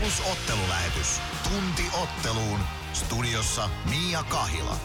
Plus ottelulähetys. Tunti otteluun. Studiossa Mia Kahila.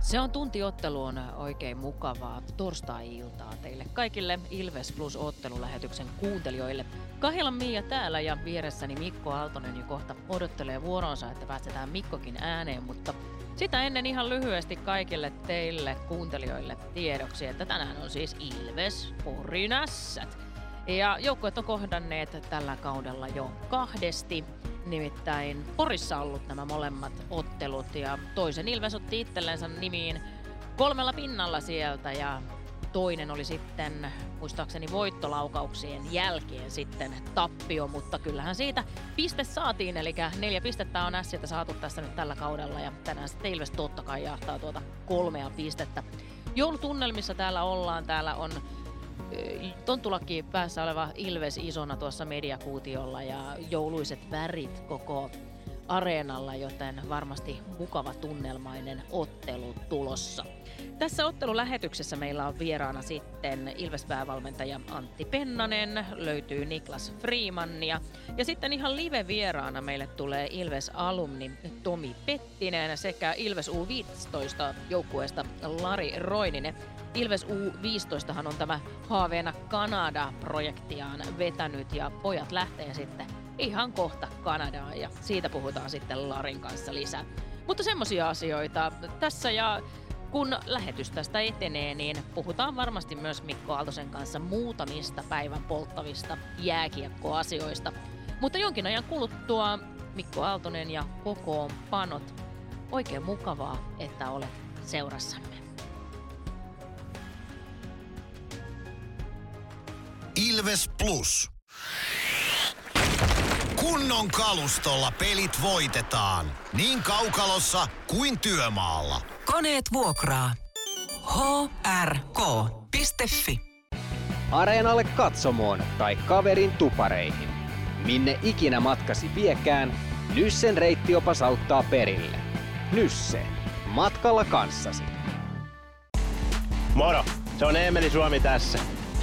Se on tuntiotteluun oikein mukavaa torstai-iltaa teille kaikille Ilves Plus ottelulähetyksen kuuntelijoille. Kahilan Mia täällä ja vieressäni Mikko Aaltonen jo kohta odottelee vuoronsa, että päästetään Mikkokin ääneen, mutta sitä ennen ihan lyhyesti kaikille teille kuuntelijoille tiedoksi, että tänään on siis Ilves Porinässät. Ja joukkueet on kohdanneet tällä kaudella jo kahdesti. Nimittäin Porissa ollut nämä molemmat ottelut ja toisen Ilves otti itsellensä nimiin kolmella pinnalla sieltä ja toinen oli sitten muistaakseni voittolaukauksien jälkeen sitten tappio, mutta kyllähän siitä piste saatiin, eli neljä pistettä on Ässiltä saatu tässä nyt tällä kaudella ja tänään sitten Ilves totta kai jahtaa tuota kolmea pistettä. Joulutunnelmissa täällä ollaan, täällä on Tonttulakki päässä oleva Ilves isona tuossa mediakuutiolla ja jouluiset värit koko areenalla, joten varmasti mukava tunnelmainen ottelu tulossa. Tässä ottelulähetyksessä meillä on vieraana sitten Ilves-päävalmentaja Antti Pennanen, löytyy Niklas Freemannia ja sitten ihan live-vieraana meille tulee Ilves-alumni Tomi Pettinen sekä Ilves U15 joukkueesta Lari Roininen. Ilves U15 on tämä haaveena Kanada-projektiaan vetänyt ja pojat lähtee sitten ihan kohta Kanadaan ja siitä puhutaan sitten Larin kanssa lisää. Mutta semmoisia asioita tässä ja kun lähetys tästä etenee, niin puhutaan varmasti myös Mikko Aaltosen kanssa muutamista päivän polttavista jääkiekkoasioista. Mutta jonkin ajan kuluttua Mikko Aaltonen ja kokoonpanot. Oikein mukavaa, että olet seurassamme. Ilves Plus. Kunnon kalustolla pelit voitetaan. Niin kaukalossa kuin työmaalla. Koneet vuokraa. hrk.fi Areenalle katsomoon tai kaverin tupareihin. Minne ikinä matkasi viekään, Nyssen reittiopas auttaa perille. Nysse. Matkalla kanssasi. Moro! Se on Eemeli Suomi tässä.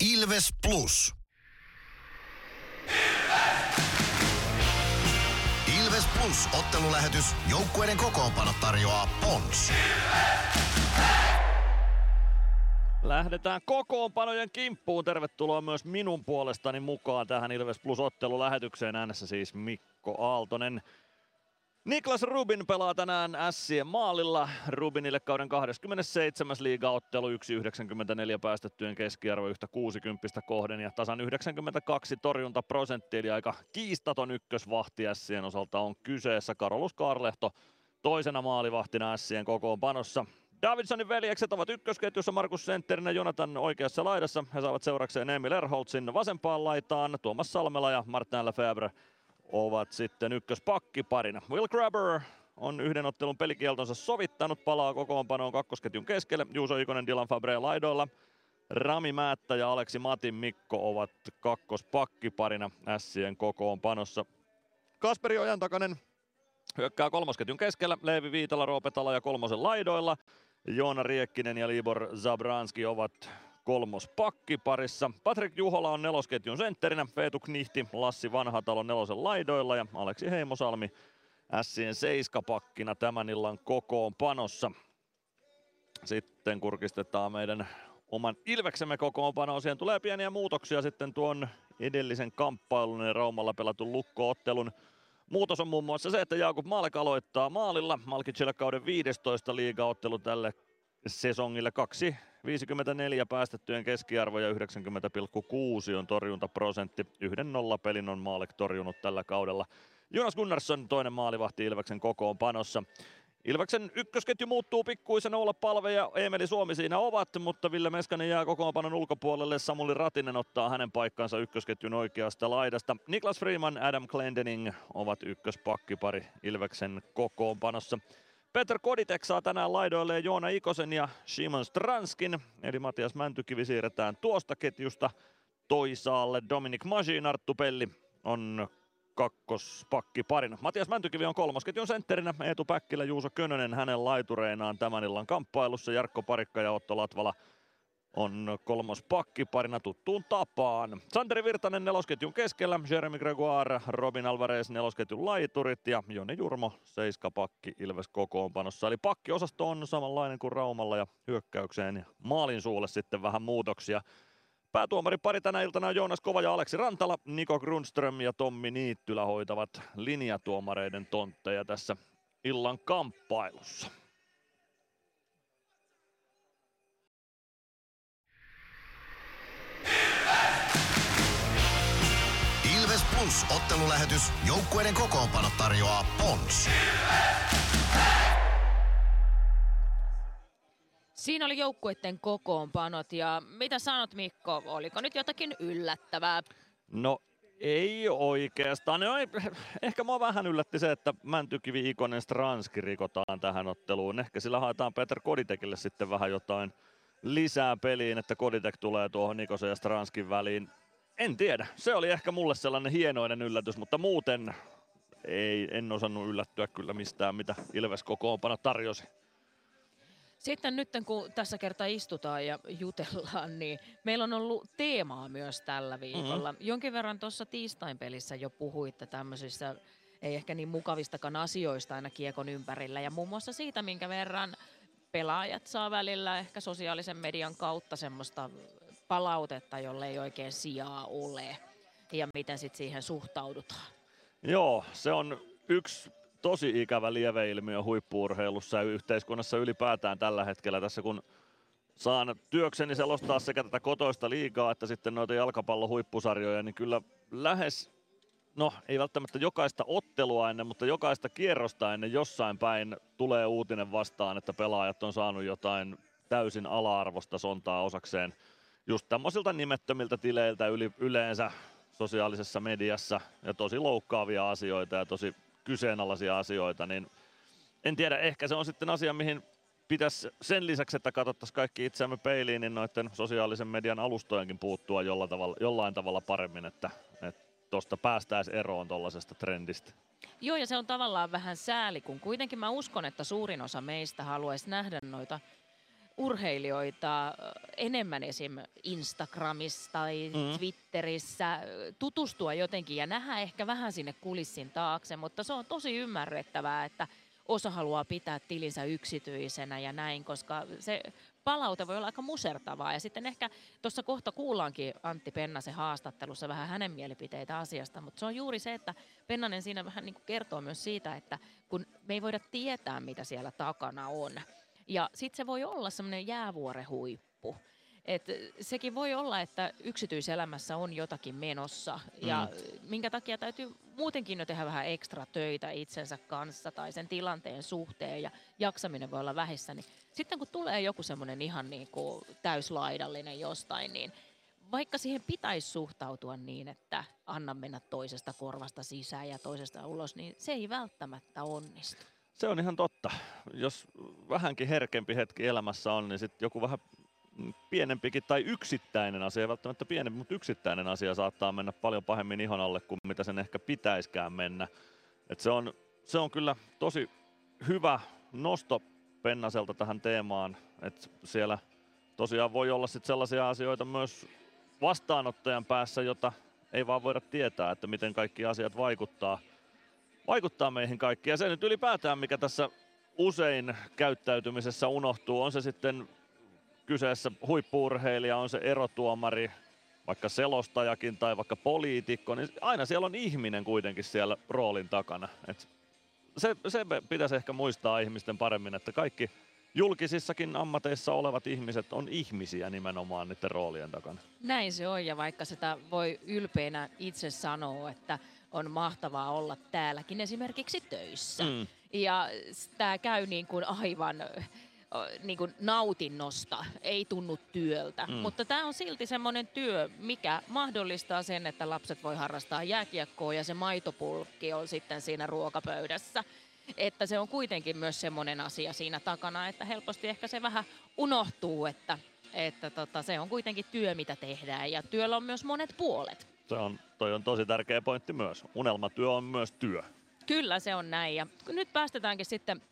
Ilves Plus. Ilves Plus ottelulähetys. Joukkueiden kokoonpano tarjoaa Pons. Lähdetään kokoonpanojen kimppuun. Tervetuloa myös minun puolestani mukaan tähän Ilves Plus ottelulähetykseen. Äänessä siis Mikko Aaltonen. Niklas Rubin pelaa tänään Sien maalilla. Rubinille kauden 27. liigaottelu, 1,94 päästettyjen keskiarvo, yhtä 60 kohden ja tasan 92 torjuntaprosentti, eli aika kiistaton ykkösvahti Sien osalta on kyseessä. Karolus Karlehto toisena maalivahtina Sien kokoonpanossa. Davidsonin veljekset ovat ykkösketjussa Markus Sentterinen Jonathan oikeassa laidassa. He saavat seurakseen Emil Erholtsin vasempaan laitaan, Tuomas Salmela ja Martin Lefebvre ovat sitten ykköspakkiparina. Will Grabber on yhden ottelun pelikieltonsa sovittanut, palaa kokoonpanoon kakkosketjun keskelle. Juuso Ikonen, Dylan Fabre laidoilla. Rami Määttä ja Aleksi Matin Mikko ovat kakkospakkiparina Sien kokoonpanossa. Kasperi Ojantakanen hyökkää kolmosketjun keskellä. Leevi Viitala, Roopetala ja kolmosen laidoilla. Joona Riekkinen ja Libor Zabranski ovat kolmospakkiparissa. Patrick Juhola on nelosketjun sentterinä, Feetu Knihti, Lassi Vanhatalo nelosen laidoilla ja Aleksi Heimosalmi Sien seiskapakkina tämän illan kokoonpanossa. Sitten kurkistetaan meidän oman Ilveksemme kokoonpanoon. Siihen tulee pieniä muutoksia sitten tuon edellisen kamppailun ja Raumalla pelatun lukkoottelun Muutos on muun muassa se, että Jakub Malk aloittaa maalilla. Malkicille kauden 15 liigaottelu tälle sesongille. Kaksi 54 päästettyjen keskiarvo ja 90,6 on torjuntaprosentti. Yhden nollapelin on Maalek torjunut tällä kaudella. Jonas Gunnarsson toinen maalivahti Ilveksen kokoonpanossa. Ilveksen ykkösketju muuttuu pikkuisen, olla Palve ja Emeli Suomi siinä ovat, mutta Ville Meskanen jää kokoonpanon ulkopuolelle. Samuli Ratinen ottaa hänen paikkansa ykkösketjun oikeasta laidasta. Niklas Freeman, Adam Glendening ovat ykköspakkipari Ilveksen kokoonpanossa. Peter Koditek saa tänään laidoille Joona Ikosen ja Simon Stranskin, eli Matias Mäntykivi siirretään tuosta ketjusta toisaalle. Dominic Magin, Arttu Pelli on kakkospakki parina. Matias Mäntykivi on kolmosketjun sentterinä, Eetu Päkkilä, Juuso Könönen hänen laitureinaan tämän illan kamppailussa. Jarkko Parikka ja Otto Latvala on kolmos parina tuttuun tapaan. Santeri Virtanen nelosketjun keskellä, Jeremy Gregoire, Robin Alvarez nelosketjun laiturit ja Joni Jurmo seiskapakki Ilves kokoonpanossa. Eli pakkiosasto on samanlainen kuin Raumalla ja hyökkäykseen ja maalin suulle sitten vähän muutoksia. Päätuomari pari tänä iltana on Joonas Kova ja Aleksi Rantala. Niko Grundström ja Tommi Niittylä hoitavat linjatuomareiden tontteja tässä illan kamppailussa. Plus ottelulähetys. Joukkueiden kokoonpano tarjoaa Pons. Siinä oli joukkueiden kokoonpanot ja mitä sanot Mikko, oliko nyt jotakin yllättävää? No ei oikeastaan. No, ehkä mua vähän yllätti se, että Mäntykivi, Ikonen, Stranski rikotaan tähän otteluun. Ehkä sillä haetaan Peter Koditekille sitten vähän jotain lisää peliin, että Koditek tulee tuohon Nikosen ja Stranskin väliin. En tiedä. Se oli ehkä mulle sellainen hienoinen yllätys, mutta muuten ei, en osannut yllättyä kyllä mistään, mitä Ilves kokoonpano tarjosi. Sitten nyt kun tässä kertaa istutaan ja jutellaan, niin meillä on ollut teemaa myös tällä viikolla. Mm-hmm. Jonkin verran tuossa tiistain pelissä jo puhuitte tämmöisissä ei ehkä niin mukavistakaan asioista aina kiekon ympärillä. Ja muun muassa siitä, minkä verran pelaajat saa välillä ehkä sosiaalisen median kautta semmoista palautetta, jolle ei oikein sijaa ole. Ja miten sitten siihen suhtaudutaan. Joo, se on yksi tosi ikävä lieveilmiö huippuurheilussa ja yhteiskunnassa ylipäätään tällä hetkellä tässä, kun saan työkseni selostaa sekä tätä kotoista liigaa että sitten noita jalkapallohuippusarjoja, niin kyllä lähes, no ei välttämättä jokaista ottelua ennen, mutta jokaista kierrosta ennen jossain päin tulee uutinen vastaan, että pelaajat on saanut jotain täysin ala-arvosta sontaa osakseen just tämmöisiltä nimettömiltä tileiltä yli, yleensä sosiaalisessa mediassa ja tosi loukkaavia asioita ja tosi kyseenalaisia asioita, niin en tiedä, ehkä se on sitten asia, mihin pitäisi sen lisäksi, että katsottaisiin kaikki itseämme peiliin, niin noiden sosiaalisen median alustojenkin puuttua jollain tavalla, jollain tavalla paremmin, että tuosta päästäisiin eroon tuollaisesta trendistä. Joo, ja se on tavallaan vähän sääli, kun kuitenkin mä uskon, että suurin osa meistä haluaisi nähdä noita urheilijoita enemmän esim. Instagramissa tai mm. Twitterissä, tutustua jotenkin ja nähdä ehkä vähän sinne kulissin taakse, mutta se on tosi ymmärrettävää, että osa haluaa pitää tilinsä yksityisenä ja näin, koska se palaute voi olla aika musertavaa. Ja sitten ehkä tuossa kohta kuullaankin Antti Pennasen haastattelussa vähän hänen mielipiteitä asiasta, mutta se on juuri se, että Pennanen siinä vähän niin kertoo myös siitä, että kun me ei voida tietää, mitä siellä takana on, ja sitten se voi olla semmoinen jäävuorehuippu. Et sekin voi olla, että yksityiselämässä on jotakin menossa ja mm. minkä takia täytyy muutenkin jo tehdä vähän ekstra töitä itsensä kanssa tai sen tilanteen suhteen ja jaksaminen voi olla vähissä, niin sitten kun tulee joku semmoinen ihan niin kuin täyslaidallinen jostain, niin vaikka siihen pitäisi suhtautua niin, että anna mennä toisesta korvasta sisään ja toisesta ulos, niin se ei välttämättä onnistu. Se on ihan totta. Jos vähänkin herkempi hetki elämässä on, niin sitten joku vähän pienempikin tai yksittäinen asia, välttämättä pienempi, mutta yksittäinen asia saattaa mennä paljon pahemmin ihon alle kuin mitä sen ehkä pitäiskään mennä. Et se, on, se on kyllä tosi hyvä nosto Pennaselta tähän teemaan, että siellä tosiaan voi olla sit sellaisia asioita myös vastaanottajan päässä, jota ei vaan voida tietää, että miten kaikki asiat vaikuttaa – vaikuttaa meihin kaikkiin. Ja se nyt ylipäätään, mikä tässä usein käyttäytymisessä unohtuu, on se sitten kyseessä huippuurheilija, on se erotuomari, vaikka selostajakin tai vaikka poliitikko, niin aina siellä on ihminen kuitenkin siellä roolin takana. Et se, se pitäisi ehkä muistaa ihmisten paremmin, että kaikki julkisissakin ammateissa olevat ihmiset on ihmisiä nimenomaan niiden roolien takana. Näin se on ja vaikka sitä voi ylpeänä itse sanoa, että on mahtavaa olla täälläkin esimerkiksi töissä. Mm. Ja tämä käy niin kuin aivan niin kuin nautinnosta, ei tunnu työltä. Mm. Mutta tämä on silti semmoinen työ, mikä mahdollistaa sen, että lapset voi harrastaa jääkiekkoa ja se maitopulkki on sitten siinä ruokapöydässä. Että se on kuitenkin myös semmoinen asia siinä takana, että helposti ehkä se vähän unohtuu, että, että tota, se on kuitenkin työ, mitä tehdään ja työllä on myös monet puolet. Se on, toi on tosi tärkeä pointti myös. Unelmatyö on myös työ. Kyllä se on näin ja nyt päästetäänkin sitten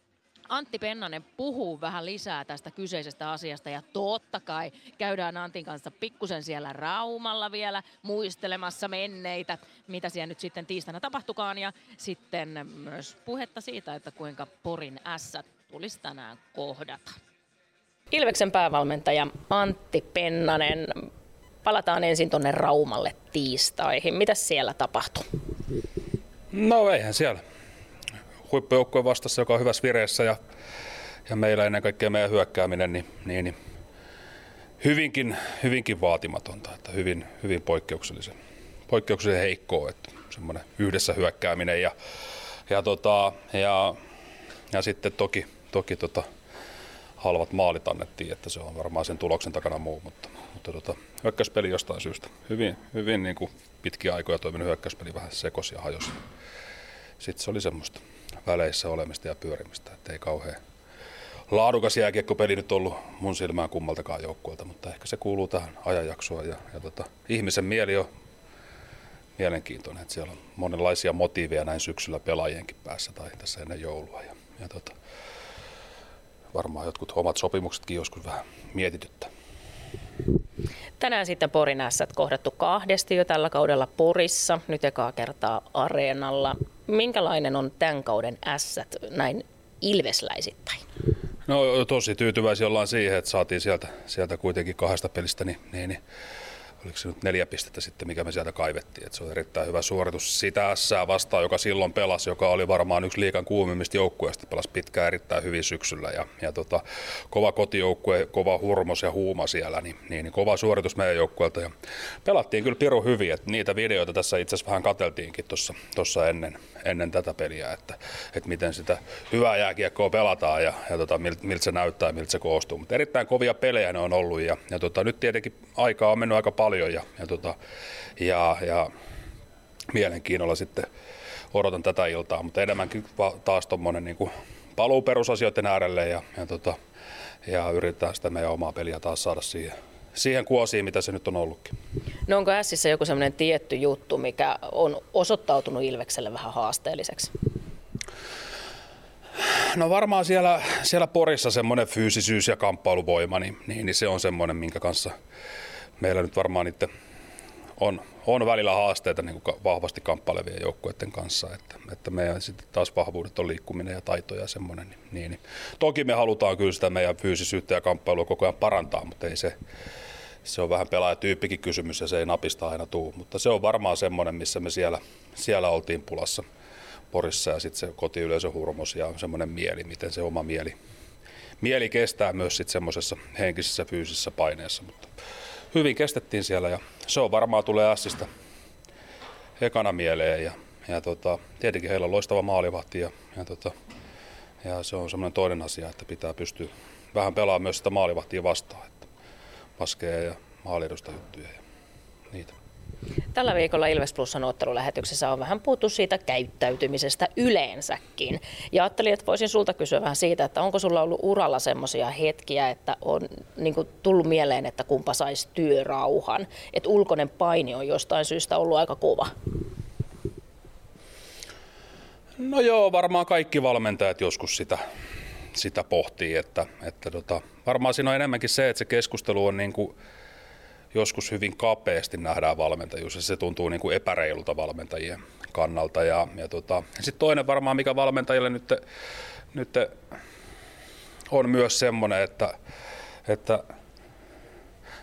Antti Pennanen puhuu vähän lisää tästä kyseisestä asiasta ja totta kai käydään Antin kanssa pikkusen siellä Raumalla vielä muistelemassa menneitä, mitä siellä nyt sitten tiistaina tapahtukaan ja sitten myös puhetta siitä, että kuinka Porin S tulisi tänään kohdata. Ilveksen päävalmentaja Antti Pennanen, palataan ensin tuonne Raumalle tiistaihin. Mitä siellä tapahtui? No eihän siellä huippujoukkue vastassa, joka on hyvässä vireessä ja, ja meillä ennen kaikkea meidän hyökkääminen niin, niin, niin hyvinkin, hyvinkin vaatimatonta, että hyvin, hyvin poikkeuksellisen, poikkeuksellisen heikkoa, että semmoinen yhdessä hyökkääminen ja, ja, tota, ja, ja sitten toki, toki tota, halvat maalit annettiin, että se on varmaan sen tuloksen takana muu, mutta, mutta tota, hyökkäyspeli jostain syystä. Hyvin, hyvin niin kuin pitkiä aikoja toiminut hyökkäyspeli vähän sekos ja hajosi. Sitten se oli semmoista väleissä olemista ja pyörimistä. Että ei kauhean laadukas jääkiekkopeli nyt ollut mun silmään kummaltakaan joukkueelta, mutta ehkä se kuuluu tähän ajanjaksoon. Ja, ja tota, ihmisen mieli on mielenkiintoinen, että siellä on monenlaisia motiiveja näin syksyllä pelaajienkin päässä tai tässä ennen joulua. Ja, ja tota, varmaan jotkut omat sopimuksetkin joskus vähän mietityttää. Tänään sitten Porin ässät kohdattu kahdesti jo tällä kaudella Porissa, nyt ekaa kertaa Areenalla. Minkälainen on tämän kauden ässät näin ilvesläisittäin? No tosi tyytyväisiä ollaan siihen, että saatiin sieltä, sieltä kuitenkin kahdesta pelistä niin, niin, niin oliko se nyt neljä pistettä sitten, mikä me sieltä kaivettiin. Et se on erittäin hyvä suoritus sitä S vastaan, joka silloin pelasi, joka oli varmaan yksi liikan kuumimmista joukkueista, pelasi pitkään erittäin hyvin syksyllä. Ja, ja tota, kova kotijoukkue, kova hurmos ja huuma siellä, niin, niin, niin kova suoritus meidän joukkueelta. Ja pelattiin kyllä piru hyvin, että niitä videoita tässä itse asiassa vähän kateltiinkin tuossa ennen, ennen tätä peliä, että, että miten sitä hyvää jääkiekkoa pelataan ja, ja tota, miltä, se näyttää, miltä se koostuu. Mutta erittäin kovia pelejä ne on ollut ja, ja tota, nyt tietenkin aikaa on mennyt aika paljon ja, ja, tota, ja, ja mielenkiinnolla sitten odotan tätä iltaa, mutta enemmänkin taas tuommoinen niin paluu perusasioiden äärelle ja, ja, tota, ja yritetään sitä meidän omaa peliä taas saada siihen, siihen kuosiin, mitä se nyt on ollutkin. No onko Sissä joku semmoinen tietty juttu, mikä on osoittautunut Ilvekselle vähän haasteelliseksi? No varmaan siellä, siellä Porissa semmoinen fyysisyys ja kamppailuvoima, niin, niin, niin se on semmoinen, minkä kanssa meillä nyt varmaan niiden on, on välillä haasteita niin kuin vahvasti kamppailevien joukkueiden kanssa, että, että meidän sitten taas vahvuudet on liikkuminen ja taito ja semmoinen. Niin, niin, niin. Toki me halutaan kyllä sitä meidän fyysisyyttä ja kamppailua koko ajan parantaa, mutta ei se, se on vähän pelaajatyyppikin kysymys ja se ei napista aina tuu, mutta se on varmaan semmoinen, missä me siellä, siellä oltiin pulassa Porissa ja sitten se kotiyleisö hurmos ja semmoinen mieli, miten se oma mieli, mieli kestää myös sitten semmoisessa henkisessä fyysisessä paineessa, mutta hyvin kestettiin siellä ja se on varmaan tulee Ässistä ekana mieleen ja, ja tota, tietenkin heillä on loistava maalivahti ja, ja, tota, ja se on semmoinen toinen asia, että pitää pystyä vähän pelaamaan myös sitä maalivahtia vastaan, että ja maalidusta juttuja ja niitä. Tällä viikolla Ilves Plusan ottelulähetyksessä on vähän puhuttu siitä käyttäytymisestä yleensäkin. Ja ajattelin, että voisin sulta kysyä vähän siitä, että onko sulla ollut uralla semmoisia hetkiä, että on niin kuin, tullut mieleen, että kumpa saisi työrauhan. Että ulkoinen paini on jostain syystä ollut aika kova. No joo, varmaan kaikki valmentajat joskus sitä, sitä pohtii, että, että tota, varmaan siinä on enemmänkin se, että se keskustelu on niin kuin joskus hyvin kapeasti nähdään valmentajuus ja se tuntuu niin kuin epäreilulta valmentajien kannalta. Ja, ja tota, sitten toinen varmaan, mikä valmentajille nyt, nyt on myös semmoinen, että, että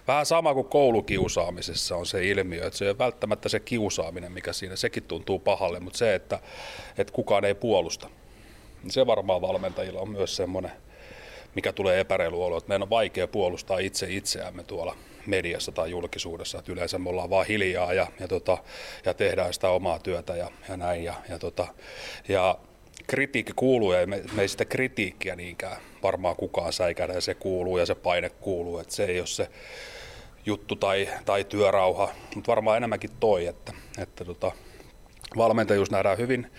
vähän sama kuin koulukiusaamisessa on se ilmiö, että se ei ole välttämättä se kiusaaminen, mikä siinä, sekin tuntuu pahalle, mutta se, että, että kukaan ei puolusta, se varmaan valmentajilla on myös semmoinen, mikä tulee epäreilu olo, että meidän on vaikea puolustaa itse itseämme tuolla mediassa tai julkisuudessa. Että yleensä me ollaan vaan hiljaa ja, ja, tota, ja tehdään sitä omaa työtä ja, ja näin. Ja, ja, tota, ja kritiikki kuuluu ja me, me ei sitä kritiikkiä niinkään varmaan kukaan säikädä ja se kuuluu ja se paine kuuluu, että se ei ole se juttu tai, tai työrauha, mutta varmaan enemmänkin toi, että, että tota, valmentajuus nähdään hyvin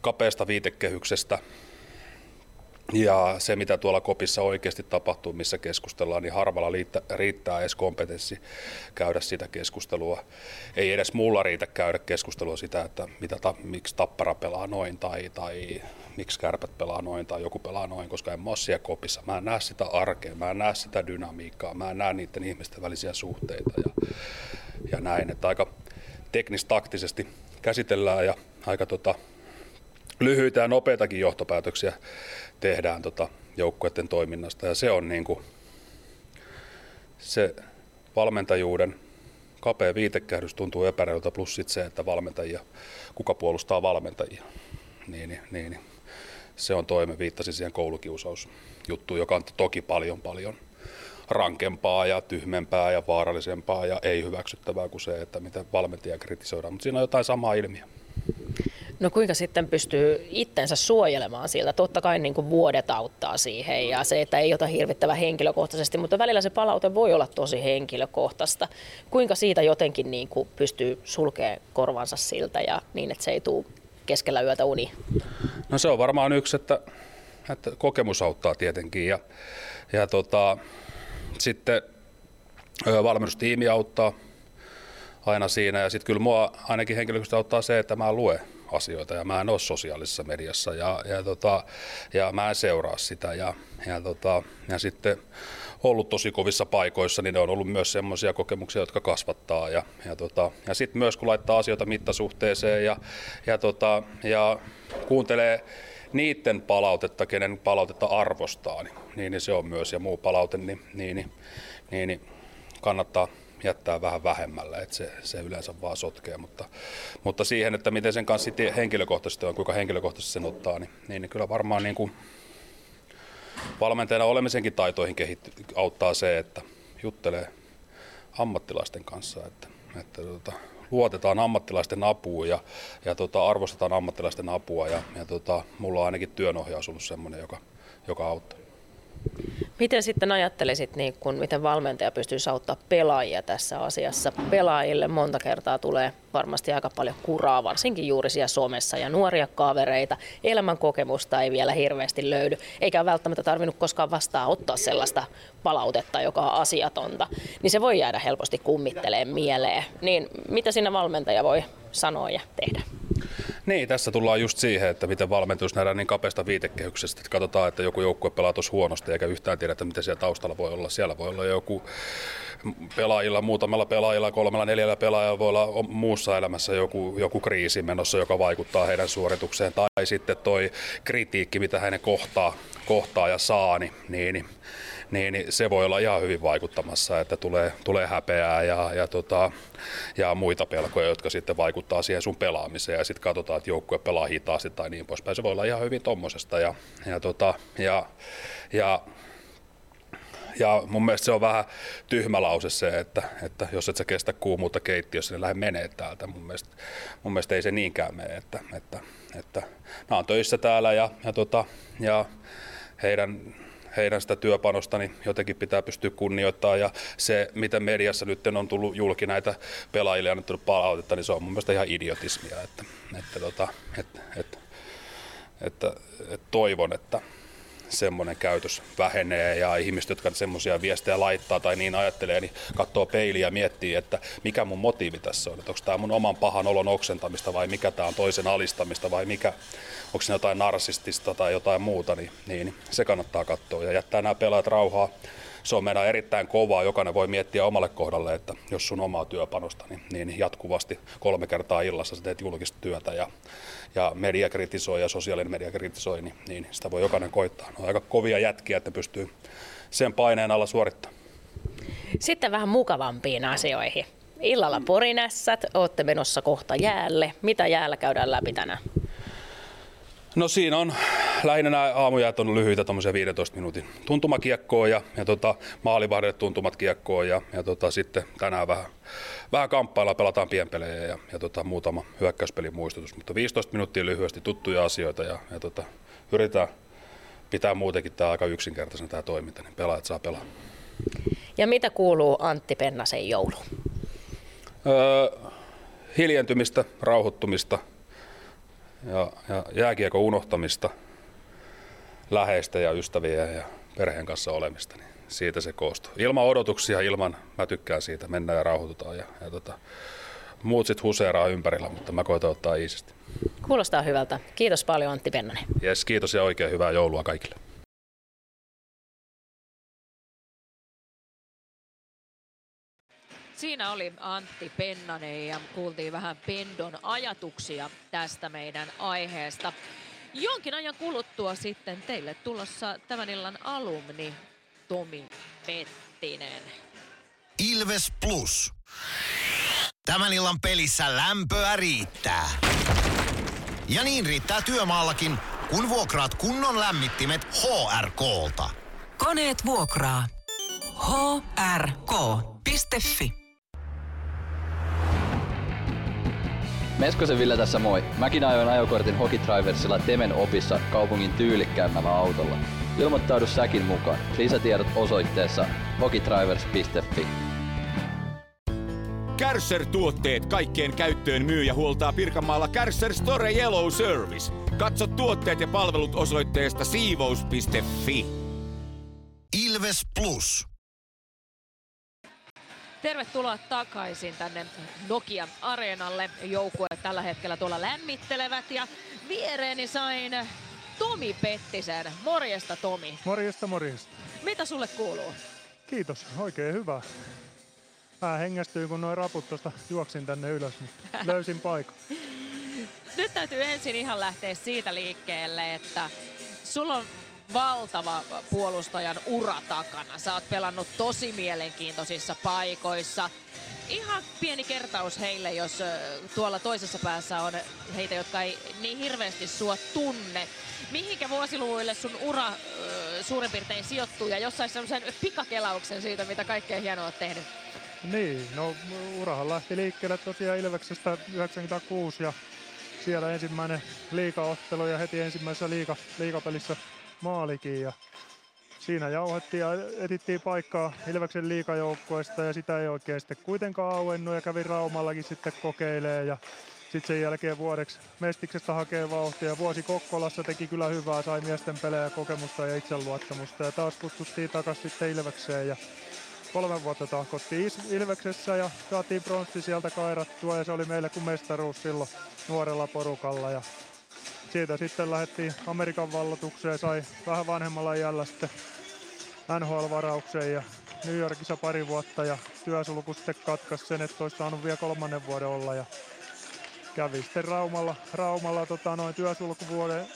kapeasta viitekehyksestä ja se, mitä tuolla kopissa oikeasti tapahtuu, missä keskustellaan, niin harvalla riittää, edes kompetenssi käydä sitä keskustelua. Ei edes mulla riitä käydä keskustelua sitä, että mitä ta, miksi Tappara pelaa noin tai, tai miksi Kärpät pelaa noin tai joku pelaa noin, koska en mä ole siellä kopissa. Mä en näe sitä arkea, mä en näe sitä dynamiikkaa, mä en näe niiden ihmisten välisiä suhteita ja, ja näin. Että aika teknistaktisesti käsitellään ja aika tota, lyhyitä ja nopeitakin johtopäätöksiä tehdään tota joukkueiden toiminnasta. Ja se on niin kuin se valmentajuuden kapea viitekähdys tuntuu epäreiltä, plus sit se, että valmentajia, kuka puolustaa valmentajia. Niin, niin, niin. Se on toimi, viittasi siihen koulukiusausjuttuun, joka on toki paljon paljon rankempaa ja tyhmempää ja vaarallisempaa ja ei hyväksyttävää kuin se, että mitä valmentajia kritisoidaan. Mutta siinä on jotain samaa ilmiöä. No kuinka sitten pystyy itsensä suojelemaan siltä? Totta kai niin kuin vuodet auttaa siihen ja se, että ei ota hirvittävän henkilökohtaisesti, mutta välillä se palaute voi olla tosi henkilökohtaista. Kuinka siitä jotenkin niin kuin pystyy sulkemaan korvansa siltä ja niin, että se ei tule keskellä yötä uni? No se on varmaan yksi, että, että kokemus auttaa tietenkin ja, ja tota, sitten valmennustiimi auttaa aina siinä ja sitten kyllä mua ainakin henkilökohtaisesti auttaa se, että mä luen asioita ja mä en ole sosiaalisessa mediassa ja, ja, tota, ja mä en seuraa sitä ja, ja, tota, ja sitten ollut tosi kovissa paikoissa, niin ne on ollut myös semmoisia kokemuksia, jotka kasvattaa ja, ja, tota, ja sitten myös kun laittaa asioita mittasuhteeseen ja, ja, tota, ja kuuntelee niiden palautetta, kenen palautetta arvostaa, niin, niin se on myös ja muu palaute, niin, niin, niin, niin kannattaa jättää vähän vähemmällä, että se, se yleensä vaan sotkee, mutta, mutta siihen, että miten sen kanssa henkilökohtaisesti on, kuinka henkilökohtaisesti sen ottaa, niin, niin kyllä varmaan niin kuin valmentajana olemisenkin taitoihin kehitty, auttaa se, että juttelee ammattilaisten kanssa, että, että tota, luotetaan ammattilaisten apuun ja, ja tota, arvostetaan ammattilaisten apua ja, ja tota, mulla on ainakin työnohjaus ollut sellainen, joka, joka auttaa. Miten sitten ajattelisit, niin kun, miten valmentaja pystyy auttaa pelaajia tässä asiassa? Pelaajille monta kertaa tulee varmasti aika paljon kuraa, varsinkin juuri siellä Suomessa ja nuoria kavereita. Elämän kokemusta ei vielä hirveästi löydy, eikä välttämättä tarvinnut koskaan vastaan ottaa sellaista palautetta, joka on asiatonta. Niin se voi jäädä helposti kummitteleen mieleen. Niin mitä siinä valmentaja voi sanoa ja tehdä? Niin, tässä tullaan just siihen, että miten valmentus nähdään niin kapeasta viitekehyksestä, että katsotaan, että joku joukkue pelaa tuossa huonosti eikä yhtään tiedä, että mitä siellä taustalla voi olla. Siellä voi olla joku pelaajilla, muutamalla pelaajilla, kolmella, neljällä pelaajalla voi olla muussa elämässä joku, joku kriisi menossa, joka vaikuttaa heidän suoritukseen. Tai sitten toi kritiikki, mitä hänen kohtaa, kohtaa ja saa, niin, niin niin, niin se voi olla ihan hyvin vaikuttamassa, että tulee, tulee häpeää ja, ja, tota, ja muita pelkoja, jotka sitten vaikuttaa siihen sun pelaamiseen ja sitten katsotaan, että joukkue pelaa hitaasti tai niin poispäin. Se voi olla ihan hyvin tommosesta ja, ja, tota, ja, ja ja mun mielestä se on vähän tyhmä lause se, että, että jos et sä kestä kuumuutta keittiössä, niin lähde menee täältä. Mun mielestä, mun mielestä ei se niinkään mene, että, että, että nämä on töissä täällä ja, ja, tota, ja heidän heidän sitä työpanosta niin jotenkin pitää pystyä kunnioittamaan. Ja se, miten mediassa nyt on tullut julki näitä pelaajille annettu palautetta, niin se on mun mielestä ihan idiotismia. Että, että, tota, että, että, että, että toivon, että semmoinen käytös vähenee ja ihmiset, jotka semmoisia viestejä laittaa tai niin ajattelee, niin katsoo peiliä ja miettii, että mikä mun motiivi tässä on. Että onko tämä mun oman pahan olon oksentamista vai mikä tämä on toisen alistamista vai mikä, onko se jotain narsistista tai jotain muuta, niin, niin se kannattaa katsoa ja jättää nämä pelaajat rauhaa se on meidän erittäin kovaa. Jokainen voi miettiä omalle kohdalle, että jos sun omaa työpanosta, niin, niin jatkuvasti kolme kertaa illassa sä teet julkista työtä ja, ja media kritisoi ja sosiaalinen media kritisoi, niin, niin sitä voi jokainen koittaa. Ne on aika kovia jätkiä, että pystyy sen paineen alla suorittamaan. Sitten vähän mukavampiin asioihin. Illalla porinässät, olette menossa kohta jäälle. Mitä jäällä käydään läpi tänään? No siinä on lähinnä nämä aamujäät on lyhyitä, tuommoisia 15 minuutin tuntumakiekkoa ja, ja tota, maalivahdelle tuntumat kiekkoa ja, ja tota, sitten tänään vähän, vähän kamppailla, pelataan pienpelejä ja, ja tota, muutama hyökkäyspelin muistutus, mutta 15 minuuttia lyhyesti tuttuja asioita ja, ja tota, yritetään pitää muutenkin tämä aika yksinkertaisen tämä toiminta, niin pelaajat saa pelaa. Ja mitä kuuluu Antti Pennasen joulu? Öö, hiljentymistä, rauhoittumista ja, ja jääkiekon unohtamista, läheistä ja ystäviä ja perheen kanssa olemista. Niin siitä se koostuu. Ilman odotuksia, ilman, mä tykkään siitä, mennään ja rauhoitutaan ja, ja tota, muut sitten huseeraa ympärillä, mutta mä koitan ottaa iisisti. Kuulostaa hyvältä. Kiitos paljon Antti Pennanen. Jes, kiitos ja oikein hyvää joulua kaikille. Siinä oli Antti Pennanen ja kuultiin vähän Pendon ajatuksia tästä meidän aiheesta. Jonkin ajan kuluttua sitten teille tulossa tämän illan alumni Tomi Pettinen. Ilves Plus. Tämän illan pelissä lämpöä riittää. Ja niin riittää työmaallakin, kun vuokraat kunnon lämmittimet HRK-lta. Koneet vuokraa. hrk.fi Meskosen Ville tässä moi. Mäkin ajoin ajokortin Hokitriversilla Temen opissa kaupungin tyylikkäämmällä autolla. Ilmoittaudu säkin mukaan. Lisätiedot osoitteessa hokitrivers.fi. Kärsser-tuotteet kaikkeen käyttöön myy ja huoltaa Pirkanmaalla Kärsser Store Yellow Service. Katso tuotteet ja palvelut osoitteesta siivous.fi. Ilves Plus. Tervetuloa takaisin tänne Nokia-areenalle. Joukkue tällä hetkellä tuolla lämmittelevät ja viereeni sain Tomi Pettisen. Morjesta Tomi. Morjesta, morjesta. Mitä sulle kuuluu? Kiitos, oikein hyvä. Mä hengästyin, kun noin raput tuosta juoksin tänne ylös, niin löysin paikan. Nyt täytyy ensin ihan lähteä siitä liikkeelle, että sulla on valtava puolustajan ura takana. Sä oot pelannut tosi mielenkiintoisissa paikoissa. Ihan pieni kertaus heille, jos tuolla toisessa päässä on heitä, jotka ei niin hirveästi sua tunne. Mihinkä vuosiluvuille sun ura suurin piirtein sijoittuu ja jossain semmoisen pikakelauksen siitä, mitä kaikkea hienoa oot tehnyt? Niin, no urahan lähti liikkeelle tosiaan Ilveksestä 96 ja siellä ensimmäinen liikaottelu ja heti ensimmäisessä liika, liikapelissä maalikin ja siinä jauhettiin ja etittiin paikkaa Ilveksen liikajoukkoista ja sitä ei oikein sitten kuitenkaan auennut ja kävi Raumallakin sitten kokeilee ja sitten sen jälkeen vuodeksi Mestiksestä hakee vauhtia. Vuosi Kokkolassa teki kyllä hyvää, sai miesten pelejä, kokemusta ja itseluottamusta ja taas kutsuttiin takaisin sitten Ilvekseen ja kolme vuotta tahkottiin Ilveksessä ja saatiin pronssi sieltä kairattua ja se oli meille kuin mestaruus silloin nuorella porukalla ja siitä sitten lähdettiin Amerikan vallotukseen, sai vähän vanhemmalla iällä sitten NHL-varaukseen ja New Yorkissa pari vuotta ja työsulku sitten katkaisi sen, että olisi saanut vielä kolmannen vuoden olla ja kävi sitten Raumalla, Raumalla tota, noin työsulkuvuoden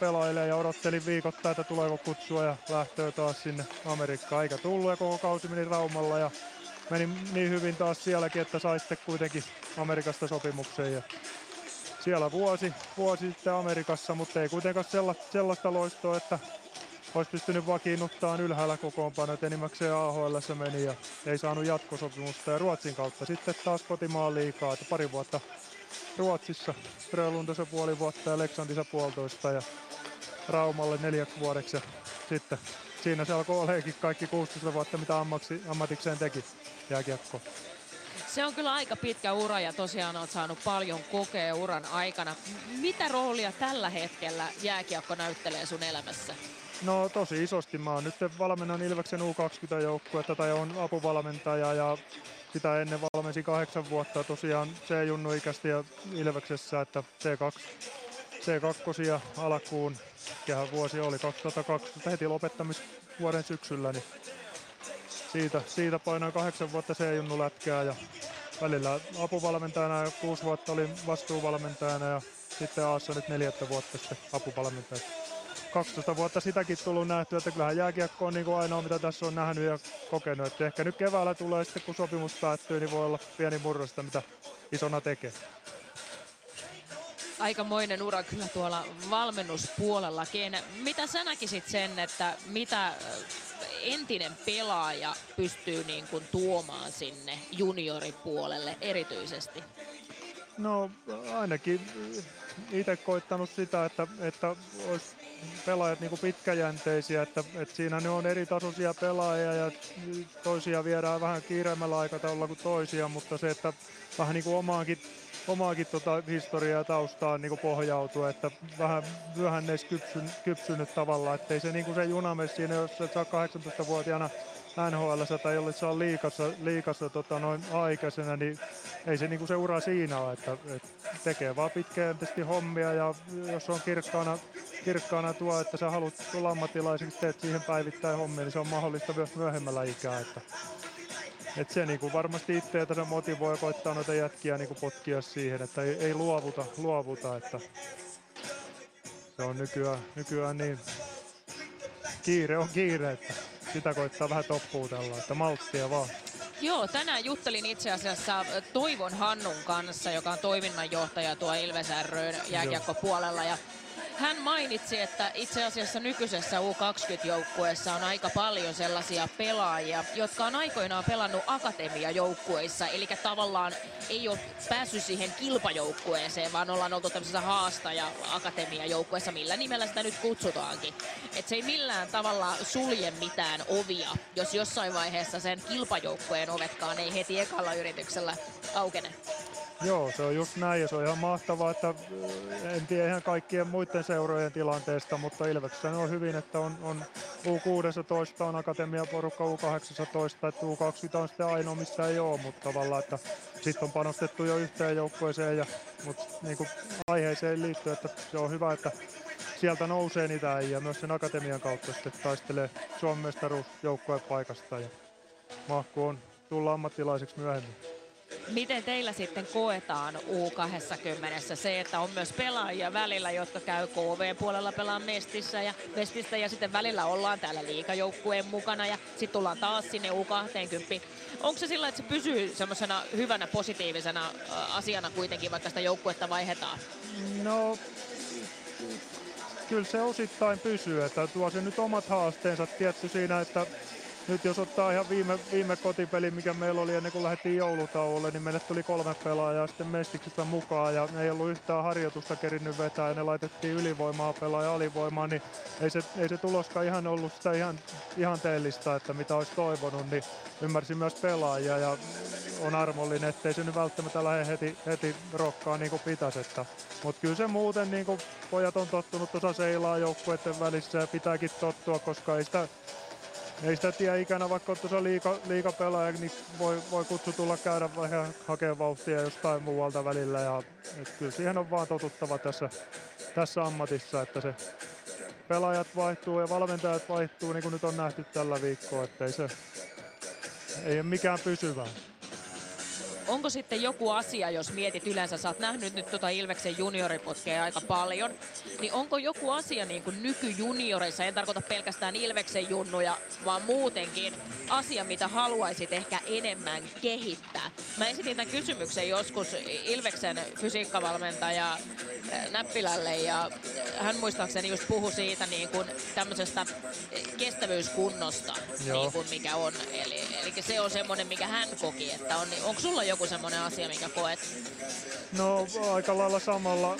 pelailee ja odottelin viikoittain, että tuleeko kutsua ja lähtöä taas sinne Amerikkaan. Eikä tullut ja koko kausi meni Raumalla ja meni niin hyvin taas sielläkin, että sai sitten kuitenkin Amerikasta sopimuksen ja siellä vuosi, vuosi sitten Amerikassa, mutta ei kuitenkaan sellaista, sellaista loistoa, että olisi pystynyt vakiinnuttaan ylhäällä kokoonpano, enimmäkseen AHL meni ja ei saanut jatkosopimusta ja Ruotsin kautta sitten taas kotimaan liikaa, että pari vuotta Ruotsissa, Frölundassa puoli vuotta ja Leksandissa puolitoista ja Raumalle neljäksi vuodeksi ja sitten siinä se alkoi oleekin kaikki 16 vuotta, mitä ammaksi, ammatikseen teki jääkiekko. Se on kyllä aika pitkä ura ja tosiaan olet saanut paljon kokea uran aikana. Mitä roolia tällä hetkellä jääkiekko näyttelee sun elämässä? No tosi isosti. Mä oon nyt valmennan Ilveksen U20-joukkuetta tai on apuvalmentaja ja sitä ennen valmensin kahdeksan vuotta tosiaan C-junnu ikästi ja Ilveksessä, että C2, C2 alkuun, mikähän vuosi oli 2012 heti lopettamisvuoden syksyllä, niin siitä, siitä painoin kahdeksan vuotta C-junnu lätkää ja välillä apuvalmentajana ja kuusi vuotta olin vastuuvalmentajana ja sitten Aassa nyt neljättä vuotta sitten apuvalmentajana. 12 vuotta sitäkin tullut nähty, että kyllähän jääkiekko on niin kuin ainoa, mitä tässä on nähnyt ja kokenut. Että ehkä nyt keväällä tulee sitten, kun sopimus päättyy, niin voi olla pieni murrosta, mitä isona tekee. Aikamoinen ura kyllä tuolla valmennuspuolellakin. Mitä sä näkisit sen, että mitä entinen pelaaja pystyy niin kuin tuomaan sinne junioripuolelle erityisesti? No ainakin itse koittanut sitä, että, että olisi pelaajat niin kuin pitkäjänteisiä, että, että siinä ne on eri tasoisia pelaajia ja toisia viedään vähän kiireemmällä aikataululla kuin toisia, mutta se, että vähän niin kuin omaakin omaakin tota historiaa ja taustaa niin pohjautua, että vähän myöhänneis kypsyn, kypsynyt tavallaan, ettei se, niin kuin se siinä, jos et saa 18-vuotiaana NHL tai jolle saa liikassa, liikassa tota noin aikaisena, niin ei se niinku se ura siinä ole, että, että tekee vaan pitkäjänteisesti hommia ja jos on kirkkaana, kirkkaana tuo, että sä haluat tulla ammattilaiseksi, teet siihen päivittäin hommia, niin se on mahdollista myös myöhemmällä ikää. Että, et se niinku varmasti itseätä se motivoi koittaa noita jätkiä niinku potkia siihen, että ei, ei luovuta, luovuta, että se on nykyään, nykyään niin kiire on kiire, että sitä koittaa vähän toppuutella, että malttia vaan. Joo, tänään juttelin itse asiassa Toivon Hannun kanssa, joka on toiminnanjohtaja tuo Ilves ryn jääkiekkopuolella. Ja hän mainitsi, että itse asiassa nykyisessä U20-joukkueessa on aika paljon sellaisia pelaajia, jotka on aikoinaan pelannut akatemiajoukkueissa, eli tavallaan ei ole päässyt siihen kilpajoukkueeseen, vaan ollaan oltu tämmöisessä haastaja akatemiajoukkueessa, millä nimellä sitä nyt kutsutaankin. Et se ei millään tavalla sulje mitään ovia, jos jossain vaiheessa sen kilpajoukkueen ovetkaan ei heti ekalla yrityksellä aukene. Joo, se on just näin ja se on ihan mahtavaa, että en tiedä ihan kaikkien muiden seurojen tilanteesta, mutta Ilveksessä on hyvin, että on, on U16 on akatemiaporukka U18, että U20 on sitten ainoa, missä ei ole, mutta tavallaan, että sitten on panostettu jo yhteen joukkueeseen ja mutta niin kuin aiheeseen liittyy, että se on hyvä, että sieltä nousee niitä ja myös sen akatemian kautta sitten taistelee Suomen mestaruusjoukkueen paikasta ja mahku on tulla ammattilaiseksi myöhemmin. Miten teillä sitten koetaan U20 se, että on myös pelaajia välillä, jotka käy KV-puolella pelaan Mestissä ja Mestistä ja sitten välillä ollaan täällä liikajoukkueen mukana ja sitten tullaan taas sinne U20. Onko se sillä, että se pysyy semmoisena hyvänä positiivisena asiana kuitenkin, vaikka sitä joukkuetta vaihdetaan? No, kyllä se osittain pysyy, että tuo se nyt omat haasteensa tietty siinä, että nyt jos ottaa ihan viime, viime kotipeli, mikä meillä oli ennen kuin lähdettiin joulutauolle, niin meille tuli kolme pelaajaa sitten Mestiksestä mukaan ja ei ollut yhtään harjoitusta kerinnyt vetää ja ne laitettiin ylivoimaa pelaaja alivoimaa, niin ei se, ei se tuloskaan ihan ollut sitä ihan, ihanteellista, että mitä olisi toivonut, niin ymmärsin myös pelaajia ja on armollinen, ettei se nyt välttämättä lähde heti, heti rokkaa niin kuin pitäisi. Mutta kyllä se muuten niin kuin pojat on tottunut tuossa seilaa joukkueiden välissä ja pitääkin tottua, koska ei sitä ei sitä tiedä ikänä, vaikka on tuossa liika, liikapelaaja, niin voi, voi kutsu tulla käydä vähän hakemaan vauhtia jostain muualta välillä. Ja, et kyllä siihen on vaan totuttava tässä, tässä ammatissa, että se pelaajat vaihtuu ja valmentajat vaihtuu, niin kuin nyt on nähty tällä viikkoa, että ei se ei ole mikään pysyvää onko sitten joku asia, jos mietit yleensä, sä oot nähnyt nyt tota Ilveksen junioripotkea aika paljon, niin onko joku asia niin kuin nykyjunioreissa, en tarkoita pelkästään Ilveksen junnuja, vaan muutenkin asia, mitä haluaisit ehkä enemmän kehittää? Mä esitin tämän kysymyksen joskus Ilveksen fysiikkavalmentaja eh, Näppilälle ja hän muistaakseni just puhui siitä niin kuin tämmöisestä kestävyyskunnosta, niin kuin mikä on. Eli, eli se on semmoinen, mikä hän koki, että on. Onko sulla joku semmoinen asia, mikä koet? No aika lailla samalla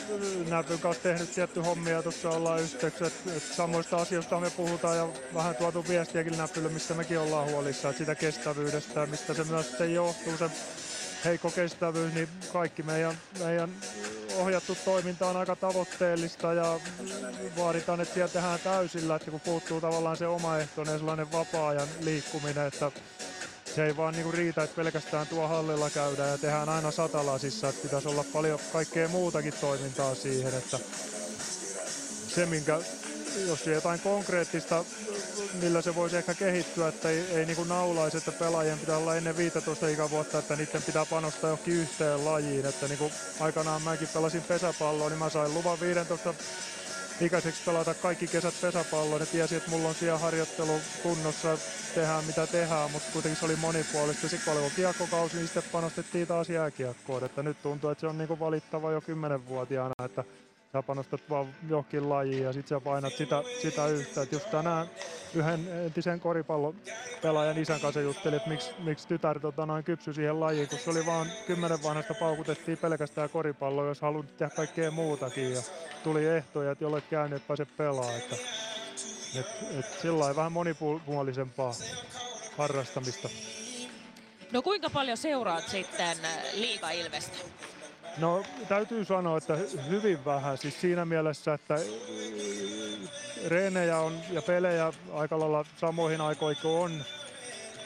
Näpyn kanssa tehnyt tietty hommia, tuossa ollaan yhteyksissä, että samoista asioista me puhutaan ja vähän tuotu viestiäkin Näpylle, mistä mekin ollaan huolissa, että sitä kestävyydestä, mistä se myös sitten johtuu, se heikko kestävyys, niin kaikki meidän, meidän ohjattu toiminta on aika tavoitteellista ja vaaditaan, että siellä tehdään täysillä, että kun puuttuu tavallaan se omaehtoinen sellainen vapaa-ajan liikkuminen, että se ei vaan niinku riitä, että pelkästään tuo hallilla käydään ja tehdään aina satalasissa, että pitäisi olla paljon kaikkea muutakin toimintaa siihen, että se minkä, jos jotain konkreettista, millä se voisi ehkä kehittyä, että ei, ei niin naulaisi, että pelaajien pitää olla ennen 15 ikävuotta, että niiden pitää panostaa johonkin yhteen lajiin, että niin kuin aikanaan mäkin pelasin pesäpalloa, niin mä sain luvan 15 ikäiseksi pelata kaikki kesät pesäpalloa. Ne tiesi, että mulla on siellä harjoittelu kunnossa, tehdään mitä tehdään, mutta kuitenkin se oli monipuolista. Sitten kun oli kiekkokausi, niin sitten panostettiin taas jääkiekkoon. Että nyt tuntuu, että se on niinku valittava jo kymmenenvuotiaana, että sä panostat vaan johonkin lajiin ja sitten sä painat sitä, sitä yhtä. Et just tänään yhden entisen koripallopelaajan isän kanssa juttelin, että miksi, miksi tytär tota, noin kypsy siihen lajiin, kun se oli vaan kymmenen vanhasta paukutettiin pelkästään koripalloa, jos halunnut tehdä kaikkea muutakin. Ja tuli ehtoja, että jolle käynyt, että pääse pelaa. Että, et, et sillä vähän monipuolisempaa harrastamista. No kuinka paljon seuraat sitten Liiga Ilvestä? No täytyy sanoa, että hyvin vähän. Siis siinä mielessä, että reenejä on ja pelejä aika lailla samoihin aikoihin kuin on.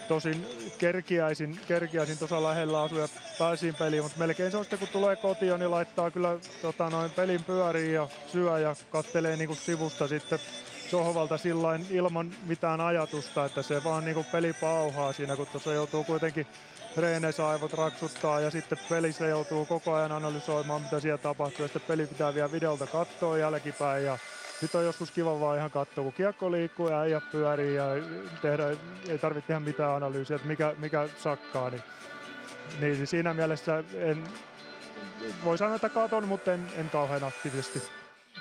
Tosin kerkiäisin, kerkiäisin tuossa lähellä asuja pääsiin peliin, mutta melkein se on sitten kun tulee kotiin, niin laittaa kyllä tota, noin pelin pyöriin ja syö ja kattelee niin kuin sivusta sitten sohvalta sillain ilman mitään ajatusta, että se vaan niin kuin peli pauhaa siinä, kun tuossa joutuu kuitenkin treeneissä aivot raksuttaa ja sitten pelissä joutuu koko ajan analysoimaan, mitä siellä tapahtuu. Ja sitten peli pitää vielä videolta katsoa jälkipäin ja sitten on joskus kiva vaan ihan katsoa, kun kiekko liikkuu ja ei pyörii ja tehdä, ei tarvitse tehdä mitään analyysiä, että mikä, mikä sakkaa. Niin, niin siinä mielessä en, voi sanoa, että katon, mutta en, en kauhean aktiivisesti.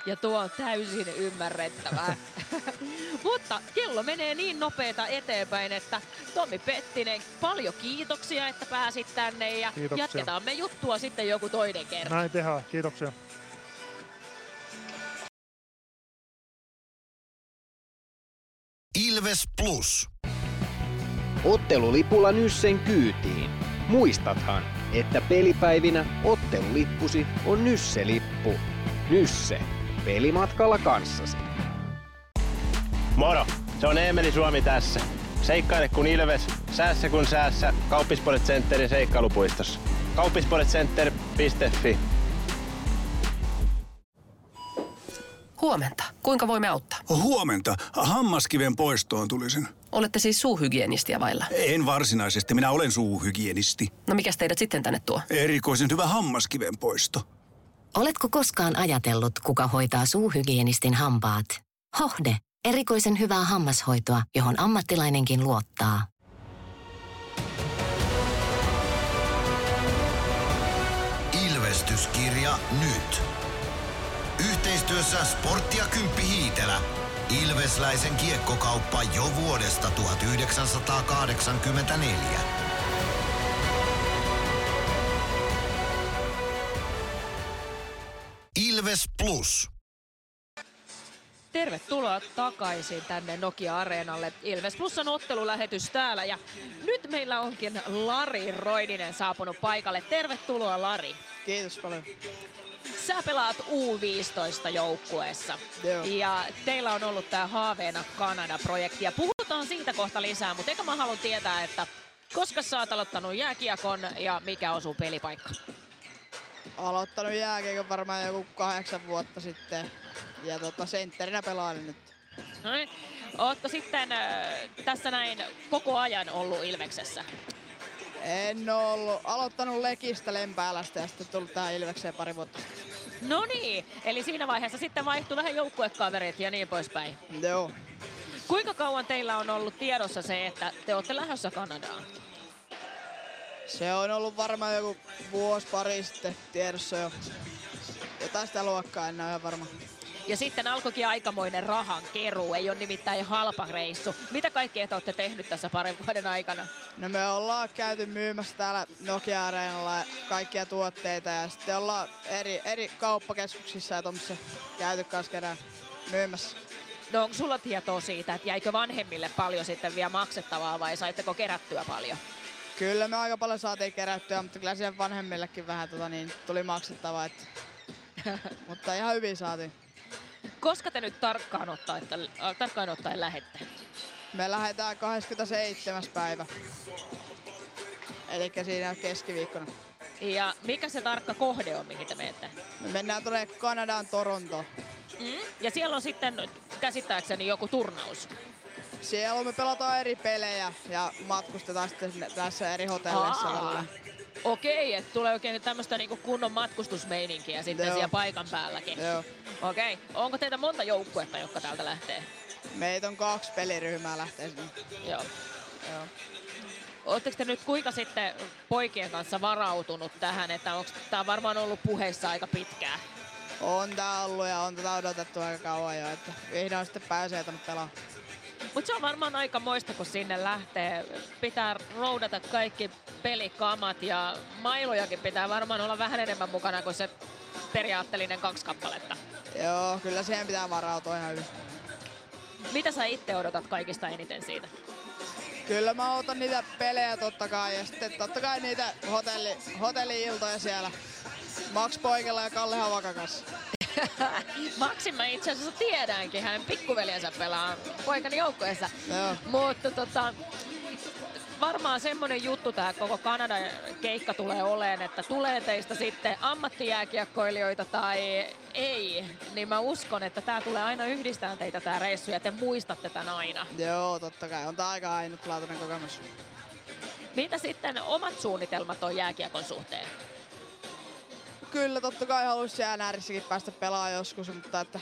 Ja tuo on täysin ymmärrettävää. Mutta kello menee niin nopeeta eteenpäin, että Tommi Pettinen, paljon kiitoksia, että pääsit tänne ja kiitoksia. jatketaan me juttua sitten joku toinen kerta. Näin tehdään, kiitoksia. Ilves Plus. Ottelulipulla Nyssen kyytiin. Muistathan, että pelipäivinä ottelulippusi on Nysse-lippu. Nysse pelimatkalla kanssasi. Moro, se on Eemeli Suomi tässä. Seikkaile kun ilves, säässä kun säässä. Kauppispoilet Centerin seikkailupuistossa. Kauppispoiletcenter.fi Huomenta. Kuinka voimme auttaa? Huomenta. Hammaskiven poistoon tulisin. Olette siis suuhygienistia vailla? En varsinaisesti. Minä olen suuhygienisti. No mikä teidät sitten tänne tuo? Erikoisen hyvä hammaskiven poisto. Oletko koskaan ajatellut, kuka hoitaa suuhygienistin hampaat? Hohde. Erikoisen hyvää hammashoitoa, johon ammattilainenkin luottaa. Ilvestyskirja nyt. Yhteistyössä Sporttia Kymppi Hiitelä. Ilvesläisen kiekkokauppa jo vuodesta 1984. Ilves Plus. Tervetuloa takaisin tänne Nokia-areenalle. Ilves Plus on ottelulähetys täällä ja nyt meillä onkin Lari Roidinen saapunut paikalle. Tervetuloa Lari. Kiitos paljon. Sä pelaat U15 joukkueessa Joo. ja teillä on ollut tämä Haaveena Kanada-projekti ja puhutaan siitä kohta lisää, mutta eikä mä haluan tietää, että koska sä oot aloittanut jääkiekon ja mikä on sun pelipaikka? Aloittanut jääkiekon varmaan joku kahdeksan vuotta sitten ja tota, sentterinä pelaan nyt. No niin. Ootko sitten äh, tässä näin koko ajan ollut Ilveksessä? En oo ollut. Aloittanut Lekistä Lempäälästä ja sitten tullut tähän Ilvekseen pari vuotta. No niin, eli siinä vaiheessa sitten vaihtui vähän joukkuekaverit ja niin poispäin. Joo. Kuinka kauan teillä on ollut tiedossa se, että te olette lähdössä Kanadaan? Se on ollut varmaan joku vuosi pari sitten tiedossa jo. Jotain sitä luokkaa, en ole ihan varma. Ja sitten alkoikin aikamoinen rahan keruu, ei ole nimittäin halpa reissu. Mitä kaikkea te olette tehnyt tässä parin vuoden aikana? No me ollaan käyty myymässä täällä Nokia-areenalla kaikkia tuotteita ja sitten ollaan eri, eri kauppakeskuksissa ja tuommoissa käyty kanssa myymässä. No onko sulla tietoa siitä, että jäikö vanhemmille paljon sitten vielä maksettavaa vai saitteko kerättyä paljon? Kyllä me aika paljon saatiin kerättyä, mutta kyllä siihen vanhemmillekin vähän tota, niin, tuli maksettavaa. Että... mutta ihan hyvin saatiin. Koska te nyt tarkkaan ottaen, äh, tarkkaan ottaen lähette? Me lähdetään 27. päivä. Eli siinä keskiviikkona. Ja mikä se tarkka kohde on, mihin te menette? Me mennään tuonne Kanadaan Toronto. Mm? Ja siellä on sitten käsittääkseni joku turnaus. Siellä me pelataan eri pelejä ja matkustetaan sitten tässä eri hotelleissa. Okei, että tulee oikein tämmöistä niinku kunnon matkustusmeininkiä sitten Joo. siellä paikan päälläkin. Joo. Okei. Onko teitä monta joukkuetta, jotka täältä lähtee? Meitä on kaksi peliryhmää lähtee sinne. Joo. Joo. Oletteko te nyt kuinka sitten poikien kanssa varautunut tähän, että onko tämä varmaan ollut puheissa aika pitkään? On tää ollut ja on tätä odotettu aika kauan jo, että vihdoin sitten pääsee tänne pelaamaan. Mutta se on varmaan aika moista, kun sinne lähtee. Pitää roudata kaikki pelikamat ja mailojakin pitää varmaan olla vähän enemmän mukana kuin se periaatteellinen kaksi kappaletta. Joo, kyllä siihen pitää varautua ihan hyvin. Mitä sä itse odotat kaikista eniten siitä? Kyllä mä otan niitä pelejä totta kai ja sitten totta kai niitä hotelli, hotelli-iltoja siellä. Max Poikella ja Kalle Havakan kanssa. Maksin mä itse asiassa tiedänkin, hänen pikkuveljensä pelaa poikani joukkueessa. Joo. Mutta tota, varmaan semmonen juttu tämä koko Kanadan keikka tulee oleen, että tulee teistä sitten ammattijääkiekkoilijoita tai ei, niin mä uskon, että tämä tulee aina yhdistää teitä tämä reissu ja te muistatte tämän aina. Joo, totta kai. On tää aika ainutlaatuinen kokemus. Mitä sitten omat suunnitelmat on jääkiekon suhteen? Kyllä totta kai haluaisi NRissäkin päästä pelaamaan joskus, mutta että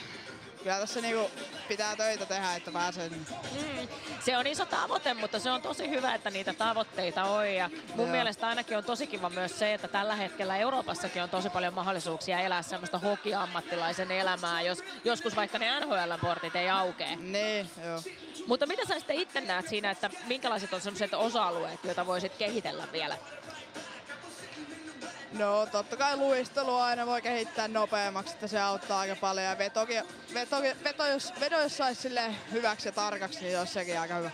kyllä tässä niinku pitää töitä tehdä, että pääsee sinne. Mm, se on iso tavoite, mutta se on tosi hyvä, että niitä tavoitteita on. Ja mun Joo. mielestä ainakin on tosi kiva myös se, että tällä hetkellä Euroopassakin on tosi paljon mahdollisuuksia elää semmoista hokiammattilaisen elämää, jos joskus vaikka ne NHL-portit ei aukee. Niin, joo. Mutta mitä sä sitten itse näet siinä, että minkälaiset on sellaiset osa-alueet, joita voisit kehitellä vielä? No totta kai luistelua aina voi kehittää nopeammaksi, että se auttaa aika paljon. Ja vetokin, vetokin, veto, jos, vedo jos saisi sille hyväksi ja tarkaksi, niin olisi sekin aika hyvä.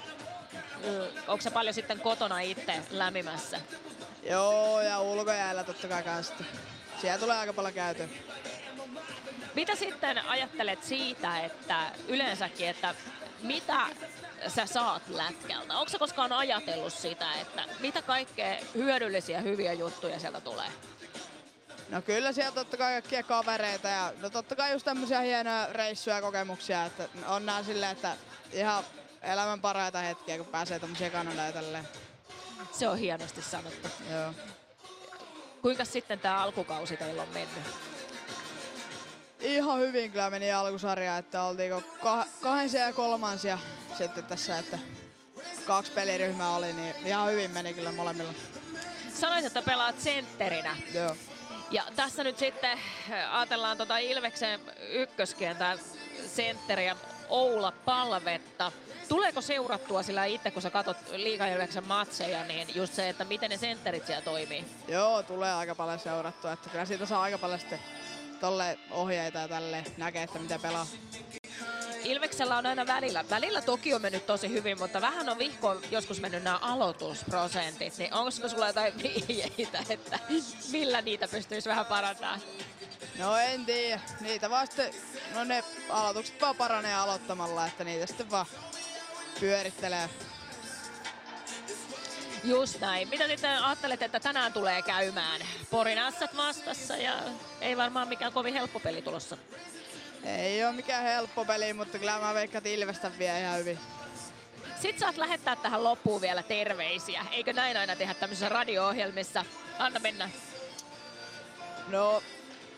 Mm, onko se paljon sitten kotona itse lämmimässä? Joo, ja ulkojäällä totta kai kanssa. Siellä tulee aika paljon käytyä. Mitä sitten ajattelet siitä, että yleensäkin, että mitä sä saat lätkältä? Onko sä koskaan ajatellut sitä, että mitä kaikkea hyödyllisiä hyviä juttuja sieltä tulee? No kyllä siellä totta kai kaikkia kavereita ja no totta kai just tämmöisiä hienoja reissuja ja kokemuksia, että on nää silleen, että ihan elämän parhaita hetkiä, kun pääsee tämmöisiä Kanadaan ja tälleen. Se on hienosti sanottu. Joo. Kuinka sitten tämä alkukausi teillä on mennyt? Ihan hyvin kyllä meni alkusarja, että oltiinko kah- kahdensia ja kolmansia sitten tässä, että kaksi peliryhmää oli, niin ihan hyvin meni kyllä molemmilla. Sanoisit, että pelaat sentterinä. Joo. Ja tässä nyt sitten äh, ajatellaan tota Ilveksen ykköskentän sentteriä Oula Palvetta. Tuleeko seurattua sillä itse, kun sä katsot Liiga Ilveksen matseja, niin just se, että miten ne sentterit siellä toimii? Joo, tulee aika paljon seurattua, että kyllä siitä saa aika paljon sitten tolle ohjeita ja tälle näkee, että mitä pelaa. Ilveksellä on aina välillä. Välillä toki on mennyt tosi hyvin, mutta vähän on vihkoon joskus mennyt nämä aloitusprosentit. Niin onko sulla jotain vihjeitä, että millä niitä pystyisi vähän parantamaan? No en tiedä, niitä vaan sitten, no ne aloitukset vaan paranee aloittamalla, että niitä sitten vaan pyörittelee. Just näin. Mitä sitten ajattelet, että tänään tulee käymään? Porin Ässät vastassa ja ei varmaan mikään kovin helppo peli tulossa. Ei ole mikään helppo peli, mutta kyllä mä veikkaan, että Ilvestä vie ihan hyvin. Sitten saat lähettää tähän loppuun vielä terveisiä. Eikö näin aina tehdä tämmöisissä radio-ohjelmissa? Anna mennä. No,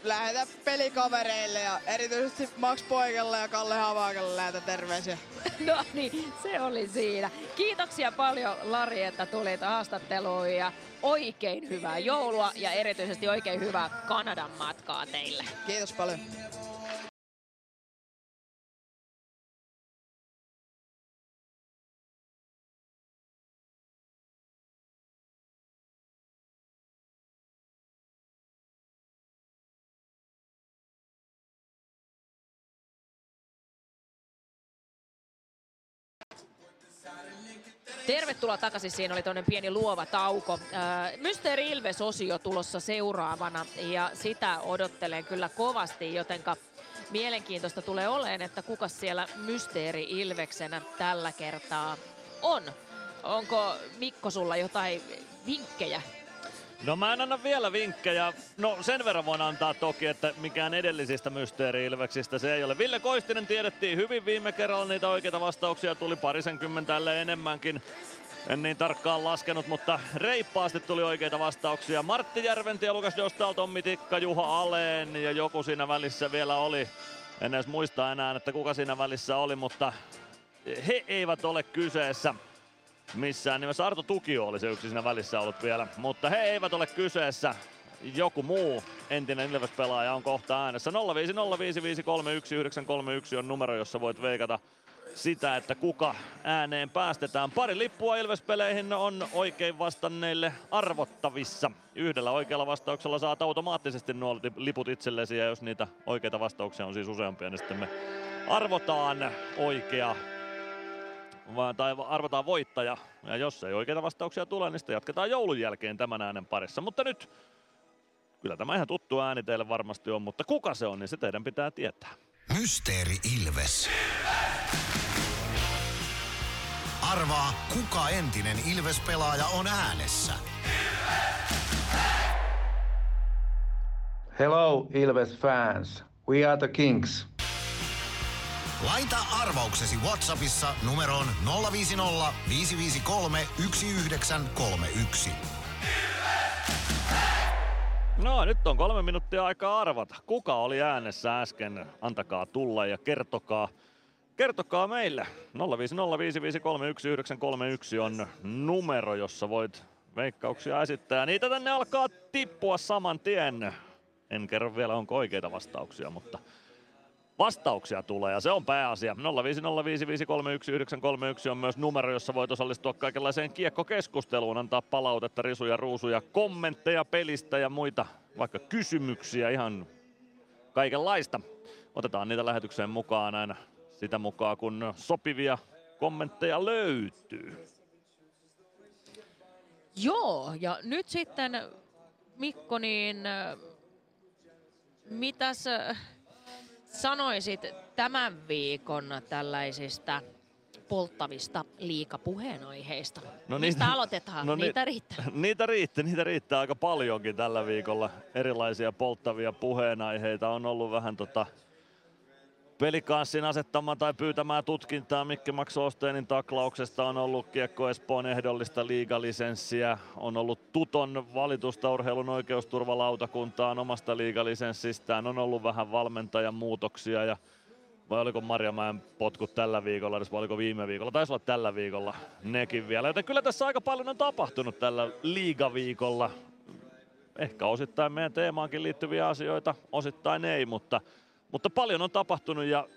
lähetä pelikavereille ja erityisesti Max Poikalle ja Kalle Havakalle lähetä terveisiä. No niin, se oli siinä. Kiitoksia paljon Lari, että tulit haastatteluun ja oikein hyvää joulua ja erityisesti oikein hyvää Kanadan matkaa teille. Kiitos paljon. Tervetuloa takaisin. Siinä oli toinen pieni luova tauko. Ää, Mysteeri Ilves-osio tulossa seuraavana ja sitä odottelen kyllä kovasti, jotenka mielenkiintoista tulee oleen, että kuka siellä Mysteeri Ilveksenä tällä kertaa on. Onko Mikko sulla jotain vinkkejä? No mä en anna vielä vinkkejä. No sen verran voin antaa toki, että mikään edellisistä mysteeri-ilveksistä se ei ole. Ville Koistinen tiedettiin hyvin viime kerralla, niitä oikeita vastauksia tuli parisenkymmentä enemmänkin. En niin tarkkaan laskenut, mutta reippaasti tuli oikeita vastauksia. Martti Järventi ja Lukas Dostal, Tommi Tikka, Juha Aleen ja joku siinä välissä vielä oli. En edes muista enää, että kuka siinä välissä oli, mutta he eivät ole kyseessä missään nimessä. Arto Tukio oli se yksi siinä välissä ollut vielä, mutta he eivät ole kyseessä. Joku muu entinen Ilves-pelaaja on kohta äänessä. 0505531 on numero, jossa voit veikata sitä, että kuka ääneen päästetään. Pari lippua Ilves-peleihin on oikein vastanneille arvottavissa. Yhdellä oikealla vastauksella saat automaattisesti nuo liput itsellesi ja jos niitä oikeita vastauksia on siis useampia, niin sitten me arvotaan oikea vaan, tai arvotaan voittaja. Ja jos ei oikeita vastauksia tule, niin sitten jatketaan joulun jälkeen tämän äänen parissa. Mutta nyt, kyllä tämä ihan tuttu ääni teille varmasti on, mutta kuka se on, niin se teidän pitää tietää. Mysteeri Ilves. Arvaa, kuka entinen Ilves-pelaaja on äänessä. Hello, Ilves fans. We are the Kings. Laita arvauksesi Whatsappissa numeroon 050 553 1931. No nyt on kolme minuuttia aikaa arvata. Kuka oli äänessä äsken? Antakaa tulla ja kertokaa. Kertokaa meille. 0505531 on numero, jossa voit veikkauksia esittää. Niitä tänne alkaa tippua saman tien. En kerro vielä onko oikeita vastauksia, mutta vastauksia tulee ja se on pääasia. 0505531 on myös numero, jossa voit osallistua kaikenlaiseen kiekkokeskusteluun, antaa palautetta, risuja, ruusuja, kommentteja pelistä ja muita, vaikka kysymyksiä, ihan kaikenlaista. Otetaan niitä lähetykseen mukaan aina sitä mukaan, kun sopivia kommentteja löytyy. Joo, ja nyt sitten Mikko, niin mitäs sanoisit tämän viikon tällaisista polttavista liikapuheenaiheista? No Mistä aloitetaan? No niitä ni- riittää. Niitä riittää, niitä riittää aika paljonkin tällä viikolla. Erilaisia polttavia puheenaiheita on ollut vähän tota pelikanssin asettamaan tai pyytämään tutkintaa Mikki Max Osteenin taklauksesta on ollut Kiekko Espoon ehdollista liigalisenssiä. On ollut Tuton valitusta urheilun oikeusturvalautakuntaan omasta liigalisenssistään. On ollut vähän valmentajan muutoksia ja vai oliko Marjamäen potkut tällä viikolla, vai oliko viime viikolla, taisi olla tällä viikolla nekin vielä. Joten kyllä tässä aika paljon on tapahtunut tällä liigaviikolla. Ehkä osittain meidän teemaankin liittyviä asioita, osittain ei, mutta mutta paljon on tapahtunut ja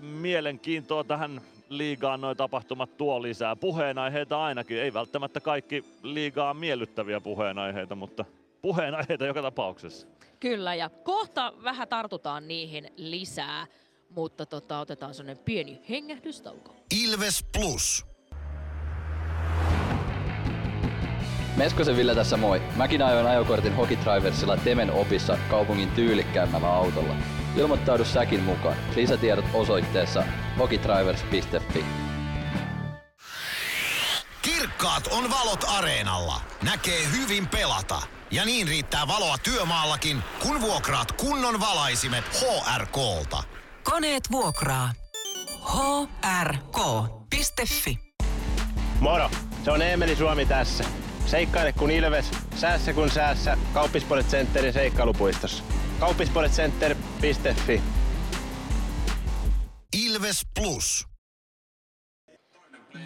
mielenkiintoa tähän liigaan noin tapahtumat tuo lisää. Puheenaiheita ainakin, ei välttämättä kaikki liigaa miellyttäviä puheenaiheita, mutta puheenaiheita joka tapauksessa. Kyllä, ja kohta vähän tartutaan niihin lisää, mutta tota, otetaan sellainen pieni hengähdystauko. Ilves Plus. Meskosen Ville tässä moi. Mäkin ajoin ajokortin Hokitriversilla Temen opissa kaupungin tyylikkäämmällä autolla. Ilmoittaudu säkin mukaan. Lisätiedot osoitteessa hokitrivers.fi. Kirkkaat on valot areenalla. Näkee hyvin pelata. Ja niin riittää valoa työmaallakin, kun vuokraat kunnon valaisimet HRKlta. Koneet vuokraa. hrk.fi Moro, se on Eemeli Suomi tässä. Seikkaile kun ilves, säässä kun säässä. Kauppispoilet Centerin seikkailupuistossa. Kauppispoiletcenter.fi Ilves Plus.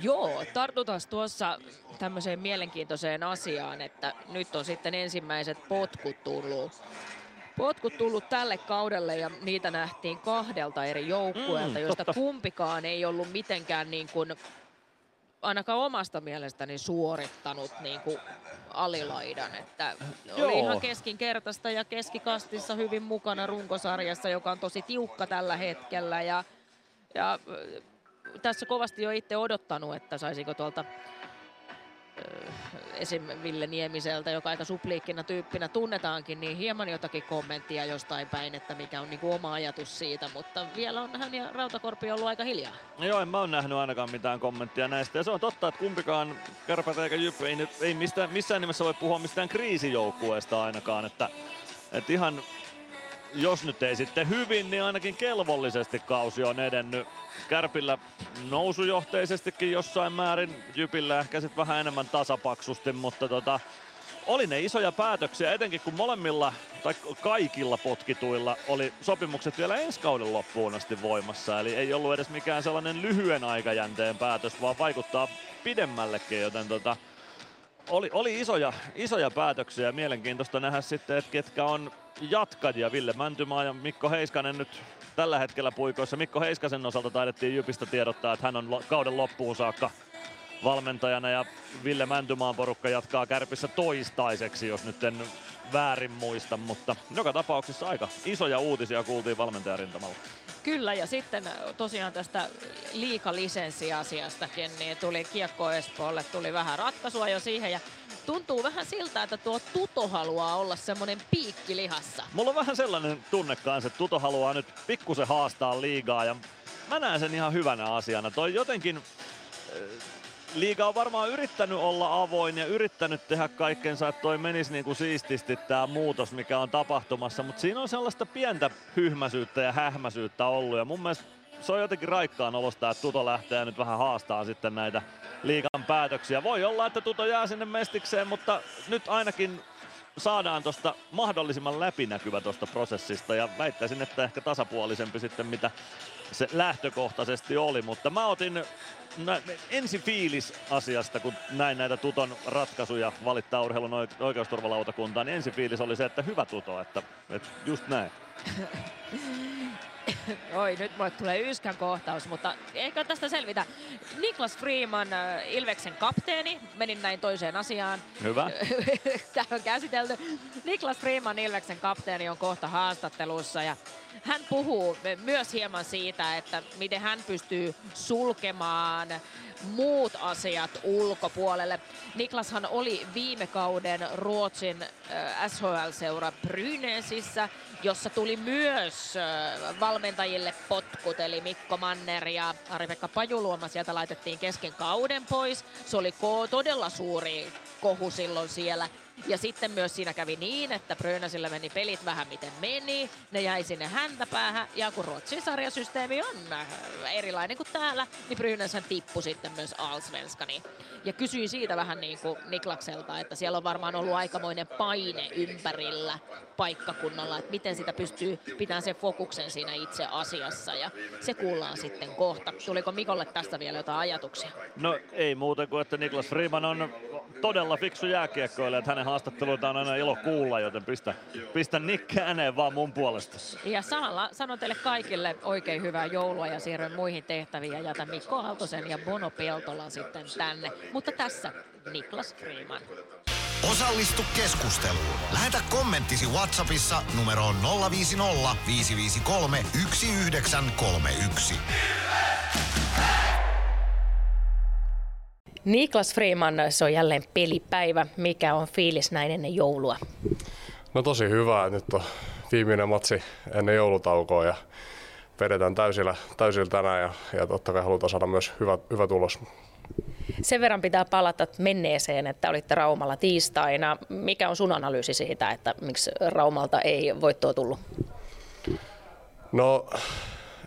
Joo, tartutaan tuossa tämmöiseen mielenkiintoiseen asiaan, että nyt on sitten ensimmäiset potkut tullut. Potkut tullut tälle kaudelle ja niitä nähtiin kahdelta eri joukkueelta, mm, joista kumpikaan ei ollut mitenkään niin kuin ainakaan omasta mielestäni suorittanut niin kuin alilaidan. Että oli ihan keskinkertaista ja keskikastissa hyvin mukana runkosarjassa, joka on tosi tiukka tällä hetkellä. Ja, ja tässä kovasti jo itse odottanut, että saisiko tuolta esim. Ville Niemiseltä, joka aika supliikkina tyyppinä tunnetaankin, niin hieman jotakin kommenttia jostain päin, että mikä on niinku oma ajatus siitä, mutta vielä on hän ja Rautakorpi ollut aika hiljaa. Joo, en mä ole nähnyt ainakaan mitään kommenttia näistä. Ja se on totta, että kumpikaan Kärpät eikä Jyp ei, ei mistään, missään nimessä voi puhua mistään kriisijoukkueesta ainakaan, että, että ihan jos nyt ei sitten hyvin, niin ainakin kelvollisesti kausi on edennyt. Kärpillä nousujohteisestikin jossain määrin, Jypillä ehkä sitten vähän enemmän tasapaksusti, mutta tota, oli ne isoja päätöksiä, etenkin kun molemmilla tai kaikilla potkituilla oli sopimukset vielä ensi kauden loppuun asti voimassa. Eli ei ollut edes mikään sellainen lyhyen aikajänteen päätös, vaan vaikuttaa pidemmällekin, joten tota, oli, oli isoja, isoja päätöksiä mielenkiintoista nähdä sitten, että ketkä on jatkajia. Ville Mäntymaa ja Mikko Heiskanen nyt tällä hetkellä puikoissa. Mikko Heiskasen osalta taidettiin Jypistä tiedottaa, että hän on kauden loppuun saakka valmentajana ja Ville Mäntymaan porukka jatkaa kärpissä toistaiseksi, jos nyt en väärin muista, mutta joka tapauksessa aika isoja uutisia kuultiin valmentajarintamalla. Kyllä, ja sitten tosiaan tästä liikalisenssiasiastakin, niin tuli Kiekko Espoolle, tuli vähän ratkaisua jo siihen, ja tuntuu vähän siltä, että tuo Tuto haluaa olla semmoinen piikki lihassa. Mulla on vähän sellainen tunne kanssa, että Tuto haluaa nyt pikkusen haastaa liigaa, ja mä näen sen ihan hyvänä asiana. Toi jotenkin liiga on varmaan yrittänyt olla avoin ja yrittänyt tehdä kaikkensa, että toi menisi niin kuin siististi tämä muutos, mikä on tapahtumassa, mutta siinä on sellaista pientä hyhmäsyyttä ja hähmäsyyttä ollut ja mun mielestä se on jotenkin raikkaan olosta, että Tuto lähtee nyt vähän haastaa sitten näitä liikan päätöksiä. Voi olla, että Tuto jää sinne mestikseen, mutta nyt ainakin saadaan tuosta mahdollisimman läpinäkyvä tuosta prosessista ja väittäisin, että ehkä tasapuolisempi sitten mitä se lähtökohtaisesti oli, mutta mä otin ensi fiilis asiasta, kun näin näitä Tuton ratkaisuja valittaa urheilun oikeusturvalautakuntaan, niin ensi fiilis oli se, että hyvä Tuto, että, että just näin. Oi, nyt mulle tulee yskän kohtaus, mutta ehkä tästä selvitä. Niklas Freeman, äh, Ilveksen kapteeni, menin näin toiseen asiaan. Hyvä. Tämä on käsitelty. Niklas Freeman, Ilveksen kapteeni, on kohta haastattelussa ja hän puhuu myös hieman siitä, että miten hän pystyy sulkemaan muut asiat ulkopuolelle. Niklashan oli viime kauden Ruotsin äh, SHL-seura Brynäsissä, jossa tuli myös valmentajille potkut, eli Mikko Manner ja Ari-Pekka Pajuluoma sieltä laitettiin kesken kauden pois. Se oli todella suuri kohu silloin siellä. Ja sitten myös siinä kävi niin, että Brönäsillä meni pelit vähän miten meni. Ne jäi sinne häntäpäähän. Ja kun Ruotsin sarjasysteemi on äh, erilainen kuin täällä, niin Brynäshän tippui sitten myös Allsvenskani. Ja kysyin siitä vähän niin kuin Niklakselta, että siellä on varmaan ollut aikamoinen paine ympärillä paikkakunnalla, että miten sitä pystyy pitämään sen fokuksen siinä itse asiassa. Ja se kuullaan sitten kohta. Tuliko Mikolle tästä vielä jotain ajatuksia? No ei muuta kuin, että Niklas Freeman on todella fiksu jääkiekkoille, että hänen haastatteluita on aina ilo kuulla, joten pistä, pistä Nick ääneen vaan mun puolesta. Ja samalla sanon teille kaikille oikein hyvää joulua ja siirryn muihin tehtäviin ja jätän Mikko Aaltosen ja Bono Peltolan sitten tänne. Mutta tässä Niklas Freeman. Osallistu keskusteluun. Lähetä kommenttisi Whatsappissa numeroon 050 553 1931. Niklas Freeman, se on jälleen pelipäivä. Mikä on fiilis näin ennen joulua? No tosi hyvä. Nyt on viimeinen matsi ennen joulutaukoa ja vedetään täysillä, täysillä tänään ja, ja totta kai halutaan saada myös hyvä, hyvä tulos. Sen verran pitää palata menneeseen, että olitte Raumalla tiistaina. Mikä on sun analyysi siitä, että miksi Raumalta ei voittoa tullut? No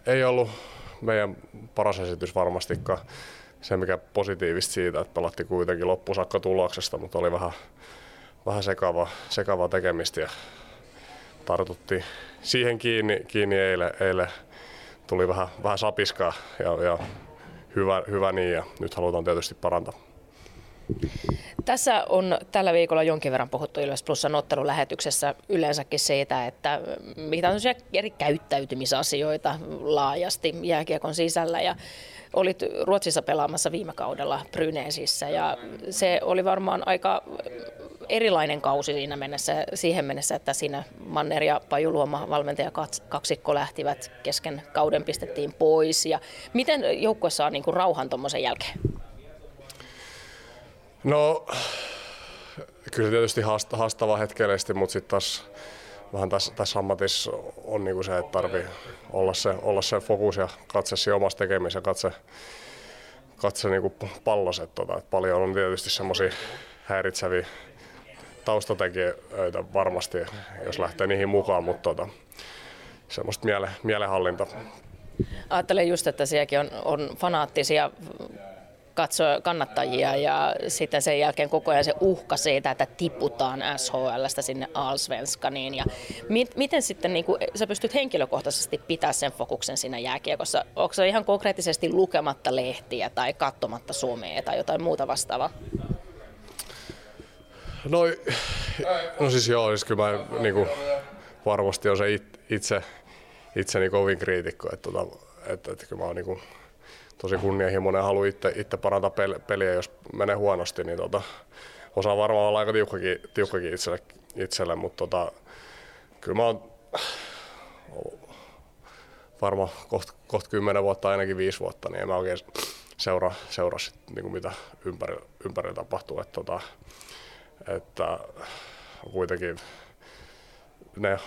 ei ollut meidän paras esitys varmastikaan se, mikä positiivista siitä, että pelattiin kuitenkin loppusakka tuloksesta, mutta oli vähän, vähän sekava, sekava tekemistä ja tartuttiin siihen kiinni, kiinni eilen, eilen tuli vähän, vähän sapiskaa ja, ja hyvä, hyvä niin ja nyt halutaan tietysti parantaa. Tässä on tällä viikolla jonkin verran puhuttu Ilves Plusan ottelulähetyksessä yleensäkin siitä, että mitä on eri käyttäytymisasioita laajasti jääkiekon sisällä ja olit Ruotsissa pelaamassa viime kaudella Bryneesissä ja se oli varmaan aika erilainen kausi siinä mennessä, siihen mennessä, että siinä Manner ja Pajuluoma valmentaja kaksikko lähtivät kesken kauden pistettiin pois. Ja miten joukkue saa niin kuin rauhan tuommoisen jälkeen? No, kyllä tietysti haastava hetkellisesti, mutta sitten taas vähän tässä, tässä ammatissa on niin kuin se, että tarvii olla se, olla se fokus ja katse siinä omassa tekemisessä ja katse, katse niin kuin. Tota. Paljon on tietysti semmoisia häiritseviä taustatekijöitä varmasti, jos lähtee niihin mukaan, mutta tota, semmoista miele, mielenhallinta. Ajattelen just, että sielläkin on, on fanaattisia katso kannattajia ja sitten sen jälkeen koko ajan se uhka siitä, että tiputaan SHLstä sinne Allsvenskaniin. Ja mit, miten sitten niin kuin, sä pystyt henkilökohtaisesti pitää sen fokuksen siinä jääkiekossa? Onko se ihan konkreettisesti lukematta lehtiä tai katsomatta somea tai jotain muuta vastaavaa? No, no siis joo, siis kyllä mä niin kuin, varmasti on se it, itse, itseni kovin kriitikko, että, että, että, että kyllä mä oon niin tosi kunnianhimoinen ja haluan itse, parantaa peliä, jos menee huonosti, niin tota, osaa varmaan olla aika tiukkakin, tiukkakin itselle, itselle mutta tota, kyllä mä oon varmaan kohta koht kymmenen vuotta, ainakin viisi vuotta, niin en mä oikein seuraa, sit, niin mitä ympäri, ympäri tapahtuu. Että, tota, että kuitenkin ne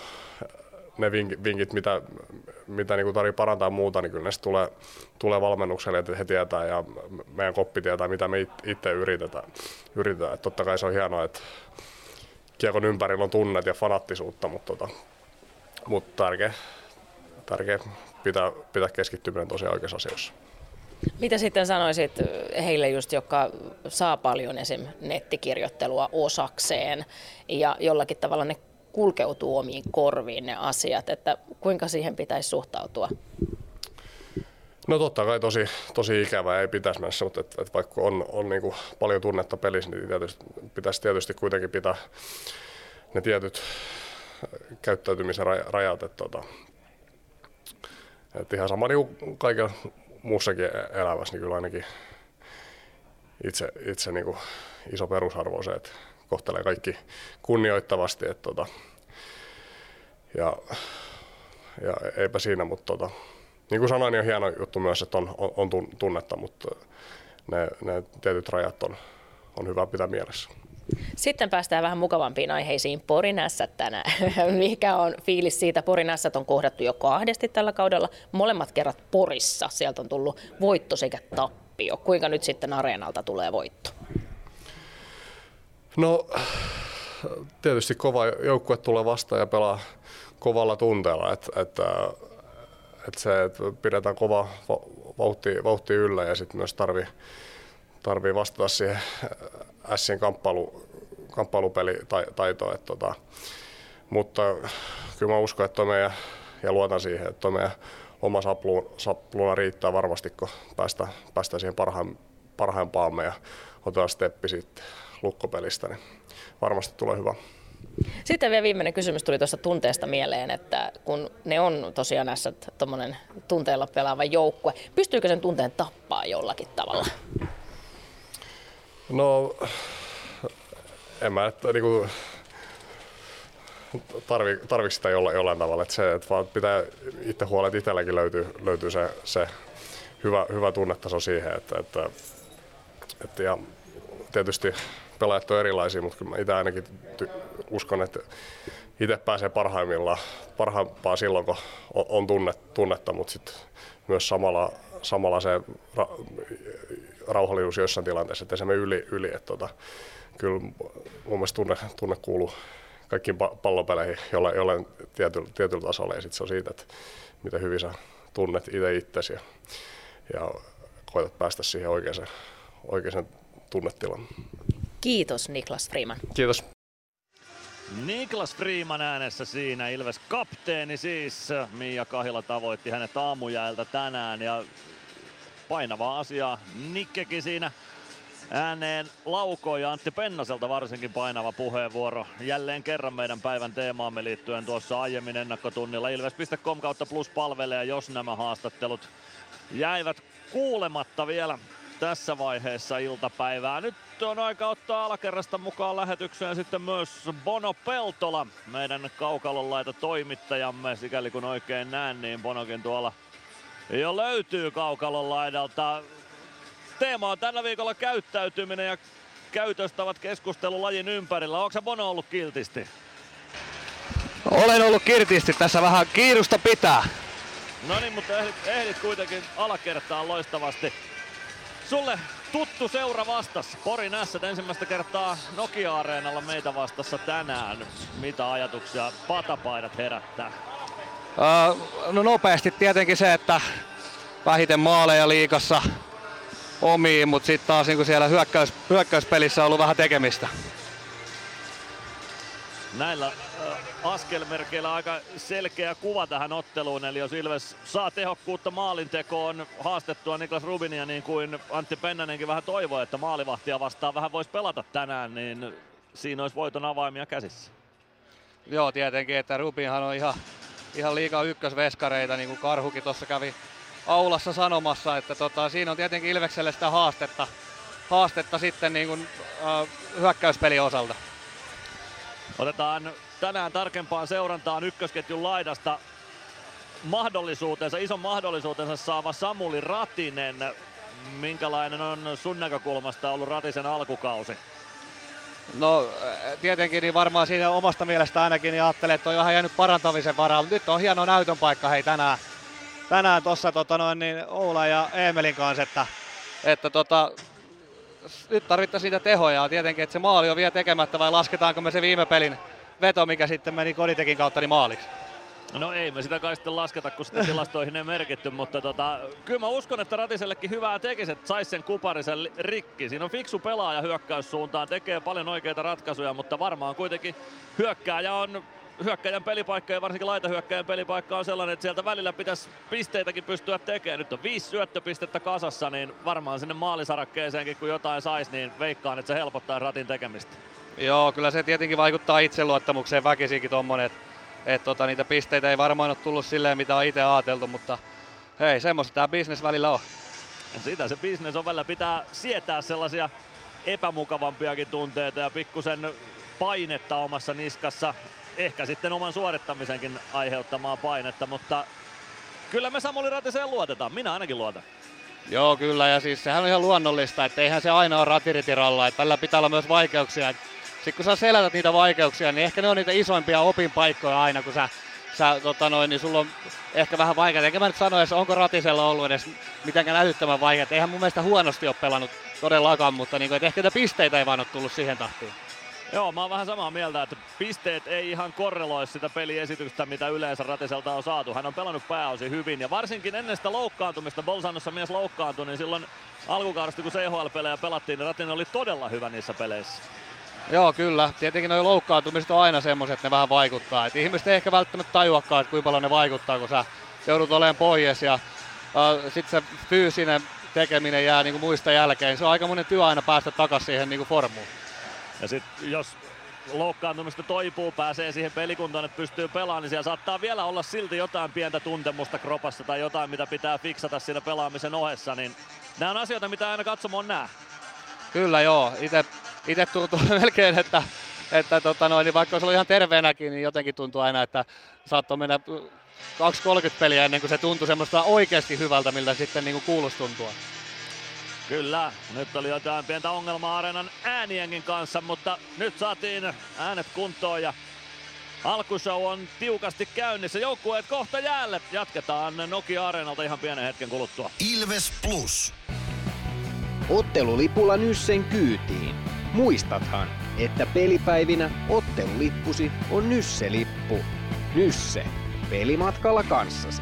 ne vinkit, mitä, mitä niin tarvitsee parantaa muuta, niin kyllä ne tulee, tulee valmennukselle, että he tietää ja meidän koppi tietää, mitä me itse yritetään. yritetään. Että totta kai se on hienoa, että kiekon ympärillä on tunnet ja fanattisuutta, mutta, tota, mutta tärkeä, tärkeä pitää, pitää keskittyminen tosiaan oikeassa asioissa. Mitä sitten sanoisit heille just, jotka saa paljon esim. nettikirjoittelua osakseen ja jollakin tavalla ne kulkeutuu omiin korviin ne asiat, että kuinka siihen pitäisi suhtautua? No totta kai tosi, tosi ikävää ei pitäisi mennä, mutta et, et vaikka on, on niin kuin paljon tunnetta pelissä, niin tietysti, pitäisi tietysti kuitenkin pitää ne tietyt käyttäytymisen rajat. Että, tota, että ihan sama niin kaikilla muussakin e-, elämässä, niin kyllä ainakin itse, itse niin kuin iso perusarvo on se, että kohtelee kaikki kunnioittavasti. Että tota, ja, ja eipä siinä, mutta tota, niin kuin sanoin, niin on hieno juttu myös, että on, on, on tunnetta, mutta ne, ne tietyt rajat on, on hyvä pitää mielessä. Sitten päästään vähän mukavampiin aiheisiin. Porinässät tänään. Mikä on fiilis siitä? Porinässät on kohdattu jo kahdesti tällä kaudella. Molemmat kerrat Porissa. Sieltä on tullut voitto sekä tappio. Kuinka nyt sitten areenalta tulee voitto? No tietysti kova joukkue tulee vastaan ja pelaa kovalla tunteella, että, että, että se, että pidetään kova vauhti, vauhti yllä ja sitten myös tarvii tarvii vastata siihen Sien kamppailu, kamppailupelitaitoon. Että, tota, mutta kyllä mä uskon, että meidän, ja luotan siihen, että meidän oma sapluuna riittää varmasti, kun päästä, päästä siihen parhaan, parhaimpaamme ja otetaan steppi sitten lukkopelistä, niin varmasti tulee hyvä. Sitten vielä viimeinen kysymys tuli tuosta tunteesta mieleen, että kun ne on tosiaan näissä tuommoinen tunteella pelaava joukkue, pystyykö sen tunteen tappaa jollakin tavalla? No, en mä, että niinku, tarvi, tarvitse sitä jollain, jollain tavalla. Että se, että vaan pitää itse huolella, että itselläkin löytyy, löytyy se, se hyvä, hyvä tunnetaso siihen, että, että, että ja tietysti pelaajat on erilaisia, mutta kyllä mä itse ainakin ty- uskon, että itse pääsee parhaimmillaan, parhaimpaa silloin, kun on tunne, tunnetta, mutta sitten myös samalla, samalla se ra- rauhallisuus joissain tilanteissa, että se me yli. yli että tota, kyllä mun mielestä tunne, tunne kuuluu kaikkiin pallopeleihin jollain, jollain tietyllä, tietyllä tasolla ja sitten se on siitä, että miten hyvin sä tunnet itse itsesi ja, ja koetat päästä siihen oikeaan, oikeaan tunnetilaan. Kiitos Niklas Freeman. Kiitos. Niklas Freeman äänessä siinä, Ilves kapteeni siis. Mia Kahila tavoitti hänet aamujäältä tänään ja painavaa asiaa Nikkekin siinä ääneen laukoi ja Antti Pennaselta varsinkin painava puheenvuoro. Jälleen kerran meidän päivän teemaamme liittyen tuossa aiemmin ennakkotunnilla. Ilves.com kautta plus palvelee, jos nämä haastattelut jäivät kuulematta vielä tässä vaiheessa iltapäivää. Nyt on aika ottaa alakerrasta mukaan lähetykseen sitten myös Bono Peltola, meidän kaukalon laita toimittajamme. Sikäli kun oikein näen, niin Bonokin tuolla jo löytyy kaukalon laidalta. Teema on tällä viikolla käyttäytyminen ja käytöstä ovat keskustelu lajin ympärillä. Onko se Bono ollut kiltisti? Olen ollut kiltisti. Tässä vähän kiirusta pitää. No niin, mutta ehdit, ehdit kuitenkin alakertaan loistavasti. Sulle tuttu seura vastas. Porin Ässät ensimmäistä kertaa Nokia-areenalla meitä vastassa tänään. Mitä ajatuksia patapaidat herättää? no nopeasti tietenkin se, että vähiten maaleja liikassa omiin, mutta sitten taas niin siellä hyökkäys, hyökkäyspelissä on ollut vähän tekemistä. Näillä askelmerkeillä aika selkeä kuva tähän otteluun, eli jos Ilves saa tehokkuutta maalintekoon haastettua Niklas Rubinia niin kuin Antti Pennanenkin vähän toivoi, että maalivahtia vastaan vähän voisi pelata tänään, niin siinä olisi voiton avaimia käsissä. Joo, tietenkin, että Rubinhan on ihan, ihan liikaa ykkösveskareita, niin kuin Karhukin tuossa kävi aulassa sanomassa, että tota, siinä on tietenkin Ilvekselle sitä haastetta, haastetta sitten niin kuin, äh, hyökkäyspelin osalta. Otetaan tänään tarkempaan seurantaan ykkösketjun laidasta mahdollisuutensa, ison mahdollisuutensa saava Samuli Ratinen. Minkälainen on sun näkökulmasta ollut Ratisen alkukausi? No tietenkin niin varmaan siinä omasta mielestä ainakin niin ajattelee, että on ihan jäänyt parantamisen varaa, mutta nyt on hieno näytön paikka hei tänään, tänään tuossa tota noin, niin Oula ja Eemelin kanssa, että, että tota, nyt tarvittaisiin niitä tehoja. Tietenkin, että se maali on vielä tekemättä vai lasketaanko me se viime pelin veto, mikä sitten meni Koditekin kautta niin maaliksi? No ei me sitä kai sitten lasketa, kun sitä tilastoihin ei merkitty, mutta tota, kyllä mä uskon, että Ratisellekin hyvää tekisi, että saisi sen kuparisen rikki. Siinä on fiksu pelaaja hyökkäyssuuntaan, tekee paljon oikeita ratkaisuja, mutta varmaan kuitenkin hyökkääjä on hyökkäjän pelipaikka ja varsinkin laitahyökkäjän pelipaikka on sellainen, että sieltä välillä pitäisi pisteitäkin pystyä tekemään. Nyt on viisi syöttöpistettä kasassa, niin varmaan sinne maalisarakkeeseenkin kun jotain saisi, niin veikkaan, että se helpottaa ratin tekemistä. Joo, kyllä se tietenkin vaikuttaa itseluottamukseen väkisinkin tuommoinen, että et tota, niitä pisteitä ei varmaan ole tullut silleen, mitä on itse ajateltu, mutta hei, semmoista tämä bisnes välillä on. Sitä se bisnes on välillä. Pitää sietää sellaisia epämukavampiakin tunteita ja pikkusen painetta omassa niskassa ehkä sitten oman suorittamisenkin aiheuttamaa painetta, mutta kyllä me Samuli Ratiseen luotetaan. Minä ainakin luotan. Joo, kyllä, ja siis sehän on ihan luonnollista, että eihän se aina ole ratiritiralla, että tällä pitää olla myös vaikeuksia. Sitten kun sä selätät niitä vaikeuksia, niin ehkä ne on niitä isoimpia opinpaikkoja aina, kun sä, sä tota noin, niin sulla on ehkä vähän vaikeaa. Enkä mä nyt sano, että onko Ratisella ollut edes mitenkään älyttömän vaikeaa. Eihän mun mielestä huonosti ole pelannut todellakaan, mutta niin kuin, että ehkä niitä pisteitä ei vaan ole tullut siihen tahtiin. Joo, mä oon vähän samaa mieltä, että pisteet ei ihan korreloi sitä peliesitystä, mitä yleensä Ratiselta on saatu. Hän on pelannut pääosin hyvin ja varsinkin ennen sitä loukkaantumista, Bolsanossa mies loukkaantui, niin silloin alkukaudesta kun CHL-pelejä pelattiin, niin Ratinen oli todella hyvä niissä peleissä. Joo, kyllä. Tietenkin nuo loukkaantumiset on aina semmoiset, että ne vähän vaikuttaa. Et ihmiset ei ehkä välttämättä tajuakaan, että kuinka paljon ne vaikuttaa, kun sä joudut olemaan pois ja äh, sitten se fyysinen tekeminen jää niin kuin muista jälkeen. Se on aika monen työ aina päästä takaisin siihen niin kuin formuun. Ja sitten jos loukkaantumista toipuu, pääsee siihen pelikuntaan, että pystyy pelaamaan, niin siellä saattaa vielä olla silti jotain pientä tuntemusta kropassa tai jotain, mitä pitää fiksata siinä pelaamisen ohessa, niin nämä on asioita, mitä aina katsomoon näe. Kyllä joo, itse tuntuu melkein, että, että tota noin, niin vaikka olisi ollut ihan terveenäkin, niin jotenkin tuntuu aina, että saattoi mennä 2-30 peliä ennen kuin se tuntui semmoista oikeasti hyvältä, miltä sitten niin kuuluisi tuntua. Kyllä, nyt oli jotain pientä ongelmaa areenan äänienkin kanssa, mutta nyt saatiin äänet kuntoon ja alkushow on tiukasti käynnissä. Joukkueet kohta jäälle. Jatketaan Nokia Areenalta ihan pienen hetken kuluttua. Ilves Plus. Ottelulipulla Nyssen kyytiin. Muistathan, että pelipäivinä ottelulippusi on Nysse-lippu. Nysse. Pelimatkalla kanssasi.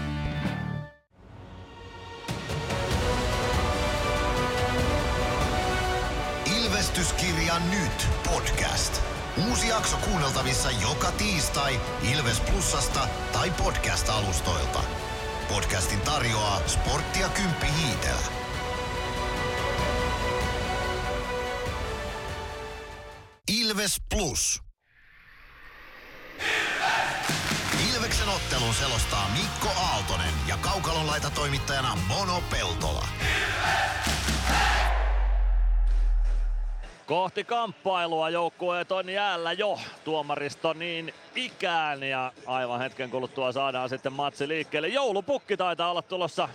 Ilvestyskirja nyt podcast. Uusi jakso kuunneltavissa joka tiistai Ilves Plusasta tai podcast-alustoilta. Podcastin tarjoaa Sporttia Kymppi Hiitellä. Ilves Plus. Ilveksen ottelun selostaa Mikko Aaltonen ja Kaukalon laita toimittajana Mono Peltola. Kohti kamppailua joukkueet on jäällä jo tuomaristo niin ikään ja aivan hetken kuluttua saadaan sitten matsi liikkeelle. Joulupukki taitaa olla tulossa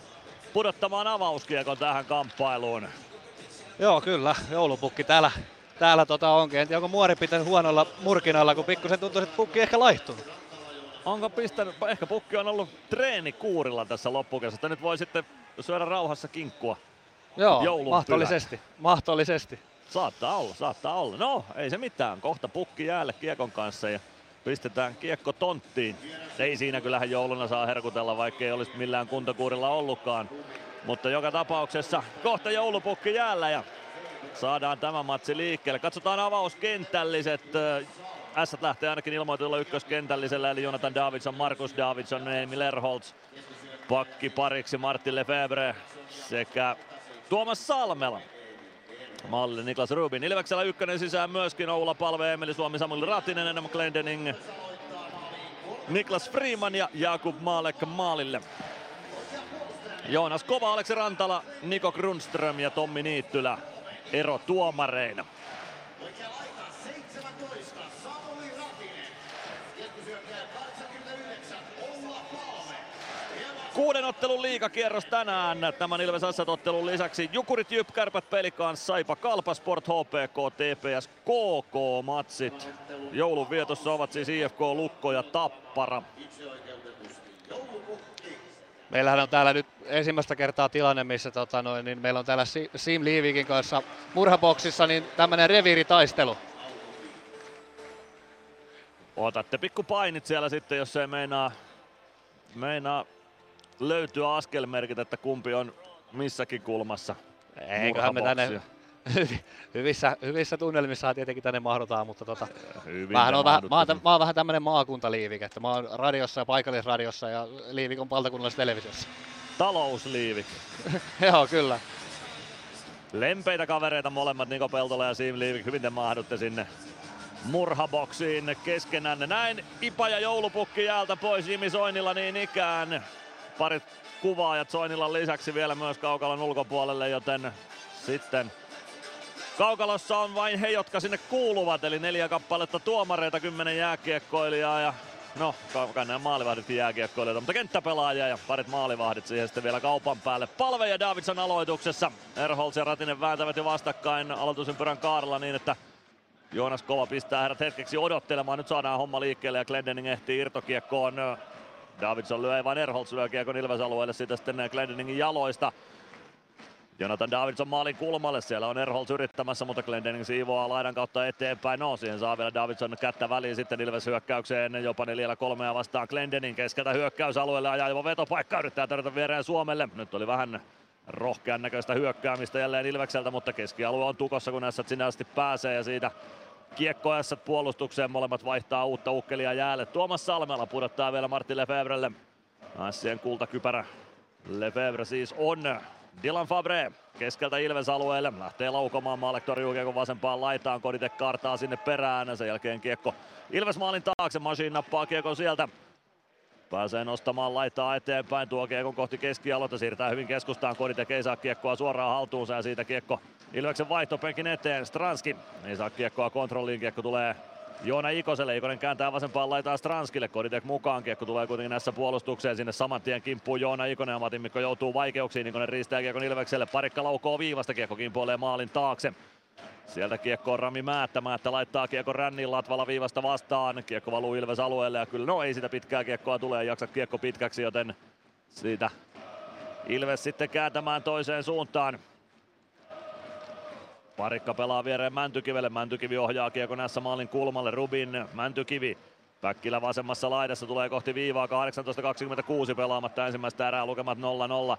pudottamaan avauskiekon tähän kamppailuun. Joo, kyllä. Joulupukki täällä, täällä tota onkin. En tiedä, onko muori pitänyt huonolla murkinalla, kun pikkusen tuntuu, että pukki ehkä laihtunut. Onko pistänyt, ehkä pukki on ollut treenikuurilla tässä loppukesästä. Nyt voi sitten syödä rauhassa kinkkua. Joo, Joulun mahdollisesti. Mahdollisesti. Saattaa olla, saattaa olla. No, ei se mitään. Kohta pukki jäälle kiekon kanssa ja pistetään kiekko tonttiin. Ei siinä kyllähän jouluna saa herkutella, vaikka ei olisi millään kuntokuurilla ollutkaan. Mutta joka tapauksessa kohta joulupukki jäällä ja saadaan tämä matsi liikkeelle. Katsotaan avauskentälliset. S lähtee ainakin ilmoitulla ykköskentällisellä, eli Jonathan Davidson, Markus Davidson, Emil Lerholtz. Pakki pariksi Martin Lefebvre sekä Tuomas Salmela. Malli Niklas Rubin. Ilveksellä ykkönen sisään myöskin Oula Palve, Emeli Suomi, Samuel Ratinen, Enam Glendening, Niklas Freeman ja Jakub Maalek maalille. Joonas Kova, Aleksi Rantala, Niko Grundström ja Tommi Niittylä ero tuomareina. Kuuden ottelun liikakierros tänään. Tämän Ilves ottelun lisäksi Jukurit, Jyp, Kärpät, Pelikans, Saipa, Kalpa, Sport, HPK, TPS, KK matsit. Joulun vietossa ovat siis IFK, Lukko ja Tappara. Meillähän on täällä nyt ensimmäistä kertaa tilanne, missä tota noin, niin meillä on täällä Sim Liivikin kanssa murhaboksissa niin tämmönen reviiritaistelu. Otatte pikku painit siellä sitten, jos ei meinaa, meinaa löytyä askelmerkit, että kumpi on missäkin kulmassa. Eiköhän me tänne hyvissä, hyvissä tunnelmissa tietenkin tänne mahdutaan, mutta tota, vähän on vähän, mä, oon, mä oon vähän tämmönen maakuntaliivik, että mä oon radiossa ja paikallisradiossa ja liivik on valtakunnallisessa televisiossa. Talousliivik. Joo, kyllä. Lempeitä kavereita molemmat, Niko Peltola ja Siim Liivik, hyvin te mahdutte sinne murhaboksiin keskenään. Näin Ipa ja joulupukki jäältä pois Jimi Soinilla niin ikään. Parit kuvaajat Soinilan lisäksi vielä myös Kaukalon ulkopuolelle, joten sitten Kaukalossa on vain he, jotka sinne kuuluvat, eli neljä kappaletta tuomareita, kymmenen jääkiekkoilijaa ja no, nämä maalivahdit jääkiekkoilijoita, mutta kenttäpelaajia ja parit maalivahdit siihen sitten vielä kaupan päälle. Palve ja Davidson aloituksessa. Erholz ja Ratinen vääntävät jo vastakkain aloitusympyrän kaarella niin, että Joonas Kova pistää herrat hetkeksi odottelemaan. Nyt saadaan homma liikkeelle ja Glendening ehtii irtokiekkoon. Davidson lyö, vain Erholz lyö kiekon Ilves-alueelle siitä sitten Glendeningin jaloista. Jonathan Davidson maalin kulmalle, siellä on Erholz yrittämässä, mutta Glendening siivoaa laidan kautta eteenpäin. No, siihen saa vielä Davidson kättä väliin sitten Ilves hyökkäykseen, jopa neljällä kolmea vastaan Glendening keskeltä hyökkäysalueelle, ajaa jopa vetopaikka, yrittää tarjota viereen Suomelle. Nyt oli vähän rohkean näköistä hyökkäämistä jälleen Ilvekseltä, mutta keskialue on tukossa, kun näissä sinne asti pääsee ja siitä kiekkoajassa puolustukseen molemmat vaihtaa uutta ukkelia jäälle. Tuomas Salmela pudottaa vielä Martin Lefevrelle. Assien kultakypärä Lefebvre siis on Dylan Fabre keskeltä Ilves alueelle. Lähtee laukomaan Maalek torjuu vasempaan laitaan. Kodite kartaa sinne perään. Sen jälkeen kiekko Ilves maalin taakse. Machine nappaa kiekon sieltä. Pääsee nostamaan laitaa eteenpäin. Tuo kiekon kohti keskialota. Siirtää hyvin keskustaan. Kodite ei saa kiekkoa suoraan haltuunsa ja siitä kiekko Ilveksen vaihtopenkin eteen. Stranski ei saa kiekkoa kontrolliin. Kiekko tulee Joona Ikoselle. Ikonen kääntää vasempaan laitaa Stranskille. Koditek mukaan. Kiekko tulee kuitenkin näissä puolustukseen. Sinne saman tien kimppuu Joona Ikonen ja Matin Mikko joutuu vaikeuksiin. Ikonen riistää kiekon Ilvekselle. Parikka laukoo viivasta. Kiekko kimpoilee maalin taakse. Sieltä kiekko on Rami Määttä. Määttä laittaa kiekko rännin Latvala viivasta vastaan. Kiekko valuu Ilves alueelle ja kyllä no ei sitä pitkää kiekkoa tule. Jaksa kiekko pitkäksi joten siitä Ilves sitten kääntämään toiseen suuntaan. Parikka pelaa viereen Mäntykivelle. Mäntykivi ohjaa kiekko näissä maalin kulmalle. Rubin, Mäntykivi. Päkkilä vasemmassa laidassa tulee kohti viivaa. 18.26 pelaamatta ensimmäistä erää lukemat 0-0.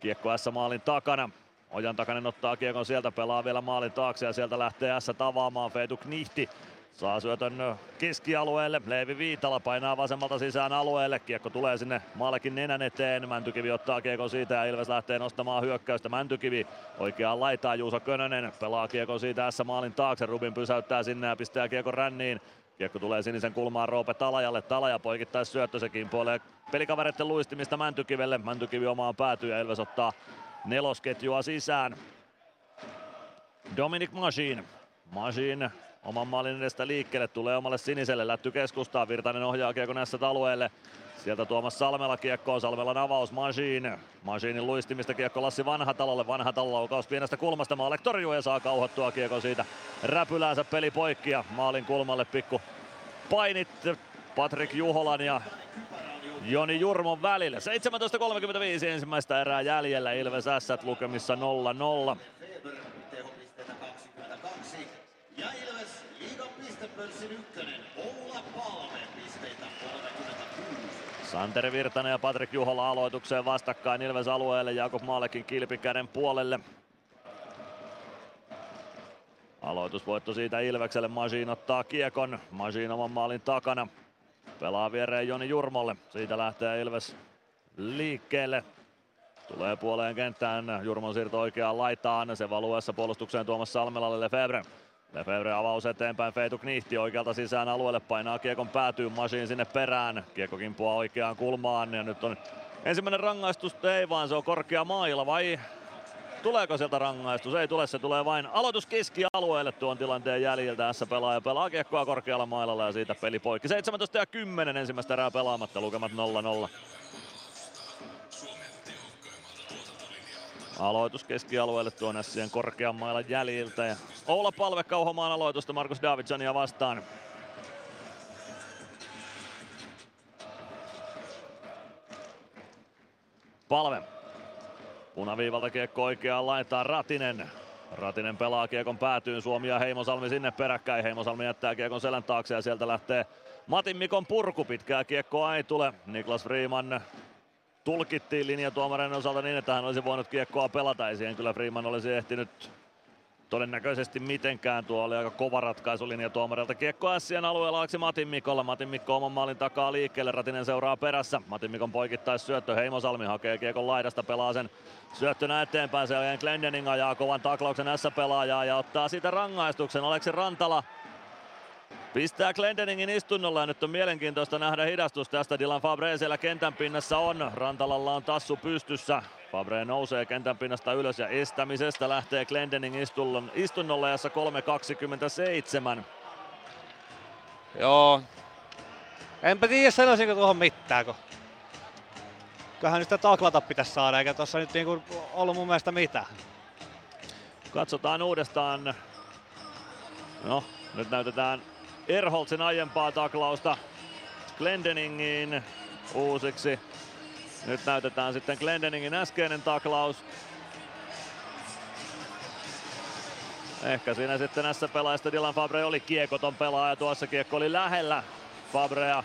Kiekko S maalin takana. Ojan takainen ottaa kiekon sieltä, pelaa vielä maalin taakse ja sieltä lähtee S tavaamaan Feetu Knihti. Saa syötön keskialueelle. Leevi Viitala painaa vasemmalta sisään alueelle. Kiekko tulee sinne Maalekin nenän eteen. Mäntykivi ottaa kiekon siitä ja Ilves lähtee nostamaan hyökkäystä. Mäntykivi oikeaan laitaan Juuso Könönen. Pelaa kiekon siitä S maalin taakse. Rubin pysäyttää sinne ja pistää kiekon ränniin. Kiekko tulee sinisen kulmaan Roope Talajalle. Talaja poikittais syöttö se kimpoilee pelikavereiden luistimista Mäntykivelle. Mäntykivi omaan päätyy ja Ilves ottaa nelosketjua sisään. Dominic Machine Machine oman maalin edestä liikkeelle, tulee omalle siniselle, lätty keskustaa, Virtanen ohjaa kiekon näissä alueelle. Sieltä Tuomas Salmela kiekkoon, Salmelan avaus Machine. Machinein luistimista kiekko Lassi Vanhatalolle, Vanhatalo laukaus pienestä kulmasta, Maalek torjuu ja saa kauhottua kiekon siitä räpyläänsä peli poikki ja maalin kulmalle pikku painit Patrik Juholan ja Joni Jurmon välillä. 17.35 ensimmäistä erää jäljellä Ilves Ässät lukemissa 0-0. Ja Ilves liigan pistepörssin ykkönen, Oula Palme, pisteitä 36. Santeri Virtanen ja Patrik Juhola aloitukseen vastakkain Ilves alueelle, Jakob Maalekin kilpikäden puolelle. Aloitusvoitto siitä Ilvekselle, Masin ottaa kiekon, Masin oman maalin takana. Pelaa viereen Joni Jurmolle, siitä lähtee Ilves liikkeelle. Tulee puoleen kenttään, Jurmon siirto oikeaan laitaan, se valuessa puolustukseen Tuomas Salmelalle. Lefebvre. Lefebvre avaus eteenpäin, Feitu Knihti oikealta sisään alueelle, painaa kiekon päätyy, Masiin sinne perään. Kiekko kimpuaa oikeaan kulmaan. Ja nyt on ensimmäinen rangaistus, ei vaan se on korkea maila vai tuleeko sieltä rangaistus? Ei tule, se tulee vain aloitus keskialueelle tuon tilanteen jäljiltä. S pelaaja pelaa kiekkoa korkealla mailalla ja siitä peli poikki. 17 ja 10 ensimmäistä erää pelaamatta, lukemat 0-0. Aloitus keskialueelle tuon Essien korkean mailan jäljiltä. Ja Oula Palve kauhomaan aloitusta Markus Davidsonia vastaan. Palve. Punaviivalta kiekko oikeaan laitaan Ratinen. Ratinen pelaa kiekon päätyyn, Suomi ja Heimosalmi sinne peräkkäin. Heimosalmi jättää kiekon selän taakse ja sieltä lähtee Matin Mikon purku. Pitkää kiekkoa ei tule. Niklas Freeman tulkittiin linjatuomarin osalta niin, että hän olisi voinut kiekkoa pelata. Ei siihen kyllä Freeman olisi ehtinyt todennäköisesti mitenkään. Tuo oli aika kova ratkaisu linjatuomarilta. Kiekko Sien alueella Aleksi Matin Mikolla. Matin Mikko oman maalin takaa liikkeelle. Ratinen seuraa perässä. Matin Mikon poikittais syöttö. Heimosalmi hakee kiekon laidasta. Pelaa sen syöttönä eteenpäin. Se on Glendening ajaa kovan taklauksen S-pelaajaa ja ottaa siitä rangaistuksen. Aleksi Rantala Pistää Glendeningin istunnolla ja nyt on mielenkiintoista nähdä hidastus tästä. Dylan Fabre siellä kentän pinnassa on. Rantalalla on tassu pystyssä. Fabre nousee kentän pinnasta ylös ja estämisestä lähtee Glendening istunnolla jossa 3.27. Joo. Enpä tiedä sanoisinko tuohon mitään, kun kyllähän nyt sitä taklata pitäisi saada, eikä tuossa nyt niinku ollut mun mielestä mitään. Katsotaan uudestaan. No, nyt näytetään Erholtsin aiempaa taklausta Glendeningin uusiksi. Nyt näytetään sitten Glendeningin äskeinen taklaus. Ehkä siinä sitten näissä pelaajista Dylan Fabre oli kiekoton pelaaja. Tuossa kiekko oli lähellä Fabrea.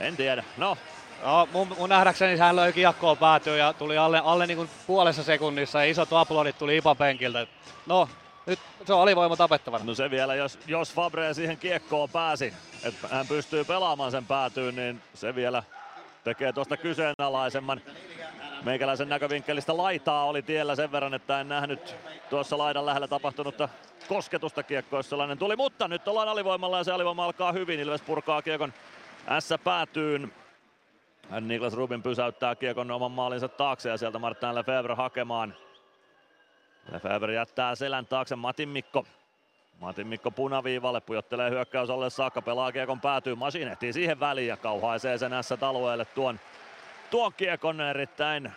En tiedä. No, No, mun, mun nähdäkseni hän löi kiekkoa päätyä ja tuli alle, alle niin puolessa sekunnissa ja isot aplodit tuli Ipa penkiltä. No, nyt se on alivoima tapettavana. No se vielä, jos, jos Fabre siihen kiekkoon pääsi, että hän pystyy pelaamaan sen päätyyn, niin se vielä tekee tuosta kyseenalaisemman. Meikäläisen näkövinkkelistä laitaa oli tiellä sen verran, että en nähnyt tuossa laidan lähellä tapahtunutta kosketusta kiekko, jos sellainen tuli. Mutta nyt ollaan alivoimalla ja se alivoima alkaa hyvin. Ilves purkaa kiekon S päätyyn. Niklas Rubin pysäyttää kiekon oman maalinsa taakse ja sieltä Martin Lefebvre hakemaan. Lefebvre jättää selän taakse Matin Mikko. Matin Mikko punaviivalle, pujottelee hyökkäys alle saakka, pelaa kiekon päätyy, Masin ehtii siihen väliin ja kauhaisee sen S-alueelle tuon, tuon kiekon erittäin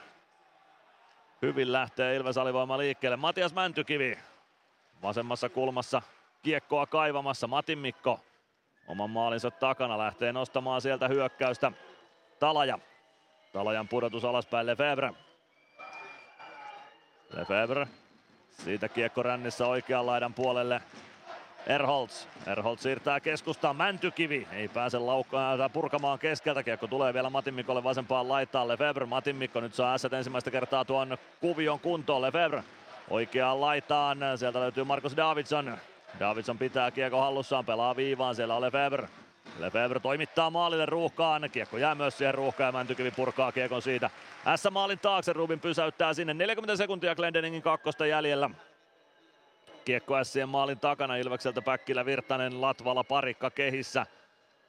hyvin lähtee Ilves alivoima liikkeelle. Matias Mäntykivi vasemmassa kulmassa kiekkoa kaivamassa, Matin Mikko oman maalinsa takana lähtee nostamaan sieltä hyökkäystä. Talaja. Talajan pudotus alaspäin Lefebvre. Lefebvre. Siitä kiekko rännissä oikean laidan puolelle. Erholz. Erholz siirtää keskustaan. Mäntykivi ei pääse laukkaan, purkamaan keskeltä. Kiekko tulee vielä Matin Mikolle vasempaan laitaan. Lefebvre. Matin Mikko nyt saa ässät ensimmäistä kertaa tuon kuvion kuntoon. Lefebvre oikeaan laitaan. Sieltä löytyy Markus Davidson. Davidson pitää kiekko hallussaan, pelaa viivaan. Siellä on Lefebvre. Lefebvre toimittaa maalille ruuhkaan. Kiekko jää myös siihen ruuhkaan ja Mäntykivi purkaa kiekon siitä. S-maalin taakse Rubin pysäyttää sinne. 40 sekuntia Glendeningin kakkosta jäljellä. Kiekko Sien maalin takana Ilvekseltä Päkkilä Virtanen, Latvala parikka kehissä.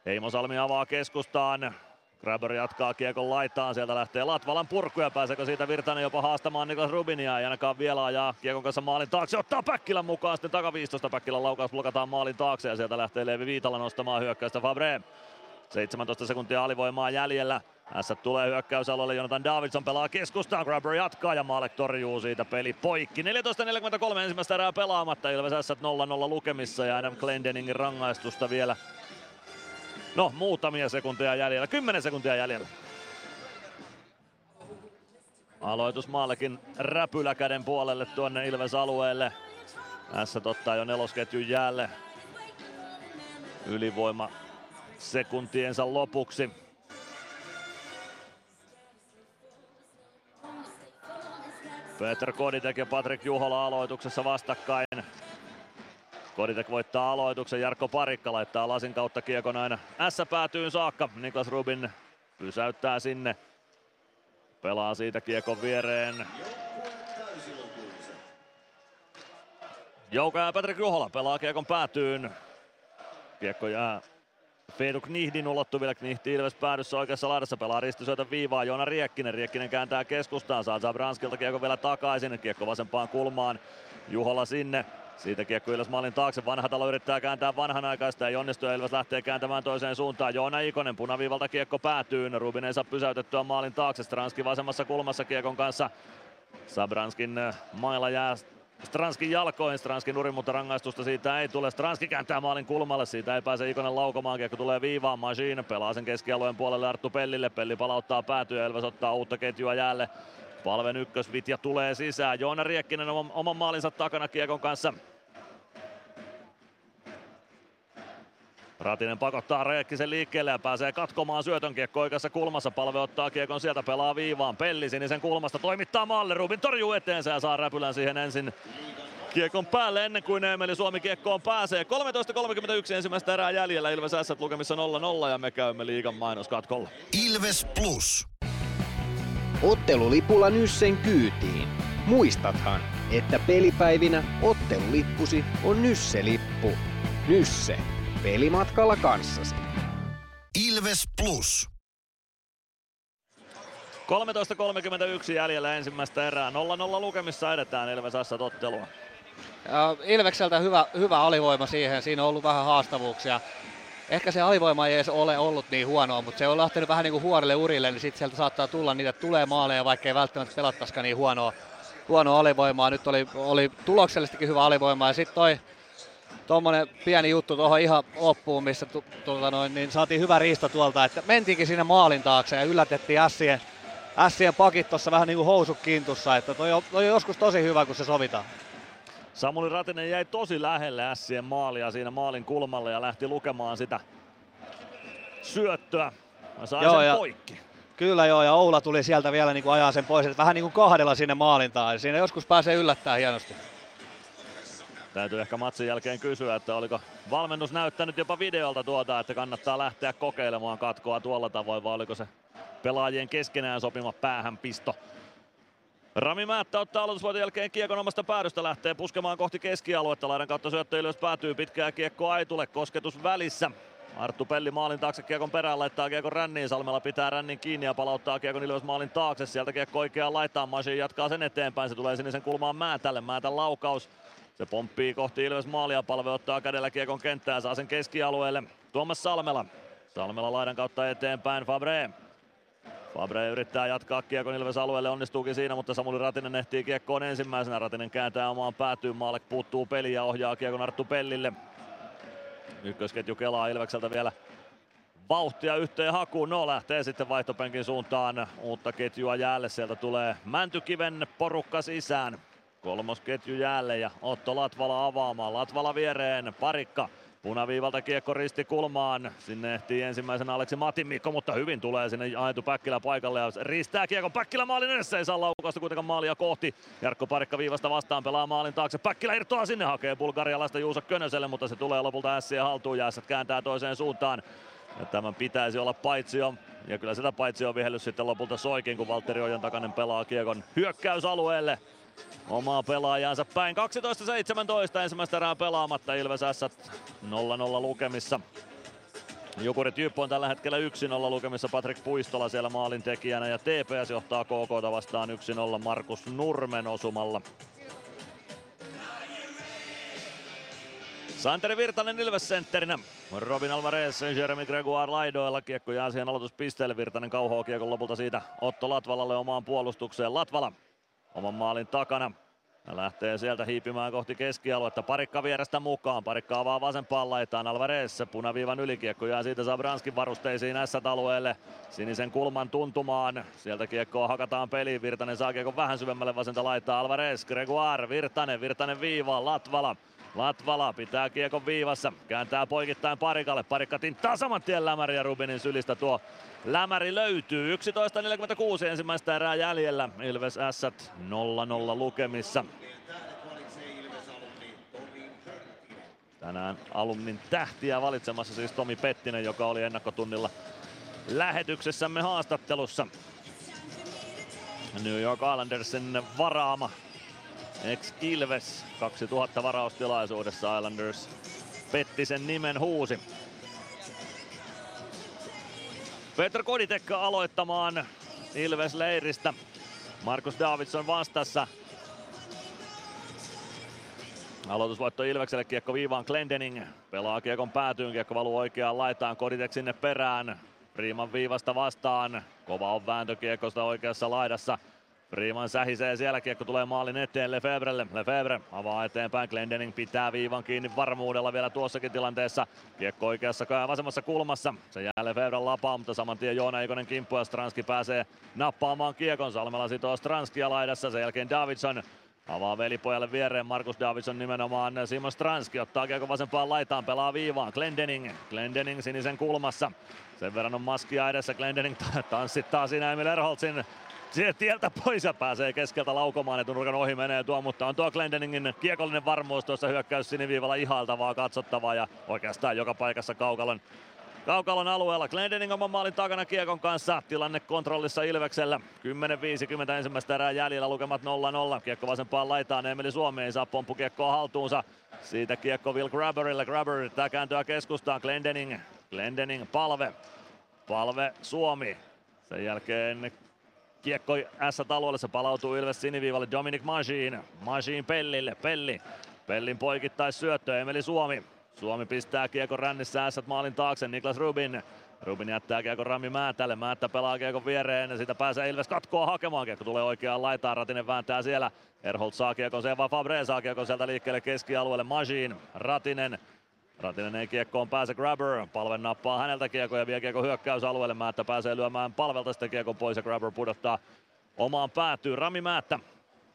Heimosalmi avaa keskustaan. Grabber jatkaa kiekon laitaan, sieltä lähtee Latvalan purku ja pääseekö siitä Virtanen jopa haastamaan Niklas Rubinia. Ei ainakaan vielä ajaa kiekon kanssa maalin taakse, ottaa Päkkilän mukaan, sitten takaviistosta Päkkilän laukaus blokataan maalin taakse ja sieltä lähtee Leevi Viitala nostamaan hyökkäystä Fabre. 17 sekuntia alivoimaa jäljellä. S tulee hyökkäysalueelle, Jonathan Davidson pelaa keskustaan, Grabber jatkaa ja Maalek torjuu siitä peli poikki. 14.43 ensimmäistä erää pelaamatta, Ilves S 0-0 lukemissa ja Adam Glendeningin rangaistusta vielä. No, muutamia sekuntia jäljellä, 10 sekuntia jäljellä. Aloitus Maalekin räpyläkäden puolelle tuonne Ilves alueelle. S ottaa jo nelosketjun jäälle. Ylivoima sekuntiensa lopuksi. Peter Koditek ja Patrik Juhola aloituksessa vastakkain. Koditek voittaa aloituksen, Jarkko Parikka laittaa lasin kautta kiekon aina S päätyyn saakka. Niklas Rubin pysäyttää sinne. Pelaa siitä kiekon viereen. Jouka ja Patrik Juhola pelaa kiekon päätyyn. Kiekko jää Fedu Knihdin ulottuville. Knihti Ilves päädyssä oikeassa laidassa pelaa ristisyötä viivaa. Joona Riekkinen. Riekkinen kääntää keskustaan. Saa Zabranskilta kiekko vielä takaisin. Kiekko vasempaan kulmaan. Juhola sinne. Siitä kiekko Ilves maalin taakse. Vanhatalo yrittää kääntää vanhanaikaista. Ei onnistu. Ilves lähtee kääntämään toiseen suuntaan. Joona Ikonen punaviivalta kiekko päätyy. Rubin ei saa pysäytettyä maalin taakse. Stranski vasemmassa kulmassa kiekon kanssa. Sabranskin mailla jää Stranskin jalkoihin, Stranskin nurin, mutta rangaistusta siitä ei tule. Stranski kääntää maalin kulmalle, siitä ei pääse Ikonen laukomaan, kiekko tulee viivaan, Machine pelaa sen keskialueen puolelle Arttu Pellille, Pelli palauttaa päätyä, Elves ottaa uutta ketjua jäälle. Palven ykkösvitja tulee sisään, Joona Riekkinen oman maalinsa takana kiekon kanssa. Ratinen pakottaa Reikkisen liikkeelle ja pääsee katkomaan syötön kiekko oikeassa kulmassa. Palve ottaa kiekon sieltä, pelaa viivaan. Pelli sinisen kulmasta toimittaa maalle. Rubin torjuu eteensä ja saa räpylän siihen ensin kiekon päälle ennen kuin Eemeli Suomi kiekkoon pääsee. 13.31 ensimmäistä erää jäljellä. Ilves S lukemissa 0-0 ja me käymme liigan mainoskatkolla. Ilves Plus. Ottelulipulla Nyssen kyytiin. Muistathan, että pelipäivinä ottelulippusi on Nysse-lippu. Nysse. Pelimatkalla kanssasi. Ilves Plus. 13.31 jäljellä ensimmäistä erää. 0-0 lukemissa edetään Ilves ottelua. Ja Ilvekseltä hyvä, hyvä alivoima siihen. Siinä on ollut vähän haastavuuksia. Ehkä se alivoima ei edes ole ollut niin huonoa, mutta se on lähtenyt vähän niin kuin huorille urille, niin sitten sieltä saattaa tulla niitä, tulee maaleja, vaikka ei välttämättä pelattaisikaan niin huonoa, huonoa alivoimaa. Nyt oli, oli tuloksellisestikin hyvä alivoima ja sitten toi tuommoinen pieni juttu tuohon ihan loppuun, missä tu, tuota noin, niin saatiin hyvä riisto tuolta, että mentiinkin sinne maalin taakse ja yllätettiin Sien, Sien pakit tuossa vähän niin kuin housut kintussa, että toi on, toi on joskus tosi hyvä, kun se sovitaan. Samuli Ratinen jäi tosi lähelle Sien maalia siinä maalin kulmalle ja lähti lukemaan sitä syöttöä. Ja sai joo, sen ja poikki. Kyllä joo, ja Oula tuli sieltä vielä niin kuin ajaa sen pois, että vähän niin kuin kahdella sinne maalintaan. Siinä joskus pääsee yllättämään hienosti. Täytyy ehkä matsin jälkeen kysyä, että oliko valmennus näyttänyt jopa videolta tuota, että kannattaa lähteä kokeilemaan katkoa tuolla tavoin, vai oliko se pelaajien keskenään sopima päähänpisto. Rami Määttä ottaa aloitusvuoten jälkeen kiekon omasta päädystä, lähtee puskemaan kohti keskialuetta. Laidan kautta syöttö ylös päätyy, pitkää kiekko ei tule, kosketus välissä. Arttu Pelli maalin taakse kiekon perään, laittaa kiekon ränniin, Salmella pitää rännin kiinni ja palauttaa kiekon ylös maalin taakse. Sieltä kiekko oikeaan laittaa, Masin jatkaa sen eteenpäin, se tulee sinisen kulmaan Määtälle, Määtän laukaus se pomppii kohti Ilves maalia, palve ottaa kädellä kiekon kenttään, saa sen keskialueelle. Tuomas Salmela. Salmela laidan kautta eteenpäin, Fabre. Fabre yrittää jatkaa kiekon Ilves alueelle, onnistuukin siinä, mutta Samuli Ratinen ehtii kiekkoon ensimmäisenä. Ratinen kääntää omaan päätyyn, maalle puuttuu peli ja ohjaa kiekon Arttu Pellille. Ykkösketju kelaa Ilvekseltä vielä vauhtia yhteen hakuun. No lähtee sitten vaihtopenkin suuntaan uutta ketjua jäälle. Sieltä tulee Mäntykiven porukka sisään. Kolmosketju jäälle ja Otto Latvala avaamaan. Latvala viereen, parikka. Punaviivalta kiekko risti kulmaan. Sinne ehtii ensimmäisenä Aleksi Matin Mikko, mutta hyvin tulee sinne Aetu Päkkilä paikalle ja ristää kiekko Päkkilä maalin edessä. Ei saa laukasta kuitenkaan maalia kohti. Jarkko Parikka viivasta vastaan pelaa maalin taakse. Päkkilä irtoaa sinne, hakee bulgarialaista Juuso Könöselle, mutta se tulee lopulta ässiä haltuun. Jäässät kääntää toiseen suuntaan. Ja tämän pitäisi olla paitsio. Ja kyllä sitä paitsio vihellys sitten lopulta soikin, kun Valtteri Ojan takainen pelaa kiekon hyökkäysalueelle omaa pelaajansa päin. 12-17 ensimmäistä erää pelaamatta Ilves S 0-0 lukemissa. Jukurit Jyp on tällä hetkellä 1-0 lukemissa Patrik Puistola siellä maalin tekijänä ja TPS johtaa KK vastaan 1-0 Markus Nurmen osumalla. Santeri Virtanen Ilves sentterinä. Robin Alvarez, Jeremy Gregoire laidoilla. Kiekko jää siihen aloituspisteelle. Virtanen kauhoo kiekon lopulta siitä Otto Latvalalle omaan puolustukseen. Latvala oman maalin takana. Ja lähtee sieltä hiipimään kohti keskialuetta. Parikka vierestä mukaan. Parikka avaa vasempaan laitaan. Alvarez punaviivan ylikiekko jää siitä Zabranskin varusteisiin S-alueelle. Sinisen kulman tuntumaan. Sieltä kiekkoa hakataan peliin. Virtanen saa kiekon vähän syvemmälle vasenta laittaa. Alvarez, Gregoire, Virtanen, Virtanen viivaan. Latvala Latvala pitää kiekon viivassa, kääntää poikittain Parikalle. Parikka tinttaa saman tien Lämäri ja Rubinin sylistä tuo Lämäri löytyy. 11.46 ensimmäistä erää jäljellä. Ilves S 0-0 lukemissa. Tänään alumnin tähtiä valitsemassa siis Tomi Pettinen, joka oli ennakkotunnilla lähetyksessämme haastattelussa. New York Islandersin varaama ex Ilves 2000 varaustilaisuudessa Islanders petti sen nimen huusi. Petr Koditekka aloittamaan Ilves-leiristä. Markus Davidson vastassa. Aloitusvoitto Ilvekselle, kiekko viivaan Glendening. Pelaa kiekon päätyyn, kiekko valuu oikeaan laitaan, Koditek sinne perään. Priiman viivasta vastaan. Kova on vääntökiekosta oikeassa laidassa. Freeman sähisee siellä, kiekko tulee maalin eteen Lefebrelle. Lefebvre avaa eteenpäin, Glendening pitää viivan kiinni varmuudella vielä tuossakin tilanteessa. Kiekko oikeassa ja vasemmassa kulmassa. Se jää Lefebvren lapaa, mutta saman tien Joona Eikonen kimppu ja Stranski pääsee nappaamaan kiekon. Salmela sitoo Stranskia laidassa, sen jälkeen Davidson Avaa velipojalle viereen Markus Davidson nimenomaan. Simon Stranski ottaa kiekko vasempaan laitaan, pelaa viivaan. Glendening, Glendening sinisen kulmassa. Sen verran on maskia edessä. Glendening tanssittaa siinä Emil Erholtsin tieltä pois ja pääsee keskeltä laukomaan, että nurkan ohi menee tuo, mutta on tuo Glendeningin kiekollinen varmuus tuossa hyökkäys siniviivalla ihailtavaa, katsottavaa ja oikeastaan joka paikassa Kaukalon Kaukalon alueella. Glendening oman maalin takana Kiekon kanssa. Tilanne kontrollissa Ilveksellä. 10.50 ensimmäistä erää jäljellä. Lukemat 0-0. Kiekko vasempaan laitaan. Emeli Suomi ei saa pomppukiekkoa haltuunsa. Siitä kiekko Will Grabberille. Grabber yrittää kääntyä keskustaan. Glendening. Glendening palve. Palve Suomi. Sen jälkeen Kiekko S-alueelle, se palautuu Ilves siniviivalle Dominic Majin. Majin Pellille, Pelli. Pellin poikittais syöttö, Emeli Suomi. Suomi pistää kiekon rännissä S maalin taakse, Niklas Rubin. Rubin jättää kiekon Rami Määtälle, Määttä pelaa kiekon viereen ja sitä pääsee Ilves katkoa hakemaan. Kiekko tulee oikeaan laitaan, Ratinen vääntää siellä. Erholt saa kiekon, se vaan Fabre saa kiekon sieltä liikkeelle keskialueelle. Majin, Ratinen, Ratinen ei kiekkoon pääse Grabber. Palve nappaa häneltä kiekko ja vie kiekko hyökkäysalueelle. Määttä pääsee lyömään palvelta sitten kiekon pois ja Grabber pudottaa omaan päätyyn. Rami Määttä.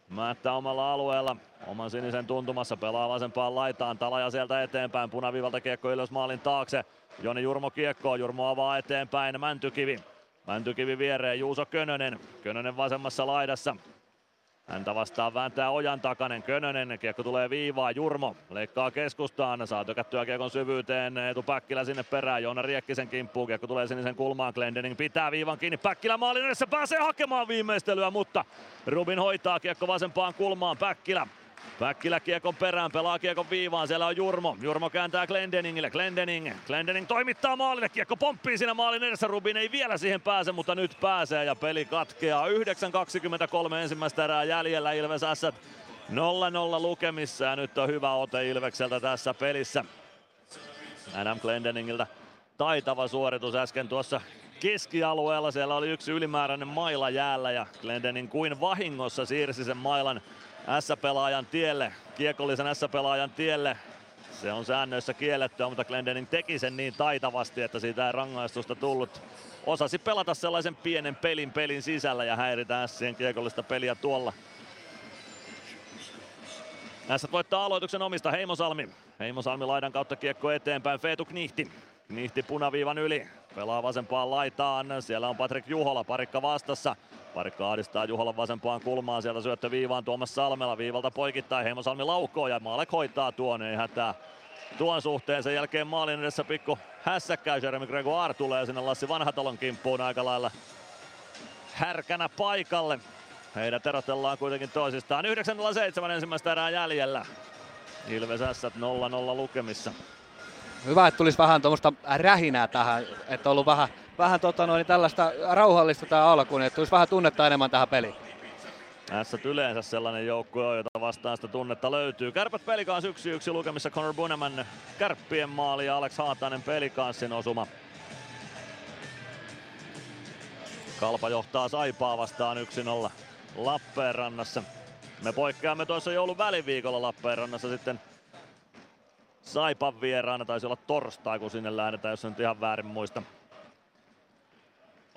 Määttä omalla alueella. Oman sinisen tuntumassa pelaa vasempaan laitaan. Talaja sieltä eteenpäin. Punaviivalta kiekko ylös maalin taakse. Joni Jurmo kiekkoon. Jurmo avaa eteenpäin. Mäntykivi. Mäntykivi viereen. Juuso Könönen. Könönen vasemmassa laidassa. Häntä vastaan vääntää Ojan takainen Könönen, kiekko tulee viivaa, Jurmo leikkaa keskustaan, saa tökättyä kiekon syvyyteen, Eetu Päkkilä sinne perään, Joona Riekkisen kimppuun, kiekko tulee sinisen kulmaan, Glendening pitää viivan kiinni, Päkkilä maalin edessä pääsee hakemaan viimeistelyä, mutta Rubin hoitaa kiekko vasempaan kulmaan, Päkkilä Päkkilä kiekon perään, pelaa kiekon viivaan, siellä on Jurmo. Jurmo kääntää Glendeningille, Glendening. Glendening toimittaa maalille, kiekko pomppii siinä maalin edessä, Rubin ei vielä siihen pääse, mutta nyt pääsee ja peli katkeaa. 9.23 ensimmäistä erää jäljellä Ilves S 0-0 lukemissa ja nyt on hyvä ote Ilvekseltä tässä pelissä. Adam Glendeningiltä taitava suoritus äsken tuossa keskialueella. Siellä oli yksi ylimääräinen maila jäällä ja Glendening kuin vahingossa siirsi sen mailan S-pelaajan tielle, kiekollisen S-pelaajan tielle. Se on säännöissä kiellettyä, mutta Glendening teki sen niin taitavasti, että siitä ei rangaistusta tullut. Osasi pelata sellaisen pienen pelin pelin sisällä ja häiritä Sien kiekollista peliä tuolla. S voittaa aloituksen omista Heimosalmi. Heimosalmi laidan kautta kiekko eteenpäin, Feetu Knihti. Knihti punaviivan yli, pelaa vasempaan laitaan. Siellä on Patrik Juhola, parikka vastassa. Parikka ahdistaa Juholan vasempaan kulmaan, sieltä syöttö viivaan Tuomas Salmela, viivalta poikittain, Heimosalmi laukkoo ja Maalek hoitaa tuon, ei hätää tuon suhteen. Sen jälkeen maalin edessä pikku hässäkkä, Jeremy Gregoire tulee sinne Lassi Vanhatalon kimppuun aika lailla härkänä paikalle. Heidät erotellaan kuitenkin toisistaan. 9.07 ensimmäistä erää jäljellä. Ilves S 0-0 lukemissa. Hyvä, että tulisi vähän tuommoista rähinää tähän, että on ollut vähän, vähän tota noin, tällaista rauhallista tämä alku, niin että tulisi vähän tunnetta enemmän tähän peliin. Tässä yleensä sellainen joukkue on, jota vastaan sitä tunnetta löytyy. Kärpät pelikaans 1-1 lukemissa Connor Buneman kärppien maali ja Alex Haatanen pelikanssin osuma. Kalpa johtaa Saipaa vastaan 1-0 Lappeenrannassa. Me poikkeamme tuossa joulun väliviikolla Lappeenrannassa sitten Saipan vieraana. Taisi olla torstai, kun sinne lähdetään, jos en nyt ihan väärin muista.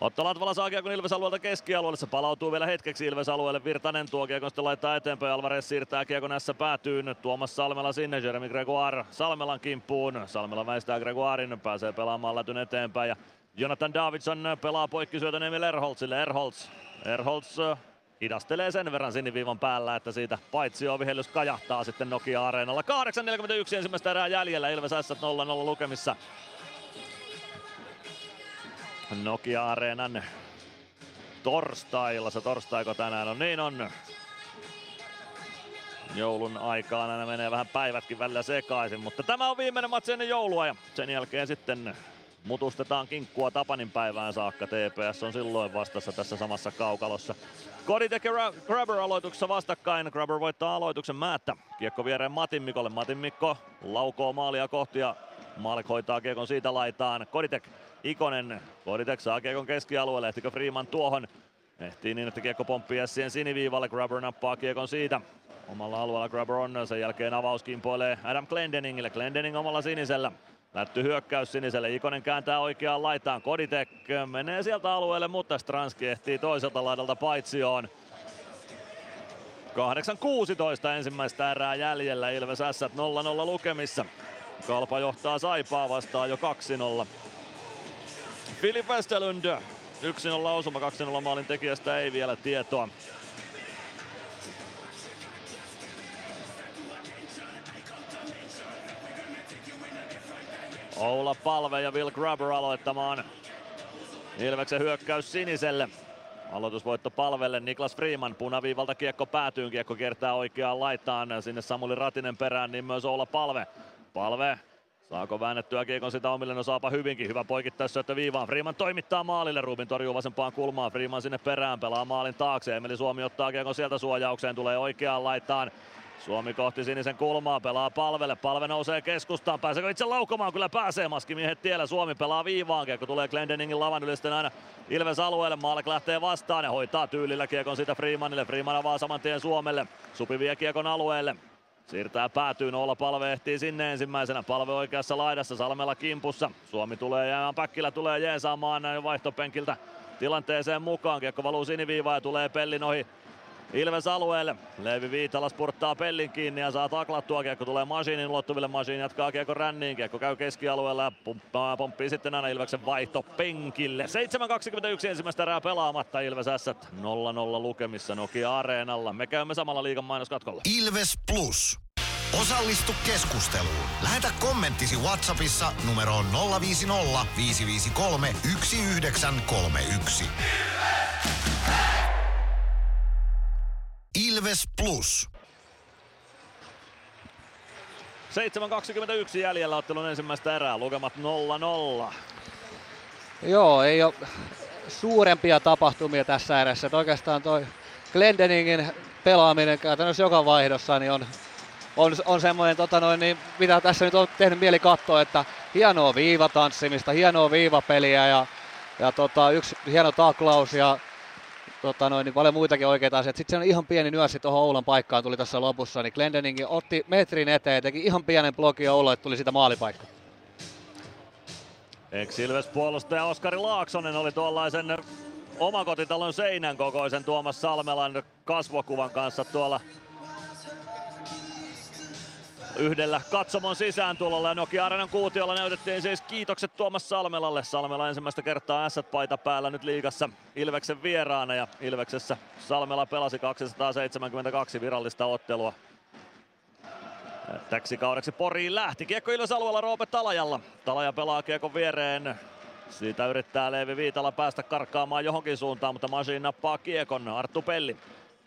Otto Latvala saa kiekon Ilves alueelta keskialueelle. Se palautuu vielä hetkeksi Ilves alueelle. Virtanen tuo kiekon sitten laittaa eteenpäin. Alvarez siirtää kiekon näissä päätyyn. Tuomas Salmela sinne. Jeremy Gregoire Salmelan kimppuun. Salmela väistää Gregoirin. Pääsee pelaamaan lätyn eteenpäin. Ja Jonathan Davidson pelaa poikkisyötön Emil Erholzille. Erholz. Erholz hidastelee sen verran siniviivan päällä, että siitä paitsi vihellys kajahtaa sitten Nokia-areenalla. 8.41 ensimmäistä erää jäljellä, Ilves S 0-0 lukemissa. Nokia-areenan torstailla, se torstaiko tänään on, niin on. Joulun aikaan aina menee vähän päivätkin välillä sekaisin, mutta tämä on viimeinen matsi ennen joulua ja sen jälkeen sitten mutustetaan kinkkua Tapanin päivään saakka. TPS on silloin vastassa tässä samassa kaukalossa. Koditek ja Grabber aloituksessa vastakkain. Grabber voittaa aloituksen määttä. Kiekko viereen Matin Mikolle. Matin Mikko laukoo maalia kohti ja Maalek hoitaa kiekon siitä laitaan. Koditek, Ikonen. Koditek saa kiekon keskialueelle. Ehtikö Freeman tuohon? Ehtii niin, että kiekko pomppii Essien siniviivalle. Grabber nappaa kiekon siitä. Omalla alueella Grabber on. Sen jälkeen avaus kimpoilee Adam Glendeningille. Glendening omalla sinisellä. Lätty hyökkäys siniselle. Ikonen kääntää oikeaan laitaan. Koditek menee sieltä alueelle, mutta Stranski ehtii toiselta laidalta paitsioon. 8.16 ensimmäistä erää jäljellä. Ilves S 0-0 lukemissa. Kalpa johtaa Saipaa vastaan jo 2-0. Filip Westerlund 1-0 osuma, 2-0 maalin tekijästä ei vielä tietoa. Oula Palve ja Will Grubber aloittamaan Ilveksen hyökkäys siniselle. Aloitusvoitto palvelle Niklas Freeman punaviivalta kiekko päätyyn, kiekko kiertää oikeaan laitaan sinne Samuli Ratinen perään, niin myös Oula Palve. Palve Saako väännettyä kiekon sitä omille? No saapa hyvinkin. Hyvä poikittaisyöttö viivaan. Freeman toimittaa maalille. Rubin torjuu vasempaan kulmaan. Freeman sinne perään. Pelaa maalin taakse. Emeli Suomi ottaa kiekon sieltä suojaukseen. Tulee oikeaan laitaan. Suomi kohti sinisen kulmaa, pelaa palvelle, palve nousee keskustaan, pääseekö itse laukomaan, kyllä pääsee. Maskimiehet tiellä, Suomi pelaa viivaan, kiekko tulee Glendeningin lavan yli sitten aina Ilves alueelle, Maalek lähtee vastaan ja hoitaa tyylillä kiekon siitä Freemanille, Freeman avaa saman tien Suomelle, Supi vie kiekon alueelle, Siirtää päätyy, Noola Palve ehtii sinne ensimmäisenä. Palve oikeassa laidassa, Salmella kimpussa. Suomi tulee jäämään, Päkkilä tulee jeesaamaan vaihtopenkiltä tilanteeseen mukaan. Kiekko valuu siniviivaan ja tulee Pellin ohi Ilves alueelle. Leevi Viitala spurttaa pellin kiinni ja saa taklattua. Kiekko tulee Masiinin ulottuville. Masiin jatkaa kiekko ränniin. Kiekko käy keskialueella ja pomppaa, pomppii sitten aina Ilveksen vaihto penkille. 7.21 ensimmäistä erää pelaamatta Ilves S 0-0 lukemissa Nokia Areenalla. Me käymme samalla liigan mainoskatkolla. Ilves Plus. Osallistu keskusteluun. Lähetä kommenttisi Whatsappissa numeroon 050 553 1931. Ilves Plus. 7.21 jäljellä ottelun ensimmäistä erää, lukemat 0-0. Joo, ei ole suurempia tapahtumia tässä erässä. Että oikeastaan toi Glendeningin pelaaminen käytännössä joka vaihdossa niin on, on, on semmoinen, tota noin, niin, mitä tässä nyt on tehnyt mieli katsoa, että hienoa viivatanssimista, hienoa viivapeliä ja, ja tota, yksi hieno taklaus ja tota noin, niin paljon muitakin oikeita asioita. Sitten se on ihan pieni nyössi tuohon Oulan paikkaan tuli tässä lopussa, niin Glendening otti metrin eteen, teki ihan pienen blokin Oula, että tuli sitä maalipaikka. ex puolustaja Oskari Laaksonen oli tuollaisen omakotitalon seinän kokoisen Tuomas Salmelan kasvokuvan kanssa tuolla yhdellä katsomon sisään tulolla ja Nokia Arenan kuutiolla näytettiin siis kiitokset Tuomas Salmelalle. Salmela ensimmäistä kertaa S-paita päällä nyt liigassa Ilveksen vieraana ja Ilveksessä Salmela pelasi 272 virallista ottelua. Täksi kaudeksi Poriin lähti. Kiekko Ilves alueella Roope Talajalla. Talaja pelaa kiekon viereen. Siitä yrittää Leevi Viitala päästä karkkaamaan johonkin suuntaan, mutta Masin nappaa kiekon. Arttu Pelli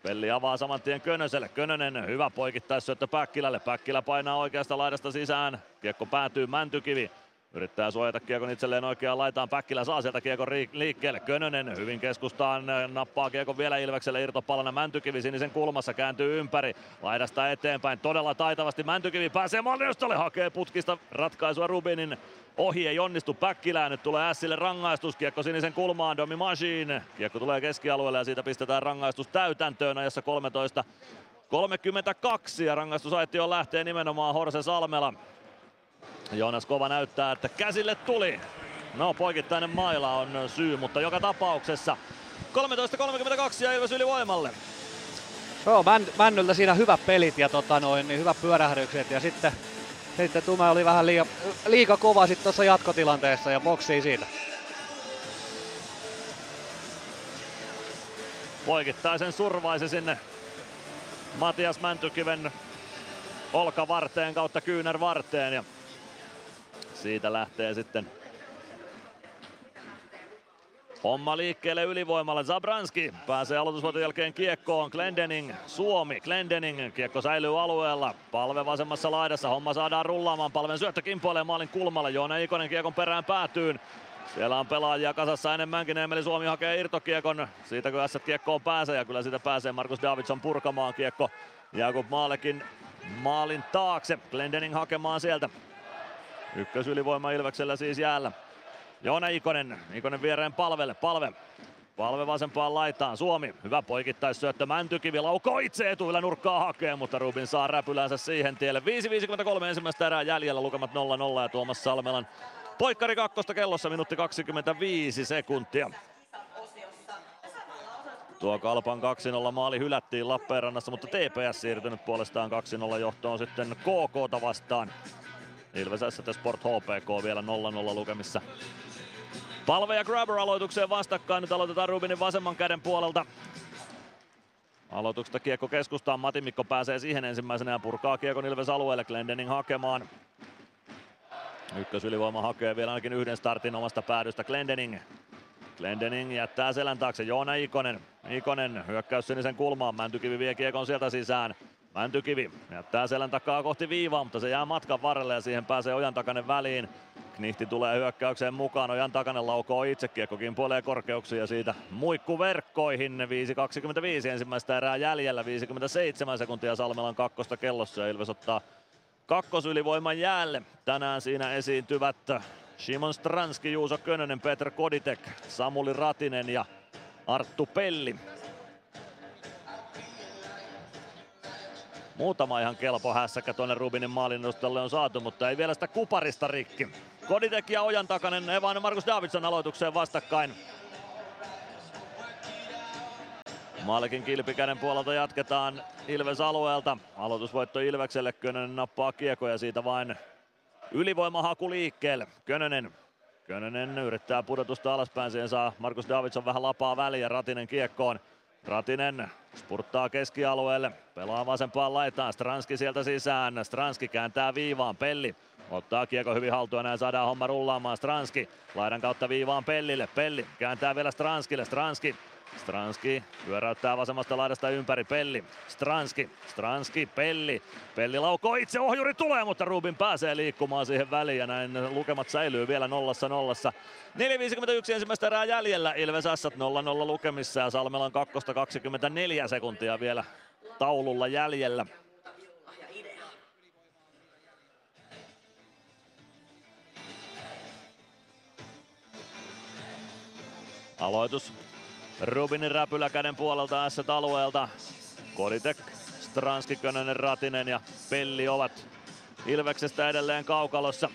Pelli avaa saman tien Könöselle. Könönen hyvä poikittaissyöttö Päkkilälle. Päkkilä painaa oikeasta laidasta sisään. Kiekko päätyy Mäntykivi. Yrittää suojata kiekon itselleen oikeaan laitaan. Päkkilä saa sieltä kiekon liikkeelle. Könönen hyvin keskustaan nappaa kiekon vielä Ilvekselle irtopallona. Mäntykivi sinisen kulmassa kääntyy ympäri. Laidasta eteenpäin todella taitavasti. Mäntykivi pääsee Maljostalle. Hakee putkista ratkaisua Rubinin ohi ei onnistu Päkkilään. Nyt tulee Ässille rangaistus. Kiekko sinisen kulmaan. Domi Machine. Kiekko tulee keskialueelle ja siitä pistetään rangaistus täytäntöön ajassa 13 32 ja rangaistusaitio lähtee nimenomaan Horse Salmela. Joonas Kova näyttää, että käsille tuli. No, poikittainen maila on syy, mutta joka tapauksessa 13.32 ja Ilves ylivoimalle. Joo, Män, Männyltä siinä hyvät pelit ja tota noin, niin hyvät pyörähdykset ja sitten, sitten Tume oli vähän liiga, liika kova sitten tuossa jatkotilanteessa ja boksiin siitä. Poikittaisen survaisi sinne Matias Mäntykiven olkavarteen kautta kyynärvarteen ja siitä lähtee sitten Homma liikkeelle ylivoimalle. Zabranski pääsee aloitusvoiton jälkeen kiekkoon. Glendening, Suomi. Glendening, kiekko säilyy alueella. Palve vasemmassa laidassa. Homma saadaan rullaamaan. Palven syöttö kimpoilee maalin kulmalle. Joona Ikonen kiekon perään päätyyn. Siellä on pelaajia kasassa enemmänkin. Emeli Suomi hakee irtokiekon. Siitä kun S kiekkoon pääsee ja kyllä siitä pääsee Markus Davidson purkamaan kiekko. Jakub Maalekin maalin taakse. Glendening hakemaan sieltä Ykkösylivoima Ilveksellä siis jäällä. Joona Ikonen, Ikonen viereen palvelle, palve. Palve vasempaan laitaan, Suomi, hyvä poikittaissyöttö, Mäntykivi laukoo itse etuilla nurkkaa hakee, mutta Rubin saa räpylänsä siihen tielle. 5.53 ensimmäistä erää jäljellä, lukemat 0-0 ja Tuomas Salmelan poikkari kakkosta kellossa, minuutti 25 sekuntia. Tuo Kalpan 2-0 maali hylättiin Lappeenrannassa, mutta TPS siirtynyt puolestaan 2-0 johtoon sitten KK vastaan. Ilves ST Sport HPK vielä 0-0 lukemissa. Palve ja Grabber aloitukseen vastakkain. Nyt aloitetaan Rubinin vasemman käden puolelta. Aloituksesta kiekko keskustaan. Mati Mikko pääsee siihen ensimmäisenä ja purkaa kiekon Ilves alueelle. Glendening hakemaan. Ykkösylivoima hakee vielä ainakin yhden startin omasta päädystä. Glendening. Glendening jättää selän taakse. Joona Ikonen. Ikonen hyökkäys sinisen kulmaan. Mäntykivi vie kiekon sieltä sisään. Mäntykivi jättää selän takaa kohti viivaa, mutta se jää matkan varrelle ja siihen pääsee Ojan takanen väliin. Knihti tulee hyökkäykseen mukaan, Ojan takanen laukoo itse, kiekko kimpoilee korkeuksia siitä muikku verkkoihin. 5.25 ensimmäistä erää jäljellä, 57 sekuntia Salmelan kakkosta kellossa ja Ilves ottaa kakkosylivoiman jäälle. Tänään siinä esiintyvät Simon Stranski, Juuso Könönen, Petr Koditek, Samuli Ratinen ja Arttu Pelli. Muutama ihan kelpo hässäkkä tuonne Rubinin maalin on saatu, mutta ei vielä sitä kuparista rikki. Koditek ja Ojan takanen Evan Markus Davidson aloitukseen vastakkain. Maalikin kilpikäden puolelta jatketaan Ilves alueelta. Aloitusvoitto Ilvekselle, Könönen nappaa kiekoja siitä vain ylivoimahaku liikkeelle. Könönen Könönen yrittää pudotusta alaspäin, siihen saa Markus Davidson vähän lapaa väliä, Ratinen kiekkoon. Ratinen spurttaa keskialueelle, pelaa vasempaan laitaan, Stranski sieltä sisään, Stranski kääntää viivaan, Pelli Ottaa kiekko hyvin haltuun, näin saadaan homma rullaamaan. Stranski laidan kautta viivaan Pellille. Pelli kääntää vielä Stranskille. Stranski Stranski pyöräyttää vasemmasta laidasta ympäri Pelli. Stranski, Stranski, Pelli. Pelli laukoo itse, ohjuri tulee, mutta Rubin pääsee liikkumaan siihen väliin ja näin lukemat säilyy vielä nollassa nollassa. 4.51 ensimmäistä erää jäljellä, Ilves Assat 0-0 lukemissa ja Salmelan kakkosta 24 sekuntia vielä taululla jäljellä. Aloitus Rubinin räpylä käden puolelta s alueelta. Koditek, Stranski, Könönen, Ratinen ja Pelli ovat Ilveksestä edelleen kaukalossa.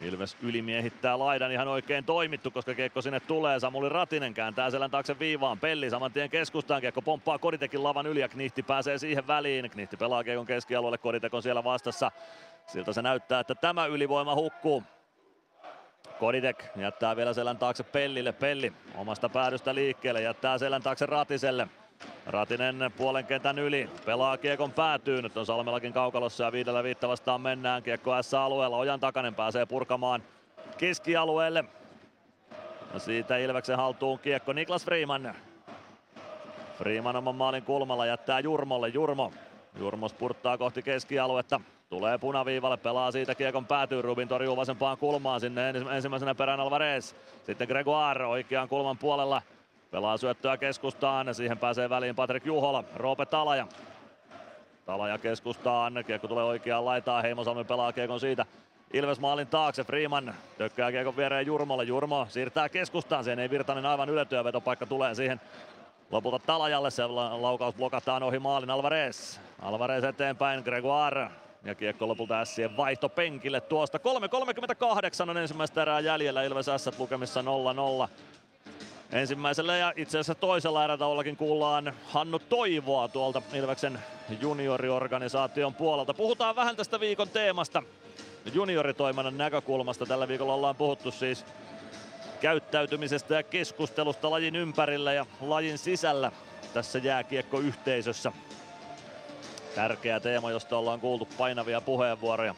Ilves ylimiehittää laidan ihan oikein toimittu, koska kiekko sinne tulee. Samuli Ratinen kääntää selän taakse viivaan. Pelli saman tien keskustaan. Kiekko pomppaa Koditekin lavan yli ja Knihti pääsee siihen väliin. Knihti pelaa kiekon keskialueelle. Koditek on siellä vastassa. Siltä se näyttää, että tämä ylivoima hukkuu. Koditek jättää vielä selän taakse Pellille. Pelli omasta päädystä liikkeelle, jättää selän taakse Ratiselle. Ratinen puolen kentän yli, pelaa kiekon päätyy. Nyt on Salmellakin kaukalossa ja viidellä viitta vastaan mennään. Kiekko S-alueella, Ojan takanen pääsee purkamaan keskialueelle. Ja siitä Ilveksen haltuun kiekko Niklas Freeman. Freeman oman maalin kulmalla jättää Jurmolle. Jurmo. Jurmo spurttaa kohti keskialuetta. Tulee punaviivalle, pelaa siitä kiekon päätyy. Rubin torjuu vasempaan kulmaan sinne ensimmäisenä perään Alvarez. Sitten Gregoire oikean kulman puolella. Pelaa syöttöä keskustaan, siihen pääsee väliin Patrik Juhola, Roope Talaja. Talaja keskustaan, kiekko tulee oikeaan laitaan, Heimosalmi pelaa kiekon siitä. Ilves maalin taakse, Freeman tökkää kiekon viereen Jurmolle, Jurmo siirtää keskustaan, sen ei Virtanen aivan yletyä, vetopaikka tulee siihen lopulta Talajalle, se laukaus blokataan ohi maalin Alvarez. Alvarez eteenpäin, Gregoire ja kiekko lopulta Ässien vaihto penkille tuosta. 3.38 on ensimmäistä erää jäljellä, Ilves S lukemissa 0-0. Ensimmäisellä ja itse asiassa toisella erätauollakin kuullaan Hannu Toivoa tuolta Ilveksen junioriorganisaation puolelta. Puhutaan vähän tästä viikon teemasta junioritoiminnan näkökulmasta. Tällä viikolla ollaan puhuttu siis käyttäytymisestä ja keskustelusta lajin ympärillä ja lajin sisällä tässä jääkiekkoyhteisössä. Tärkeä teema, josta ollaan kuultu painavia puheenvuoroja.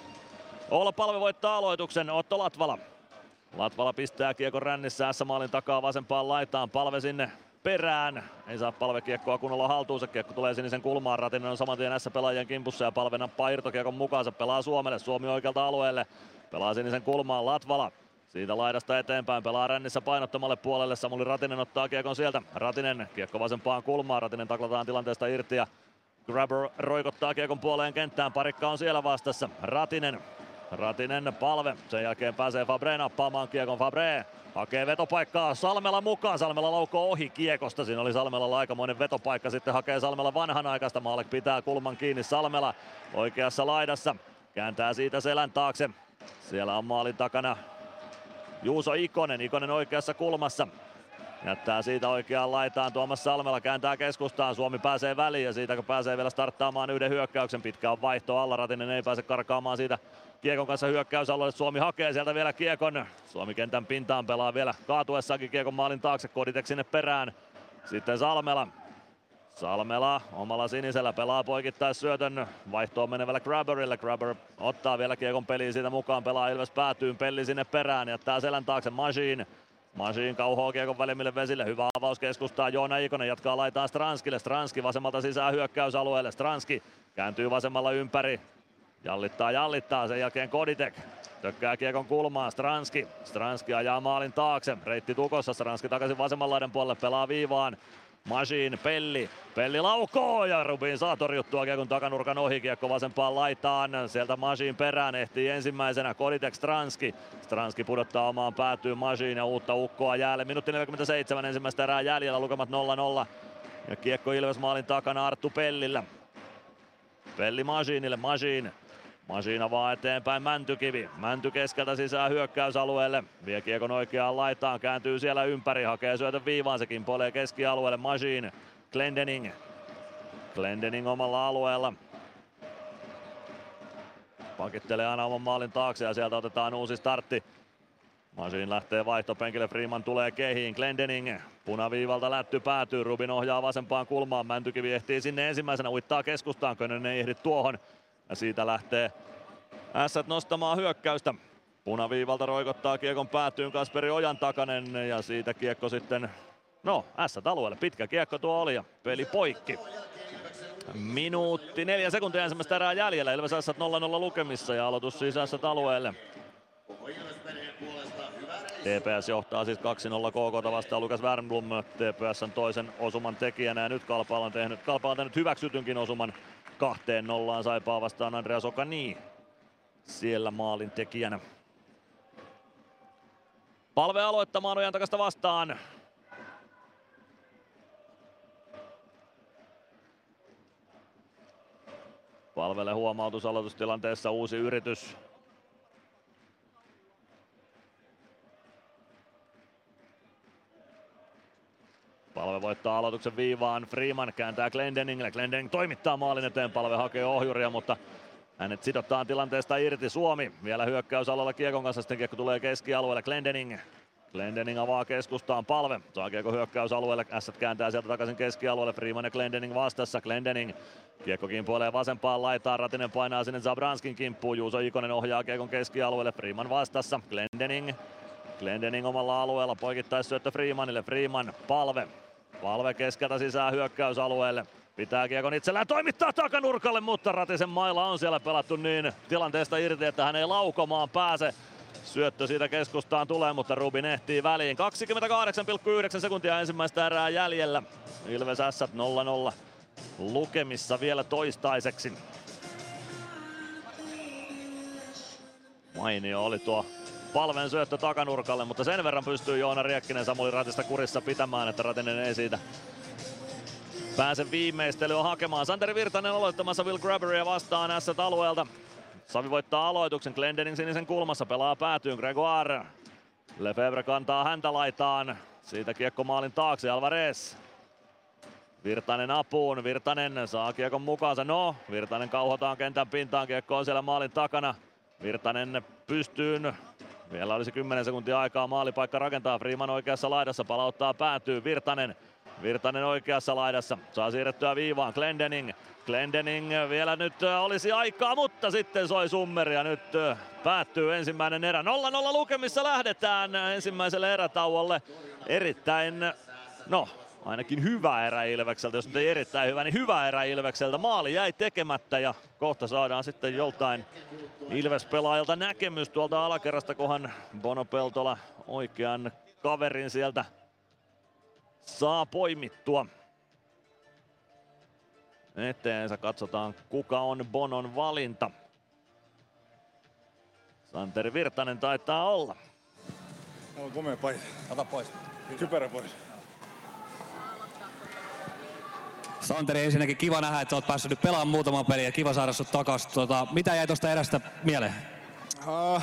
Olla palve voittaa aloituksen, Otto Latvala Latvala pistää kiekon rännissä S-maalin takaa vasempaan laitaan. Palve sinne perään. Ei saa palve kiekkoa kunnolla haltuunsa. Kiekko tulee sinisen kulmaan. Ratinen on saman tien S-pelaajien kimpussa ja palve nappaa irtokiekon mukaansa. Pelaa Suomelle. Suomi oikealta alueelle. Pelaa sinisen kulmaan Latvala. Siitä laidasta eteenpäin pelaa rännissä painottomalle puolelle. Samuli Ratinen ottaa kiekon sieltä. Ratinen kiekko vasempaan kulmaan. Ratinen taklataan tilanteesta irti ja Grabber roikottaa kiekon puoleen kenttään. Parikka on siellä vastassa. Ratinen Ratinen palve. Sen jälkeen pääsee Fabre nappaamaan kiekon. Fabre hakee vetopaikkaa Salmela mukaan. Salmela laukoo ohi kiekosta. Siinä oli Salmelalla aikamoinen vetopaikka. Sitten hakee Salmela vanhanaikaista. Maalek pitää kulman kiinni. Salmela oikeassa laidassa. Kääntää siitä selän taakse. Siellä on maalin takana Juuso Ikonen. Ikonen oikeassa kulmassa. Jättää siitä oikeaan laitaan Tuomas Salmela kääntää keskustaan. Suomi pääsee väliin ja siitä kun pääsee vielä starttaamaan yhden hyökkäyksen. Pitkä on vaihto alla. Ratinen ei pääse karkaamaan siitä Kiekon kanssa hyökkäysalueelle. Suomi hakee sieltä vielä Kiekon. Suomi kentän pintaan pelaa vielä kaatuessakin Kiekon maalin taakse. Koditek sinne perään. Sitten Salmela. Salmela omalla sinisellä pelaa poikittais syötön vaihtoon menevällä Grabberille. Grabber ottaa vielä Kiekon peliin siitä mukaan. Pelaa Ilves päätyyn. Pelli sinne perään. Jättää selän taakse Machine. Machine kauhoo kiekon välimmille vesille. Hyvä avaus keskustaa. Joona Ikonen jatkaa laitaan Stranskille. Stranski vasemmalta sisään hyökkäysalueelle. Stranski kääntyy vasemmalla ympäri. Jallittaa, jallittaa, sen jälkeen Koditek. Tökkää kiekon kulmaan, Stranski. Stranski ajaa maalin taakse, reitti tukossa, Stranski takaisin vasemman laidan puolelle, pelaa viivaan. Machine, Pelli. Pelli laukoo ja Rubin saa torjuttua kiekon takanurkan ohi. Kiekko vasempaan laitaan. Sieltä Machine perään ehtii ensimmäisenä Koditek Stranski. Stranski pudottaa omaan päätyyn Machine ja uutta ukkoa jäälle. Minuutti 47 ensimmäistä erää jäljellä, lukemat 0-0. Ja kiekko Ilves maalin takana Arttu Pellillä. Pelli Machineille, Machine Masina vaan eteenpäin Mäntykivi. Mänty keskeltä sisään hyökkäysalueelle. Vie kiekon oikeaan laitaan, kääntyy siellä ympäri, hakee syötön viivaan, se kimpoilee keskialueelle. Machine, Glendening. Glendening omalla alueella. Pakittelee aina oman maalin taakse ja sieltä otetaan uusi startti. Machine lähtee vaihtopenkille, Freeman tulee kehiin, Glendening punaviivalta lätty päätyy, Rubin ohjaa vasempaan kulmaan, Mäntykivi ehtii sinne ensimmäisenä, uittaa keskustaan, Könönen ei ehdi tuohon. Ja siitä lähtee Ässät nostamaan hyökkäystä. Punaviivalta roikottaa kiekon päätyyn Kasperi Ojan takanen ja siitä kiekko sitten, no Ässät alueelle. Pitkä kiekko tuo oli ja peli poikki. Minuutti neljä sekuntia ensimmäistä erää jäljellä. Ilves Ässät 0-0 lukemissa ja aloitus siis Ässät alueelle. TPS johtaa siis 2-0 KK vastaan Lukas Wernblom TPSn toisen osuman tekijänä ja nyt Kalpa on tehnyt, Kalpa on tehnyt hyväksytynkin osuman kahteen nollaan Saipaa vastaan Andreas Okani siellä maalin tekijänä. Palve aloittamaan ojan takasta vastaan. Palvelle huomautus aloitustilanteessa uusi yritys. Palve voittaa aloituksen viivaan. Freeman kääntää Glendeningille. Glendening toimittaa maalin eteen. Palve hakee ohjuria, mutta hänet sidotaan tilanteesta irti. Suomi vielä hyökkäysalalla Kiekon kanssa. Sitten Kiekko tulee keskialueelle. Glendening Glendening avaa keskustaan palve. Saa kiekko hyökkäysalueelle. Ässät kääntää sieltä takaisin keskialueelle. Freeman ja Glendening vastassa. Glendening. Kiekko kimpoilee vasempaan laitaan. Ratinen painaa sinne Zabranskin kimppuun. Juuso Ikonen ohjaa kiekon keskialueelle. Freeman vastassa. Glendening Glendening omalla alueella poikittaissyöttö Freemanille. Freeman palve. Palve keskeltä sisään hyökkäysalueelle. Pitää kiekon itsellään toimittaa takanurkalle, mutta Ratisen mailla on siellä pelattu niin tilanteesta irti, että hän ei laukomaan pääse. Syöttö siitä keskustaan tulee, mutta Rubin ehtii väliin. 28,9 sekuntia ensimmäistä erää jäljellä. Ilves S 0-0 lukemissa vielä toistaiseksi. Mainio oli tuo palven syöttö takanurkalle, mutta sen verran pystyy Joona Riekkinen Samuli Ratista kurissa pitämään, että Ratinen ei siitä pääse viimeistelyä hakemaan. Santeri Virtanen aloittamassa Will Grabberia vastaan S-alueelta. Savi voittaa aloituksen, Glendening sinisen kulmassa, pelaa päätyyn Gregoire. Lefebvre kantaa häntä laitaan, siitä kiekko maalin taakse, Alvarez. Virtanen apuun, Virtanen saa kiekon mukaansa, no Virtanen kauhotaan kentän pintaan, kiekko on siellä maalin takana. Virtanen pystyyn, vielä olisi 10 sekuntia aikaa maalipaikka rakentaa, Freeman oikeassa laidassa palauttaa päätyy, Virtanen Virtanen oikeassa laidassa, saa siirrettyä viivaan, Glendening. Glendening vielä nyt olisi aikaa, mutta sitten soi summeri ja nyt päättyy ensimmäinen erä. 0-0 lukemissa lähdetään ensimmäiselle erätauolle. Erittäin, no ainakin hyvä erä Ilvekseltä, jos nyt ei erittäin hyvä, niin hyvä erä Ilvekseltä. Maali jäi tekemättä ja kohta saadaan sitten joltain Ilves-pelaajalta näkemys tuolta alakerrasta, kohan Bono Peltola oikean kaverin sieltä saa poimittua. Eteensä katsotaan kuka on Bonon valinta. Santeri Virtanen taitaa olla. On komea paita. Ota pois. Kypärä pois. Santeri, ensinnäkin kiva nähdä, että olet päässyt nyt pelaamaan muutama peli ja kiva saada sut takaisin. Tota, mitä jäi tuosta erästä mieleen? Uh,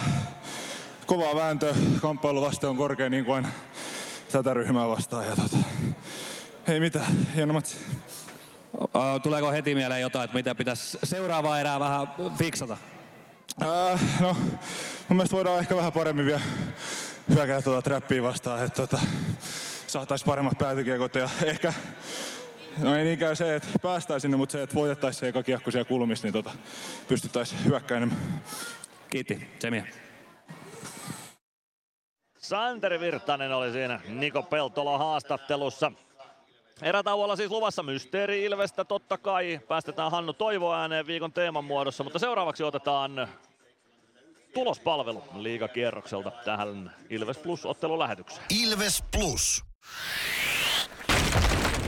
kova vääntö, kamppailu vaste on korkea niin kuin tätä ryhmää vastaan. Ja tota, ei mitään, hieno matsi. Tuleeko heti mieleen jotain, että mitä pitäisi seuraavaa erää vähän fiksata? Uh, no, mun mielestä voidaan ehkä vähän paremmin vielä hyökätä tuota trappia vastaan, että tota, saataisiin paremmat päätykiekot ja ehkä No ei niinkään se, että päästään sinne, mutta se, että voitettaisiin se eka kiekko siellä kulmissa, niin tota, pystyttäisiin hyökkäin Kiitti, Tsemiä. Santeri Virtanen oli siinä Niko Peltola haastattelussa. Erätauolla siis luvassa Mysteeri Ilvestä totta kai. Päästetään Hannu Toivo ääneen viikon teeman muodossa, mutta seuraavaksi otetaan tulospalvelu liigakierrokselta tähän Ilves Plus ottelulähetykseen. Ilves Plus.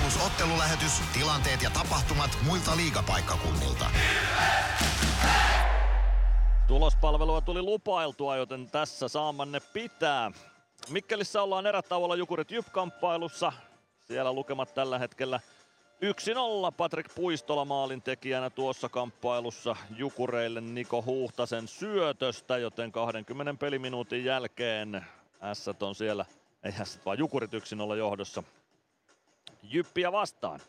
Plus ottelulähetys, tilanteet ja tapahtumat muilta liigapaikkakunnilta. Tulospalvelua tuli lupailtua, joten tässä saamanne pitää. Mikkelissä ollaan erätauolla Jukurit Jyp-kamppailussa. Siellä lukemat tällä hetkellä 1-0 Patrik Puistola maalin tekijänä tuossa kamppailussa Jukureille Niko Huhtasen syötöstä, joten 20 peliminuutin jälkeen S on siellä, ei S vaan Jukurit 1-0 johdossa Jyppiä vastaan.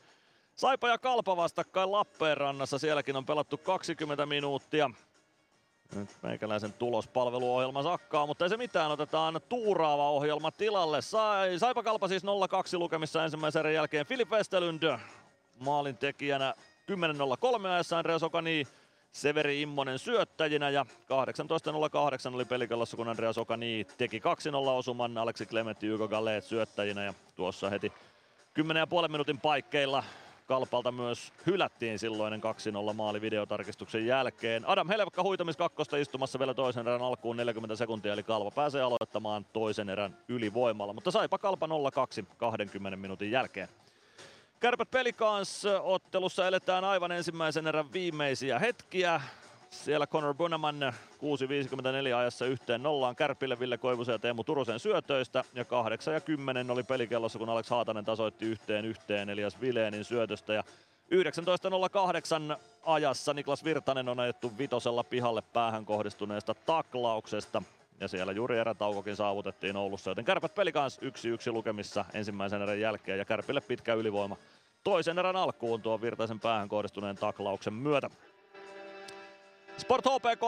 Saipa ja Kalpa vastakkain Lappeenrannassa, sielläkin on pelattu 20 minuuttia. Nyt meikäläisen tulospalveluohjelma sakkaa, mutta ei se mitään, otetaan tuuraava ohjelma tilalle. Sai, Saipa Kalpa siis 0-2 lukemissa ensimmäisen erän jälkeen. Filip Westerlund maalin tekijänä 10-0-3 ajassa Andreas Okani Severi Immonen syöttäjinä ja 18.08 oli pelikellossa, kun Andreas Okani teki 2-0 osuman, Aleksi Klementti Yko Gallet syöttäjinä ja tuossa heti 10,5 minuutin paikkeilla Kalpalta myös hylättiin silloinen 2-0 maali videotarkistuksen jälkeen. Adam Helvekka huitamis kakkosta istumassa vielä toisen erän alkuun 40 sekuntia, eli Kalpa pääsee aloittamaan toisen erän ylivoimalla. Mutta saipa Kalpa 0-2 20 minuutin jälkeen. Kärpät Pelikans ottelussa eletään aivan ensimmäisen erän viimeisiä hetkiä. Siellä Conor Bunaman 6.54 ajassa yhteen nollaan Kärpille Ville Koivusen ja Teemu Turusen syötöistä. Ja 8 ja 10 oli pelikellossa, kun Alex Haatanen tasoitti yhteen yhteen Elias Vileenin syötöstä. Ja 19.08 ajassa Niklas Virtanen on ajettu vitosella pihalle päähän kohdistuneesta taklauksesta. Ja siellä juuri erätaukokin saavutettiin Oulussa, joten kärpät peli kanssa 1-1 lukemissa ensimmäisen erän jälkeen ja kärpille pitkä ylivoima toisen erän alkuun tuon Virtaisen päähän kohdistuneen taklauksen myötä. Sport HPK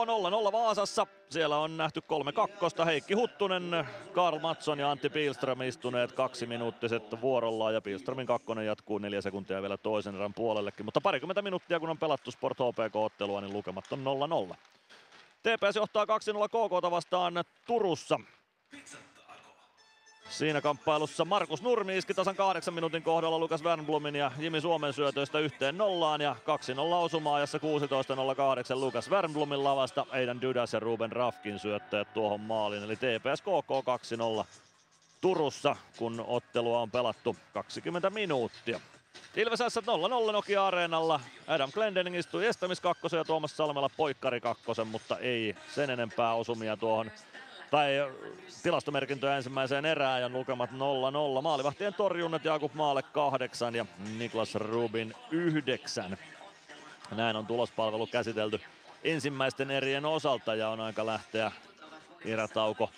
0-0 Vaasassa. Siellä on nähty kolme kakkosta. Heikki Huttunen, Karl Matson ja Antti Pilström istuneet kaksi minuuttiset vuorollaan ja Pilströmin kakkonen jatkuu neljä sekuntia vielä toisen erän puolellekin. Mutta parikymmentä minuuttia kun on pelattu Sport HPK-ottelua, niin lukemat on 0-0. TPS johtaa 2-0 KK vastaan Turussa. Siinä kamppailussa Markus Nurmi iski tasan kahdeksan minuutin kohdalla Lukas Wernblumin ja Jimi Suomen syötöistä yhteen nollaan ja 2-0 osuma-ajassa 16.08 Lukas Wernblumin lavasta Eidan Dydas ja Ruben Rafkin syöttäjät tuohon maaliin eli TPS KK 2-0 Turussa, kun ottelua on pelattu 20 minuuttia. Ilves S 0-0 Nokia Areenalla. Adam Glendening istui estämiskakkosen ja Tuomas Salmela poikkari kakkosen, mutta ei sen enempää osumia tuohon tai tilastomerkintöjä ensimmäiseen erään ja lukemat 0-0. Maalivahtien torjunnat Jakub Maale 8 ja Niklas Rubin 9. Näin on tulospalvelu käsitelty ensimmäisten erien osalta ja on aika lähteä erätauko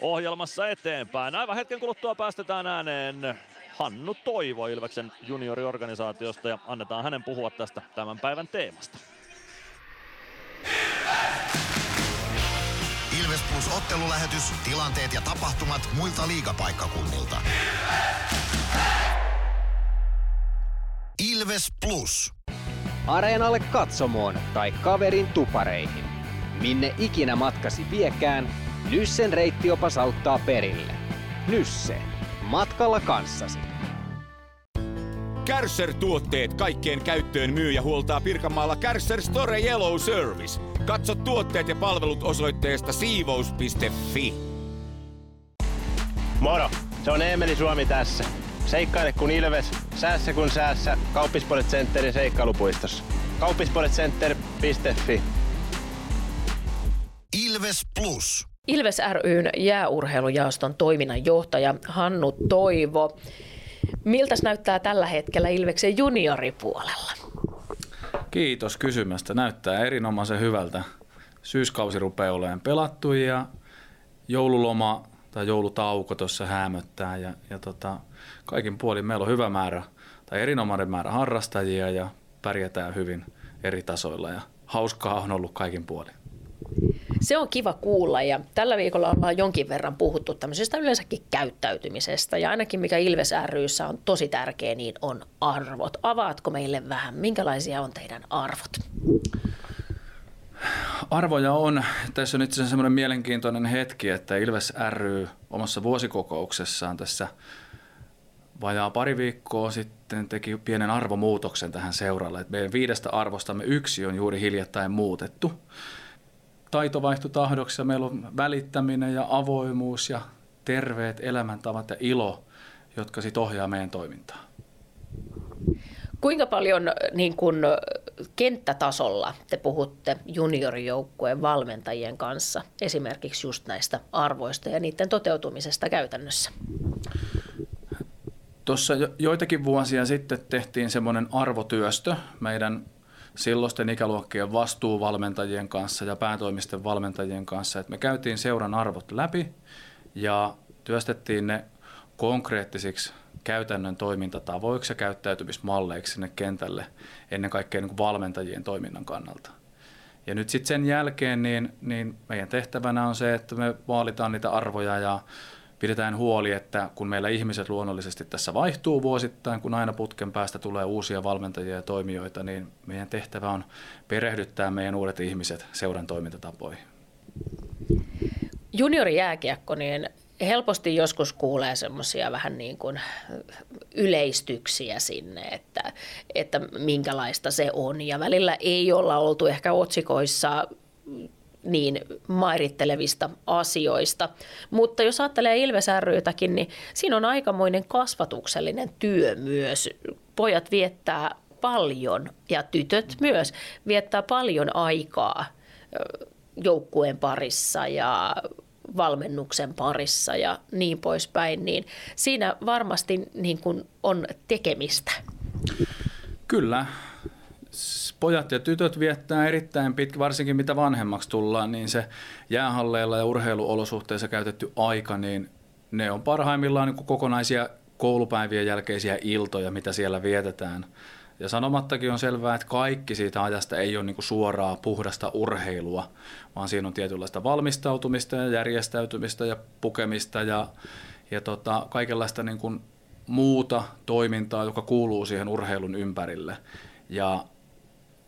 ohjelmassa eteenpäin. Aivan hetken kuluttua päästetään ääneen Hannu Toivo Ilveksen junioriorganisaatiosta ja annetaan hänen puhua tästä tämän päivän teemasta. Plus ottelulähetys, tilanteet ja tapahtumat muilta liigapaikkakunnilta. Ilves Plus. Areenalle katsomoon tai kaverin tupareihin. Minne ikinä matkasi viekään, Nyssen reittiopas auttaa perille. Nysse. Matkalla kanssasi. Kärsser-tuotteet kaikkeen käyttöön myy ja huoltaa Pirkanmaalla Kärsser Store Yellow Service. Katso tuotteet ja palvelut osoitteesta siivous.fi. Moro! Se on Eemeli Suomi tässä. Seikkaile kun ilves, säässä kun säässä. Kauppispoilet Centerin seikkailupuistossa. Kauppispoiletcenter.fi Ilves Plus. Ilves ryn jääurheilujaoston toiminnanjohtaja Hannu Toivo. Miltä näyttää tällä hetkellä Ilveksen junioripuolella? Kiitos kysymästä. Näyttää erinomaisen hyvältä. Syyskausi rupeaa olemaan pelattu ja joululoma tai joulutauko tuossa hämöttää ja, ja tota, kaikin puolin meillä on hyvä määrä tai erinomainen määrä harrastajia ja pärjätään hyvin eri tasoilla ja hauskaa on ollut kaikin puolin. Se on kiva kuulla ja tällä viikolla ollaan jonkin verran puhuttu tämmöisestä yleensäkin käyttäytymisestä ja ainakin mikä Ilves ryssä on tosi tärkeä, niin on arvot. Avaatko meille vähän, minkälaisia on teidän arvot? Arvoja on. Tässä on itse asiassa semmoinen mielenkiintoinen hetki, että Ilves ry omassa vuosikokouksessaan tässä vajaa pari viikkoa sitten teki pienen arvomuutoksen tähän seuralle. Meidän viidestä arvostamme yksi on juuri hiljattain muutettu taito vaihtui tahdoksi ja meillä on välittäminen ja avoimuus ja terveet elämäntavat ja ilo, jotka sitten ohjaa meidän toimintaa. Kuinka paljon niin kun, kenttätasolla te puhutte juniorijoukkueen valmentajien kanssa esimerkiksi just näistä arvoista ja niiden toteutumisesta käytännössä? Tuossa joitakin vuosia sitten tehtiin semmoinen arvotyöstö meidän silloisten ikäluokkien vastuuvalmentajien kanssa ja päätoimisten valmentajien kanssa, että me käytiin seuran arvot läpi ja työstettiin ne konkreettisiksi käytännön toimintatavoiksi ja käyttäytymismalleiksi sinne kentälle ennen kaikkea niin valmentajien toiminnan kannalta. Ja nyt sitten sen jälkeen niin, niin meidän tehtävänä on se, että me vaalitaan niitä arvoja ja pidetään huoli, että kun meillä ihmiset luonnollisesti tässä vaihtuu vuosittain, kun aina putken päästä tulee uusia valmentajia ja toimijoita, niin meidän tehtävä on perehdyttää meidän uudet ihmiset seuran toimintatapoihin. Juniorijääkiekko, niin helposti joskus kuulee semmoisia vähän niin kuin yleistyksiä sinne, että, että minkälaista se on. Ja välillä ei olla oltu ehkä otsikoissa niin mairittelevista asioista. Mutta jos ajattelee Ilves rytäkin, niin siinä on aikamoinen kasvatuksellinen työ myös. Pojat viettää paljon ja tytöt myös viettää paljon aikaa joukkueen parissa ja valmennuksen parissa ja niin poispäin, niin siinä varmasti niin kuin on tekemistä. Kyllä, pojat ja tytöt viettää erittäin pitkä, varsinkin mitä vanhemmaksi tullaan, niin se jäähalleilla ja urheiluolosuhteissa käytetty aika, niin ne on parhaimmillaan niin kokonaisia koulupäivien jälkeisiä iltoja, mitä siellä vietetään. Ja sanomattakin on selvää, että kaikki siitä ajasta ei ole niin suoraa puhdasta urheilua, vaan siinä on tietynlaista valmistautumista ja järjestäytymistä ja pukemista ja, ja tota, kaikenlaista niin kuin muuta toimintaa, joka kuuluu siihen urheilun ympärille. Ja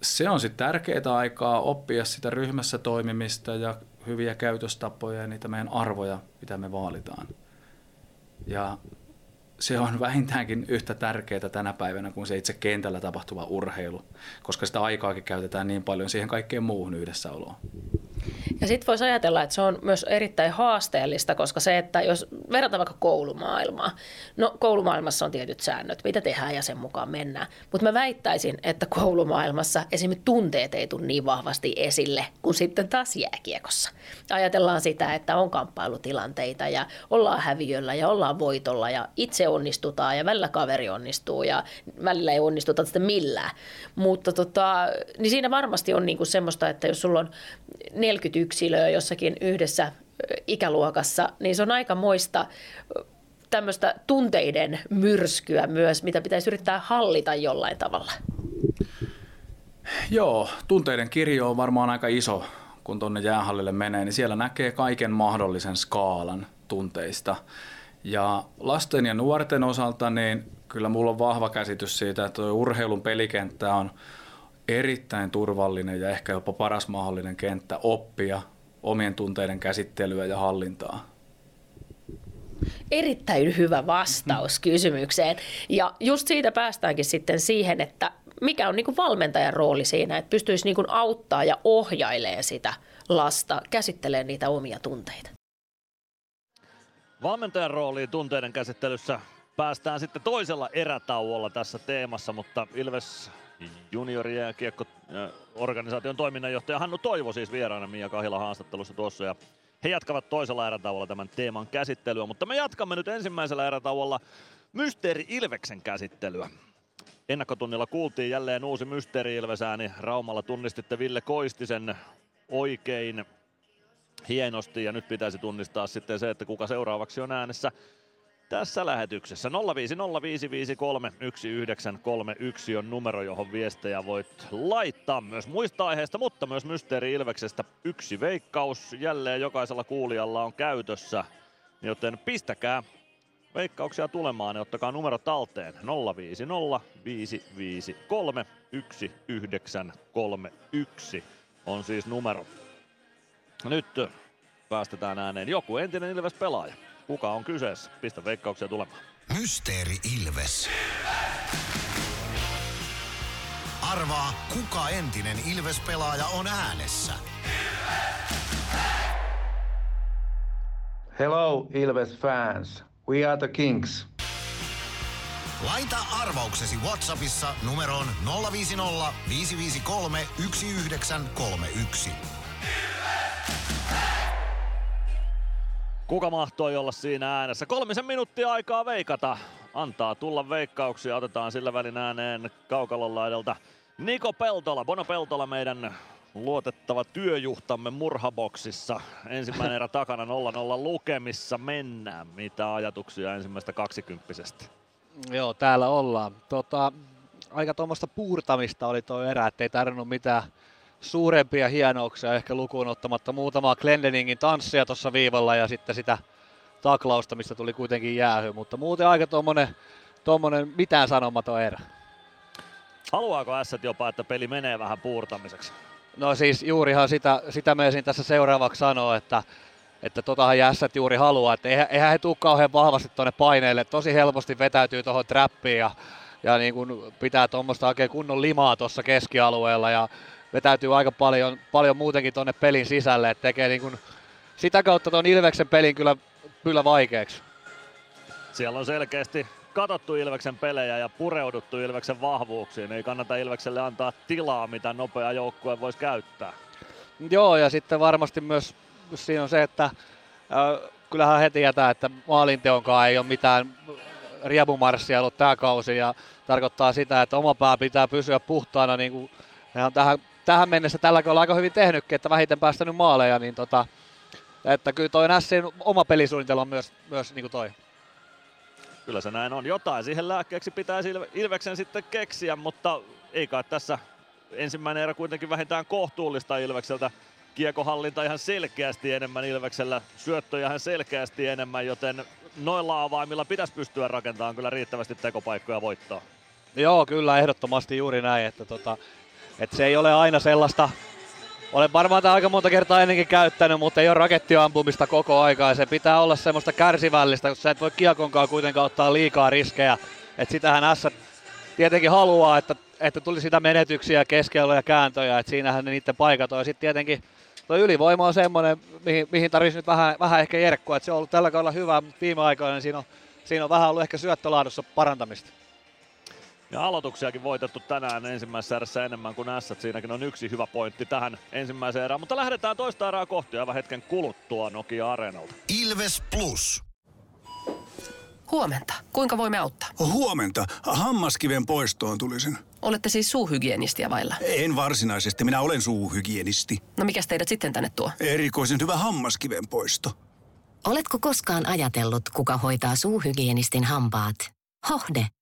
se on sitten tärkeää aikaa oppia sitä ryhmässä toimimista ja hyviä käytöstapoja ja niitä meidän arvoja, mitä me vaalitaan. Ja se on vähintäänkin yhtä tärkeää tänä päivänä kuin se itse kentällä tapahtuva urheilu, koska sitä aikaakin käytetään niin paljon siihen kaikkeen muuhun yhdessäoloon. Ja sitten voisi ajatella, että se on myös erittäin haasteellista, koska se, että jos verrataan vaikka koulumaailmaa, no koulumaailmassa on tietyt säännöt, mitä tehdään ja sen mukaan mennään. Mutta mä väittäisin, että koulumaailmassa esimerkiksi tunteet ei tule niin vahvasti esille kuin sitten taas jääkiekossa. Ajatellaan sitä, että on kamppailutilanteita ja ollaan häviöllä ja ollaan voitolla ja itse onnistutaan ja välillä kaveri onnistuu ja välillä ei onnistuta sitten millään. Mutta tota, niin siinä varmasti on niinku semmoista, että jos sulla on 40 yksilöä jossakin yhdessä ikäluokassa, niin se on aika moista tämmöistä tunteiden myrskyä myös, mitä pitäisi yrittää hallita jollain tavalla. Joo, tunteiden kirjo on varmaan aika iso, kun tuonne jäähallille menee, niin siellä näkee kaiken mahdollisen skaalan tunteista. Ja lasten ja nuorten osalta, niin kyllä mulla on vahva käsitys siitä, että urheilun pelikenttä on erittäin turvallinen ja ehkä jopa paras mahdollinen kenttä oppia omien tunteiden käsittelyä ja hallintaa. Erittäin hyvä vastaus kysymykseen. Ja just siitä päästäänkin sitten siihen, että mikä on niin kuin valmentajan rooli siinä, että pystyisi niin kuin auttaa ja ohjailee sitä lasta, käsittelee niitä omia tunteita. Valmentajan rooliin tunteiden käsittelyssä päästään sitten toisella erätauolla tässä teemassa, mutta Ilves juniori ja kiekko organisaation toiminnanjohtaja Hannu Toivo siis vieraana Mia Kahila haastattelussa tuossa ja he jatkavat toisella erätauolla tämän teeman käsittelyä, mutta me jatkamme nyt ensimmäisellä erätauolla Mysteeri Ilveksen käsittelyä. Ennakkotunnilla kuultiin jälleen uusi Mysteeri Ilvesääni. Raumalla tunnistitte Ville Koistisen oikein hienosti ja nyt pitäisi tunnistaa sitten se, että kuka seuraavaksi on äänessä tässä lähetyksessä. 0505031 on numero, johon viestejä voit laittaa myös muista aiheista, mutta myös Mysteeri Ilveksestä yksi veikkaus jälleen jokaisella kuulijalla on käytössä. Joten pistäkää veikkauksia tulemaan ja ottakaa numero talteen 050 553 1931 on siis numero. Nyt päästetään ääneen joku entinen Ilves-pelaaja. Kuka on kyseessä? Pistä veikkauksia tulemaan. Mysteeri Ilves. Arvaa, kuka entinen Ilves-pelaaja on äänessä. Hello, Ilves fans. We are the Kings. Laita arvauksesi Whatsappissa numeroon 050 553 1931. Kuka mahtoi olla siinä äänessä? Kolmisen minuuttia aikaa veikata. Antaa tulla veikkauksia. Otetaan sillä välin ääneen kaukalon laidalta Niko Peltola. Bono Peltola meidän luotettava työjuhtamme murhaboksissa. Ensimmäinen erä takana 0-0 lukemissa mennään. Mitä ajatuksia ensimmäistä kaksikymppisestä? Joo, täällä ollaan. Tota, aika tuommoista puurtamista oli tuo erä, ettei tarvinnut mitään suurempia hienouksia ehkä lukuun ottamatta muutamaa Glendeningin tanssia tuossa viivalla ja sitten sitä taklausta, mistä tuli kuitenkin jäähy, mutta muuten aika tuommoinen, tuommoinen mitään sanomaton erä. Haluaako Ässät jopa, että peli menee vähän puurtamiseksi? No siis juurihan sitä, sitä meisin tässä seuraavaksi sanoa, että, että totahan Jässät juuri haluaa, että eihän, eihän he tule kauhean vahvasti tuonne paineille, tosi helposti vetäytyy tuohon trappiin ja, ja niin kuin pitää tuommoista oikein kunnon limaa tuossa keskialueella ja vetäytyy aika paljon, paljon muutenkin tuonne pelin sisälle, että tekee niin kuin sitä kautta tuon Ilveksen pelin kyllä, kyllä vaikeaksi. Siellä on selkeästi katsottu Ilveksen pelejä ja pureuduttu Ilveksen vahvuuksiin. Ei kannata Ilvekselle antaa tilaa, mitä nopea joukkue voisi käyttää. Joo, ja sitten varmasti myös siinä on se, että äh, kyllähän heti jätää, että maalinteonkaan ei ole mitään riemumarssia ollut tämä kausi ja tarkoittaa sitä, että oma pää pitää pysyä puhtaana niin kuin he on tähän, tähän mennessä tällä on aika hyvin tehnytkin, että vähiten päästänyt maaleja, niin tota, että kyllä toi Nässin oma pelisuunnitelma on myös, myös niin kuin toi. Kyllä se näin on. Jotain siihen lääkkeeksi pitäisi Ilveksen sitten keksiä, mutta ei kai tässä ensimmäinen erä kuitenkin vähintään kohtuullista Ilvekseltä. Kiekohallinta ihan selkeästi enemmän Ilveksellä, syöttöjä ihan selkeästi enemmän, joten noilla avaimilla pitäisi pystyä rakentamaan kyllä riittävästi tekopaikkoja voittaa. Joo, kyllä ehdottomasti juuri näin, että tota, että se ei ole aina sellaista, olen varmaan tämä aika monta kertaa ennenkin käyttänyt, mutta ei ole rakettiampumista koko aikaa. Se pitää olla semmoista kärsivällistä, koska sä et voi kiekonkaan kuitenkaan ottaa liikaa riskejä. Et sitähän S tietenkin haluaa, että, että tuli sitä menetyksiä, keskellä ja kääntöjä, että siinähän ne niiden paikat on. Ja sitten tietenkin tuo ylivoima on semmoinen, mihin, mihin tarvitsisi nyt vähän, vähän ehkä jerkkua. että se on ollut tällä kaudella hyvä, mutta viime aikoina siinä on, siinä on vähän ollut ehkä syöttölaadussa parantamista. Ja aloituksiakin voitettu tänään ensimmäisessä erässä enemmän kuin S. Siinäkin on yksi hyvä pointti tähän ensimmäiseen erään. Mutta lähdetään toista erää kohti aivan hetken kuluttua Nokia Areenalta. Ilves Plus. Huomenta. Kuinka voimme auttaa? Huomenta. Hammaskiven poistoon tulisin. Olette siis suuhygienistiä vailla? En varsinaisesti. Minä olen suuhygienisti. No mikä teidät sitten tänne tuo? Erikoisen hyvä hammaskiven poisto. Oletko koskaan ajatellut, kuka hoitaa suuhygienistin hampaat? Hohde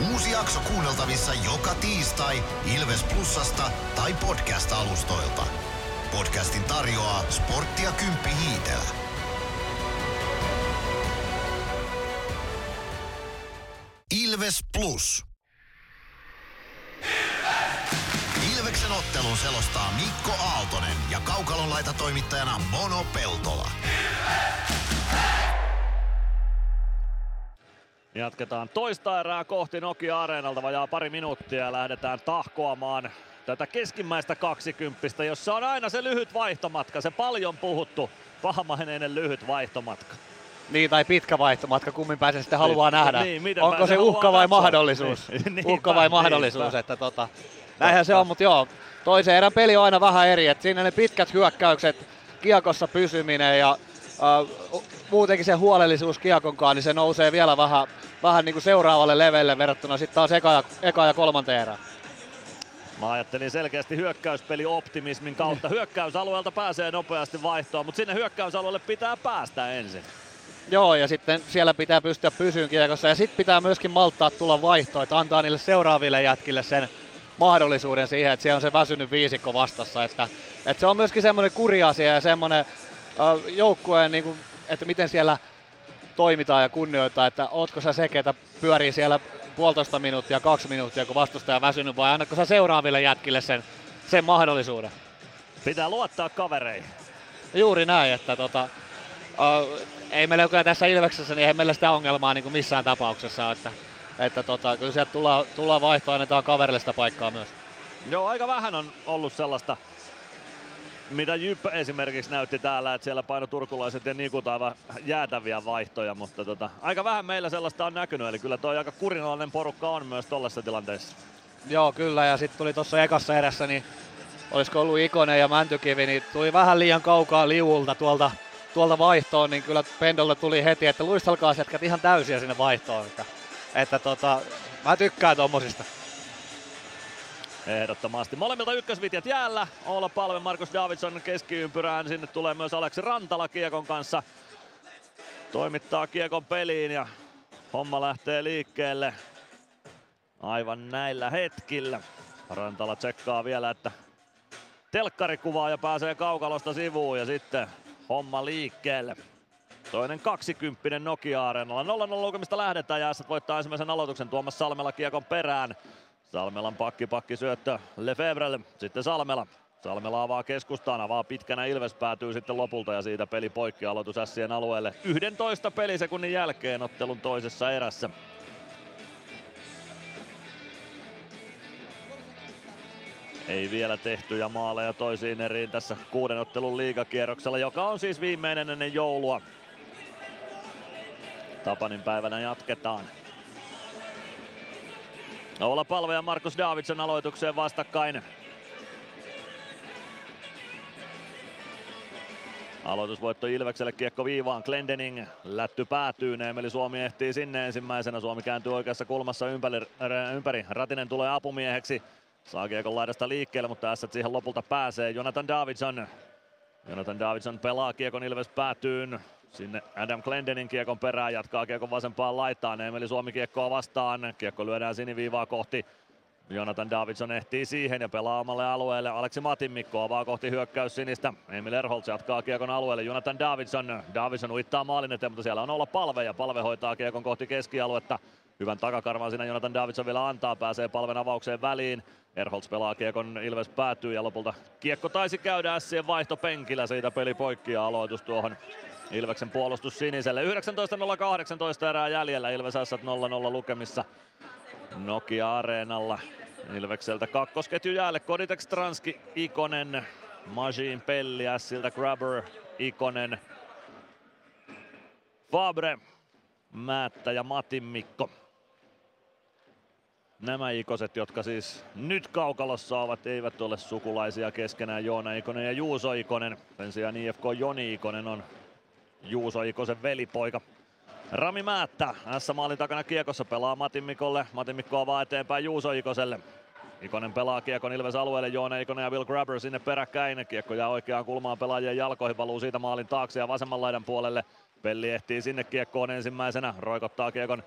Uusi jakso kuunneltavissa joka tiistai Ilves Plusasta tai podcast-alustoilta. Podcastin tarjoaa sporttia Kymppi Hiitellä. Ilves Plus. Ilves! Ilveksen ottelun selostaa Mikko Aaltonen ja Kaukalon toimittajana Mono Peltola. Ilves! Jatketaan toista erää kohti Nokia Areenalta vajaa pari minuuttia ja lähdetään tahkoamaan tätä keskimmäistä kaksikymppistä, jossa on aina se lyhyt vaihtomatka, se paljon puhuttu pahamaineinen lyhyt vaihtomatka. Niin, tai pitkä vaihtomatka, kummin pääsee sitten haluaa niin, nähdä. Niin, Onko se uhka vai katsoa? mahdollisuus? Niin, niin, uhka vai mahdollisuus, että tota, näinhän se on, mutta joo, toisen erän peli on aina vähän eri, että siinä ne pitkät hyökkäykset, kiekossa pysyminen ja äh, muutenkin se huolellisuus kiekonkaan, niin se nousee vielä vähän, vähän niin kuin seuraavalle levelle verrattuna sitten taas eka ja, eka ja kolmanteen erään. Mä ajattelin selkeästi hyökkäyspeli optimismin kautta. Hyökkäysalueelta pääsee nopeasti vaihtoon, mutta sinne hyökkäysalueelle pitää päästä ensin. Joo, ja sitten siellä pitää pystyä pysyyn kiekossa. Ja sitten pitää myöskin malttaa tulla vaihtoa, että antaa niille seuraaville jätkille sen mahdollisuuden siihen, että siellä on se väsynyt viisikko vastassa. Että, että se on myöskin semmoinen kuriasia ja semmoinen joukkueen niin kuin että miten siellä toimitaan ja kunnioitetaan, että ootko sä se, ketä pyörii siellä puolitoista minuuttia, kaksi minuuttia, kun vastustaja on väsynyt, vai annatko sä seuraaville jätkille sen, sen mahdollisuuden? Pitää luottaa kavereihin. Juuri näin, että tota, uh, ei meillä kyllä tässä Ilveksessä, niin ei meillä sitä ongelmaa niin kuin missään tapauksessa, että, että tota, kyllä sieltä tullaan, tullaan vaihtoa, annetaan kaverille sitä paikkaa myös. Joo, aika vähän on ollut sellaista mitä Jyp esimerkiksi näytti täällä, että siellä paino turkulaiset ja Nikut aivan jäätäviä vaihtoja, mutta tota, aika vähän meillä sellaista on näkynyt, eli kyllä toi aika kurinalainen porukka on myös tollaisessa tilanteessa. Joo, kyllä, ja sitten tuli tuossa ekassa erässä, niin olisiko ollut Ikonen ja Mäntykivi, niin tuli vähän liian kaukaa liuulta tuolta, tuolta vaihtoon, niin kyllä Pendolle tuli heti, että luistelkaa jätkät ihan täysiä sinne vaihtoon. Että, että tota, mä tykkään tommosista. Ehdottomasti. Molemmilta ykkösvitjat jäällä. Olla Palve, Markus Davidson keskiympyrään. Sinne tulee myös Aleksi Rantala Kiekon kanssa. Toimittaa Kiekon peliin ja homma lähtee liikkeelle aivan näillä hetkillä. Rantala tsekkaa vielä, että telkkarikuvaa ja pääsee kaukalosta sivuun ja sitten homma liikkeelle. Toinen kaksikymppinen Nokia-areenalla. 0-0 lukemista lähdetään ja voittaa ensimmäisen aloituksen Tuomas Salmela Kiekon perään. Salmelan pakki pakki syöttö Lefebrelle, sitten Salmela. Salmela avaa keskustaan, avaa pitkänä Ilves päätyy sitten lopulta ja siitä peli poikki aloitus Ässien alueelle 11 pelisekunnin jälkeen ottelun toisessa erässä. ei vielä tehtyjä maaleja toisiin eriin tässä kuuden ottelun liigakierroksella, joka on siis viimeinen ennen joulua. Tapanin päivänä jatketaan. Olla Palve ja Markus Davidson aloitukseen vastakkain. Aloitusvoitto Ilvekselle, kiekko viivaan, Glendening, lätty päätyy, Neemeli Suomi ehtii sinne ensimmäisenä, Suomi kääntyy oikeassa kulmassa ympäri, ympäri. Ratinen tulee apumieheksi, saa kiekon laidasta liikkeelle, mutta tässä siihen lopulta pääsee Jonathan Davidson. Jonathan Davidson pelaa kiekon Ilves päätyyn, sinne Adam Glendenin kiekon perään, jatkaa kiekon vasempaan laitaan, Emeli Suomi kiekkoa vastaan, kiekko lyödään siniviivaa kohti Jonathan Davidson ehtii siihen ja pelaa omalle alueelle. Aleksi Matinmikko avaa kohti hyökkäys sinistä. Emil Erholz jatkaa kiekon alueelle. Jonathan Davidson. Davidson uittaa maalin eteen, mutta siellä on olla palve ja palve hoitaa kiekon kohti keskialuetta. Hyvän takakarvan siinä Jonathan Davidson vielä antaa, pääsee palven avaukseen väliin. Erholz pelaa kiekon, Ilves päätyy ja lopulta kiekko taisi käydä Ässien vaihtopenkillä. Siitä peli poikki ja aloitus tuohon Ilveksen puolustus siniselle. 19.018 erää jäljellä, Ilves 0-0 lukemissa Nokia-areenalla. Ilvekseltä kakkosketju jäälle Koditek Stranski, Ikonen, Majin Pelli, Siltä Grabber, Ikonen, Fabre, Määttä ja Matin Mikko. Nämä ikoset, jotka siis nyt kaukalossa ovat, eivät ole sukulaisia keskenään. Joona Ikonen ja Juuso Ikonen. Sen sijaan IFK Joni Ikonen on Juuso Ikosen velipoika. Rami Määttä S-maalin takana kiekossa pelaa Matin Mikolle. Matin Mikko avaa eteenpäin Juuso Ikoselle. Ikonen pelaa kiekon Ilves alueelle, Joona Ikonen ja Will Grabber sinne peräkkäin. Kiekko jää oikeaan kulmaan pelaajien jalkoihin, valuu siitä maalin taakse ja vasemman laidan puolelle. Pelli ehtii sinne kiekkoon ensimmäisenä, roikottaa kiekon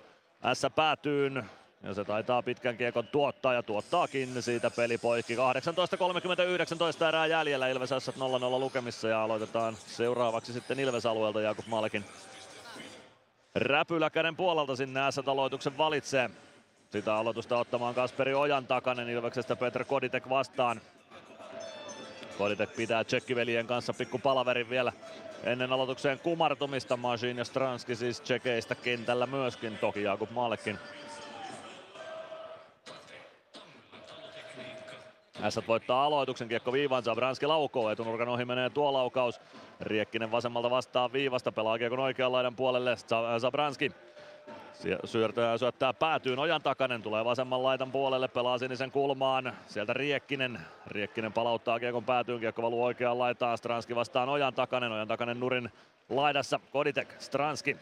S päätyyn. Ja se taitaa pitkän kiekon tuottaa ja tuottaakin siitä peli poikki. 18.39 erää jäljellä Ilves S 0-0 lukemissa ja aloitetaan seuraavaksi sitten Ilves alueelta Jakub Malkin Räpylä käden puolelta sinne S-aloituksen valitsee. Sitä aloitusta ottamaan Kasperi Ojan takanen Ilveksestä Petr Koditek vastaan. Koditek pitää tsekkiveljen kanssa pikku palaverin vielä ennen aloitukseen kumartumista. Majin ja Stranski siis tsekeistä kentällä myöskin, toki Jakub Malkin. Ässät voittaa aloituksen, kiekko viivaan, Zabranski laukoo, etunurkan ohi menee tuo laukaus. Riekkinen vasemmalta vastaa viivasta, pelaa kiekon oikean laidan puolelle, Zabranski syöttää, syöttää päätyyn ojan takanen, tulee vasemman laitan puolelle, pelaa sinisen kulmaan. Sieltä Riekkinen, Riekkinen palauttaa kiekon päätyyn, kiekko valuu oikeaan laitaan, Stranski vastaan ojan takanen, ojan takanen nurin laidassa, Koditek, Stranski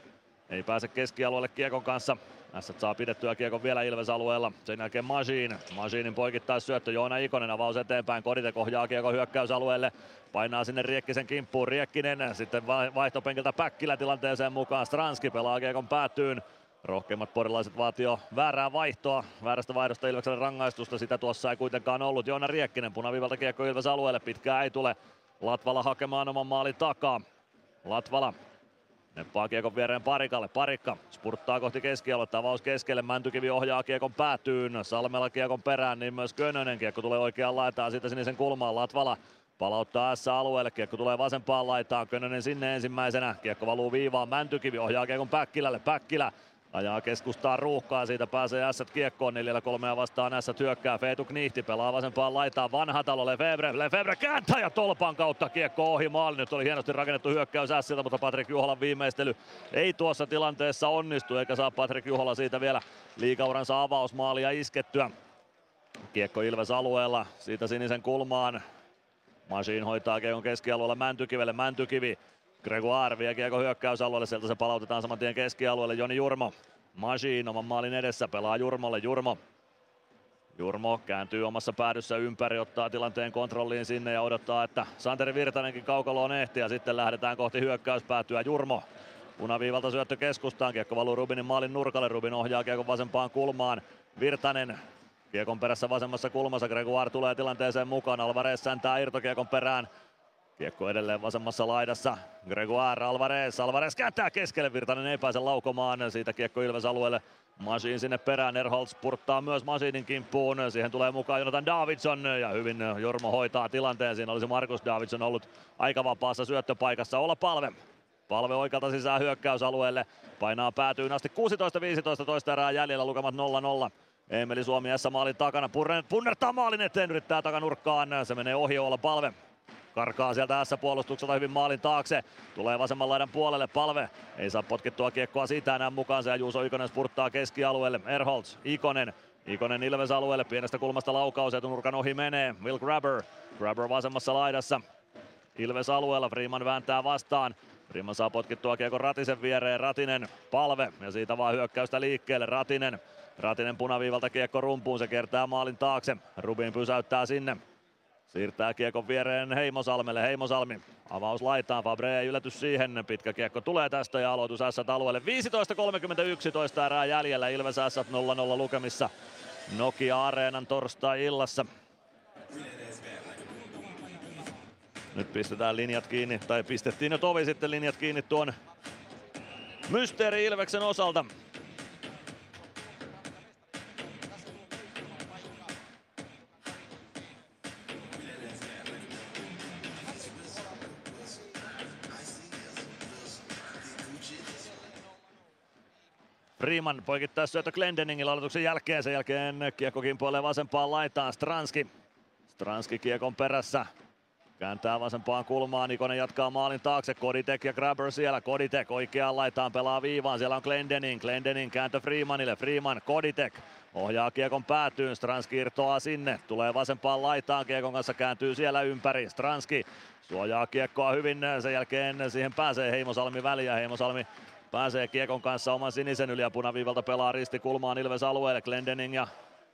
ei pääse keskialueelle kiekon kanssa. Ässät saa pidettyä kiekon vielä Ilves-alueella. Sen jälkeen Majin. Majinin poikittais syöttö. Joona Ikonen avaus eteenpäin. Koditek ohjaa kiekon hyökkäysalueelle. Painaa sinne Riekkisen kimppuun. Riekkinen sitten vaihtopenkiltä Päkkilä tilanteeseen mukaan. Stranski pelaa kiekon päätyyn. Rohkeimmat porilaiset vaatii jo väärää vaihtoa. Väärästä vaihdosta Ilvekselle rangaistusta. Sitä tuossa ei kuitenkaan ollut. Joona Riekkinen punaviivalta kiekko Ilves alueelle. Pitkää ei tule. Latvala hakemaan oman maalin takaa. Latvala Neppaa kiekon viereen Parikalle. Parikka spurttaa kohti keskialuetta. Avaus keskelle. Mäntykivi ohjaa kiekon päätyyn. Salmella kiekon perään, niin myös Könönen. Kiekko tulee oikeaan laitaan. Siitä sinisen kulmaan. Latvala Palauttaa S-alueelle, kiekko tulee vasempaan laitaan, Könönen sinne ensimmäisenä, kiekko valuu viivaan, Mäntykivi ohjaa kiekon Päkkilälle, Päkkilä Ajaa keskustaa ruuhkaa, siitä pääsee Ässät kiekkoon, neljällä kolmea vastaan Ässät hyökkää, Feetu Knihti pelaa vasempaan laitaan, vanha talo Lefebvre, Lefebvre kääntää ja tolpan kautta kiekko ohi maali, nyt oli hienosti rakennettu hyökkäys Ässiltä, mutta Patrik Juholan viimeistely ei tuossa tilanteessa onnistu, eikä saa Patrik Juhola siitä vielä liikauransa avausmaalia iskettyä. Kiekko Ilves alueella, siitä sinisen kulmaan, Machine hoitaa kiekon keskialueella Mäntykivelle, Mäntykivi Gregoire vie kiekko hyökkäysalueelle, sieltä se palautetaan saman tien keskialueelle. Joni Jurmo, Machine oman maalin edessä, pelaa Jurmolle, Jurmo Jurmo kääntyy omassa päädyssä ympäri, ottaa tilanteen kontrolliin sinne ja odottaa, että Santeri Virtanenkin kaukaloon ehti ja sitten lähdetään kohti hyökkäyspäätyä. Jurmo punaviivalta syöttö keskustaan, kiekko valuu Rubinin maalin nurkalle, Rubin ohjaa kiekon vasempaan kulmaan. Virtanen kiekon perässä vasemmassa kulmassa, Gregoire tulee tilanteeseen mukaan, Alvarez säntää irtokiekon perään. Kiekko edelleen vasemmassa laidassa. Gregoire Alvarez. Alvarez kääntää keskelle. Virtanen ei pääse laukomaan. Siitä kiekko Ilves alueelle. Masin sinne perään. Erholz purttaa myös Masinin kimppuun. Siihen tulee mukaan Jonathan Davidson ja hyvin Jormo hoitaa tilanteen. Siinä olisi Markus Davidson ollut aika vapaassa syöttöpaikassa. Olla palve. Palve oikealta sisään hyökkäysalueelle. Painaa päätyyn asti 16-15 toista erää jäljellä lukemat 0-0. Emeli Suomi S maalin takana. Punnertaa maalin eteen, yrittää takanurkkaan. Se menee ohi olla palve. Karkaa sieltä S-puolustukselta hyvin maalin taakse. Tulee vasemman laidan puolelle palve. Ei saa potkittua kiekkoa siitä enää mukaansa ja Juuso Ikonen spurttaa keskialueelle. Erholz, Ikonen. Ikonen Ilves alueelle, pienestä kulmasta laukaus, etunurkan ohi menee. Will Grabber, Grabber vasemmassa laidassa. Ilves alueella, Freeman vääntää vastaan. Freeman saa potkittua kiekon Ratisen viereen, Ratinen palve ja siitä vaan hyökkäystä liikkeelle. Ratinen, Ratinen punaviivalta kiekko rumpuun, se kertaa maalin taakse. Rubin pysäyttää sinne. Siirtää kiekon viereen Heimosalmelle, Heimosalmi avaus laitaan, Fabre yllätys siihen, pitkä kiekko tulee tästä ja aloitus S alueelle. 15.30 erää jäljellä, Ilves S 0-0 lukemissa Nokia-areenan torstai-illassa. Nyt pistetään linjat kiinni, tai pistettiin jo tovi sitten linjat kiinni tuon Mysteeri Ilveksen osalta. Freeman poikittaa syöttö Glendeningillä aloituksen jälkeen. Sen jälkeen kiekko kimpoilee vasempaan laitaan. Stranski. Stranski kiekon perässä. Kääntää vasempaan kulmaan, Nikonen jatkaa maalin taakse, Koditek ja Grabber siellä, Koditek oikeaan laitaan pelaa viivaan, siellä on Glendening, Glendening kääntö Freemanille, Freeman, Koditek ohjaa kiekon päätyyn, Stranski irtoaa sinne, tulee vasempaan laitaan, kiekon kanssa kääntyy siellä ympäri, Stranski suojaa kiekkoa hyvin, sen jälkeen siihen pääsee Heimosalmi väliä, Heimosalmi pääsee kiekon kanssa oman sinisen yli ja punaviivalta pelaa risti kulmaan Ilves alueelle, Glendening ja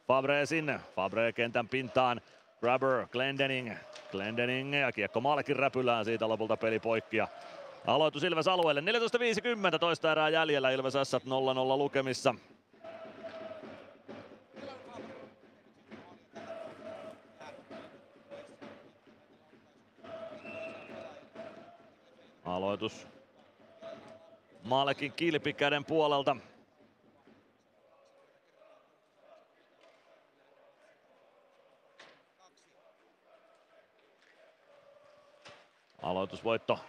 Fabre sinne, Fabre kentän pintaan, Grabber, Glendening, Glendening ja kiekko maallekin räpylään siitä lopulta peli poikki. Ja aloitus Ilves alueelle. 14.50 toista erää jäljellä Ilves S 0-0 lukemissa. Aloitus Maalekin kilpikäden puolelta. Aloitusvoitto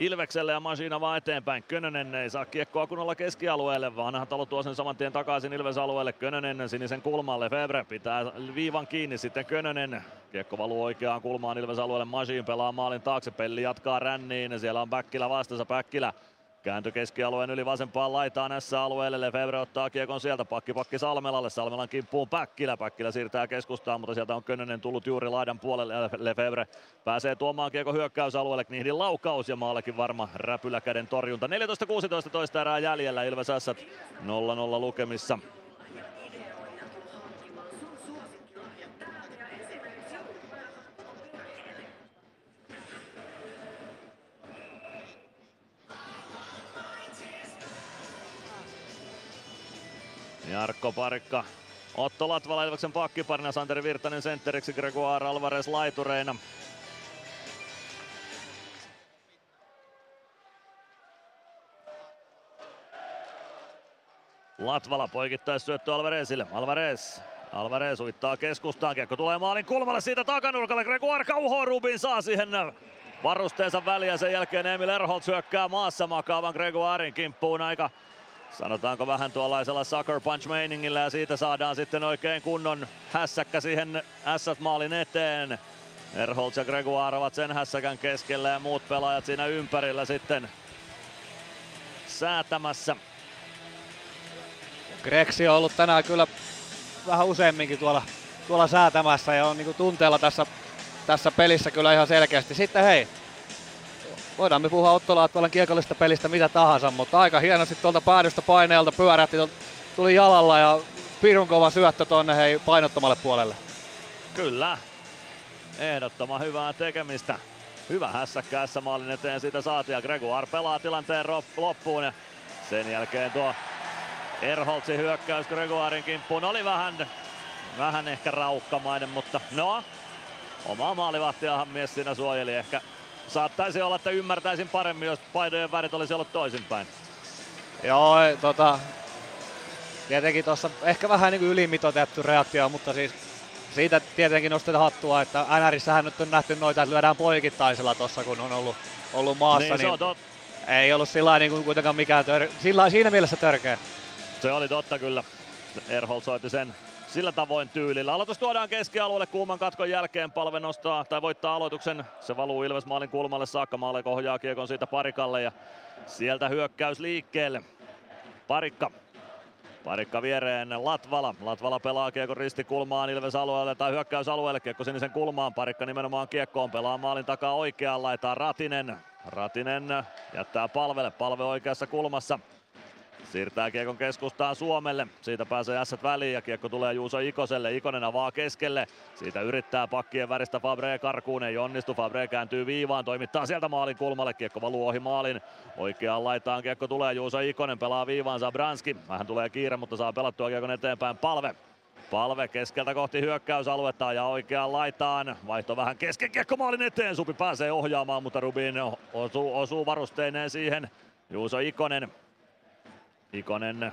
Ilvekselle ja Masina vaan eteenpäin. Könönen ei saa kiekkoa kunnolla keskialueelle. Vanha talo tuo sen saman tien takaisin Ilves alueelle. Könönen sinisen kulmalle. Febre pitää viivan kiinni sitten Könönen. Kiekko valuu oikeaan kulmaan Ilves alueelle. Masin pelaa maalin taakse. Pelli jatkaa ränniin. Siellä on Päkkilä vastassa. Päkkilä Kääntö keskialueen yli vasempaan laitaan näissä alueelle. Lefebvre ottaa kiekon sieltä. Pakki pakki Salmelalle. Salmelan kimppuun Päkkilä. Päkkilä siirtää keskustaan, mutta sieltä on Könönen tullut juuri laidan puolelle. Lefebvre pääsee tuomaan kiekon hyökkäysalueelle. Knihdin laukaus ja maallekin varma räpyläkäden torjunta. 14-16 toista erää jäljellä. Ilves Ässät 0-0 lukemissa. Jarkko Parikka, Otto Latvala Ilveksen pakkiparina, Santeri Virtanen sentteriksi, Gregoire Alvarez laitureina. Latvala poikittaisi syöttö Alvarezille. Alvarez Alvarez uittaa keskustaan, kiekko tulee maalin kulmalle siitä takanurkalle. Gregoire kauhoo Rubin saa siihen varusteensa väliä. Sen jälkeen Emil Erholz hyökkää maassa makaavan Gregoirin kimppuun aika sanotaanko vähän tuollaisella sucker punch meiningillä ja siitä saadaan sitten oikein kunnon hässäkkä siihen S-maalin eteen. Erholz ja Gregoire ovat sen hässäkän keskellä ja muut pelaajat siinä ympärillä sitten säätämässä. Greksi on ollut tänään kyllä vähän useamminkin tuolla, tuolla säätämässä ja on niin tunteella tässä, tässä pelissä kyllä ihan selkeästi. Sitten hei, voidaan me puhua Otto Laatvalan kiekollista pelistä mitä tahansa, mutta aika hienosti tuolta päädystä paineelta pyörähti, tuli jalalla ja pirun kova syöttö tonne hei painottomalle puolelle. Kyllä, ehdottoman hyvää tekemistä. Hyvä hässäkkä maalin eteen siitä saatiin ja Gregoire pelaa tilanteen loppuun ja sen jälkeen tuo Erholtsin hyökkäys Gregoirin kimppuun oli vähän, vähän ehkä raukkamainen, mutta no, oma maalivahtiahan mies siinä suojeli ehkä saattaisi olla, että ymmärtäisin paremmin, jos paidojen värit olisi ollut toisinpäin. Joo, tota, tietenkin tuossa ehkä vähän niin kuin ylimitoitettu reaktio, mutta siis siitä tietenkin nostetaan hattua, että NRissähän nyt on nähty noita, että lyödään poikittaisella tuossa, kun on ollut, ollut maassa. Niin, niin ei ollut sillä niin kuin kuitenkaan mikään tör... sillä, siinä mielessä törkeä. Se oli totta kyllä. Erhol soitti sen sillä tavoin tyylillä. Aloitus tuodaan keskialueelle kuuman katkon jälkeen. Palve nostaa tai voittaa aloituksen. Se valuu Ilves maalin kulmalle saakka. Maalle kohjaa kiekon siitä parikalle ja sieltä hyökkäys liikkeelle. Parikka Parikka viereen Latvala. Latvala pelaa kiekko ristikulmaan Ilves alueelle tai hyökkäysalueelle. Kiekko sinisen kulmaan. Parikka nimenomaan kiekkoon pelaa maalin takaa oikeaan laitaa Ratinen. Ratinen jättää palvelle. Palve oikeassa kulmassa. Siirtää kiekon keskustaan Suomelle. Siitä pääsee ässät väliin ja kiekko tulee Juuso Ikoselle. Ikonen avaa keskelle. Siitä yrittää pakkien väristä Fabre karkuun. Ei onnistu. Fabre kääntyy viivaan. Toimittaa sieltä maalin kulmalle. Kiekko valuu ohi maalin. Oikeaan laitaan kiekko tulee. Juuso Ikonen pelaa viivaan. Zabranski. Vähän tulee kiire, mutta saa pelattua kiekon eteenpäin. Palve Palve keskeltä kohti hyökkäysaluetta ja oikeaan laitaan. Vaihto vähän kesken kiekko maalin eteen. Supi pääsee ohjaamaan, mutta Rubin osuu, osuu varusteineen siihen. Juuso Ikonen Ikonen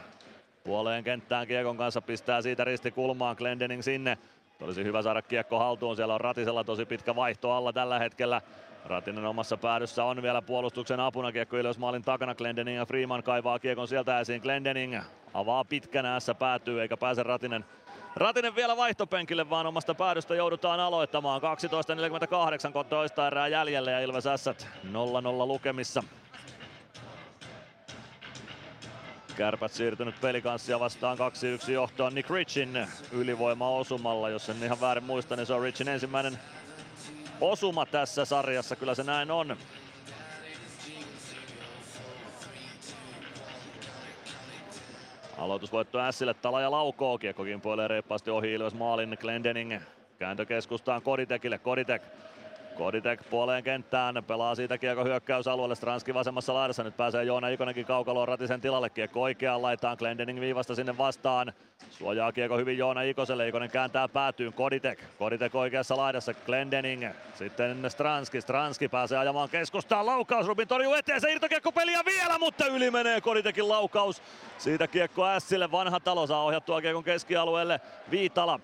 puoleen kenttään Kiekon kanssa pistää siitä ristikulmaan Glendening sinne. Olisi hyvä saada kiekko haltuun, siellä on Ratisella tosi pitkä vaihto alla tällä hetkellä. Ratinen omassa päädyssä on vielä puolustuksen apuna. Kiekko ylös maalin takana. Glendening ja Freeman kaivaa kiekon sieltä esiin. Glendening avaa pitkänä ässä päätyy eikä pääse Ratinen Ratinen vielä vaihtopenkille, vaan omasta päädystä joudutaan aloittamaan. 12.48 toista erää jäljellä ja Ilves Ässät 0-0 lukemissa. Kärpät siirtynyt pelikanssia vastaan 2-1 johtoon Nick Richin ylivoima-osumalla. Jos en ihan väärin muista, niin se on Richin ensimmäinen osuma tässä sarjassa. Kyllä se näin on. Aloitusvoitto Ässille, Tala ja laukoo. Kiekko kimpoilee reippaasti ohi Ilves maalin Glendening. Kääntö keskustaan Koditekille. Koditek Koditek puoleen kenttään, pelaa siitä kiekko hyökkäysalueelle, Stranski vasemmassa laidassa, nyt pääsee Joona Ikonenkin kaukaloon Ratisen tilalle, kiekko oikeaan laitaan, Glendening viivasta sinne vastaan, suojaa kiekko hyvin Joona Ikoselle, Ikonen kääntää päätyyn, Koditek, Koditek oikeassa laidassa, Glendening, sitten Stranski, Stranski pääsee ajamaan keskustaan, laukaus, Rubin torjuu eteen, se irtokiekko peliä vielä, mutta yli menee Koditekin laukaus, siitä kiekko Ässille, vanha talo saa ohjattua kiekon keskialueelle, Viitala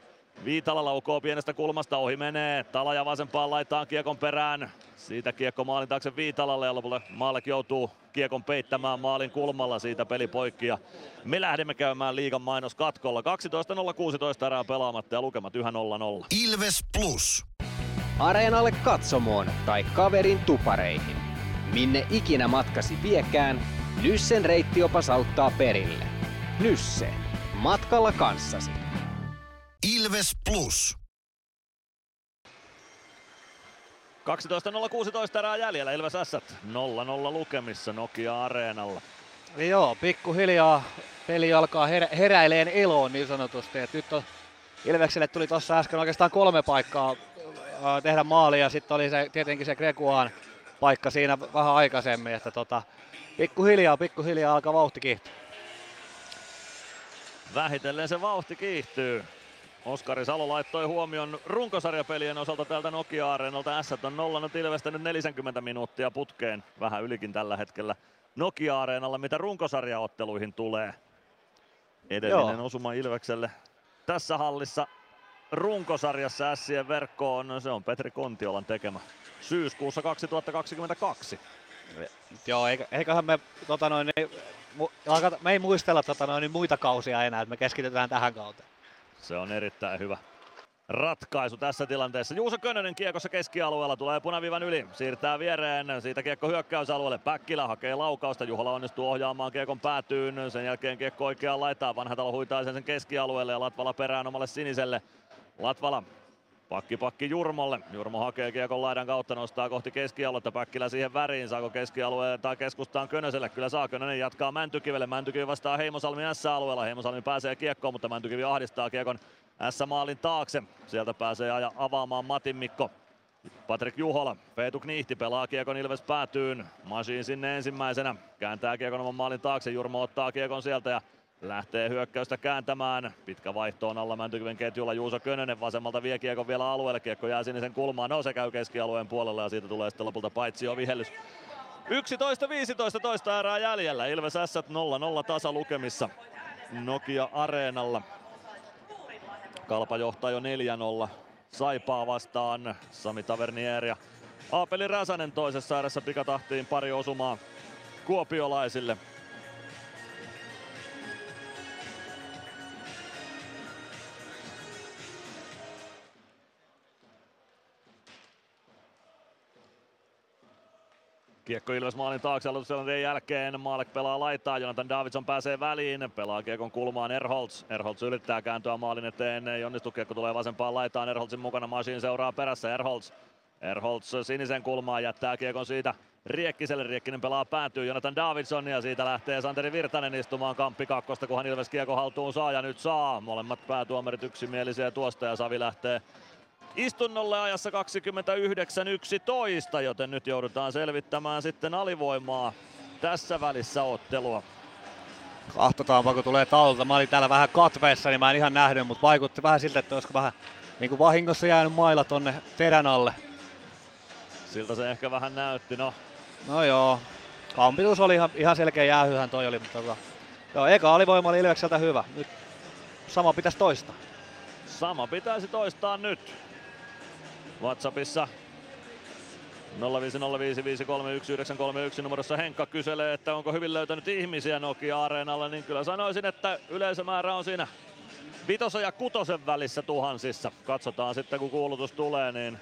Viitala laukoo pienestä kulmasta, ohi menee. Talaja vasempaan laitaan kiekon perään. Siitä kiekko maalin taakse Viitalalle ja lopulta Maalek joutuu kiekon peittämään maalin kulmalla siitä peli poikki. Ja me lähdemme käymään liigan mainos katkolla. 12.016 erää pelaamatta ja lukemat yhä 0-0. Ilves Plus. Areenalle katsomoon tai kaverin tupareihin. Minne ikinä matkasi viekään, Nyssen reittiopas auttaa perille. Nysse. Matkalla kanssasi. Ilves Plus. 12.016 erää jäljellä Ilves Ässät 0-0 lukemissa Nokia Areenalla. Joo, pikkuhiljaa peli alkaa her- heräileen eloon niin sanotusti. Et nyt on, Ilvekselle tuli tuossa äsken oikeastaan kolme paikkaa ää, tehdä maalia ja sitten oli se, tietenkin se Grekuaan paikka siinä vähän aikaisemmin. Että tota, pikkuhiljaa, pikkuhiljaa alkaa vauhti kiihtyä. Vähitellen se vauhti kiihtyy. Oskari Salo laittoi huomion runkosarjapelien osalta täältä Nokia-areenalta. S on nollannut Ilvestä nyt 40 minuuttia putkeen, vähän ylikin tällä hetkellä Nokia-areenalla, mitä runkosarjaotteluihin tulee. Edellinen Joo. osuma Ilvekselle tässä hallissa runkosarjassa Ässien verkkoon, no se on Petri Kontiolan tekemä syyskuussa 2022. Joo, eiköhän me, tota noin, me ei muistella tota noin, muita kausia enää, että me keskitytään tähän kauteen. Se on erittäin hyvä ratkaisu tässä tilanteessa. Juuso Könönen kiekossa keskialueella tulee punaviivan yli, siirtää viereen, siitä kiekko hyökkäysalueelle, Päkkilä hakee laukausta, Juhola onnistuu ohjaamaan kiekon päätyyn, sen jälkeen kiekko oikeaan laitaan, Vanhatalo huitaa sen keskialueelle ja Latvala perään omalle siniselle. Latvala Pakki pakki Jurmolle. Jurmo hakee kiekon laidan kautta, nostaa kohti keskialuetta. Päkkilä siihen väriin. Saako keskialueen tai keskustaan Könöselle? Kyllä saa. Könönen jatkaa Mäntykivelle. Mäntykivi vastaa Heimosalmi S-alueella. Heimosalmi pääsee kiekkoon, mutta Mäntykivi ahdistaa kiekon S-maalin taakse. Sieltä pääsee aja avaamaan Matin Mikko. Patrik Juhola, Peetu Kniihti pelaa kiekon Ilves päätyyn. Masiin sinne ensimmäisenä. Kääntää kiekon oman maalin taakse. Jurmo ottaa kiekon sieltä ja lähtee hyökkäystä kääntämään. Pitkä vaihto on alla Mäntykiven ketjulla Juuso Könönen vasemmalta vie kiekon vielä alueelle. Kiekko jää sinisen kulmaan. No se käy keskialueen puolella ja siitä tulee sitten lopulta paitsi jo vihellys. 11-15 toista erää jäljellä. Ilves S 0-0 tasa lukemissa Nokia Areenalla. Kalpa johtaa jo 4-0. Saipaa vastaan Sami Tavernier ja Aapeli Räsänen toisessa ääressä pikatahtiin pari osumaa kuopiolaisille. Kiekko Ilves maalin taakse aloitustilanteen jälkeen. Maalek pelaa laittaa, Jonathan Davidson pääsee väliin. Pelaa kiekon kulmaan Erholz. Erholz yrittää kääntyä maalin eteen. Ei onnistu, kiekko tulee vasempaan laitaan. Erholzin mukana Machine seuraa perässä. Erholz. Erholz sinisen kulmaan jättää kiekon siitä Riekkiselle. Riekkinen pelaa päätyy Jonathan Davidson ja siitä lähtee Santeri Virtanen istumaan kamppi kakkosta, kunhan Ilves kiekko haltuun saa ja nyt saa. Molemmat päätuomarit yksimielisiä tuosta ja Savi lähtee istunnolle ajassa 29.11, joten nyt joudutaan selvittämään sitten alivoimaa tässä välissä ottelua. Kahtotaanpa kun tulee taulta. Mä olin täällä vähän katveessa, niin mä en ihan nähnyt, mutta vaikutti vähän siltä, että olisiko vähän niin kuin vahingossa jäänyt mailla tonne terän alle. Siltä se ehkä vähän näytti, no. No joo, kampitus oli ihan, ihan selkeä jäähyhän toi oli, mutta tota, joo, eka alivoima oli Ilvekseltä hyvä. Nyt sama pitäisi toistaa. Sama pitäisi toistaa nyt. WhatsAppissa 0505531931 numerossa Henkka kyselee, että onko hyvin löytänyt ihmisiä Nokia-areenalle, niin kyllä sanoisin, että yleisömäärä on siinä vitosen ja kutosen välissä tuhansissa. Katsotaan sitten kun kuulutus tulee, niin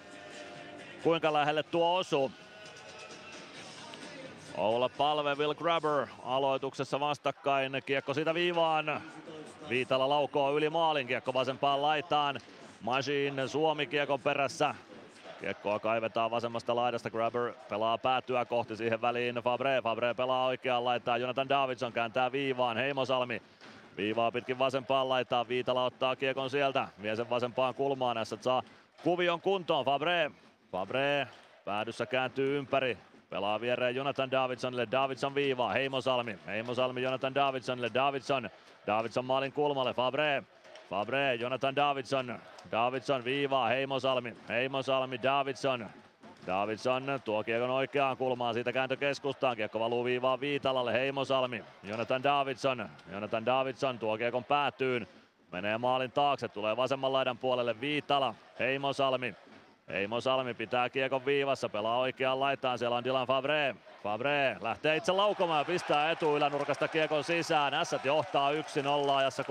kuinka lähelle tuo osuu. Oula Palve, Will Grabber aloituksessa vastakkain. Kiekko siitä viivaan. Viitala laukoo yli maalin, kiekko vasempaan laitaan. Machine Suomi kiekon perässä. Kiekkoa kaivetaan vasemmasta laidasta, Grabber pelaa päätyä kohti siihen väliin. Fabre. Fabre pelaa oikeaan laitaan, Jonathan Davidson kääntää viivaan, Heimosalmi viivaa pitkin vasempaan laitaan, Viitala ottaa kiekon sieltä, vie sen vasempaan kulmaan, tässä saa kuvion kuntoon, Fabre. Fabre päädyssä kääntyy ympäri, pelaa viereen Jonathan Davidsonille, Davidson viivaa, Heimosalmi, Heimosalmi Jonathan Davidsonille, Davidson, Davidson maalin kulmalle, Fabre Fabre, Jonathan Davidson. Davidson viivaa, Heimosalmi. Heimosalmi, Davidson. Davidson tuo kiekon oikeaan kulmaan, siitä kääntö keskustaan. Kiekko valuu viivaan Viitalalle, Heimosalmi. Jonathan Davidson. Jonathan Davidson tuo kiekon päätyyn. Menee maalin taakse, tulee vasemman laidan puolelle Viitala. Heimosalmi. Heimosalmi pitää kiekon viivassa, pelaa oikeaan laitaan, siellä on Dylan Favre. Favre lähtee itse laukomaan ja pistää etuylänurkasta kiekon sisään. Ässät johtaa 1-0 ajassa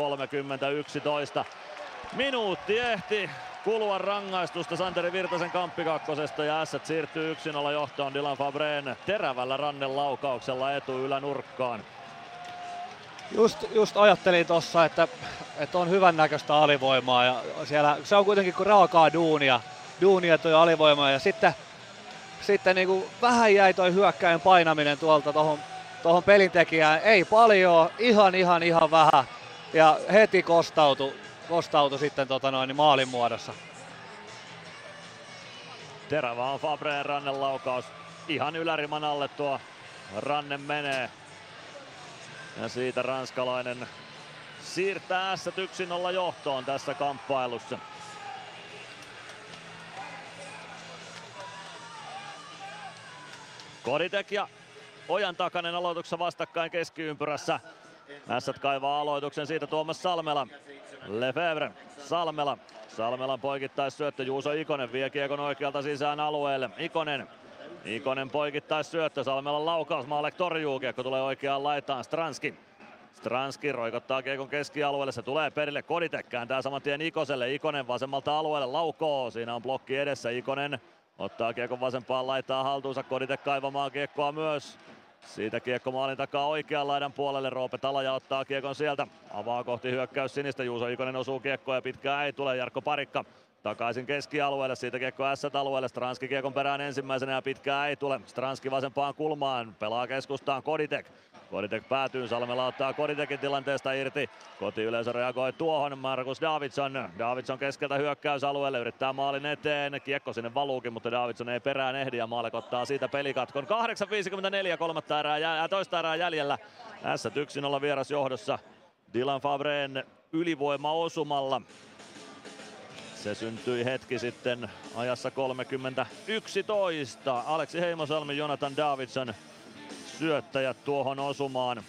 30-11. Minuutti ehti kulua rangaistusta Santeri Virtasen kamppikakkosesta ja Ässät siirtyy 1-0 johtoon Dylan Fabreen terävällä rannen laukauksella etuylänurkkaan. Just, just ajattelin tossa, että, että on hyvän näköistä alivoimaa ja siellä, se on kuitenkin kuin raakaa duunia, duunia toi alivoima ja sitten sitten niin kuin vähän jäi toi hyökkäin painaminen tuolta tohon, tohon pelintekijään. Ei paljon, ihan ihan ihan vähän. Ja heti kostautu, kostautu sitten tota noin, niin maalin muodossa. Terävä on Fabreen rannen laukaus. Ihan yläriman alle tuo ranne menee. Ja siitä ranskalainen siirtää s 1-0 johtoon tässä kamppailussa. Koditek ja Ojan takainen aloituksessa vastakkain keskiympyrässä. Ässät kaivaa aloituksen siitä Tuomas Salmela. Lefebvre, Salmela. Salmelan poikittais syöttö, Juuso Ikonen vie kiekon oikealta sisään alueelle. Ikonen, Ikonen poikittais syöttö, Salmelan laukaus, Maalek torjuu, kiekko tulee oikeaan laitaan, Stranski. Stranski roikottaa kiekon keskialueelle, se tulee perille, Koditek kääntää saman tien Ikoselle, Ikonen vasemmalta alueelle, laukoo, siinä on blokki edessä, Ikonen Ottaa kiekon vasempaan laittaa haltuunsa, Kodite kaivamaan kiekkoa myös. Siitä kiekko maalin takaa oikean laidan puolelle, Roope Talaja ottaa kiekon sieltä. Avaa kohti hyökkäys sinistä, Juuso Ikonen osuu kiekkoa ja pitkään ei tule, Jarkko Parikka takaisin keskialueelle, siitä kiekko S-alueelle, Stranski kiekon perään ensimmäisenä ja pitkään ei tule. Stranski vasempaan kulmaan, pelaa keskustaan Koditek. Koditek päätyy, Salmela ottaa Koditekin tilanteesta irti. Kotiyleisö reagoi tuohon, Markus Davidson. Davidson keskeltä hyökkäysalueelle, yrittää maalin eteen. Kiekko sinne valuukin, mutta Davidson ei perään ehdi ja Maalek ottaa siitä pelikatkon. 8.54, kolmatta erää, jä, toista erää jäljellä. S 1-0 vieras johdossa. Dylan Fabreen ylivoima osumalla. Se syntyi hetki sitten ajassa 30-11. Aleksi Heimosalmi, Jonathan Davidson syöttäjät tuohon osumaan.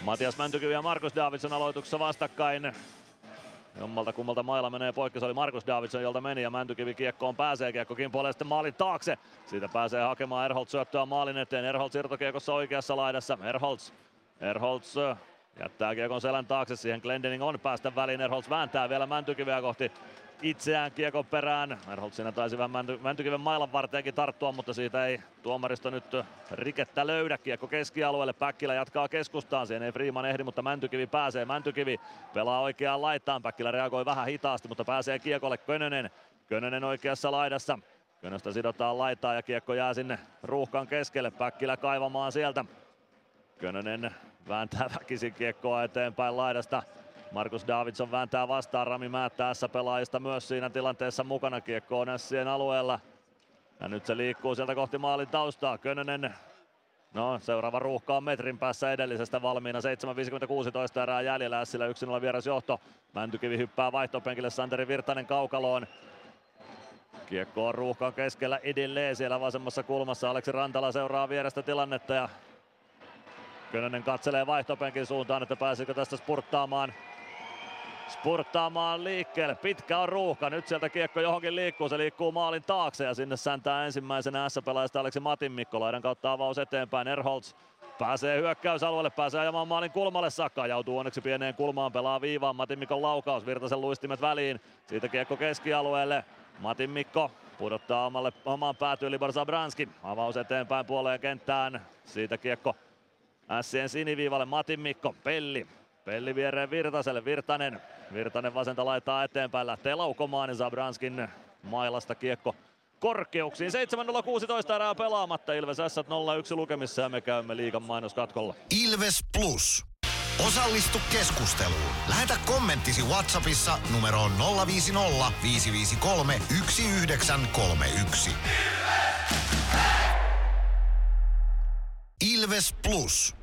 Matias Mäntykivi ja Markus Davidson aloituksessa vastakkain. Jommalta kummalta mailla menee poikki, se oli Markus Davidson, jolta meni ja Mäntykivi kiekkoon pääsee, kiekko kimpoilee sitten maalin taakse. Siitä pääsee hakemaan Erholz syöttöä maalin eteen, Erholz irtokiekossa oikeassa laidassa, Erholz Erholz Jättää kiekon selän taakse, siihen Glendening on päästä väliin. Erholz vääntää vielä Mäntykiveä kohti itseään kiekon perään. Erholz siinä taisi vähän Mänty, Mäntykiven mailan varteenkin tarttua, mutta siitä ei tuomaristo nyt rikettä löydä. Kiekko keskialueelle, Päkkilä jatkaa keskustaan, siihen ei Freeman ehdi, mutta Mäntykivi pääsee. Mäntykivi pelaa oikeaan laitaan, Päkkilä reagoi vähän hitaasti, mutta pääsee kiekolle Könönen. Könönen oikeassa laidassa. Könöstä sidotaan laitaa ja kiekko jää sinne ruuhkan keskelle. Päkkilä kaivamaan sieltä. Könönen vääntää väkisin kiekkoa eteenpäin laidasta. Markus Davidson vääntää vastaan, Rami Määttää pelaajista myös siinä tilanteessa mukana. Kiekko on Sien alueella. Ja nyt se liikkuu sieltä kohti maalin taustaa. Könönen No, seuraava ruuhka on metrin päässä edellisestä valmiina. 7.56 erää jäljellä. Sillä 1-0 vieras johto. Mäntykivi hyppää vaihtopenkille. Santeri Virtanen kaukaloon. Kiekko on ruuhkan keskellä edelleen siellä vasemmassa kulmassa. Aleksi Rantala seuraa vierestä tilannetta ja Könönen katselee vaihtopenkin suuntaan, että pääsikö tästä spurttaamaan spurttaamaan liikkeelle. Pitkä on ruuhka. Nyt sieltä kiekko johonkin liikkuu. Se liikkuu maalin taakse ja sinne säntää ensimmäisenä S-pelaajasta Aleksi Matin Mikko. Laidan kautta avaus eteenpäin. Erholz pääsee hyökkäysalueelle, pääsee ajamaan maalin kulmalle saakka. Joutuu onneksi pieneen kulmaan, pelaa viivaan. Matin Mikon laukaus, Virtasen luistimet väliin. Siitä kiekko keskialueelle. Matin Mikko pudottaa omalle, omaan päätyyn Libor Zabranski. Avaus eteenpäin puoleen kenttään. Siitä kiekko Sien siniviivalle Matin Mikko, Pelli. Pelli viereen Virtaselle, Virtanen. Virtanen vasenta laittaa eteenpäin, lähtee laukomaan ja Zabranskin mailasta kiekko korkeuksiin. 7.016 erää pelaamatta, Ilves S 0-1 lukemissa ja me käymme liigan mainoskatkolla. Ilves Plus. Osallistu keskusteluun. Lähetä kommenttisi Whatsappissa numeroon 050 553 1931. Ilves Plus.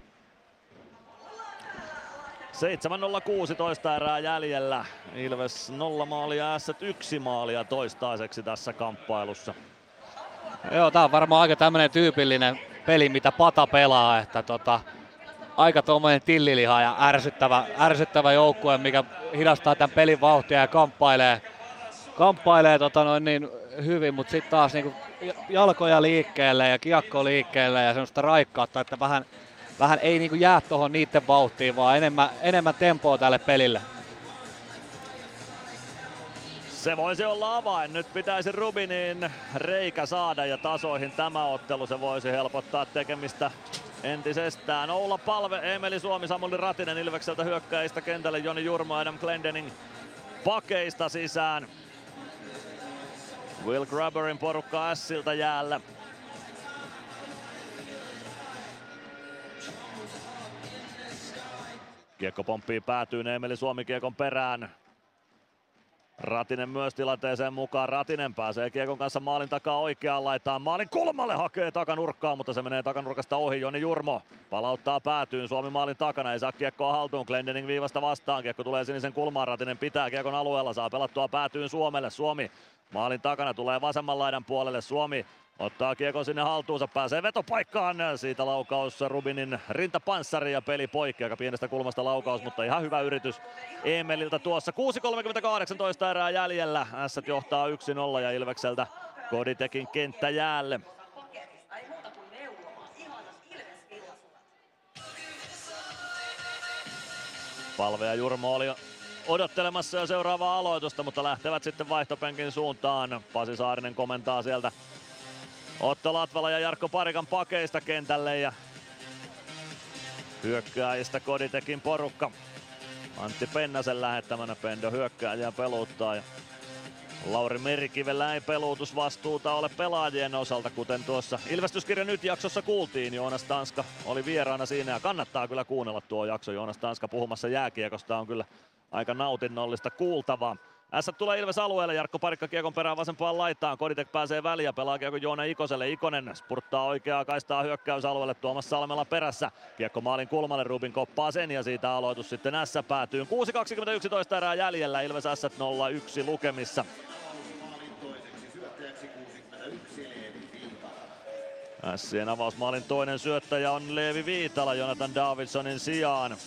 7.016 erää jäljellä. Ilves 0 maalia, S 1 maalia toistaiseksi tässä kamppailussa. Joo, tää on varmaan aika tämmönen tyypillinen peli, mitä Pata pelaa, että tota, aika tuommoinen tilliliha ja ärsyttävä, ärsyttävä joukkue, mikä hidastaa tämän pelin vauhtia ja kamppailee, kamppailee tota noin niin hyvin, mutta sitten taas niinku jalkoja liikkeelle ja kiekko liikkeelle ja semmoista raikkautta, että vähän, vähän ei niinku jää tuohon niiden vauhtiin, vaan enemmän, enemmän tempoa tälle pelille. Se voisi olla avain. Nyt pitäisi Rubinin reikä saada ja tasoihin tämä ottelu. Se voisi helpottaa tekemistä entisestään. Oula Palve, Emeli Suomi, Samuli Ratinen Ilvekseltä hyökkäistä kentälle. Joni Jurmo, Adam Glendening pakeista sisään. Will Grubberin porukka Siltä jäällä. Kiekko pomppii päätyyn Emeli Suomi kiekon perään. Ratinen myös tilanteeseen mukaan. Ratinen pääsee Kiekon kanssa maalin takaa oikeaan laitaan. Maalin kulmalle hakee takanurkkaan, mutta se menee takanurkasta ohi. Joni Jurmo palauttaa päätyyn. Suomi maalin takana. Ei saa kiekkoa haltuun. Glendening viivasta vastaan. Kiekko tulee sinisen kulmaan. Ratinen pitää Kiekon alueella. Saa pelattua päätyyn Suomelle. Suomi maalin takana tulee vasemman laidan puolelle. Suomi Ottaa kiekon sinne haltuunsa, pääsee vetopaikkaan. Siitä laukaus Rubinin rintapanssari ja peli poikki. Aika pienestä kulmasta laukaus, mutta ihan hyvä yritys Emeliltä tuossa. 6.38 erää jäljellä. S johtaa 1-0 ja Ilvekseltä Koditekin kenttä jäälle. Palve ja Jurmo oli odottelemassa jo seuraavaa aloitusta, mutta lähtevät sitten vaihtopenkin suuntaan. Pasi Saarinen komentaa sieltä Otto Latvala ja Jarkko Parikan pakeista kentälle ja hyökkääjistä Koditekin porukka. Antti Pennasen lähettämänä Pendo hyökkääjää peluttaa ja Lauri Merikivellä ei peluutusvastuuta ole pelaajien osalta, kuten tuossa Ilvestyskirja nyt jaksossa kuultiin. Joonas Tanska oli vieraana siinä ja kannattaa kyllä kuunnella tuo jakso. Joonas Tanska puhumassa jääkiekosta on kyllä aika nautinnollista kuultavaa. S tulee Ilves alueelle, Jarkko Parikka kiekon perään vasempaan laitaan, Koditek pääsee väliin ja pelaa kiekko Joona Ikoselle. Ikonen spurttaa oikeaa kaistaa hyökkäysalueelle, Tuomas Salmela perässä. Kiekko maalin kulmalle, Rubin koppaa sen ja siitä aloitus sitten S päätyy. 6.21 erää jäljellä, Ilves S 0-1 lukemissa. Sien avausmaalin toinen syöttäjä on Leevi Viitala Jonathan Davidsonin sijaan.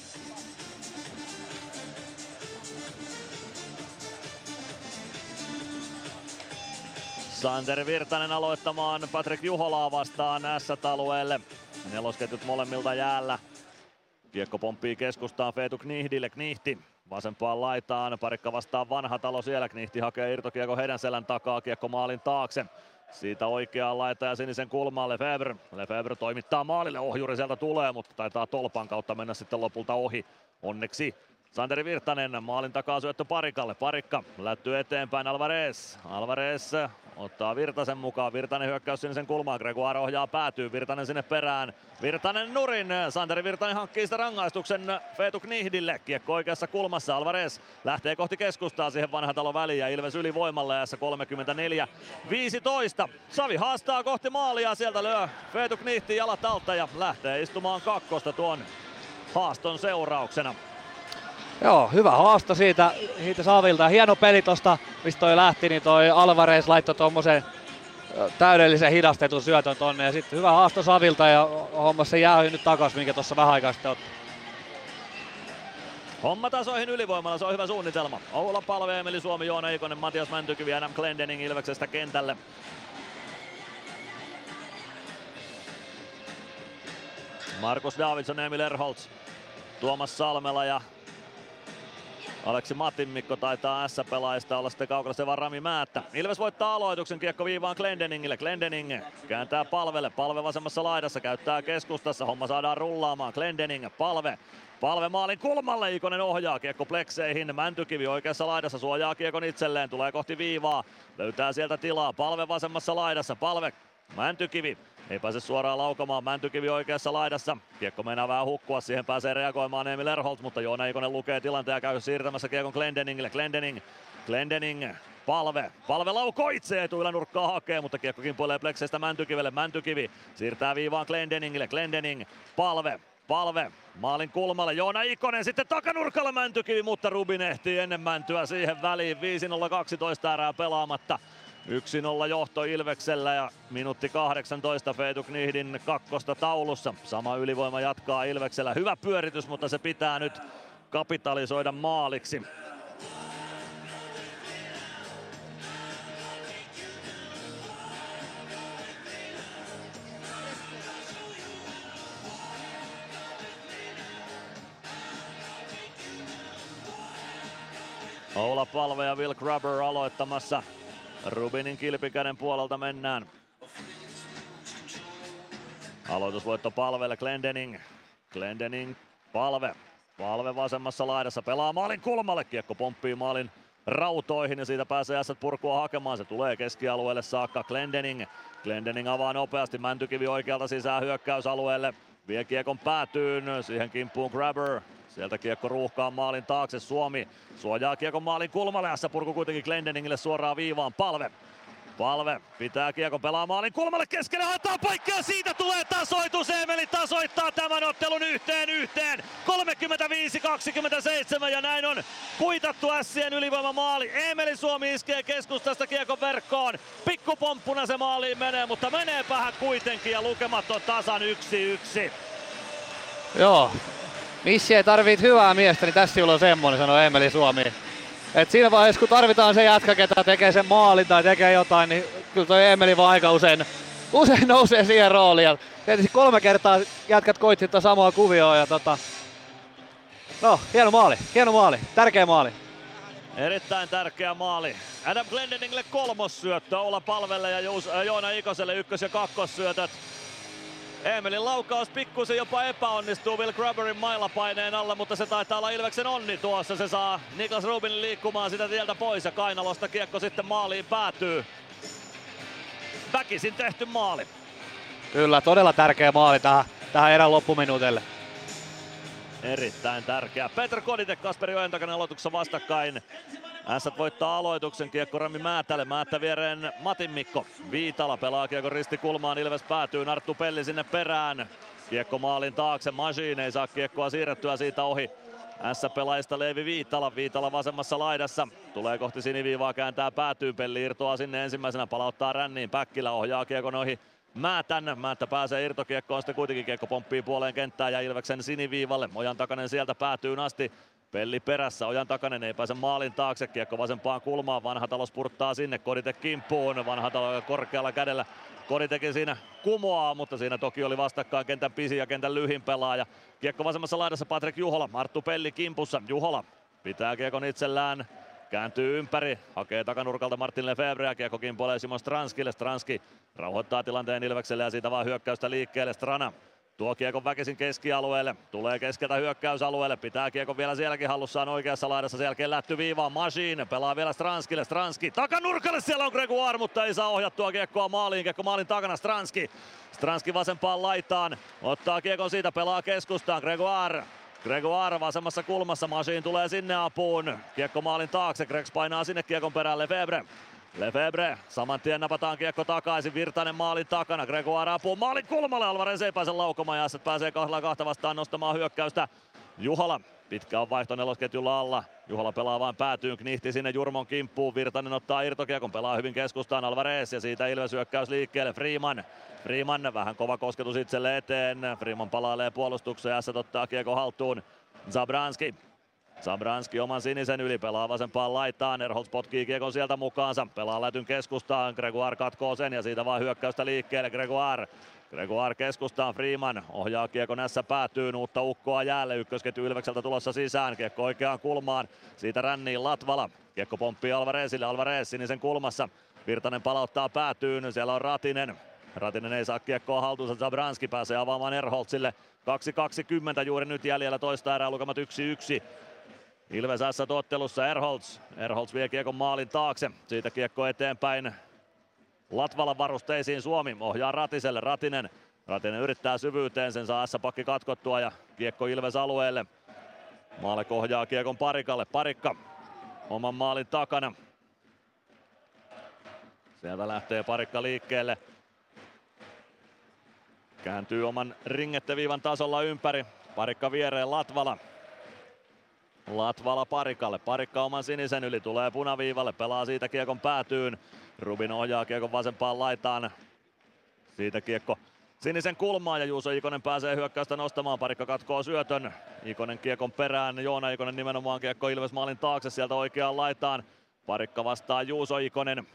Sander Virtanen aloittamaan Patrick Juholaa vastaan S-alueelle. Nelosketjut molemmilta jäällä. Kiekko pomppii keskustaan Feetu Knihdille. Knihti vasempaan laitaan. Parikka vastaa vanha talo siellä. Knihti hakee irtokiekko heidän selän takaa. Kiekko maalin taakse. Siitä oikeaan laita ja sinisen kulmaan Lefebvre. Lefebvre toimittaa maalille. Ohjuri sieltä tulee, mutta taitaa tolpan kautta mennä sitten lopulta ohi. Onneksi Santeri Virtanen maalin takaa syöttö Parikalle. Parikka lättyy eteenpäin Alvarez. Alvarez ottaa Virtasen mukaan. Virtanen hyökkäys sinisen kulmaan. Gregoire ohjaa päätyy. Virtanen sinne perään. Virtanen nurin. Santeri Virtanen hankkii sitä rangaistuksen Feetu Knihdille. Kiekko oikeassa kulmassa. Alvarez lähtee kohti keskustaa siihen vanha talo väliin ja Ilves ylivoimalla ja 34 15. Savi haastaa kohti maalia. Sieltä lyö Feetu Knihti jalat alta ja lähtee istumaan kakkosta tuon haaston seurauksena. Joo, hyvä haasto siitä, siitä Savilta. Hieno peli tosta, mistä toi lähti, niin toi Alvarez laittoi tuommoisen täydellisen hidastetun syötön tonne. Ja sitten hyvä haasto Savilta ja homma se jää nyt takas, minkä tuossa vähän aikaa sitten otti. Homma tasoihin ylivoimalla, se on hyvä suunnitelma. Oula Palve, Emeli Suomi, Joona Ikonen, Matias Mäntykivi, Adam Glendening Ilveksestä kentälle. Markus Davidson, Emil Erholz, Tuomas Salmela ja Aleksi Matinmikko taitaa S-pelaajista olla sitten kaukana se Rami Määttä. Ilves voittaa aloituksen, kiekko viivaan Glendeningille. Glendening kääntää palvelle, palve vasemmassa laidassa, käyttää keskustassa, homma saadaan rullaamaan. Glendening, palve, Palve maalin kulmalle, Ikonen ohjaa kiekko plekseihin. Mäntykivi oikeassa laidassa suojaa kiekon itselleen, tulee kohti viivaa. Löytää sieltä tilaa, palve vasemmassa laidassa, palve Mäntykivi ei pääse suoraan laukamaan. Mäntykivi oikeassa laidassa. Kiekko meinaa vähän hukkua. Siihen pääsee reagoimaan Emil Erholt, mutta Joona Ikonen lukee tilanteen ja käy siirtämässä kiekon Glendeningille. Glendening, Glendening Palve. Palve laukoo itse etuilla nurkkaa hakee, mutta kiekko kimpoilee plekseistä Mäntykivelle. Mäntykivi siirtää viivaan Glendeningille. Glendening, Palve. Palve maalin kulmalle. Joona Ikonen sitten takanurkalla Mäntykivi, mutta Rubin ehtii ennen Mäntyä siihen väliin. 5-0-12 erää pelaamatta. 1-0 johto Ilveksellä ja minuutti 18 Feetu Knihdin kakkosta taulussa. Sama ylivoima jatkaa Ilveksellä. Hyvä pyöritys, mutta se pitää nyt kapitalisoida maaliksi. Oula Palve ja Will Grubber aloittamassa Rubinin kilpikäden puolelta mennään. Aloitusvoitto palvelle Glendening. Glendening palve. Palve vasemmassa laidassa pelaa maalin kulmalle. Kiekko pomppii maalin rautoihin ja siitä pääsee ässät purkua hakemaan. Se tulee keskialueelle saakka Glendening. Glendening avaa nopeasti. Mäntykivi oikealta sisään hyökkäysalueelle. Vie kiekon päätyyn. Siihen kimppuun Grabber. Sieltä kiekko ruuhkaa maalin taakse. Suomi suojaa kiekon maalin kulmalle. Ässä purku kuitenkin Glendeningille suoraan viivaan. Palve. Palve pitää kiekon pelaa maalin kulmalle keskelle, haetaan paikkaa, siitä tulee tasoitus, Emeli tasoittaa tämän ottelun yhteen yhteen, 35-27 ja näin on kuitattu Ässien ylivoima maali. Emeli Suomi iskee keskustasta kiekon verkkoon, pikkupomppuna se maaliin menee, mutta menee vähän kuitenkin ja lukemat on tasan 1-1. Joo, Missi ei tarvit hyvää miestä, niin tässä on semmonen, sanoi Emeli Suomi. Et siinä vaiheessa, kun tarvitaan se jätkä, ketä tekee sen maalin tai tekee jotain, niin kyllä toi Emeli vaan aika usein, usein nousee siihen rooliin. Tietysti kolme kertaa jätkät koitti tätä samaa kuvioa ja tota, no, hieno maali, hieno maali, tärkeä maali. Erittäin tärkeä maali. Adam Glendeningille kolmossyöttö, Oula Palvelle ja Joona Ikoselle ykkös- ja kakkossyötöt. Emelin laukaus pikkusen jopa epäonnistuu Will Grubberin mailapaineen alla, mutta se taitaa olla Ilveksen onni tuossa. Se saa Niklas Rubinin liikkumaan sitä tieltä pois ja Kainalosta kiekko sitten maaliin päätyy. Väkisin tehty maali. Kyllä, todella tärkeä maali tähän, tähän erän loppuminuutelle. Erittäin tärkeä. Petr Koditek, Kasperi Ojentakainen aloituksessa vastakkain. Ässät voittaa aloituksen, kiekko Rami Määtälle, Määttä viereen Matin Mikko. Viitala pelaa kiekko ristikulmaan, Ilves päätyy, Narttu Pelli sinne perään. Kiekko maalin taakse, Machine ei saa kiekkoa siirrettyä siitä ohi. S-pelaajista Leevi Viitala, Viitala vasemmassa laidassa. Tulee kohti siniviivaa, kääntää päätyy, Pelli irtoaa sinne ensimmäisenä, palauttaa ränniin, Päkkilä ohjaa kiekon ohi. Määtän, Määttä pääsee irtokiekkoon, sitten kuitenkin kiekko pomppii puoleen kenttää ja Ilveksen siniviivalle. Ojan takainen sieltä päätyy asti. Pelli perässä, Ojan takainen ei pääse maalin taakse, kiekko vasempaan kulmaan, vanha talo spurttaa sinne, Kodite kimppuun, vanha talo korkealla kädellä Koditekin siinä kumoaa, mutta siinä toki oli vastakkain kentän pisin ja kentän lyhin pelaaja. Kiekko vasemmassa laidassa Patrik Juhola, Arttu Pelli kimpussa. Juhola pitää kiekon itsellään, kääntyy ympäri, hakee takanurkalta Martin Lefebvre ja kiekko kimpoilee Simon Stranskille. Stranski rauhoittaa tilanteen Ilvekselle ja siitä vaan hyökkäystä liikkeelle. Strana Tuo kiekon väkisin keskialueelle, tulee keskeltä hyökkäysalueelle, pitää kiekon vielä sielläkin hallussaan oikeassa laidassa, sen jälkeen lätty viivaan, Machine pelaa vielä Stranskille, Stranski takanurkalle, siellä on Gregoire, mutta ei saa ohjattua kiekkoa maaliin, kiekko maalin takana. Stranski. Stranski vasempaan laitaan, ottaa kiekon siitä, pelaa keskustaan, Gregoire. Gregoire vasemmassa kulmassa, Machine tulee sinne apuun. Kiekko maalin taakse, Gregs painaa sinne kiekon perään Lefebvre. Lefebvre, saman tien napataan kiekko takaisin, Virtanen maalin takana, Gregoire apuu maalin kulmalle, Alvarez ei pääse laukomaan ja pääsee kahdella kahta vastaan nostamaan hyökkäystä. Juhala, pitkä on vaihto nelosketjulla alla, Juhala pelaa vain päätyyn, knihti sinne Jurmon kimppuun, Virtanen ottaa irtokiekon, pelaa hyvin keskustaan Alvarez ja siitä Ilves hyökkäys liikkeelle, Freeman. Freeman vähän kova kosketus itselle eteen, Freeman palailee puolustukseen ja ottaa kiekko haltuun. Zabranski Sabranski oman sinisen yli pelaa vasempaan laitaan. Erholz potkii kiekon sieltä mukaansa. Pelaa lätyn keskustaan. Gregoire katkoo sen ja siitä vaan hyökkäystä liikkeelle. Gregoire. Gregoire keskustaan, Freeman ohjaa kiekon näissä päätyy, uutta ukkoa jäälle, ykkösketju Ilvekseltä tulossa sisään, kiekko oikeaan kulmaan, siitä ränniin Latvala, kiekko pomppii Alvarezille, Alvarez sinisen kulmassa, Virtanen palauttaa päätyyn, siellä on Ratinen, Ratinen ei saa kiekkoa haltuunsa, Zabranski pääsee avaamaan Erholzille, 2.20 juuri nyt jäljellä. Toista erää, lukemat 1-1. Ilves S-ottelussa Erholz. Erholz vie kiekon maalin taakse. Siitä kiekko eteenpäin. Latvalan varusteisiin Suomi ohjaa Ratiselle. Ratinen. Ratinen yrittää syvyyteen, sen saa S-pakki katkottua ja kiekko Ilves alueelle. Maale kohjaa kiekon Parikalle. Parikka oman maalin takana. Sieltä lähtee Parikka liikkeelle. Kääntyy oman ringetteviivan tasolla ympäri. Parikka viereen Latvala. Latvala Parikalle. Parikka oman sinisen yli tulee punaviivalle, pelaa siitä kiekon päätyyn. Rubin ohjaa kiekon vasempaan laitaan. Siitä kiekko sinisen kulmaan ja Juuso Ikonen pääsee hyökkäystä nostamaan. Parikka katkoo syötön. Ikonen kiekon perään. Joona Ikonen nimenomaan kiekko Ilves maalin taakse sieltä oikeaan laitaan. Parikka vastaa Juuso Ikonen.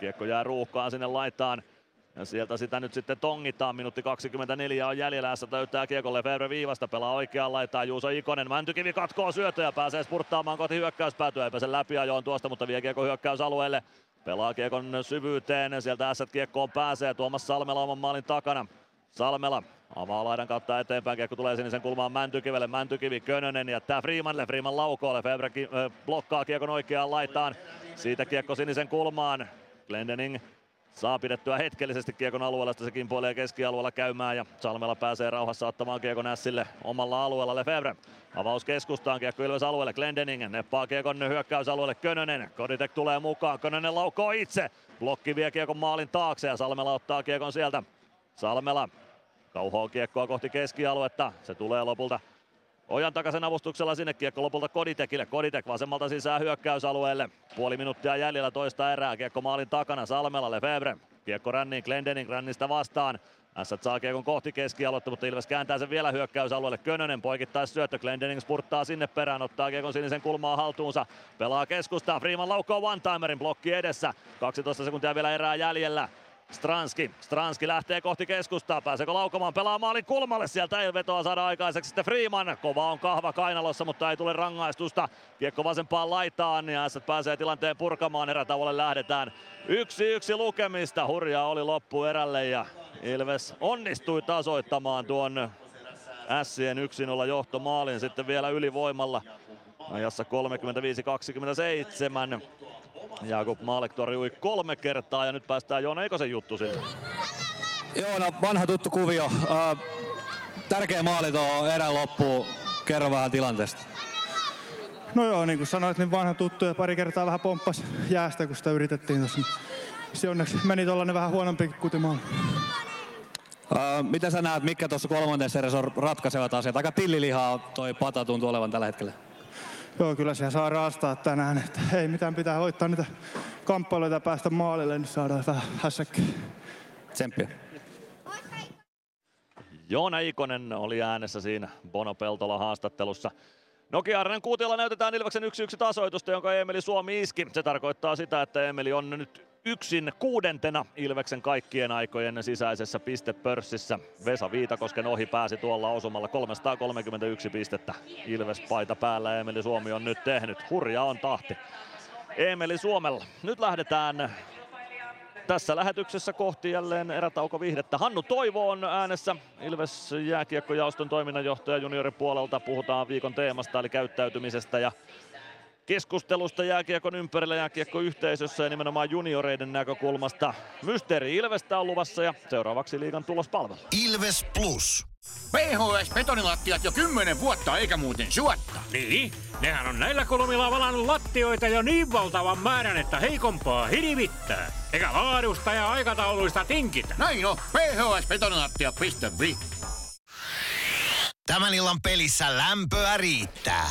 Kiekko jää ruuhkaan sinne laitaan. Ja sieltä sitä nyt sitten tongitaan. Minuutti 24 on jäljellä. S täyttää kiekolle Lefebvre viivasta. Pelaa oikeaan laittaa Juuso Ikonen. Mäntykivi katkoo syötöjä. Pääsee spurttaamaan koti hyökkäyspäätyä. Ei pääse läpi ajoon tuosta, mutta vie kiekko hyökkäysalueelle. Pelaa kiekon syvyyteen. Sieltä S kiekkoon pääsee. Tuomas Salmela oman maalin takana. Salmela avaa laidan kautta eteenpäin. Kiekko tulee sinisen kulmaan Mäntykivelle. Mäntykivi Könönen jättää Freemanille. Freeman laukoo. Lefebvre blokkaa kiekon oikeaan laitaan. Siitä kiekko sinisen kulmaan. Glendening Saa pidettyä hetkellisesti Kiekon alueella, sitä se kimpoilee keskialueella käymään ja Salmela pääsee rauhassa ottamaan Kiekon Ässille omalla alueella Lefebvre. Avaus keskustaan, Kiekko Ilves alueelle, Glendening neppaa Kiekon hyökkäysalueelle, Könönen. Koditek tulee mukaan, Könönen laukoo itse. Blokki vie Kiekon maalin taakse ja Salmela ottaa Kiekon sieltä. Salmela kauhoo Kiekkoa kohti keskialuetta, se tulee lopulta Ojan takaisen avustuksella sinne kiekko lopulta Koditekille. Koditek vasemmalta sisään hyökkäysalueelle. Puoli minuuttia jäljellä toista erää. Kiekko maalin takana Salmela Lefebvre. Kiekko ränniin Glendening rännistä vastaan. Ässät saa kiekon kohti keskialuetta, mutta Ilves kääntää sen vielä hyökkäysalueelle. Könönen poikittais syöttö. Glendening spurttaa sinne perään, ottaa kiekon sinisen kulmaa haltuunsa. Pelaa keskustaa. Freeman laukoo one-timerin blokki edessä. 12 sekuntia vielä erää jäljellä. Stranski. Stranski lähtee kohti keskustaa. Pääseekö laukomaan? Pelaa maalin kulmalle. Sieltä ei vetoa saada aikaiseksi sitten Freeman. Kova on kahva kainalossa, mutta ei tule rangaistusta. Kiekko vasempaan laitaan ja S pääsee tilanteen purkamaan. Erätauolle lähdetään. Yksi yksi lukemista. Hurjaa oli loppu erälle ja Ilves onnistui tasoittamaan tuon Sien 1-0 johtomaalin sitten vielä ylivoimalla ajassa 35-27. Jakub Maalek torjui kolme kertaa ja nyt päästään Joona Eikosen juttu sinne. Joo, no vanha tuttu kuvio. Uh, tärkeä maali tuo erän loppuun. Kerro vähän tilanteesta. No joo, niin kuin sanoit, niin vanha tuttu ja pari kertaa vähän pomppas jäästä, kun sitä yritettiin tuossa. Se onneksi meni tuollainen vähän huonompi kutimaan. Uh, mitä sä näet, mikä tuossa kolmannessa erässä on ratkaisevat asiat? Aika tillilihaa toi pata tuntuu olevan tällä hetkellä. Joo, kyllä siellä saa raastaa tänään. Että ei mitään pitää hoitaa niitä kamppailuita päästä maalille, niin saadaan vähän hässäkkiä. Tsemppiä. Joona Ikonen oli äänessä siinä Bono Peltola haastattelussa. Nokia Arenen kuutiolla näytetään Ilveksen 1-1 tasoitusta, jonka Emeli Suomi iski. Se tarkoittaa sitä, että Emeli on nyt yksin kuudentena Ilveksen kaikkien aikojen sisäisessä pistepörssissä. Vesa Viitakosken ohi pääsi tuolla osumalla 331 pistettä. Ilves paita päällä Emeli Suomi on nyt tehnyt. Hurja on tahti. Emeli Suomella. Nyt lähdetään tässä lähetyksessä kohti jälleen erätauko vihdettä. Hannu Toivo on äänessä. Ilves jääkiekkojaoston toiminnanjohtaja junioripuolelta. Puhutaan viikon teemasta eli käyttäytymisestä ja keskustelusta jääkiekon ympärillä jääkiekkoyhteisössä ja nimenomaan junioreiden näkökulmasta. Mysteeri Ilvestä on luvassa ja seuraavaksi liigan tulospalvelu. Ilves Plus. PHS betonilattiat jo kymmenen vuotta eikä muuten suotta. Niin, nehän on näillä kolmilla valannut lattioita jo niin valtavan määrän, että heikompaa hirvittää. Eikä laadusta ja aikatauluista tinkitä. Näin on, phsbetonilattia.fi. Tämän illan pelissä lämpöä riittää.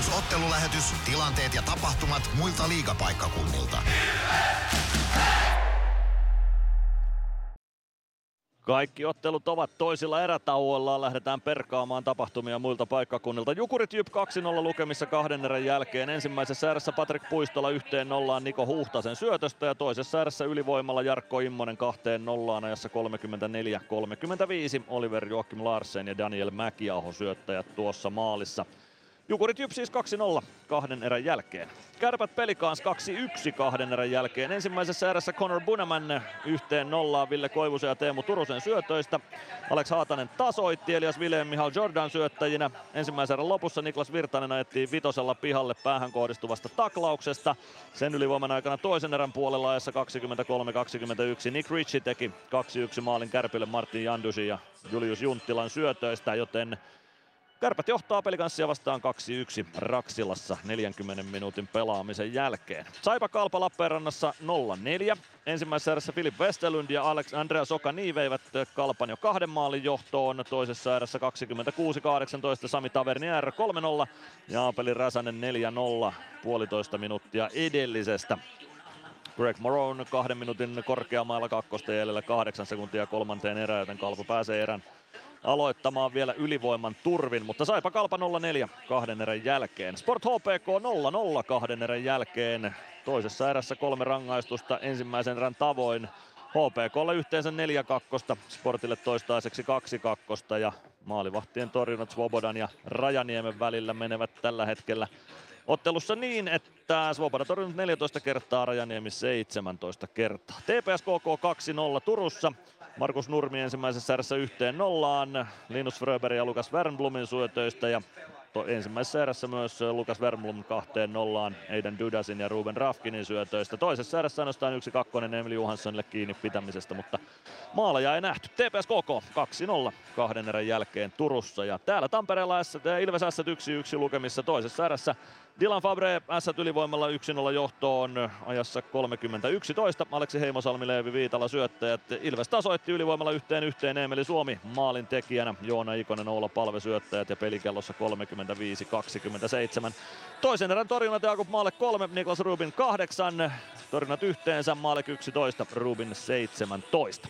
Plus ottelulähetys, tilanteet ja tapahtumat muilta liigapaikkakunnilta. Kaikki ottelut ovat toisilla erätauoilla. Lähdetään perkaamaan tapahtumia muilta paikkakunnilta. Jukurit Jyp 2-0 lukemissa kahden erän jälkeen. Ensimmäisessä erässä Patrik Puistola yhteen nollaan Niko Huhtasen syötöstä ja toisessa erässä ylivoimalla Jarkko Immonen kahteen nollaan ajassa 34-35. Oliver Joakim Larsen ja Daniel Mäkiaho syöttäjät tuossa maalissa. Jukurit Jyp siis 2-0 kahden erän jälkeen. Kärpät Pelikaans 2-1 kahden erän jälkeen. Ensimmäisessä erässä Connor Bunaman yhteen nollaan Ville Koivusen ja Teemu Turusen syötöistä. Alex Haatanen tasoitti Elias Vilhelm Mihal Jordan syöttäjinä. Ensimmäisen erän lopussa Niklas Virtanen ajettiin vitosella pihalle päähän kohdistuvasta taklauksesta. Sen ylivoiman aikana toisen erän puolella ajassa 23-21 Nick Ritchie teki 2-1 maalin Kärpille Martin Jandusin ja Julius Junttilan syötöistä, joten Kärpät johtaa pelikanssia vastaan 2-1 Raksilassa 40 minuutin pelaamisen jälkeen. Saipa Kalpa Lappeenrannassa 0-4. Ensimmäisessä erässä Filip Westerlund ja Alex Andrea Sokani veivät Kalpan jo kahden maalin johtoon. Toisessa erässä 26-18 Sami Tavernier 3-0 ja Aapeli Räsänen 4-0 puolitoista minuuttia edellisestä. Greg Morone kahden minuutin korkeamailla kakkosta jäljellä kahdeksan sekuntia kolmanteen erään, joten Kalpa pääsee erän aloittamaan vielä ylivoiman turvin, mutta saipa kalpa 0-4 kahden erän jälkeen. Sport HPK 0-0 kahden erän jälkeen. Toisessa erässä kolme rangaistusta ensimmäisen erän tavoin. HPKlle yhteensä 4 kakkosta, Sportille toistaiseksi 2 kakkosta ja maalivahtien torjunnat Svobodan ja Rajaniemen välillä menevät tällä hetkellä ottelussa niin, että Svoboda torjunut 14 kertaa, Rajaniemi 17 kertaa. TPS KK 2-0 Turussa. Markus Nurmi ensimmäisessä erässä yhteen nollaan. Linus Fröberg ja Lukas Wernblumin syötöistä ja to, ensimmäisessä erässä myös Lukas Wernblom kahteen nollaan Eiden Dudasin ja Ruben Rafkinin syötöistä. Toisessa erässä ainoastaan yksi kakkonen Emil Johanssonille kiinni pitämisestä, mutta maaleja ei nähty. TPS KK 2-0 kahden erän jälkeen Turussa ja täällä Tampereella S, Ilves S 1-1 lukemissa toisessa erässä Dylan Fabre S ylivoimalla 1-0 johtoon ajassa 30-11. Aleksi Heimosalmi, Leevi Viitala syöttäjät. Ilves tasoitti ylivoimalla yhteen yhteen Emeli Suomi maalin tekijänä. Joona Ikonen, Oula Palve syöttäjät ja pelikellossa 35-27. Toisen erän torjunnat Jakub Maalle kolme, Niklas Rubin kahdeksan. Torjunnat yhteensä Maalle 11, Rubin 17.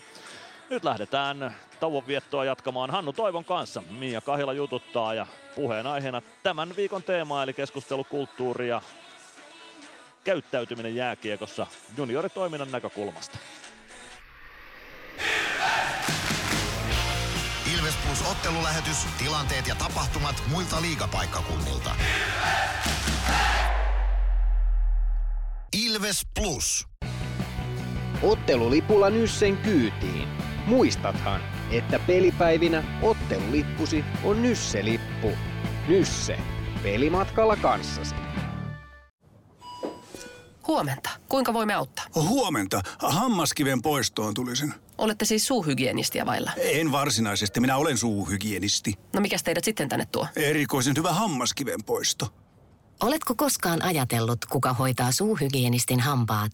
Nyt lähdetään tauonviettoa jatkamaan Hannu Toivon kanssa. Mia Kahila jututtaa ja puheenaiheena tämän viikon teema eli keskustelukulttuuri ja käyttäytyminen jääkiekossa junioritoiminnan näkökulmasta. Ilves Plus ottelulähetys, tilanteet ja tapahtumat muilta liigapaikkakunnilta. Ilves Plus. Ottelulipulla Nyssen kyytiin. Muistathan, että pelipäivinä ottelulippusi on Nysse-lippu. Nysse. Pelimatkalla kanssasi. Huomenta. Kuinka voimme auttaa? Huomenta. Hammaskiven poistoon tulisin. Olette siis suuhygienistiä vailla? En varsinaisesti. Minä olen suuhygienisti. No mikä teidät sitten tänne tuo? Erikoisen hyvä hammaskiven poisto. Oletko koskaan ajatellut, kuka hoitaa suuhygienistin hampaat?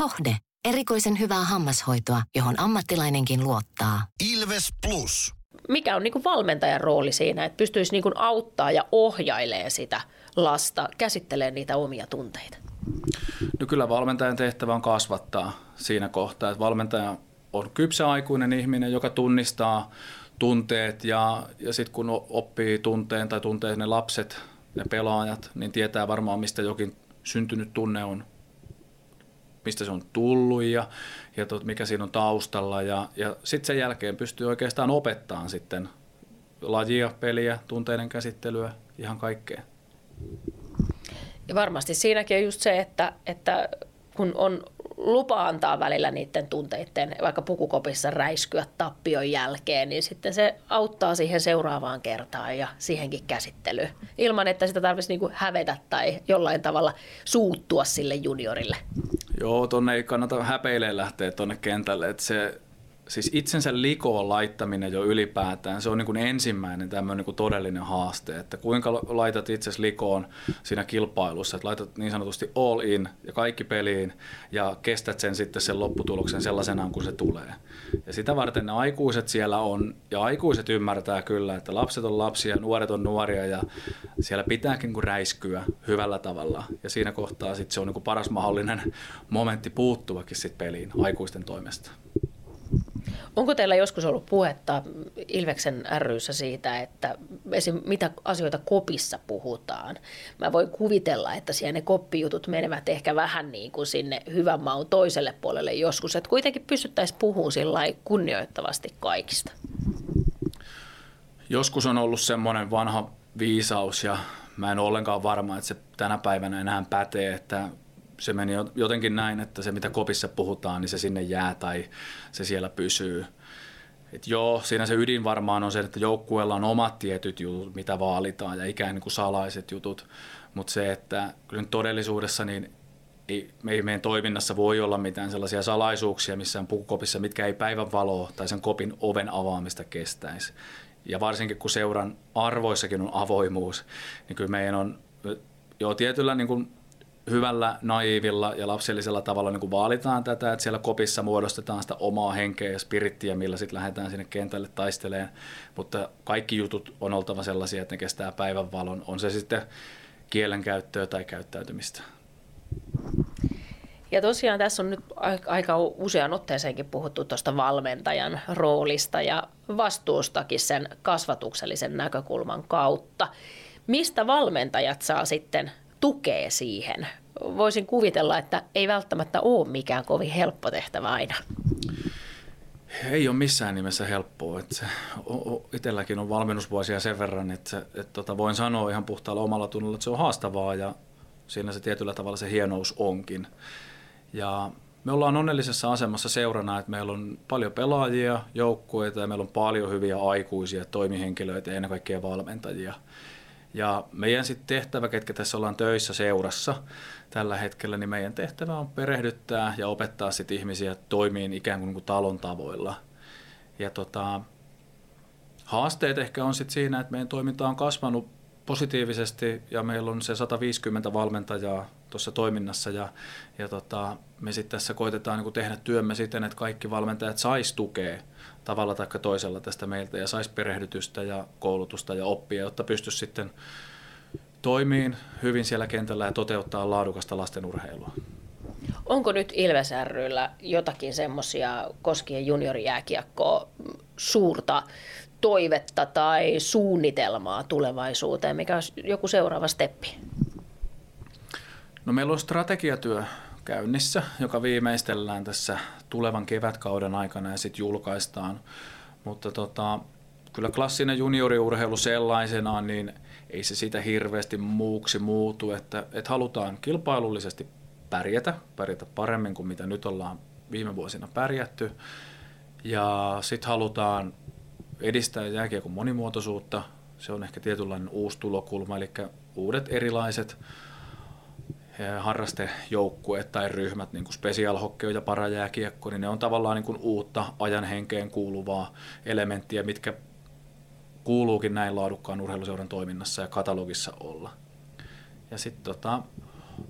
Hohde, erikoisen hyvää hammashoitoa, johon ammattilainenkin luottaa. Ilves Plus. Mikä on niin valmentajan rooli siinä, että pystyisi niin auttaa ja ohjailee sitä lasta, käsittelee niitä omia tunteita? No kyllä valmentajan tehtävä on kasvattaa siinä kohtaa, että valmentaja on kypsä aikuinen ihminen, joka tunnistaa tunteet ja, ja sitten kun oppii tunteen tai tuntee ne lapset, ne pelaajat, niin tietää varmaan mistä jokin syntynyt tunne on, mistä se on tullut ja, ja tot, mikä siinä on taustalla ja, ja sitten sen jälkeen pystyy oikeastaan opettamaan sitten lajia, peliä, tunteiden käsittelyä, ihan kaikkea. Ja varmasti siinäkin on just se, että, että kun on lupa antaa välillä niiden tunteiden, vaikka pukukopissa räiskyä tappion jälkeen, niin sitten se auttaa siihen seuraavaan kertaan ja siihenkin käsittelyyn, ilman että sitä tarvitsisi niinku hävetä tai jollain tavalla suuttua sille juniorille. Joo, tuonne ei kannata häpeilemään lähteä tuonne kentälle, että se siis itsensä likoon laittaminen jo ylipäätään, se on niin kuin ensimmäinen tämmöinen niin kuin todellinen haaste, että kuinka laitat itsesi likoon siinä kilpailussa, että laitat niin sanotusti all in ja kaikki peliin ja kestät sen sitten sen lopputuloksen sellaisenaan kuin se tulee. Ja sitä varten ne aikuiset siellä on, ja aikuiset ymmärtää kyllä, että lapset on lapsia, nuoret on nuoria ja siellä pitääkin kuin räiskyä hyvällä tavalla. Ja siinä kohtaa sitten se on niin paras mahdollinen momentti puuttuvakin sitten peliin aikuisten toimesta. Onko teillä joskus ollut puhetta Ilveksen ryssä siitä, että esim. mitä asioita kopissa puhutaan? Mä voin kuvitella, että siellä ne koppijutut menevät ehkä vähän niin kuin sinne hyvän maun toiselle puolelle joskus, että kuitenkin pystyttäisiin puhumaan sillä kunnioittavasti kaikista. Joskus on ollut semmoinen vanha viisaus ja mä en ole ollenkaan varma, että se tänä päivänä enää pätee, että se meni jotenkin näin, että se mitä kopissa puhutaan, niin se sinne jää tai se siellä pysyy. Et joo, siinä se ydin varmaan on se, että joukkueella on omat tietyt jutut, mitä vaalitaan ja ikään kuin salaiset jutut, mutta se, että kyllä todellisuudessa niin ei, ei meidän toiminnassa voi olla mitään sellaisia salaisuuksia missään pukukopissa, mitkä ei päivän valoa tai sen kopin oven avaamista kestäisi. Ja varsinkin kun seuran arvoissakin on avoimuus, niin kyllä meidän on jo tietyllä niin kuin hyvällä, naivilla ja lapsellisella tavalla niin kuin vaalitaan tätä, että siellä kopissa muodostetaan sitä omaa henkeä ja spirittiä, millä sitten lähdetään sinne kentälle taisteleen, mutta kaikki jutut on oltava sellaisia, että ne kestää päivän valon, on se sitten kielenkäyttöä tai käyttäytymistä. Ja tosiaan tässä on nyt aika usean otteeseenkin puhuttu tuosta valmentajan roolista ja vastuustakin sen kasvatuksellisen näkökulman kautta. Mistä valmentajat saa sitten tukee siihen. Voisin kuvitella, että ei välttämättä ole mikään kovin helppo tehtävä aina. Ei ole missään nimessä helppoa. Itselläkin on valmennusvuosia sen verran, että, että tota, voin sanoa ihan puhtaalla omalla tunnolla, että se on haastavaa ja siinä se tietyllä tavalla se hienous onkin. Ja me ollaan onnellisessa asemassa seurana, että meillä on paljon pelaajia, joukkueita ja meillä on paljon hyviä aikuisia toimihenkilöitä ja ennen kaikkea valmentajia. Ja meidän sitten tehtävä, ketkä tässä ollaan töissä seurassa tällä hetkellä, niin meidän tehtävä on perehdyttää ja opettaa sitten ihmisiä toimiin ikään kuin, kuin talon tavoilla. Ja tota, haasteet ehkä on sitten siinä, että meidän toiminta on kasvanut positiivisesti ja meillä on se 150 valmentajaa tuossa toiminnassa ja, ja tota, me sitten tässä koitetaan niin tehdä työmme siten, että kaikki valmentajat sais tukea tavalla tai toisella tästä meiltä ja saisi perehdytystä ja koulutusta ja oppia, jotta pystyisi sitten toimiin hyvin siellä kentällä ja toteuttaa laadukasta lastenurheilua. Onko nyt Ilves ryllä jotakin semmoisia koskien juniorijääkiekkoa suurta toivetta tai suunnitelmaa tulevaisuuteen, mikä olisi joku seuraava steppi? No meillä on strategiatyö käynnissä, joka viimeistellään tässä tulevan kevätkauden aikana ja sitten julkaistaan. Mutta tota, kyllä klassinen junioriurheilu sellaisenaan, niin ei se siitä hirveästi muuksi muutu, että, että halutaan kilpailullisesti pärjätä, pärjätä paremmin kuin mitä nyt ollaan viime vuosina pärjätty. Ja sitten halutaan edistää jääkiekon monimuotoisuutta. Se on ehkä tietynlainen uusi tulokulma, eli uudet erilaiset harrastejoukkueet tai ryhmät, niin kuin special hockey ja parajääkiekko, niin ne on tavallaan niin kuin uutta ajan henkeen kuuluvaa elementtiä, mitkä kuuluukin näin laadukkaan urheiluseuran toiminnassa ja katalogissa olla. Ja sitten tota,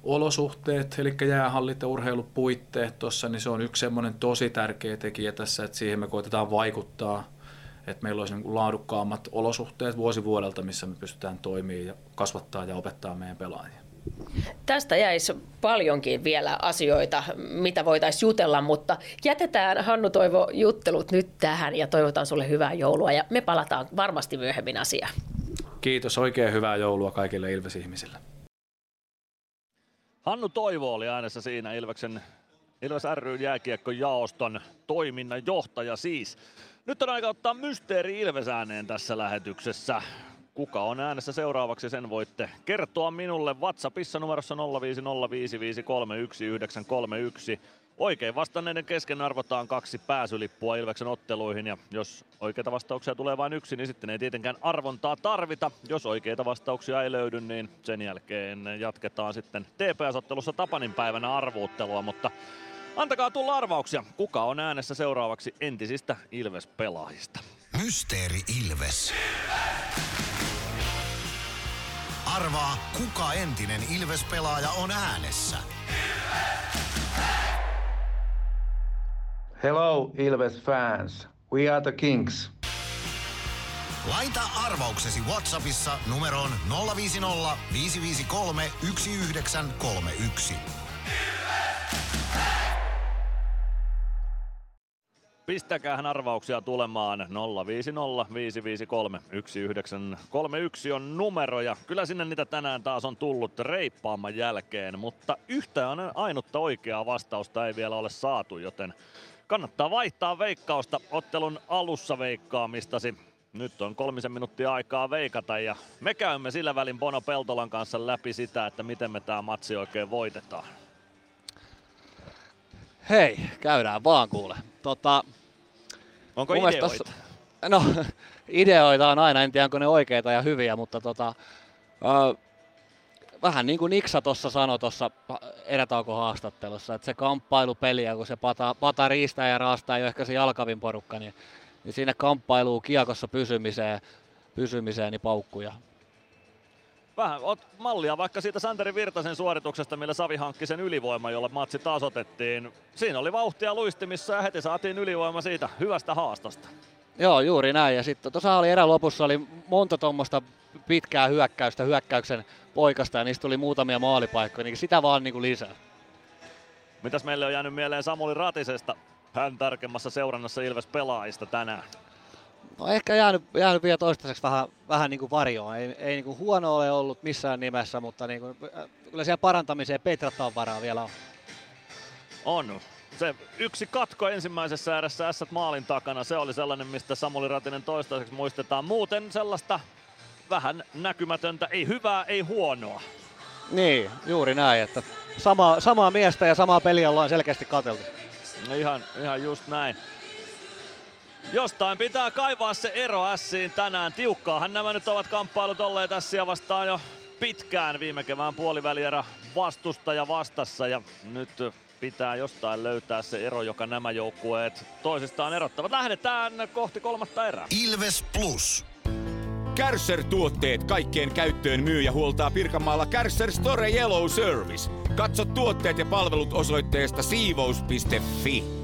olosuhteet, eli jäähallit ja urheilupuitteet tuossa, niin se on yksi semmoinen tosi tärkeä tekijä tässä, että siihen me koitetaan vaikuttaa, että meillä olisi niin laadukkaammat olosuhteet vuosi vuodelta, missä me pystytään toimimaan ja kasvattaa ja opettaa meidän pelaajia. Tästä jäisi paljonkin vielä asioita, mitä voitaisiin jutella, mutta jätetään Hannu Toivo juttelut nyt tähän ja toivotan sulle hyvää joulua ja me palataan varmasti myöhemmin asiaan. Kiitos, oikein hyvää joulua kaikille Ilves-ihmisille. Hannu Toivo oli äänessä siinä Ilveksen Ilves ry jääkiekkojaoston toiminnan johtaja siis. Nyt on aika ottaa mysteeri Ilves ääneen tässä lähetyksessä. Kuka on äänessä seuraavaksi, sen voitte kertoa minulle WhatsAppissa numerossa 050553191. Oikein vastanneiden kesken arvotaan kaksi pääsylippua Ilveksen otteluihin ja jos oikeita vastauksia tulee vain yksi, niin sitten ei tietenkään arvontaa tarvita. Jos oikeita vastauksia ei löydy, niin sen jälkeen jatketaan sitten TPS-ottelussa Tapanin päivänä arvuuttelua, mutta antakaa tulla arvauksia. Kuka on äänessä seuraavaksi entisistä Ilves-pelaajista? Mysteeri Ilves. Arvaa, kuka entinen Ilves-pelaaja on äänessä. Hello, Ilves fans. We are the Kings. Laita arvauksesi Whatsappissa numeroon 050 553 1931. Pistäkäähän arvauksia tulemaan 050 553 1931 on numero ja kyllä sinne niitä tänään taas on tullut reippaamman jälkeen, mutta yhtään ainutta oikeaa vastausta ei vielä ole saatu, joten kannattaa vaihtaa veikkausta ottelun alussa veikkaamistasi. Nyt on kolmisen minuuttia aikaa veikata ja me käymme sillä välin Bono Peltolan kanssa läpi sitä, että miten me tämä matsi oikein voitetaan. Hei, käydään vaan kuule. Tota, Onko ideoita? Tossa, no, ideoita on aina, en tiedä onko ne oikeita ja hyviä, mutta tota, ö, vähän niin kuin Niksa tuossa sanoi tuossa erätaukohaastattelussa, että se kamppailupeli, kun se pata, pata riistää ja raastaa jo ehkä se jalkavin porukka, niin, niin siinä kamppailu kiekossa pysymiseen, pysymiseen niin paukkuja vähän ot mallia vaikka siitä Santeri Virtasen suorituksesta, millä Savi hankki sen ylivoima, jolla matsi taas otettiin. Siinä oli vauhtia luistimissa ja heti saatiin ylivoima siitä hyvästä haastosta. Joo, juuri näin. Ja sitten tuossa oli erän lopussa oli monta tuommoista pitkää hyökkäystä, hyökkäyksen poikasta ja niistä tuli muutamia maalipaikkoja, niin sitä vaan niin kuin lisää. Mitäs meille on jäänyt mieleen Samuli Ratisesta? Hän tarkemmassa seurannassa Ilves pelaajista tänään. No ehkä jäänyt, jäänyt vielä toistaiseksi vähän, vähän niin kuin varjoon. Ei, ei niin kuin huono ole ollut missään nimessä, mutta niin kuin, äh, kyllä siellä parantamiseen petrataan varaa vielä on. On. Se yksi katko ensimmäisessä ääressä S maalin takana, se oli sellainen, mistä Samuli Ratinen toistaiseksi muistetaan. Muuten sellaista vähän näkymätöntä, ei hyvää, ei huonoa. Niin, juuri näin, että sama, samaa miestä ja samaa peliä ollaan selkeästi katseltu. No ihan, ihan just näin. Jostain pitää kaivaa se ero Siin tänään. Tiukkaahan nämä nyt ovat kamppailut olleet Ässiä vastaan jo pitkään viime kevään puolivälierä vastustaja vastassa ja nyt pitää jostain löytää se ero, joka nämä joukkueet toisistaan erottavat. Lähdetään kohti kolmatta erää. Ilves Plus. Kärsser-tuotteet kaikkeen käyttöön myy ja huoltaa Pirkanmaalla Kärsser Store Yellow Service. Katso tuotteet ja palvelut osoitteesta siivous.fi.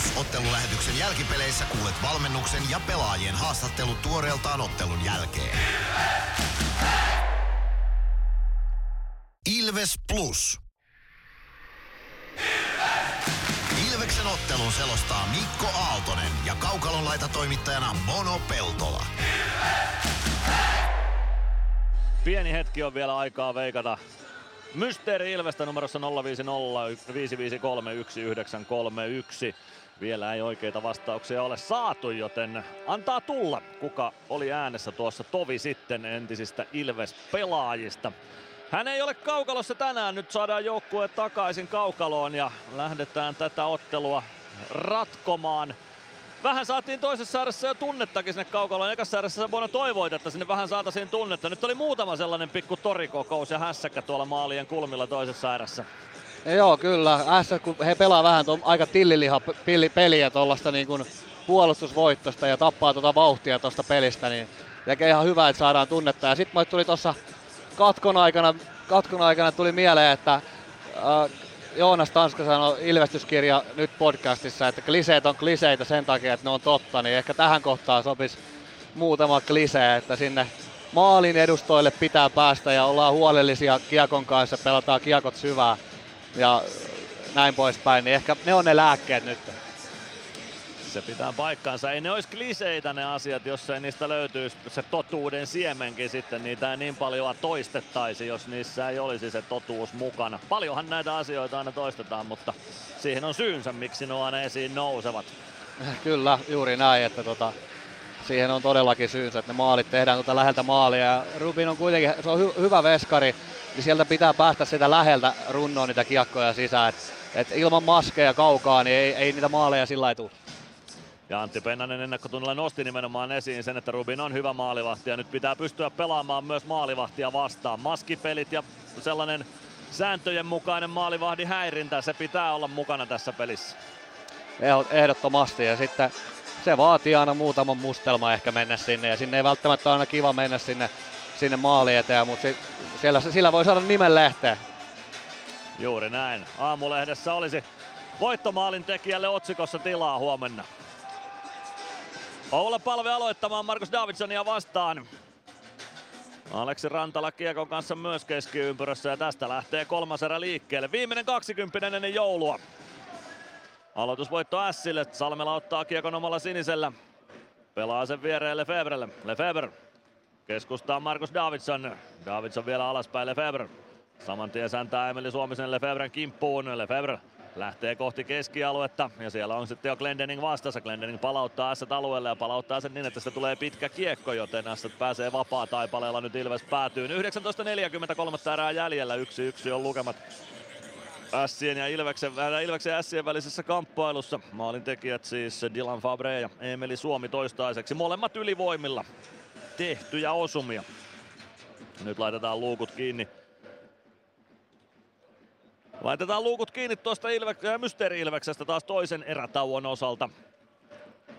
Ilves Plus ottelulähetyksen jälkipeleissä kuulet valmennuksen ja pelaajien haastattelut tuoreeltaan ottelun jälkeen. Ilves Plus. Ilves! Ilveksen ottelun selostaa Mikko Aaltonen ja Kaukalon toimittajana Mono Peltola. Pieni hetki on vielä aikaa veikata Mysteeri Ilvestä numerossa 050 553 1931. Vielä ei oikeita vastauksia ole saatu, joten antaa tulla, kuka oli äänessä tuossa tovi sitten entisistä Ilves-pelaajista. Hän ei ole kaukalossa tänään, nyt saadaan joukkue takaisin kaukaloon ja lähdetään tätä ottelua ratkomaan. Vähän saatiin toisessa säädössä jo tunnettakin sinne kaukaloon. Ekassa säädössä vuonna toivoit, että sinne vähän saataisiin tunnetta. Nyt oli muutama sellainen pikku torikokous ja hässäkkä tuolla maalien kulmilla toisessa ääressä. Ja joo, kyllä. S, kun he pelaa vähän tuon aika tilliliha peliä tuollaista niin kuin puolustusvoittosta ja tappaa tuota vauhtia tuosta pelistä, niin tekee ihan hyvä, että saadaan tunnetta. Ja sitten tuli tuossa katkon aikana, katkon aikana tuli mieleen, että äh, Joonas Tanska sanoi ilmestyskirja nyt podcastissa, että kliseet on kliseitä sen takia, että ne on totta, niin ehkä tähän kohtaan sopisi muutama klisee, että sinne maalin edustoille pitää päästä ja ollaan huolellisia kiekon kanssa, pelataan kiekot syvää ja näin poispäin, niin ehkä ne on ne lääkkeet nyt. Se pitää paikkaansa. Ei ne olisi kliseitä ne asiat, jos ei niistä löytyisi se totuuden siemenkin sitten. Niitä ei niin paljon toistettaisi, jos niissä ei olisi se totuus mukana. Paljonhan näitä asioita aina toistetaan, mutta siihen on syynsä, miksi ne aina esiin nousevat. Kyllä, juuri näin, että tota, siihen on todellakin syynsä, että ne maalit tehdään tuota läheltä maalia. Ja Rubin on kuitenkin, se on hy- hyvä veskari, niin sieltä pitää päästä sitä läheltä runnoon niitä kiekkoja sisään. Et, et ilman maskeja kaukaa, niin ei, ei niitä maaleja sillä ei tule. Ja Antti Pennanen ennakkotunnilla nosti nimenomaan esiin sen, että Rubin on hyvä maalivahti ja nyt pitää pystyä pelaamaan myös maalivahtia vastaan. Maskipelit ja sellainen sääntöjen mukainen maalivahdin häirintä, se pitää olla mukana tässä pelissä. Ehdottomasti ja sitten se vaatii aina muutaman mustelma ehkä mennä sinne ja sinne ei välttämättä aina kiva mennä sinne, sinne maali eteen, mutta si, siellä, sillä voi saada nimen lehteen. Juuri näin. Aamulehdessä olisi voittomaalin tekijälle otsikossa tilaa huomenna. Oula Palve aloittamaan Markus Davidsonia vastaan. Aleksi Rantala Kiekon kanssa myös keskiympyrässä ja tästä lähtee kolmas erä liikkeelle. Viimeinen 20 ennen joulua. Aloitusvoitto Ässille. Salmela ottaa Kiekon omalla sinisellä. Pelaa sen viereen Lefebrelle. Lefebvre keskustaa Markus Davidson. Davidson vielä alaspäin Lefebvre. Saman tien säntää Emeli Suomisen Lefebvren kimppuun. Lefebvre lähtee kohti keskialuetta ja siellä on sitten jo Glendening vastassa. Glendening palauttaa Asset alueelle ja palauttaa sen niin, että sitä tulee pitkä kiekko, joten Asset pääsee vapaa taipaleella. Nyt Ilves päätyy. 19.43 erää jäljellä, 1-1 on lukemat. Ässien ja Ilveksen, äh, Ilveksen ja Ässien välisessä kamppailussa. Maalin tekijät siis Dylan Fabre ja Emeli Suomi toistaiseksi. Molemmat ylivoimilla tehtyjä osumia. Nyt laitetaan luukut kiinni Laitetaan luukut kiinni tuosta Ilve- äh, Mysteeri-Ilveksestä taas toisen erätauon osalta.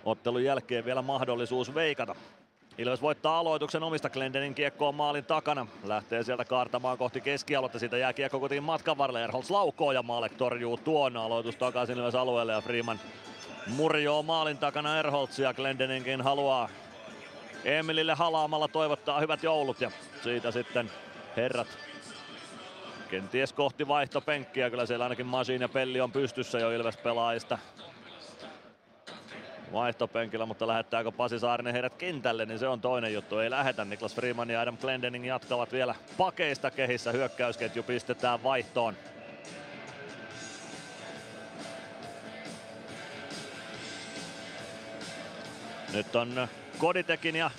Ottelun jälkeen vielä mahdollisuus veikata. Ilves voittaa aloituksen omista Glendenin kiekkoon maalin takana. Lähtee sieltä kaartamaan kohti keskialuetta. Siitä jää kiekko kuitenkin matkan varrelle. Erholz laukoo ja Maalek torjuu tuon. Aloitus takaisin Ilves alueelle ja Freeman murjoo maalin takana Erholzia. Glendeninkin haluaa Emilille halaamalla toivottaa hyvät joulut ja siitä sitten herrat kenties kohti vaihtopenkkiä. Kyllä siellä ainakin Masin ja Pelli on pystyssä jo Ilves pelaajista vaihtopenkillä, mutta lähettääkö Pasi Saarinen heidät kentälle, niin se on toinen juttu. Ei lähetä. Niklas Freeman ja Adam Glendening jatkavat vielä pakeista kehissä. Hyökkäysketju pistetään vaihtoon. Nyt on Koditekin ja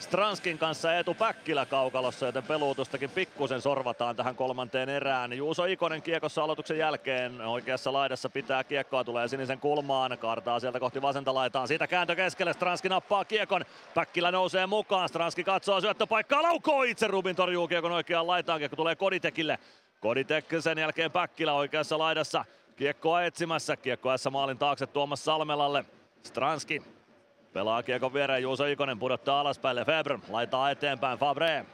Stranskin kanssa Eetu Päkkilä kaukalossa, joten peluutustakin pikkusen sorvataan tähän kolmanteen erään. Juuso Ikonen kiekossa aloituksen jälkeen oikeassa laidassa pitää kiekkoa, tulee sinisen kulmaan, kartaa sieltä kohti vasenta laitaan. Siitä kääntö keskelle, Stranski nappaa kiekon, Päkkilä nousee mukaan, Stranski katsoo syöttöpaikkaa, laukoo itse, Rubin torjuu kiekon oikeaan laitaan, kiekko tulee Koditekille. Koditek sen jälkeen Päkkilä oikeassa laidassa, kiekkoa etsimässä, kiekko maalin taakse Tuomas Salmelalle. Stranski Pelaa kiekon viereen Juuso Ikonen pudottaa alaspäin Lefebvre. Laitaa eteenpäin Fabre.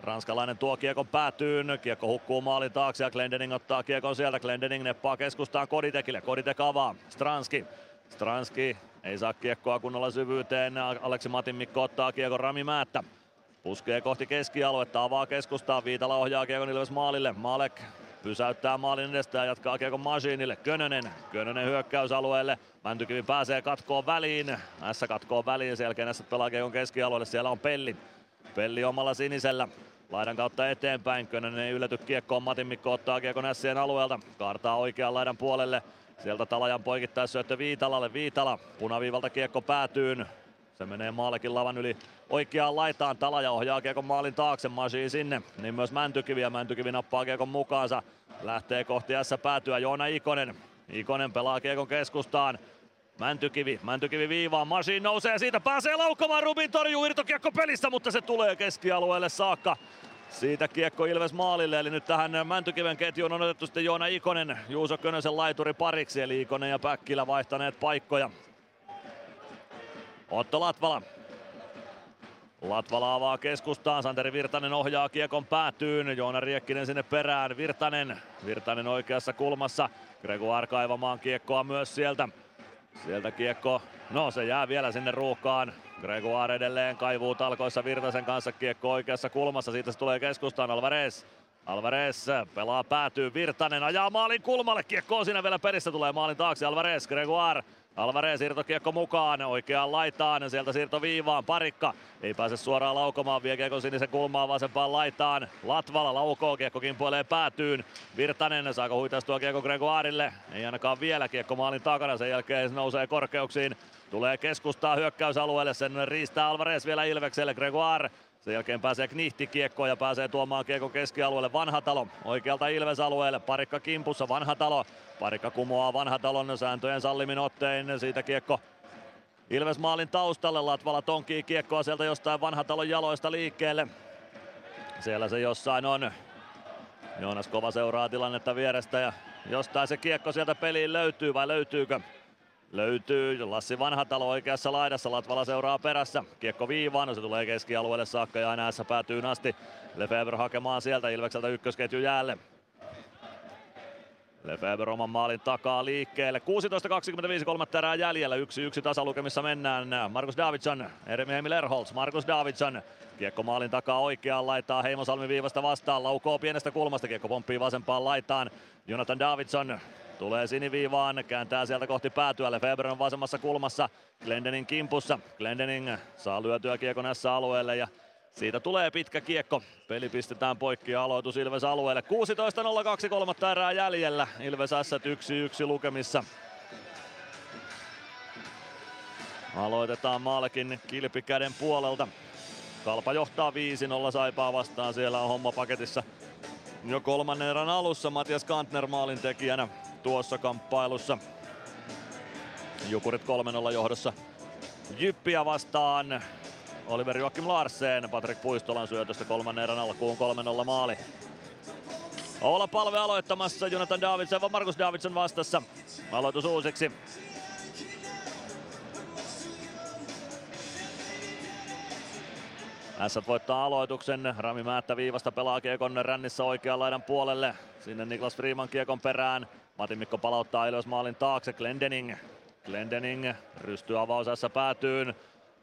Ranskalainen tuo kiekon päätyyn. Kiekko hukkuu maalin taakse ja Glendening ottaa kiekon sieltä. Glendening neppaa keskustaan Koditekille. Koditek avaa. Stranski. Stranski ei saa kiekkoa kunnolla syvyyteen. Aleksi Matin Mikko ottaa kiekon Rami Määttä. Puskee kohti keskialuetta, avaa keskustaa, Viitala ohjaa kiekon Ilves maalille. Malek pysäyttää maalin edestä ja jatkaa kiekon Masiinille. Könönen, Könönen hyökkäysalueelle. Mäntykivi pääsee katkoon väliin. S katkoon väliin, sen jälkeen S pelaa kiekon keskialueelle. Siellä on Pelli. Pelli omalla sinisellä. laidan kautta eteenpäin. Könönen ei ylety kiekkoon. Matin Mikko ottaa kiekon Nässien alueelta. Kaartaa oikean laidan puolelle. Sieltä Talajan poikittaisyöttö Viitalalle. Viitala punaviivalta kiekko päätyyn. Se menee maalikin lavan yli oikeaan laitaan. Talaja ohjaa kiekon maalin taakse. Masi sinne. Niin myös Mäntykivi ja Mäntykivi nappaa kiekon mukaansa. Lähtee kohti S päätyä Joona Ikonen. Ikonen pelaa kiekon keskustaan. Mäntykivi, Mäntykivi viivaan, Masiin nousee siitä, pääsee laukomaan, Rubin torjuu irtokiekko pelissä, mutta se tulee keskialueelle saakka. Siitä kiekko Ilves maalille, eli nyt tähän Mäntykiven ketjuun on otettu sitten Joona Ikonen, Juuso Könösen laituri pariksi, eli Ikonen ja Päkkilä vaihtaneet paikkoja. Otto Latvala. Latvala avaa keskustaan, Santeri Virtanen ohjaa kiekon päätyyn, Joona Riekkinen sinne perään, Virtanen, Virtanen oikeassa kulmassa, Gregoire kaivamaan kiekkoa myös sieltä. Sieltä kiekko, no se jää vielä sinne ruuhkaan. Gregoire edelleen kaivuu talkoissa Virtasen kanssa kiekko oikeassa kulmassa, siitä se tulee keskustaan Alvarez. Alvarez pelaa päätyy, Virtanen ajaa maalin kulmalle, kiekko on siinä vielä perissä, tulee maalin taakse Alvarez, Gregoire Alvarez siirtokiekko mukaan oikeaan laitaan, sieltä siirto viivaan, parikka ei pääse suoraan laukomaan, vie kiekko sinisen kulmaan vasempaan laitaan. Latvala laukoo, kiekko kimpoilee päätyyn. Virtanen saako huitaistua kiekko Gregoirille, ei ainakaan vielä kiekko maalin takana, sen jälkeen se nousee korkeuksiin. Tulee keskustaa hyökkäysalueelle, sen riistää Alvarez vielä Ilvekselle, Gregoire sen jälkeen pääsee Knihti kiekkoon ja pääsee tuomaan kiekko keskialueelle Vanhatalo oikealta Ilves-alueelle. Parikka kimpussa Vanhatalo. Parikka kumoaa Vanhatalon sääntöjen sallimin ottein. Siitä kiekko Ilves maalin taustalle. Latvala tonkii kiekkoa sieltä jostain Vanhatalon jaloista liikkeelle. Siellä se jossain on. Joonas Kova seuraa tilannetta vierestä ja jostain se kiekko sieltä peliin löytyy vai löytyykö? Löytyy Lassi Vanhatalo oikeassa laidassa, Latvala seuraa perässä. Kiekko viivaan, se tulee keskialueelle saakka ja aina päätyy asti. Lefebvre hakemaan sieltä Ilvekseltä ykkösketju jäälle. Lefebvre oman maalin takaa liikkeelle. 16.25 kolmatta erää jäljellä. 1-1 tasalukemissa mennään. Markus Davidson, Eremi Emil Markus Davidson. Kiekko maalin takaa oikeaan laitaa Heimosalmi viivasta vastaan. Laukoo pienestä kulmasta. Kiekko pomppii vasempaan laitaan. Jonathan Davidson Tulee siniviivaan, kääntää sieltä kohti päätyä. Lefebvre on vasemmassa kulmassa. Glendening kimpussa. Glendening saa lyötyä kiekon näissä alueelle ja siitä tulee pitkä kiekko. Peli pistetään poikki ja aloitus Ilves alueelle. 16.02 kolmatta erää jäljellä. Ilves S 1-1 lukemissa. Aloitetaan Maalekin kilpikäden puolelta. Kalpa johtaa 5-0 Saipaa vastaan. Siellä on homma paketissa jo kolmannen erän alussa. Matias Kantner maalin tekijänä tuossa kamppailussa. Jukurit 3-0 johdossa Jyppiä vastaan. Oliver Joakim Larsen, Patrik Puistolan syötöstä kolmannen erän alkuun 3-0 maali. Olla palve aloittamassa, Jonathan Davidson vai Markus Davidson vastassa. Aloitus uusiksi. S voittaa aloituksen. Rami Määttä viivasta pelaa kiekon rännissä oikean laidan puolelle. Sinne Niklas Freeman kiekon perään. Matin Mikko palauttaa Ilves maalin taakse. Glendening. Glendening rystyy avausassa päätyyn.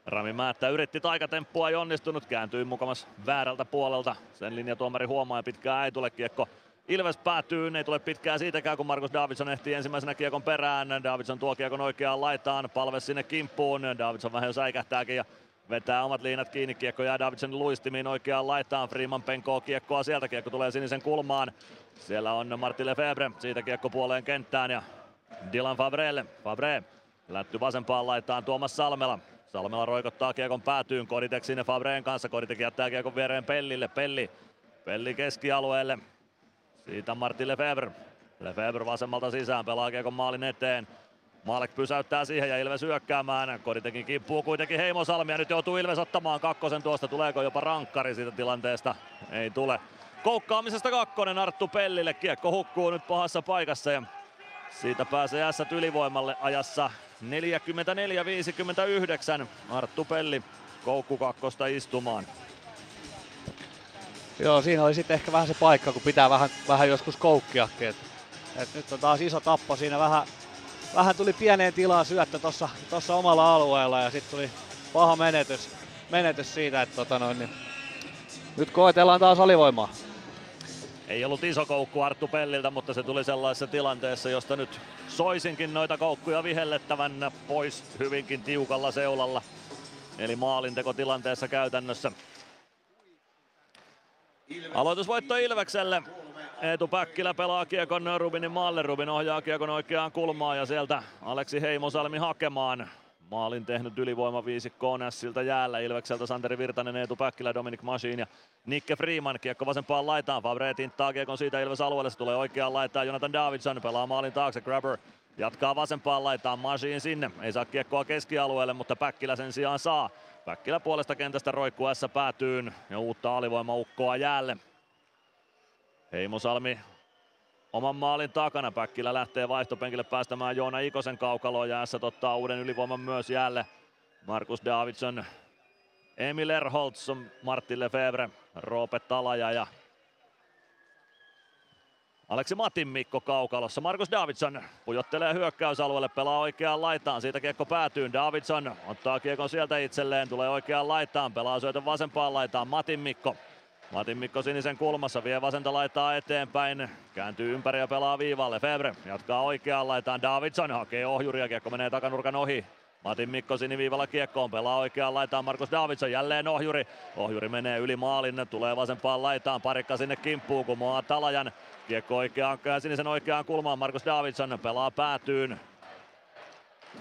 Rami Määttä yritti taikatemppua ei onnistunut, kääntyi mukamas väärältä puolelta. Sen linjatuomari huomaa ja pitkää ei tule kiekko. Ilves päätyy, ei tule pitkää siitäkään, kun Markus Davidson ehtii ensimmäisenä kiekon perään. Davidson tuo kiekon oikeaan laitaan, palve sinne kimppuun. Davidson vähän jo säikähtääkin ja vetää omat liinat kiinni. Kiekko jää Davidson luistimiin oikeaan laitaan. Freeman penkoo kiekkoa sieltä. Kiekko tulee sinisen kulmaan. Siellä on Martti Lefebvre, siitä kiekko puoleen kenttään ja Dylan Fabrelle. Fabre lätty vasempaan laitaan Tuomas Salmela. Salmela roikottaa kiekon päätyyn, Koditek sinne Fabreen kanssa. Koditek jättää kiekon viereen Pellille. Pelli, Pelli keskialueelle. Siitä Martti Lefebvre. Lefebvre vasemmalta sisään, pelaa kiekon maalin eteen. Maalek pysäyttää siihen ja Ilves hyökkäämään. Koditekin kippuu kuitenkin Heimo Salmi ja nyt joutuu Ilves ottamaan kakkosen tuosta. Tuleeko jopa rankkari siitä tilanteesta? Ei tule. Koukkaamisesta kakkonen Arttu Pellille. Kiekko hukkuu nyt pahassa paikassa ja siitä pääsee S ylivoimalle ajassa 44-59. Arttu Pelli koukku kakkosta istumaan. Joo, siinä oli sitten ehkä vähän se paikka, kun pitää vähän, vähän joskus koukkiakin. Et, et nyt on taas iso tappo siinä vähän, vähän tuli pieneen tilaan syöttö tuossa tossa omalla alueella ja sitten tuli paha menetys, menetys siitä, että tota noin, niin nyt koetellaan taas alivoimaa. Ei ollut iso koukku Arttu Pelliltä, mutta se tuli sellaisessa tilanteessa, josta nyt soisinkin noita koukkuja vihellettävän pois hyvinkin tiukalla seulalla. Eli maalintekotilanteessa käytännössä. Aloitusvoitto Ilvekselle. Eetu Päkkilä pelaa kiekon Rubinin maalle. Rubin ohjaa kiekon oikeaan kulmaan ja sieltä Aleksi Heimosalmi hakemaan. Maalin tehnyt ylivoima viisikko Nässiltä jäällä. Ilvekseltä Santeri Virtanen, Eetu Päkkilä, Dominic Machine ja Nikke Freeman. Kiekko vasempaan laitaan. Fabre tinttaa kiekon siitä Ilves alueelle. Se tulee oikeaan laitaan. Jonathan Davidson pelaa maalin taakse. Grabber jatkaa vasempaan laitaan. Machine sinne. Ei saa kiekkoa keskialueelle, mutta Päkkilä sen sijaan saa. Päkkilä puolesta kentästä roikkuu S päätyyn ja uutta alivoimaukkoa jäälle. Heimosalmi oman maalin takana. Päkkilä lähtee vaihtopenkille päästämään Joona Ikosen kaukaloon ja S ottaa uuden ylivoiman myös jäälle. Markus Davidson, Emil Erholtz, Martin Lefebvre, Roope Talaja ja Aleksi Matin Mikko kaukalossa. Markus Davidson pujottelee hyökkäysalueelle, pelaa oikeaan laitaan. Siitä kiekko päätyy. Davidson ottaa kiekon sieltä itselleen, tulee oikeaan laitaan, pelaa syötön vasempaan laitaan. Matin Mikko. Matin Mikko sinisen kulmassa, vie vasenta laitaa eteenpäin, kääntyy ympäri ja pelaa viivalle. Febre jatkaa oikeaan laitaan, Davidson hakee ohjuria, kiekko menee takanurkan ohi. Matin Mikko siniviivalla kiekkoon, pelaa oikeaan laitaan Markus Davidson, jälleen ohjuri. Ohjuri menee yli maalin, tulee vasempaan laitaan, parikka sinne kimppuun, kumoaa Talajan. Kiekko oikeaan, sinisen oikeaan kulmaan, Markus Davidson pelaa päätyyn.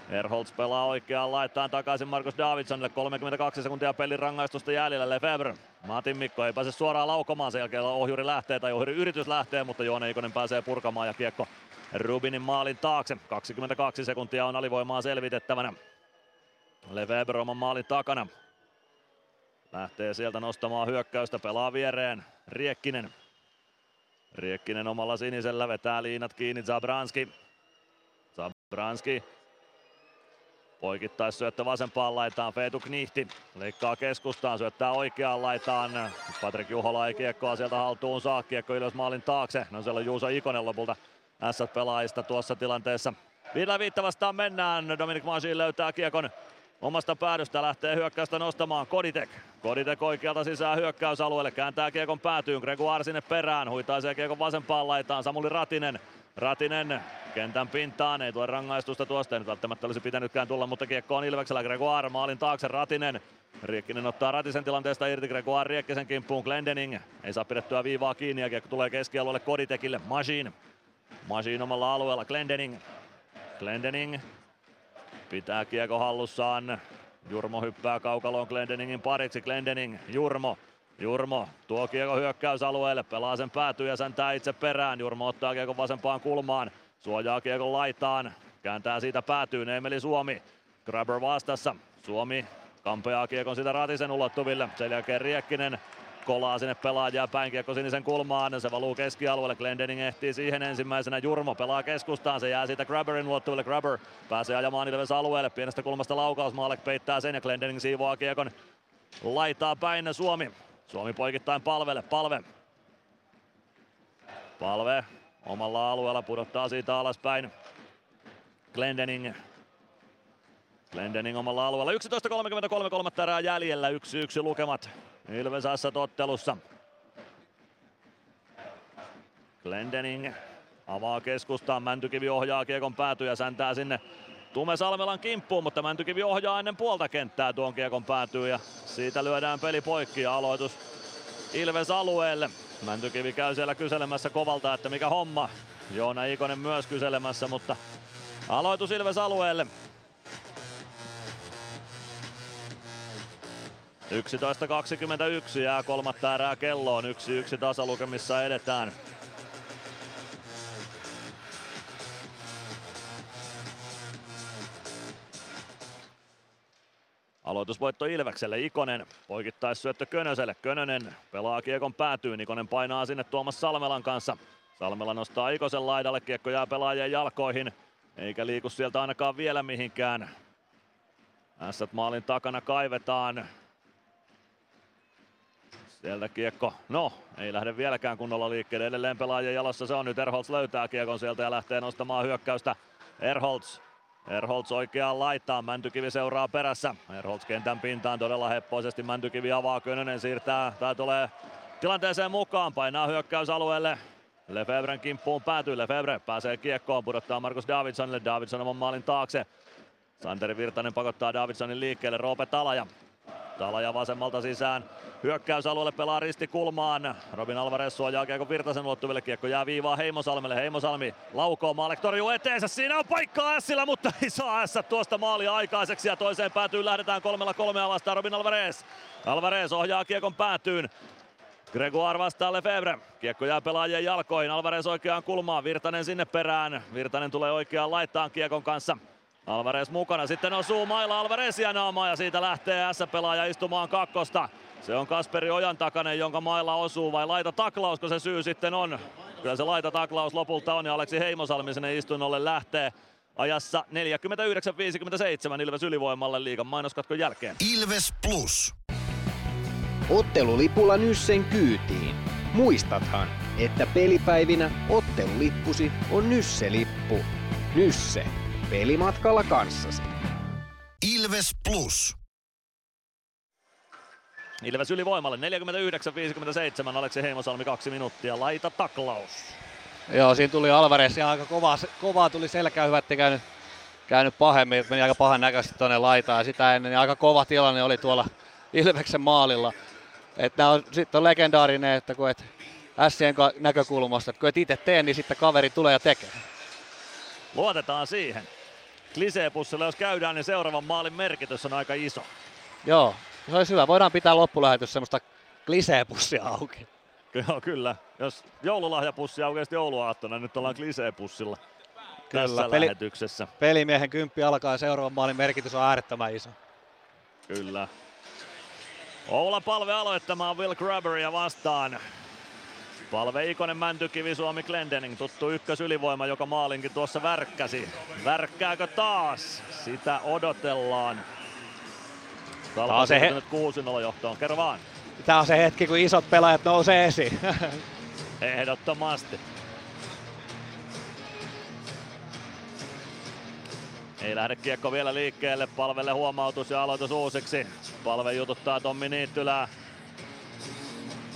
Erholz pelaa oikeaan laittaan takaisin Markus Davidsonille. 32 sekuntia pelin rangaistusta jäljellä Lefebvre. Matin Mikko ei pääse suoraan laukomaan. Sen jälkeen ohjuri lähtee tai ohjuri yritys lähtee, mutta Joone Ikonen pääsee purkamaan ja kiekko Rubinin maalin taakse. 22 sekuntia on alivoimaa selvitettävänä. Lefebvre oman maalin takana. Lähtee sieltä nostamaan hyökkäystä, pelaa viereen. Riekkinen. Riekkinen omalla sinisellä vetää liinat kiinni Zabranski. Zabranski Poikittais syöttö vasempaan laitaan, Feetu Knihti leikkaa keskustaan, syöttää oikeaan laitaan. Patrik Juhola ei kiekkoa sieltä haltuun saa, kiekko ylös maalin taakse. No siellä on Juuso Ikonen lopulta S-pelaajista tuossa tilanteessa. Viidellä viitta vastaan mennään, Dominic Masin löytää kiekon omasta päädystä, lähtee hyökkäystä nostamaan. Koditek. Koditek oikealta sisään hyökkäysalueelle, kääntää kiekon päätyyn, Gregoire sinne perään, huitaisee kiekon vasempaan laitaan, Samuli Ratinen. Ratinen kentän pintaan, ei tule rangaistusta tuosta, ei nyt välttämättä olisi pitänytkään tulla, mutta kiekko on Ilveksellä, Gregoire maalin taakse, Ratinen. Riekkinen ottaa Ratisen tilanteesta irti, Gregoire Riekkisen kimppuun, Glendening ei saa pidettyä viivaa kiinni ja kiekko tulee keskialueelle Koditekille, Machine. Machine omalla alueella, Glendening. Glendening pitää kiekko hallussaan, Jurmo hyppää kaukaloon Glendeningin pariksi, Glendening, Jurmo. Jurmo tuo kiekko hyökkäysalueelle, pelaa sen päätyy ja säntää itse perään. Jurmo ottaa kiekon vasempaan kulmaan, suojaa kiekon laitaan, kääntää siitä päätyyn Emeli Suomi. Grabber vastassa, Suomi kampeaa kiekon siitä Ratisen ulottuville. Sen jälkeen Riekkinen kolaa sinne pelaajia päin kiekko sinisen kulmaan. Se valuu keskialueelle. Glendening ehtii siihen ensimmäisenä. Jurmo pelaa keskustaan. Se jää siitä Grabberin ulottuville. Grabber pääsee ajamaan Ilves alueelle. Pienestä kulmasta laukaus. Maalek peittää sen ja Glendening siivoaa kiekon laitaa päin Suomi. Suomi poikittain palvelle, palve. Palve omalla alueella pudottaa siitä alaspäin. Glendening. Glendening omalla alueella. 11.33 kolmatta erää jäljellä. 1-1 lukemat Ilves ottelussa. Glendening avaa keskustaan. Mäntykivi ohjaa kiekon päätyä ja säntää sinne Tume Salmelan kimppuun, mutta Mäntykivi ohjaa ennen puolta kenttää tuon kiekon päätyy ja siitä lyödään peli poikki ja aloitus Ilves alueelle. Mäntykivi käy siellä kyselemässä kovalta, että mikä homma. Joona Ikonen myös kyselemässä, mutta aloitus Ilves alueelle. 11.21 jää kolmatta erää kelloon. 1-1 tasalukemissa edetään. Aloitusvoitto Ilvekselle, Ikonen syöttö Könöselle, Könönen pelaa kiekon päätyyn, Ikonen painaa sinne Tuomas Salmelan kanssa. Salmela nostaa Ikosen laidalle, kiekko jää pelaajien jalkoihin, eikä liiku sieltä ainakaan vielä mihinkään. Ässät maalin takana kaivetaan. Sieltä kiekko, no ei lähde vieläkään kunnolla liikkeelle, edelleen pelaajien jalassa se on nyt, Erholz löytää kiekon sieltä ja lähtee nostamaan hyökkäystä. Erholz Erholz oikeaan laittaa, Mäntykivi seuraa perässä. Erholz kentän pintaan todella heppoisesti, Mäntykivi avaa, Könönen siirtää, tai tulee tilanteeseen mukaan, painaa hyökkäysalueelle. Lefebvren kimppuun päätyy, Lefebvre pääsee kiekkoon, pudottaa Markus Davidsonille, Davidson oman maalin taakse. Santeri Virtanen pakottaa Davidsonin liikkeelle, Roope Talaja. Talaja vasemmalta sisään. Hyökkäysalueelle pelaa ristikulmaan. Robin Alvarez suojaa Kiekko Virtasen ulottuville. Kiekko jää viivaa Heimosalmelle. Heimosalmi laukoo. Maalek torjuu eteensä. Siinä on paikkaa Ässillä, mutta ei saa Ässä tuosta maalia aikaiseksi. Ja toiseen päätyyn lähdetään kolmella kolmea vastaan Robin Alvarez. Alvarez ohjaa Kiekon päätyyn. Gregoire vastaa Lefebvre. Kiekko jää pelaajien jalkoihin. Alvarez oikeaan kulmaan. Virtanen sinne perään. Virtanen tulee oikeaan laittaan Kiekon kanssa. Alvarez mukana. Sitten osuu mailla Alvarezia naamaa ja siitä lähtee S-pelaaja istumaan kakkosta. Se on Kasperi Ojan takanen, jonka mailla osuu vai laita taklausko se syy sitten on. Kyllä se laita taklaus lopulta on ja Aleksi Heimosalmi sinne istunnolle lähtee ajassa 49-57 Ilves ylivoimalle liigan mainoskatkon jälkeen. Ilves Plus. Ottelulipulla Nyssen kyytiin. Muistathan, että pelipäivinä ottelulippusi on Nysse-lippu. Nysse. Pelimatkalla kanssasi. Ilves Plus. Ilves ylivoimalle 49-57, Aleksi Heimosalmi kaksi minuuttia, laita taklaus. Joo, siinä tuli Alvarez ja aika kovaa, kovaa tuli selkää, hyvä, ettei käynyt, käynyt pahemmin, meni aika pahan näköisesti tuonne laitaan ja sitä ennen, niin aika kova tilanne oli tuolla Ilveksen maalilla. Että on, sitten on legendaarinen, että kun et Sien näkökulmasta, että kun et itse tee, niin sitten kaveri tulee ja tekee. Luotetaan siihen. Kliseepussilla jos käydään, niin seuraavan maalin merkitys on aika iso. Joo, se olisi hyvä. Voidaan pitää loppulähetys semmoista kliseepussia auki. Joo, kyllä. Jos joululahjapussi aukeasti jouluaattona, nyt ollaan kliseepussilla Kyllä, tässä peli, lähetyksessä. Pelimiehen kymppi alkaa ja seuraavan maalin merkitys on äärettömän iso. Kyllä. Oula Palve aloittamaan Will Grabberia vastaan. Palve Ikonen, Mäntykivi, Suomi Glendening, tuttu ykkös ylivoima, joka maalinkin tuossa värkkäsi. Värkkääkö taas? Sitä odotellaan. Tää on se he- nyt 6-0 johtoon. Kerro vaan. Tämä on se hetki, kun isot pelaajat nousee esiin. Ehdottomasti. Ei lähde kiekko vielä liikkeelle. Palvelle huomautus ja aloitus uusiksi. Palve jututtaa Tommi Niittylää.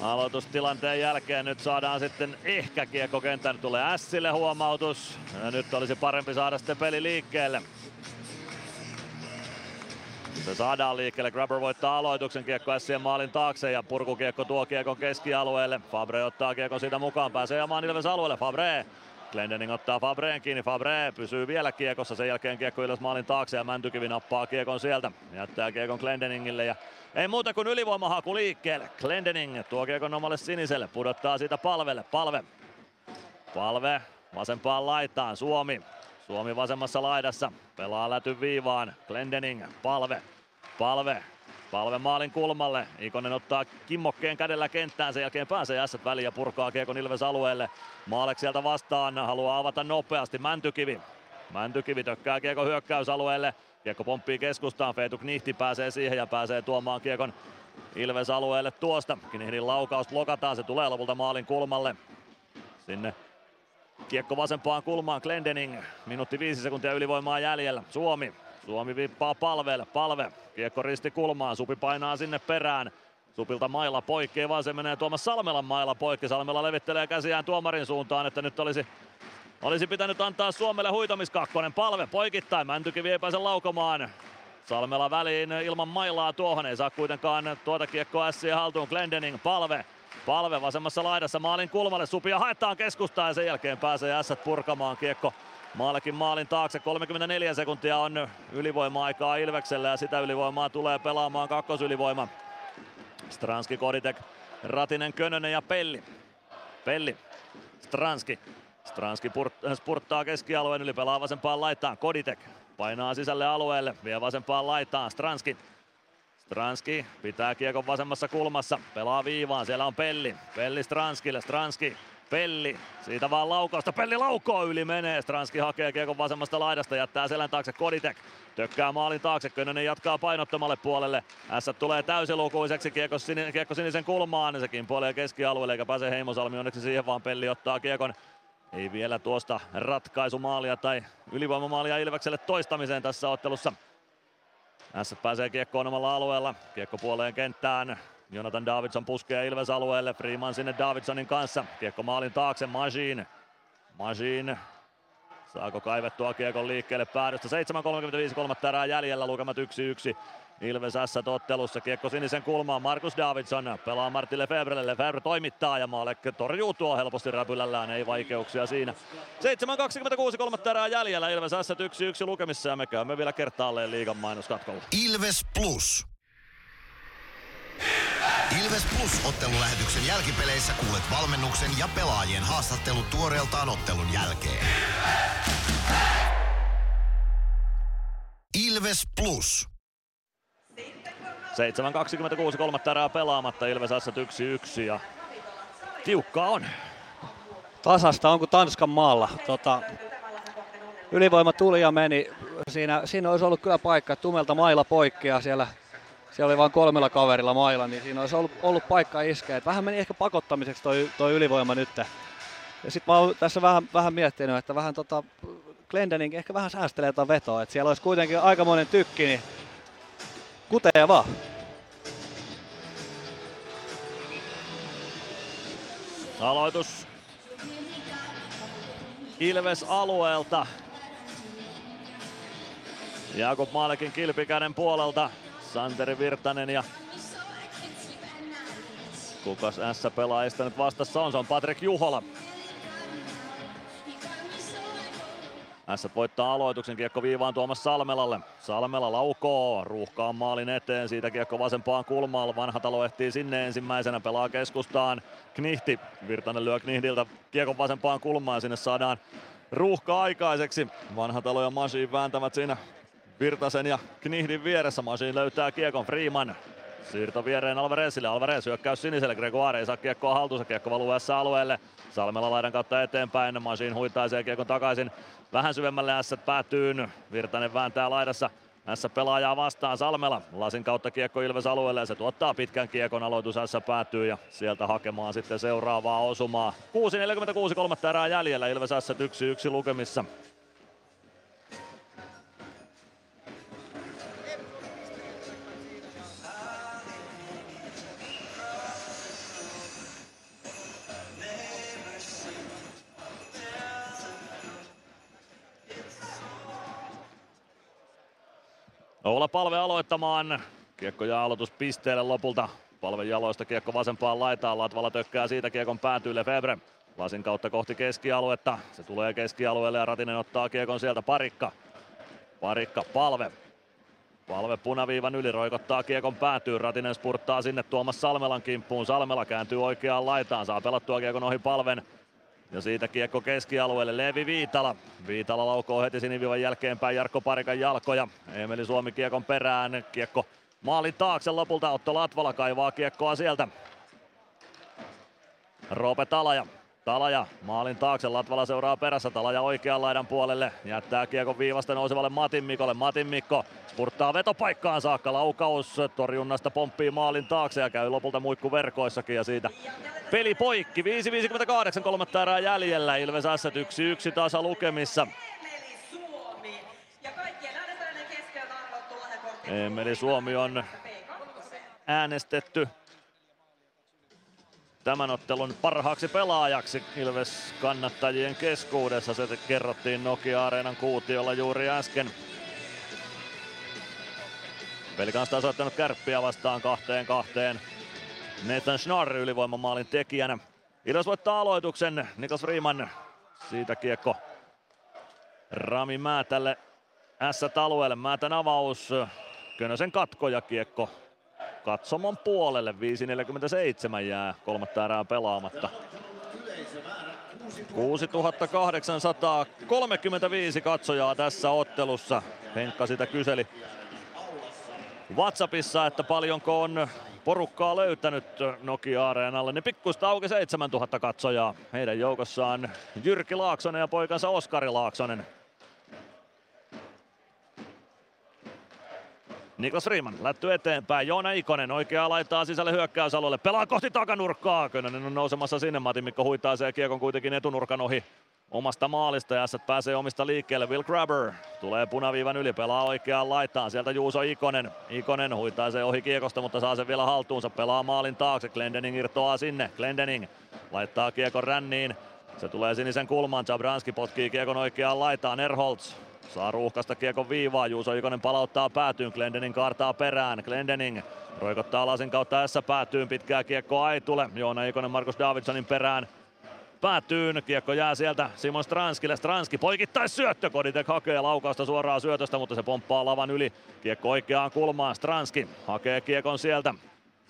Aloitustilanteen jälkeen nyt saadaan sitten ehkä kiekko kentän. Tulee Ässille huomautus. Ja nyt olisi parempi saada sitten peli liikkeelle. Se saadaan liikkeelle. Grabber voittaa aloituksen kiekko Ässien maalin taakse ja purkukiekko tuo kiekon keskialueelle. Fabre ottaa kiekon siitä mukaan. Pääsee jamaan Ilves alueelle. Fabre Glendening ottaa Fabreen kiinni, Fabre pysyy vielä kiekossa, sen jälkeen kiekko Ilves maalin taakse ja Mäntykivi nappaa kiekon sieltä. Jättää kiekon Glendeningille ja ei muuta kuin ylivoimahaku liikkeelle. Glendening tuo kiekon omalle siniselle, pudottaa siitä palvelle, palve. Palve vasempaan laitaan, Suomi. Suomi vasemmassa laidassa, pelaa läty viivaan, Glendening, palve, palve, Palve maalin kulmalle. Ikonen ottaa kimmokkeen kädellä kenttään. Sen jälkeen pääsee ässät väliin ja purkaa Kiekon Ilves alueelle. Maalek sieltä vastaan. Haluaa avata nopeasti. Mäntykivi. Mäntykivi tökkää Kiekon hyökkäysalueelle. Kiekko pomppii keskustaan. Feetu Knihti pääsee siihen ja pääsee tuomaan Kiekon Ilves alueelle tuosta. Knihdin laukaus blokataan. Se tulee lopulta maalin kulmalle. Sinne Kiekko vasempaan kulmaan Glendening. Minuutti viisi sekuntia ylivoimaa jäljellä. Suomi Suomi vippaa palvelle, palve, kiekko risti kulmaan, Supi painaa sinne perään. Supilta mailla poikki, vaan se menee Tuomas Salmelan mailla poikki. Salmela levittelee käsiään tuomarin suuntaan, että nyt olisi, olisi pitänyt antaa Suomelle huitomiskakkonen. Palve poikittain, Mäntykivi ei pääse laukomaan. Salmela väliin ilman mailaa tuohon, ei saa kuitenkaan tuota kiekkoa ässiä haltuun. Glendening, palve, Palve vasemmassa laidassa maalin kulmalle, Supia haetaan keskustaan ja sen jälkeen pääsee ässät purkamaan kiekko Maalekin maalin taakse, 34 sekuntia on ylivoima-aikaa Ilveksellä ja sitä ylivoimaa tulee pelaamaan kakkosylivoima. Stranski, Koditek, Ratinen, Könönen ja Pelli. Pelli, Stranski. Stranski purt- spurttaa keskialueen yli, pelaa vasempaan laitaan. Koditek painaa sisälle alueelle, vie vasempaan laitaan. Stranski. Stranski pitää kiekon vasemmassa kulmassa, pelaa viivaan, siellä on Pelli. Pelli Stranskille, Stranski Pelli, siitä vaan laukausta. Pelli laukoo yli menee. Stranski hakee kiekon vasemmasta laidasta, jättää selän taakse Koditek. Tökkää maalin taakse, Könönen jatkaa painottomalle puolelle. S tulee täysilukuiseksi, kiekko, sin- kiekko sinisen kulmaan. Sekin puolee keskialueelle eikä pääse Heimosalmi onneksi siihen, vaan Pelli ottaa kiekon ei vielä tuosta ratkaisumaalia tai ylivoimamaalia Ilvekselle toistamiseen tässä ottelussa. S pääsee kiekkoon omalla alueella. Kiekko puoleen kenttään. Jonathan Davidson puskee Ilves alueelle, Freeman sinne Davidsonin kanssa. Kiekko maalin taakse, Majin. Majin Saako kaivettua kiekon liikkeelle päädystä? 7.35 kolmatta erää jäljellä, lukemat 1-1. Ilves S-ottelussa. Kiekko sinisen kulmaan. Markus Davidson pelaa Martti Lefebrelle. Lefebvre toimittaa ja Maalek torjuu tuo helposti räpylällään. Ei vaikeuksia siinä. 7.26 kolmatta erää jäljellä. Ilves S 1-1 lukemissa ja me käymme vielä kertaalleen liigan mainoskatkolla. Ilves Plus. Ilves Plus ottelulähetyksen jälkipeleissä kuulet valmennuksen ja pelaajien haastattelut tuoreeltaan ottelun jälkeen. Ilves Plus. 7.26 kolmatta erää pelaamatta. Ilves Assat 1-1 ja tiukkaa on. Tasasta on kuin Tanskan maalla. Tota, ylivoima tuli ja meni. Siinä, siinä olisi ollut kyllä paikka. Tumelta mailla poikki ja siellä, siellä oli vain kolmella kaverilla mailla, niin siinä olisi ollut, ollut paikka iskeä. Et vähän meni ehkä pakottamiseksi toi, toi ylivoima nyt. Ja sitten mä oon tässä vähän, vähän miettinyt, että vähän tota, Glendening ehkä vähän säästelee tätä vetoa. Että siellä olisi kuitenkin aikamoinen tykki, niin kuteja vaan. Aloitus Ilves alueelta. Jakub Maalekin kilpikäden puolelta. Santeri Virtanen ja kukas S-pelaajista nyt vastassa on? Se on Patrik Juhola. S voittaa aloituksen, kiekko viivaan Tuomas Salmelalle. Salmela laukoo, ruuhkaa maalin eteen, siitä kiekko vasempaan kulmaan. Vanhatalo ehtii sinne ensimmäisenä, pelaa keskustaan. Knihti, Virtanen lyö Knihdiltä kiekon vasempaan kulmaan, sinne saadaan ruuhka aikaiseksi. Vanhatalo ja Masiin vääntävät siinä Virtasen ja Knihdin vieressä. Masiin löytää kiekon, Freeman Siirto viereen Alvarezille. Alvarez hyökkäys siniselle. Gregoire ei saa kiekkoa haltuunsa. Kiekko valuu alueelle. Salmela laidan kautta eteenpäin. Masiin huitaisee kiekon takaisin vähän syvemmälle. S päätyy. Virtanen vääntää laidassa. S pelaajaa vastaan Salmela. Lasin kautta kiekko Ilves alueelle ja se tuottaa pitkän kiekon aloitus S päätyy ja sieltä hakemaan sitten seuraavaa osumaa. 6.46 kolmatta erää jäljellä Ilves S 1-1 lukemissa. Oula Palve aloittamaan. Kiekko ja aloituspisteelle lopulta. Palven jaloista kiekko vasempaan laitaan. Latvala tökkää siitä kiekon päätyy Lefebvre. Lasin kautta kohti keskialuetta. Se tulee keskialueelle ja Ratinen ottaa kiekon sieltä parikka. Parikka palve. Palve punaviivan yli roikottaa kiekon päätyy. Ratinen spurttaa sinne Tuomas Salmelan kimppuun. Salmela kääntyy oikeaan laitaan. Saa pelattua kiekon ohi palven. Ja siitä kiekko keskialueelle Levi Viitala. Viitala laukoo heti sinivivan jälkeenpäin Jarkko Parikan jalkoja. Emeli Suomi kiekon perään. Kiekko maalin taakse lopulta Otto Latvala kaivaa kiekkoa sieltä. Roope Talaja. Talaja maalin taakse, Latvala seuraa perässä, Talaja oikean laidan puolelle, jättää kiekon viivasta nousevalle Matin Mikolle, Matin Mikko spurttaa vetopaikkaan saakka, laukaus torjunnasta pomppii maalin taakse ja käy lopulta muikku verkoissakin ja siitä peli poikki, 5.58 kolmatta erää jäljellä, Ilves S 1-1 tasa lukemissa. Emeli Suomi on äänestetty tämän ottelun parhaaksi pelaajaksi Ilves kannattajien keskuudessa. Se kerrottiin Nokia-areenan kuutiolla juuri äsken. Peli kanssa tasoittanut kärppiä vastaan kahteen kahteen. Nathan Schnarr ylivoimamaalin tekijänä. Ilves voittaa aloituksen. Niklas Freeman siitä kiekko Rami Määtälle S-alueelle. Määtän avaus. Könösen katko ja kiekko katsomon puolelle. 5.47 jää kolmatta erää pelaamatta. 6835 katsojaa tässä ottelussa. Henkka sitä kyseli WhatsAppissa, että paljonko on porukkaa löytänyt Nokia-areenalle, niin pikkuista auki 7000 katsojaa. Heidän joukossaan Jyrki Laaksonen ja poikansa Oskari Laaksonen. Niklas Riemann lätty eteenpäin. Joona Ikonen oikeaa laittaa sisälle hyökkäysalueelle. Pelaa kohti takanurkkaa. Könönen on nousemassa sinne. Matin Mikko huittaa se kiekon kuitenkin etunurkan ohi omasta maalista ja pääsee omista liikkeelle. Will Grabber tulee punaviivan yli, pelaa oikeaan laitaan. Sieltä Juuso Ikonen. Ikonen huittaa se ohi kiekosta, mutta saa sen vielä haltuunsa. Pelaa maalin taakse. Glendening irtoaa sinne. Glendening laittaa kiekon ränniin. Se tulee sinisen kulmaan. Jabranski potkii kiekon oikeaan laitaan. Erholz Saa ruuhkasta kiekon viivaa. Juuso Ikonen palauttaa päätyyn. Glendening kaartaa perään. Glendening roikottaa lasin kautta S päätyyn. Pitkää kiekkoa Aitule. Joona Ikonen Markus Davidsonin perään päätyyn. Kiekko jää sieltä Simon Stranskille. Stranski poikittais syöttö. Koditek hakee laukausta suoraan syötöstä, mutta se pomppaa lavan yli. Kiekko oikeaan kulmaan. Stranski hakee kiekon sieltä.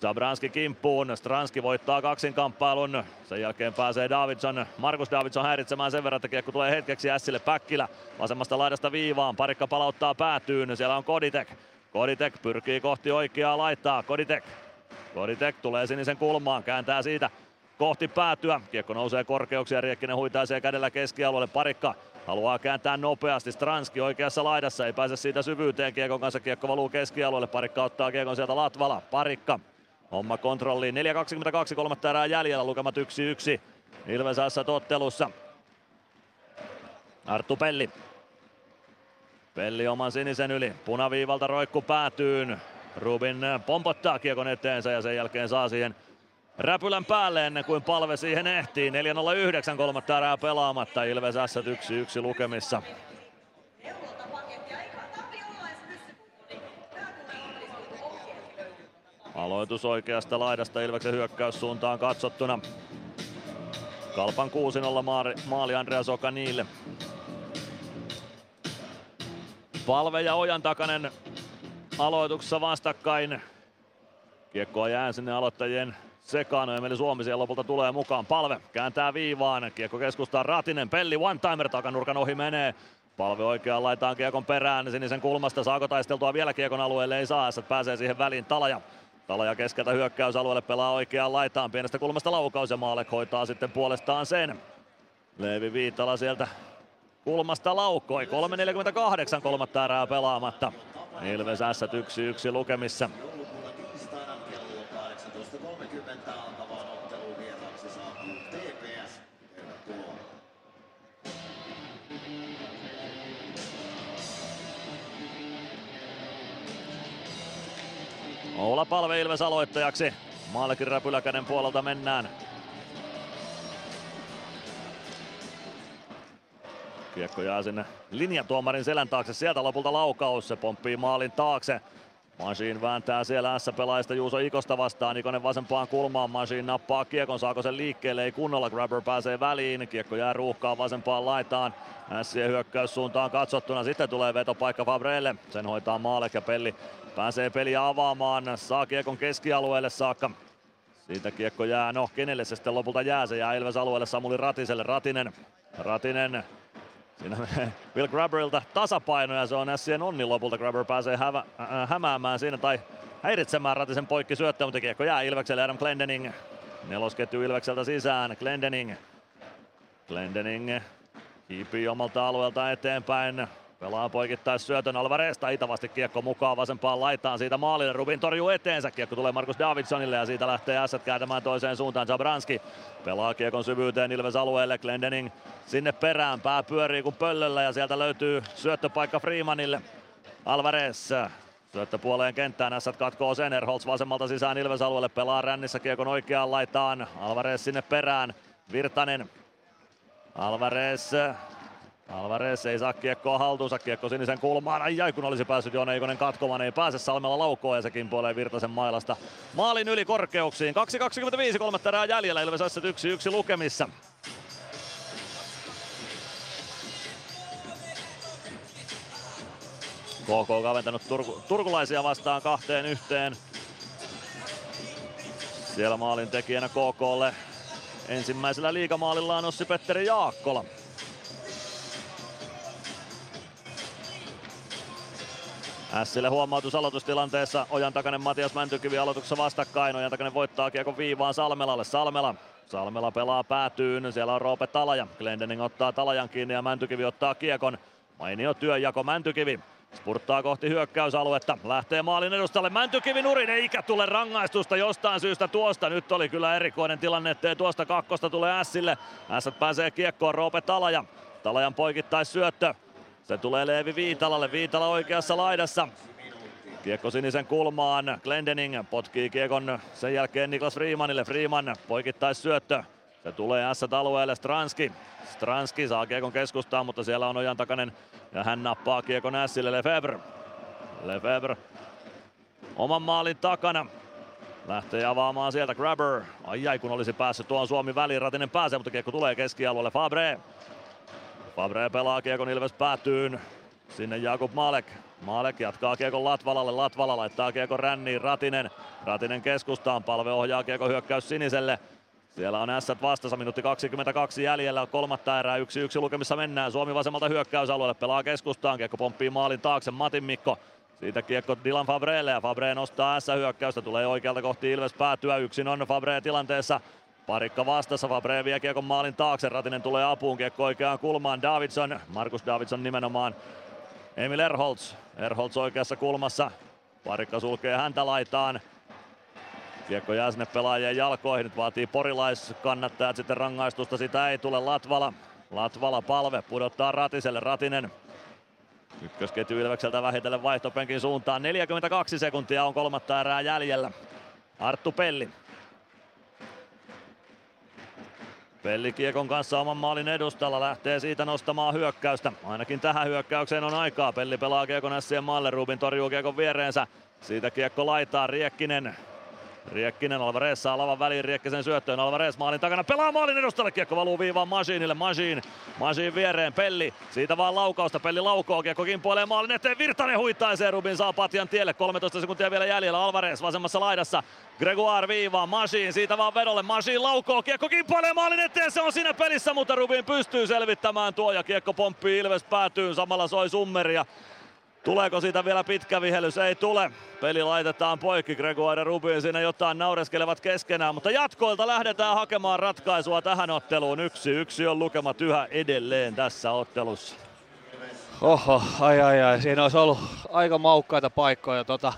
Zabranski kimppuun, Stranski voittaa kaksinkamppailun. Sen jälkeen pääsee Davidson, Markus Davidson häiritsemään sen verran, että kiekko tulee hetkeksi Ässille Päkkilä. Vasemmasta laidasta viivaan, parikka palauttaa päätyyn, siellä on Koditek. Koditek pyrkii kohti oikeaa laittaa, Koditek. Koditek tulee sinisen kulmaan, kääntää siitä kohti päätyä. Kiekko nousee korkeuksia, Riekkinen huitaisee kädellä keskialueelle, parikka Haluaa kääntää nopeasti. Stranski oikeassa laidassa. Ei pääse siitä syvyyteen. Kiekon kanssa kiekko valuu keskialueelle. Parikka ottaa kiekon sieltä Latvala. Parikka Homma kontrolliin. 4.22, kolmatta erää jäljellä, lukemat 1-1. Ilves ottelussa. Arttu Pelli. Pelli oman sinisen yli. Punaviivalta roikku päätyyn. Rubin pompottaa kiekon eteensä ja sen jälkeen saa siihen räpylän päälle ennen kuin palve siihen ehtii. 4.09 kolmatta erää pelaamatta. Ilves S 1-1 lukemissa. Aloitus oikeasta laidasta Ilveksen hyökkäyssuuntaan katsottuna. Kalpan 6-0 maali, Andreas Okanille. Palve ja Ojan takanen aloituksessa vastakkain. Kiekkoa jää sinne aloittajien sekaan. Emeli Suomi siellä lopulta tulee mukaan. Palve kääntää viivaan. Kiekko keskustaa Ratinen. Pelli one-timer takanurkan ohi menee. Palve oikeaan laitaan kiekon perään sinisen kulmasta. Saako taisteltua vielä kiekon alueelle? Ei saa. Pääsee siihen väliin. Talaja Talaja keskeltä hyökkäysalueelle pelaa oikeaan laitaan. Pienestä kulmasta laukaus ja Maalek hoitaa sitten puolestaan sen. Leevi Viitala sieltä kulmasta laukoi. 3.48 kolmatta erää pelaamatta. Ilves S 1-1 lukemissa. Oula Palve Ilves aloittajaksi. Maalekin räpyläkäden puolelta mennään. Kiekko jää sinne linjatuomarin selän taakse. Sieltä lopulta laukaus. Se pomppii maalin taakse. Machine vääntää siellä S-pelaajista Juuso Ikosta vastaan. Ikonen vasempaan kulmaan. Machine nappaa kiekon. Saako sen liikkeelle? Ei kunnolla. Grabber pääsee väliin. Kiekko jää ruuhkaan vasempaan laitaan. Ässien hyökkäyssuuntaan katsottuna. Sitten tulee vetopaikka Fabrelle. Sen hoitaa Maalek ja Pelli Pääsee peliä avaamaan, saa kiekon keskialueelle saakka. Siitä kiekko jää, no kenelle se sitten lopulta jää, se jää Ilves alueelle Samuli Ratiselle, Ratinen, Ratinen Siinä Will Grabberilta tasapaino ja se on Sien onni lopulta. Grabber pääsee hävä, äh, hämäämään siinä tai häiritsemään Ratisen poikki syöttöä, mutta kiekko jää Ilvekselle Adam Glendening. Nelosketju Ilvekseltä sisään, Glendening. Glendening hiipii omalta alueelta eteenpäin. Pelaa poikittais syötön Alvarez taitavasti kiekko mukaan vasempaan laitaan siitä maalille. Rubin torjuu eteensä. Kiekko tulee Markus Davidsonille ja siitä lähtee Ässät kääntämään toiseen suuntaan. Zabranski pelaa kiekon syvyyteen Ilves alueelle. Glendening sinne perään. Pää pyörii kuin pöllöllä ja sieltä löytyy syöttöpaikka Freemanille. Alvarez Syöttö puoleen kenttään, Ässät katkoo sen, Erholz vasemmalta sisään Ilves alueelle, pelaa rännissä kiekon oikeaan laitaan, Alvarez sinne perään, Virtanen, Alvarez Alvarez ei saa kiekkoa haltuunsa, kiekko sinisen kulmaan. Ai ai kun olisi päässyt Joona Eikonen katkomaan, ei pääse Salmella laukoon ja se kimpoilee Virtasen mailasta. Maalin yli korkeuksiin. 2.25 kolmatta erää jäljellä Ilves 1-1 lukemissa. KK kaventanut turku, turkulaisia vastaan kahteen yhteen. Siellä maalin tekijänä KKlle ensimmäisellä liigamaalillaan Ossi Petteri Jaakkola. Ässille huomautus aloitustilanteessa. Ojan takainen Matias Mäntykivi aloituksessa vastakkain. Ojan takainen voittaa kiekon viivaan Salmelalle. Salmela Salmela pelaa päätyyn, siellä on Roope Talaja. Glendening ottaa Talajan kiinni ja Mäntykivi ottaa kiekon. Mainio työnjako Mäntykivi. Spurttaa kohti hyökkäysaluetta. Lähtee maalin edustalle. Mäntykivi nurin eikä tule rangaistusta jostain syystä tuosta. Nyt oli kyllä erikoinen tilanne, ettei tuosta kakkosta tule Ässille. Ässät pääsee kiekkoon Roope Talaja. Talajan poikittais syöttö. Se tulee Leevi Viitalalle, Viitala oikeassa laidassa. Kiekko sinisen kulmaan, Glendening potkii kiekon sen jälkeen Niklas Freemanille, Freeman poikittais syöttö. Se tulee S-alueelle Stranski. Stranski saa kiekon keskustaan, mutta siellä on ojan takainen ja hän nappaa kiekon Ässille Lefebvre. Lefebvre oman maalin takana. Lähtee avaamaan sieltä Grabber. Ai ai kun olisi päässyt tuon Suomi väliin. Ratinen pääsee, mutta kiekko tulee keskialueelle. Fabre. Fabre pelaa kiekon Ilves päätyyn. Sinne Jakub Malek. Malek jatkaa kiekon Latvalalle. Latvala laittaa kiekon ränniin. Ratinen. Ratinen keskustaan. Palve ohjaa kiekon hyökkäys siniselle. Siellä on S vastassa, minuutti 22 jäljellä, kolmatta erää, yksi yksi lukemissa mennään. Suomi vasemmalta hyökkäysalueelle, pelaa keskustaan, kiekko pomppii maalin taakse, Matin Mikko. Siitä kiekko Dylan Fabrelle ja Fabre nostaa S-hyökkäystä, tulee oikealta kohti Ilves päätyä, yksin on Fabre tilanteessa. Parikka vastassa, Fabre vie kiekon maalin taakse, Ratinen tulee apuun, kiekko oikeaan kulmaan, Davidson, Markus Davidson nimenomaan. Emil Erholz, Erholz oikeassa kulmassa, Parikka sulkee häntä laitaan. Kiekko jää sinne pelaajien jalkoihin. Nyt vaatii porilaiskannattajat sitten rangaistusta. Sitä ei tule Latvala. Latvala palve pudottaa Ratiselle. Ratinen Ykkösketju Ilvekseltä vähitellen vaihtopenkin suuntaan. 42 sekuntia on kolmatta erää jäljellä. Arttu Pelli. Pelli Kiekon kanssa oman maalin edustalla lähtee siitä nostamaan hyökkäystä. Ainakin tähän hyökkäykseen on aikaa. Pelli pelaa Kiekon Sien maalle. Rubin torjuu Kiekon viereensä. Siitä Kiekko laitaa Riekkinen Riekkinen Alvarez saa lavan väliin Riekkisen syöttöön. Alvarez maalin takana pelaa maalin edustalle. Kiekko valuu viivaan Masiinille. Masiin. Masiin viereen Pelli. Siitä vaan laukausta. Pelli laukoo. Kiekko kimpoilee maalin eteen. Virtanen huittaisee. Rubin saa patjan tielle. 13 sekuntia vielä jäljellä. Alvarez vasemmassa laidassa. Gregoire viivaan. Masiin. Siitä vaan vedolle. Masiin laukoo. Kiekko kimpoilee maalin eteen. Se on siinä pelissä, mutta Rubin pystyy selvittämään tuo ja kiekko pomppii Ilves päätyyn. Samalla soi summeria. Tuleeko siitä vielä pitkä vihelys? Ei tule. Peli laitetaan poikki. Gregoire Rubin siinä jotain naureskelevat keskenään, mutta jatkoilta lähdetään hakemaan ratkaisua tähän otteluun. Yksi yksi on lukemat yhä edelleen tässä ottelussa. Oho, ai ai ai. Siinä olisi ollut aika maukkaita paikkoja. Tota,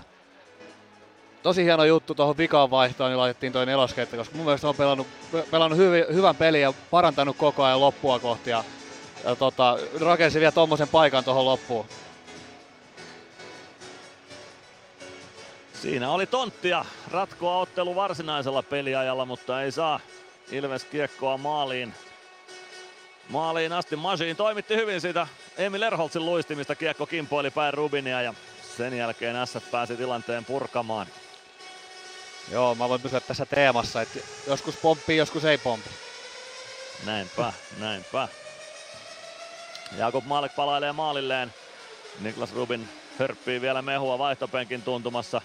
tosi hieno juttu tuohon vikaan vaihtoon, niin laitettiin toi neloskenttä, koska mun mielestä on pelannut, pelannut hyvin, hyvän pelin ja parantanut koko ajan loppua kohti. Ja, ja tota, rakensi vielä tommosen paikan tuohon loppuun. Siinä oli tonttia ratkoa ottelu varsinaisella peliajalla, mutta ei saa Ilves kiekkoa maaliin. Maaliin asti Masiin toimitti hyvin siitä Emil Erholzin luistimista. Kiekko kimpoili päin Rubinia ja sen jälkeen S pääsi tilanteen purkamaan. Joo, mä voin pysyä tässä teemassa, että joskus pomppii, joskus ei pompi. Näinpä, näinpä. Jakub Maalek palailee maalilleen. Niklas Rubin hörppii vielä mehua vaihtopenkin tuntumassa.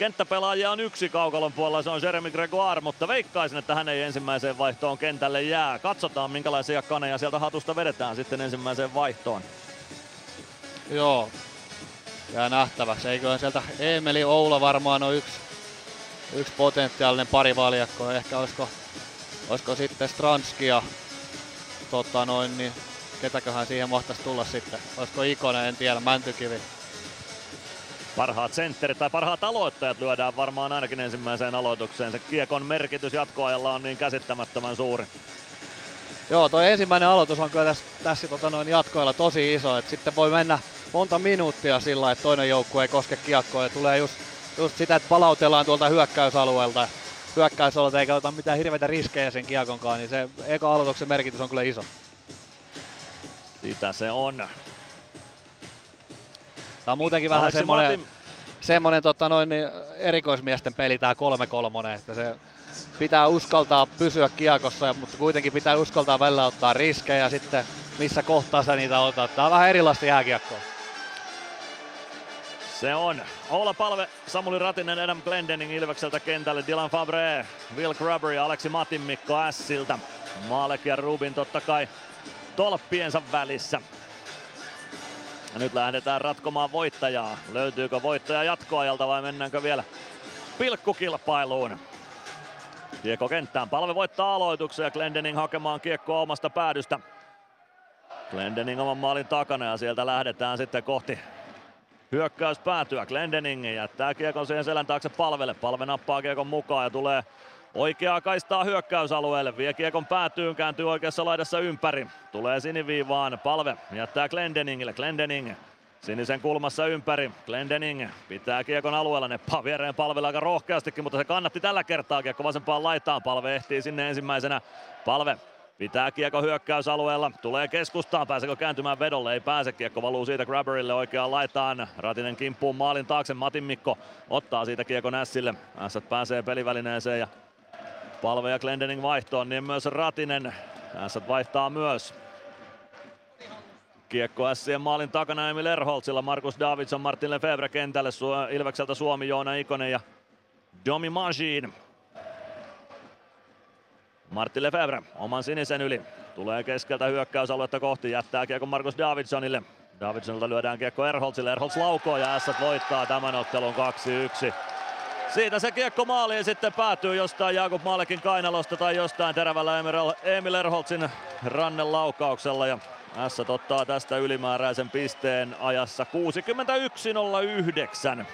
Kenttäpelaajia on yksi kaukalon puolella, se on Jeremy Gregoire, mutta veikkaisin, että hän ei ensimmäiseen vaihtoon kentälle jää. Katsotaan minkälaisia kaneja sieltä hatusta vedetään sitten ensimmäiseen vaihtoon. Joo, jää nähtäväksi. Eiköhän sieltä Emeli Oula varmaan on yksi, yksi potentiaalinen parivaljakko. Ehkä olisiko, olisiko sitten Stranski ja tota noin, niin ketäköhän siihen mahtaisi tulla sitten. Olisiko Ikonen, en tiedä, Mäntykivi parhaat sentterit tai parhaat aloittajat lyödään varmaan ainakin ensimmäiseen aloitukseen. Se kiekon merkitys jatkoajalla on niin käsittämättömän suuri. Joo, tuo ensimmäinen aloitus on kyllä tässä, tässä tota noin jatkoilla tosi iso, että sitten voi mennä monta minuuttia sillä, että toinen joukkue ei koske kiekkoa ja tulee just, just sitä, että palautellaan tuolta hyökkäysalueelta hyökkäysalueelta eikä ota mitään hirveitä riskejä sen kiekonkaan, niin se eka aloituksen merkitys on kyllä iso. Sitä se on. Tämä on muutenkin vähän semmoinen, semmoinen tota noin, niin erikoismiesten peli tämä 3-3, että se pitää uskaltaa pysyä kiekossa, mutta kuitenkin pitää uskaltaa välillä ottaa riskejä sitten missä kohtaa sä niitä otat. Tämä on vähän erilaista jääkiekkoa. Se on. Oula Palve, Samuli Ratinen, Adam Glendening Ilvekseltä kentälle, Dylan Fabre, Will Grubber ja Aleksi Matinmikko Siltä. Maalek ja Rubin totta kai tolppiensa välissä. Ja nyt lähdetään ratkomaan voittajaa. Löytyykö voittaja jatkoajalta vai mennäänkö vielä pilkkukilpailuun? Kiekko kenttään. Palve voittaa aloituksen ja Glendening hakemaan kiekkoa omasta päädystä. Glendening oman maalin takana ja sieltä lähdetään sitten kohti hyökkäys päätyä. Glendening jättää kiekon siihen selän taakse palvelle. Palve nappaa kiekon mukaan ja tulee Oikeaa kaistaa hyökkäysalueelle, vie kiekon päätyyn, kääntyy oikeassa laidassa ympäri. Tulee siniviivaan, palve jättää Glendeningille, Glendening Sinisen kulmassa ympäri. Glendening pitää kiekon alueella. Neppa viereen palvella aika rohkeastikin, mutta se kannatti tällä kertaa. Kiekko vasempaan laitaan. Palve ehtii sinne ensimmäisenä. Palve Pitää kiekko hyökkäysalueella, tulee keskustaan, pääseekö kääntymään vedolle, ei pääse, kiekko valuu siitä Grabberille oikeaan laitaan, Ratinen kimppuun maalin taakse, Matin Mikko ottaa siitä kiekon Nässille, Ässät pääsee pelivälineeseen ja Palve ja Glendening vaihtoon, niin myös Ratinen, Ässät vaihtaa myös. Kiekko Sien maalin takana Emil Erholtsilla, Markus Davidson, Martin Lefebvre kentälle, Ilvekseltä Suomi, Joona Ikonen ja Domi Majin. Martti Lefebvre oman sinisen yli. Tulee keskeltä hyökkäysaluetta kohti, jättää kiekko Markus Davidsonille. Davidsonilta lyödään kiekko Erholtsille, Erholtz laukoo ja Ässät voittaa tämän ottelun 2-1. Siitä se kiekko maaliin sitten päätyy jostain Jakub Malekin kainalosta tai jostain terävällä Emil Erholtzin rannen laukauksella ja Ässät ottaa tästä ylimääräisen pisteen ajassa 61.09.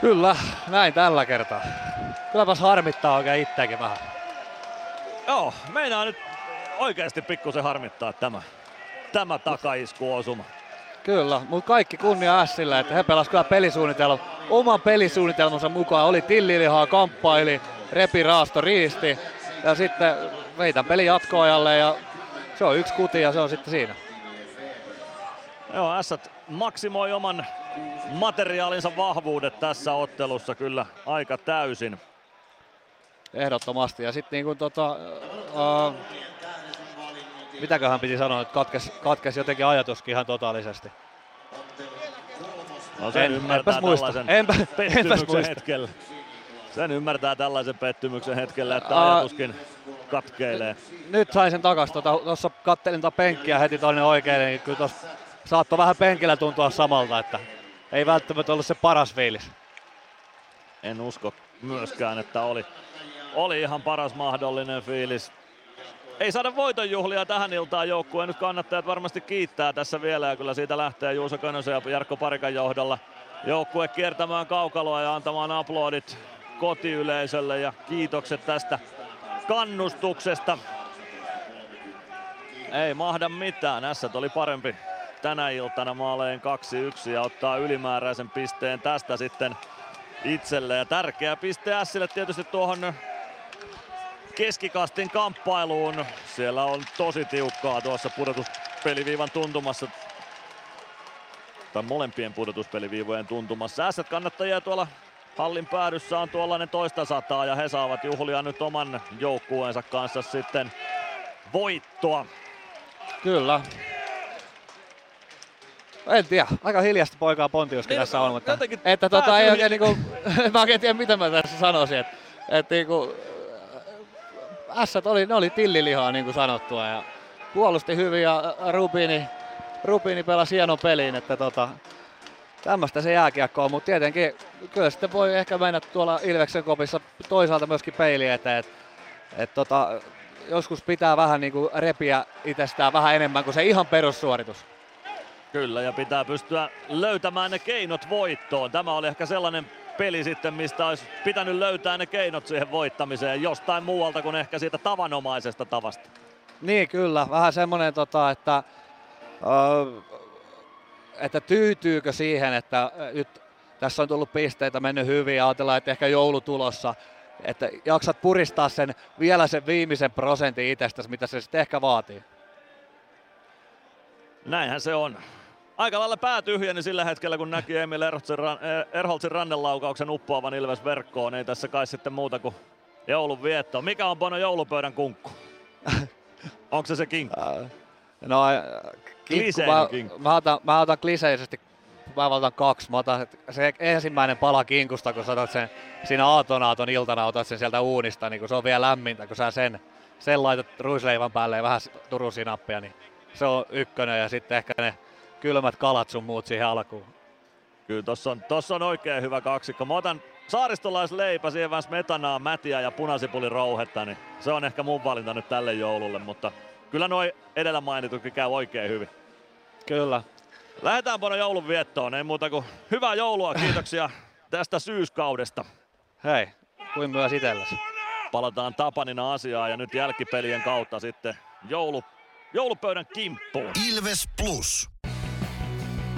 Kyllä, näin tällä kertaa. Kylläpäs harmittaa oikein itseäkin vähän. Joo, meinaa nyt oikeasti pikkusen harmittaa tämä, tämä takaiskuosuma. Kyllä, mutta kaikki kunnia Ässille, että he pelasivat kyllä pelisuunnitelma, oman pelisuunnitelmansa mukaan. Oli tillilihaa, kamppaili, repi, raasto, riisti ja sitten veitän peli jatkoajalle ja se on yksi kuti ja se on sitten siinä. Joo, Ässät maksimoi oman materiaalinsa vahvuudet tässä ottelussa kyllä aika täysin. Ehdottomasti. Ja sitten niin kuin tota, uh, mitäköhän piti sanoa, että katkes, katkes jotenkin ajatuskin ihan totaalisesti. No sen en, ymmärtää tällaisen enpä, pettymyksen muista. hetkellä. Sen ymmärtää tällaisen pettymyksen hetkellä, että uh, ajatuskin katkeilee. Nyt sain sen takas. Tuossa tota, kattelin tuota penkkiä heti toinen oikein, niin kyllä tuossa saattoi vähän penkillä tuntua samalta, että ei välttämättä ollut se paras fiilis. En usko myöskään, että oli, oli ihan paras mahdollinen fiilis. Ei saada voitonjuhlia tähän iltaan joukkueen. Nyt kannattajat varmasti kiittää tässä vielä ja kyllä siitä lähtee Juuso Könösen ja Jarkko Parikan johdolla joukkue kiertämään kaukaloa ja antamaan aplodit kotiyleisölle ja kiitokset tästä kannustuksesta. Ei mahda mitään, Ässät oli parempi tänä iltana maaleen 2-1 ja ottaa ylimääräisen pisteen tästä sitten itselle. Ja tärkeä piste Sille tietysti tuohon keskikastin kamppailuun. Siellä on tosi tiukkaa tuossa pudotuspeliviivan tuntumassa. Tai molempien pudotuspeliviivojen tuntumassa. Ässät kannattajia tuolla hallin päädyssä on tuollainen toista sataa ja he saavat juhlia nyt oman joukkueensa kanssa sitten voittoa. Kyllä, en tiedä, aika hiljasta poikaa Pontiuskin niin, tässä on, mutta että tota, ei oikein niinku, mä oikein tiedä mitä mä tässä sanoisin, että et, niinku, ässät oli, ne oli tillilihaa niin kuin sanottua ja puolusti hyvin ja Rubini, Rubini pelasi hienon peliin, että tota, tämmöistä se jääkiekko on, mutta tietenkin kyllä sitten voi ehkä mennä tuolla Ilveksen kopissa toisaalta myöskin peili eteen, että et tota, joskus pitää vähän niin kuin repiä itsestään vähän enemmän kuin se ihan perussuoritus. Kyllä, ja pitää pystyä löytämään ne keinot voittoon. Tämä oli ehkä sellainen peli sitten, mistä olisi pitänyt löytää ne keinot siihen voittamiseen jostain muualta kuin ehkä siitä tavanomaisesta tavasta. Niin kyllä, vähän semmoinen, tota, että, uh, että tyytyykö siihen, että nyt tässä on tullut pisteitä, mennyt hyvin ja ajatellaan, että ehkä joulutulossa, että jaksat puristaa sen vielä sen viimeisen prosentin itsestäsi, mitä se sitten ehkä vaatii. Näinhän se on aika lailla pää tyhjeni sillä hetkellä, kun näki Emil Erholtsin, eh, rannelaukauksen uppoavan Ilves verkkoon. Ei tässä kai sitten muuta kuin joulun vietto. Mikä on Bono joulupöydän kunkku? Onko se se kinkku? Äh, no, äh, kinkku, mä, kinkku. Mä, otan, mä otan kliseisesti mä otan kaksi. Mä otan se ensimmäinen pala kinkusta, kun sä otat sen siinä aatonaaton iltana, otat sen sieltä uunista, niin kun se on vielä lämmintä, kun sä sen, sen laitat ruisleivän päälle ja vähän turusinappia, niin se on ykkönen ja sitten ehkä ne kylmät kalat sun muut siihen alkuun. Kyllä tossa on, tossa on oikein hyvä kaksikko. Mä otan saaristolaisleipä, siihen vähän smetanaa, mätiä ja punasipulin rouhetta, niin se on ehkä mun valinta nyt tälle joululle, mutta kyllä noi edellä mainitutkin käy oikein hyvin. Kyllä. Lähdetään Bono joulun viettoon, ei muuta kuin hyvää joulua, kiitoksia tästä syyskaudesta. Hei, kuin myös itsellesi. Palataan Tapanina asiaan ja nyt jälkipelien kautta sitten joulu joulupöydän kimppuun. Ilves Plus.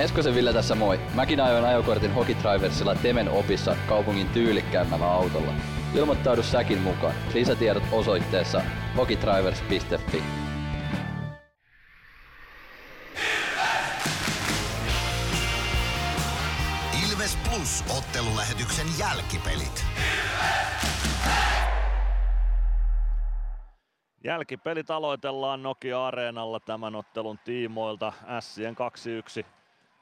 Meskosen Ville tässä moi. Mäkin ajoin ajokortin Hokitriversilla Temen opissa kaupungin tyylikkäämmällä autolla. Ilmoittaudu säkin mukaan. Lisätiedot osoitteessa hokitrivers.fi. Ilves Plus ottelulähetyksen jälkipelit. Jälkipelit aloitellaan Nokia-areenalla tämän ottelun tiimoilta. Sien 2-1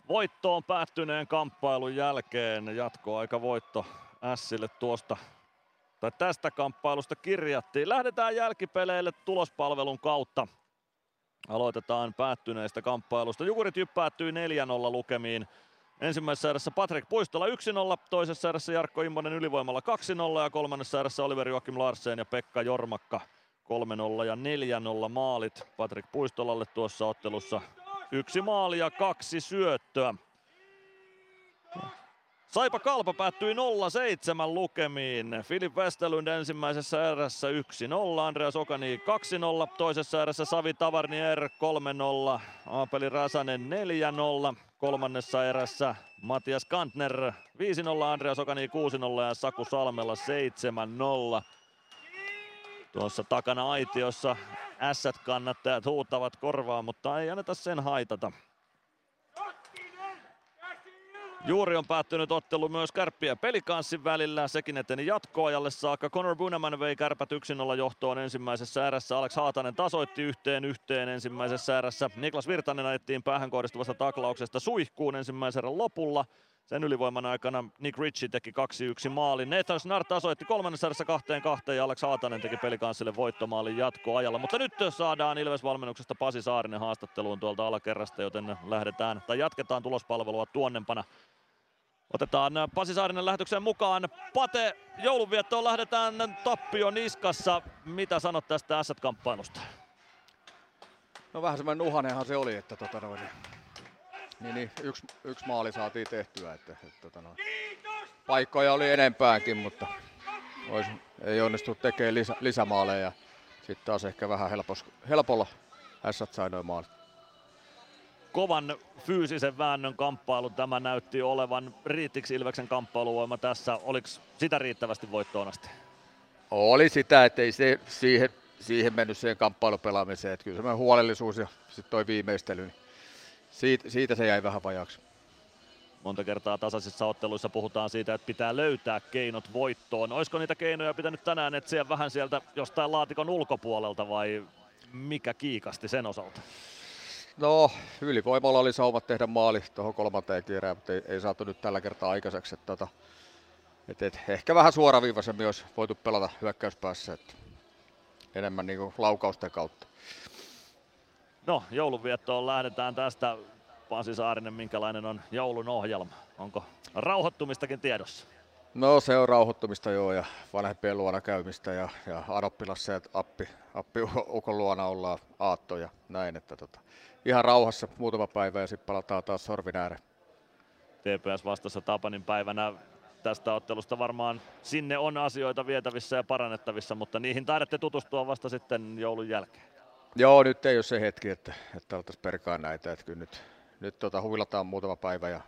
voittoon päättyneen kamppailun jälkeen. Jatkoaika voitto Sille tuosta tai tästä kamppailusta kirjattiin. Lähdetään jälkipeleille tulospalvelun kautta. Aloitetaan päättyneestä kamppailusta. Jukurit päättyi 4-0 lukemiin. Ensimmäisessä erässä Patrick Puistola 1-0, toisessa erässä Jarkko Immonen ylivoimalla 2-0 ja kolmannessa erässä Oliver Joakim Larsen ja Pekka Jormakka 3-0 ja 4-0 maalit Patrick Puistolalle tuossa ottelussa. Yksi maali ja kaksi syöttöä. Saipa Kalpa päättyi 0-7 lukemiin. Filip Westerlund ensimmäisessä erässä 1-0, Andreas Okani 2-0, toisessa erässä Savi Tavarnier 3-0, Aapeli Räsänen 4-0, kolmannessa erässä Matias Kantner 5-0, Andreas Okani 6-0 ja Saku Salmella 7-0. Tuossa takana aitiossa ässät kannattajat huutavat korvaa, mutta ei anneta sen haitata. Juuri on päättynyt ottelu myös Kärppiä pelikanssin välillä. Sekin eteni jatkoajalle saakka. Conor Buneman vei Kärpät 1-0 johtoon ensimmäisessä erässä. Alex Haatanen tasoitti yhteen yhteen ensimmäisessä erässä. Niklas Virtanen ajettiin päähän kohdistuvasta taklauksesta suihkuun ensimmäisen lopulla. Sen ylivoiman aikana Nick Ritchie teki 2-1 maalin. Nathan Snart tasoitti kolmannessa erässä kahteen kahteen ja Alex Haatanen teki pelikanssille voittomaalin jatkoajalla. Mutta nyt saadaan Ilves-valmennuksesta Pasi Saarinen haastatteluun tuolta alakerrasta, joten lähdetään tai jatketaan tulospalvelua tuonnempana. Otetaan Pasi Saarinen lähetykseen mukaan. Pate, joulunviettoon lähdetään tappio niskassa. Mitä sanot tästä S-kamppailusta? No vähän semmoinen nuhanenhan se oli, että tota noin, niin, niin yksi, yksi maali saatiin tehtyä. Että, että, tota noin. Paikkoja oli enempäänkin, mutta olisi, ei onnistu tekemään lisä, lisämaaleja. Sitten taas ehkä vähän helpos, helpolla S sai noin maalit kovan fyysisen väännön kamppailu tämä näytti olevan. Riittiksi Ilveksen kamppailuvoima tässä? Oliko sitä riittävästi voittoon asti? Oli sitä, ettei se siihen, siihen mennyt siihen kamppailupelaamiseen. Että kyllä semmoinen huolellisuus ja sitten toi viimeistely, niin siitä, siitä se jäi vähän vajaaksi. Monta kertaa tasaisissa otteluissa puhutaan siitä, että pitää löytää keinot voittoon. Olisiko niitä keinoja pitänyt tänään etsiä vähän sieltä jostain laatikon ulkopuolelta vai mikä kiikasti sen osalta? No, ylivoimalla oli saumat tehdä maali tuohon kolmanteen kiireen, mutta ei, ei saatu nyt tällä kertaa aikaiseksi. Että, tota, et, et, ehkä vähän suoraviivaisemmin olisi voitu pelata hyökkäyspäässä, että enemmän niin kuin laukausten kautta. No, joulunviettoon lähdetään tästä. Pasi Saarinen, minkälainen on joulun ohjelma? Onko rauhoittumistakin tiedossa? No se on rauhoittumista joo ja vanhempien luona käymistä ja, ja Adoppilassa ja appi, appi ukon luona ollaan aatto ja näin, että tota, ihan rauhassa muutama päivä ja sitten palataan taas sorvin ääreen. TPS vastassa Tapanin päivänä tästä ottelusta varmaan sinne on asioita vietävissä ja parannettavissa, mutta niihin taidatte tutustua vasta sitten joulun jälkeen. Joo, nyt ei ole se hetki, että, että alettaisiin perkaa näitä. Että kyllä nyt, nyt tota, huilataan muutama päivä ja,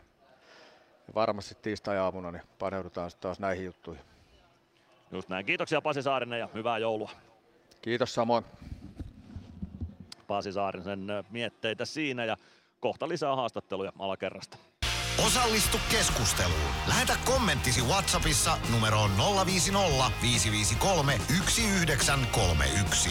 ja varmasti tiistai-aamuna niin paneudutaan taas näihin juttuihin. Just näin. Kiitoksia Pasi Saarinen ja hyvää joulua. Kiitos samoin. Pasi Saarisen mietteitä siinä ja kohta lisää haastatteluja alakerrasta. Osallistu keskusteluun. Lähetä kommenttisi Whatsappissa numeroon 050 553 1931.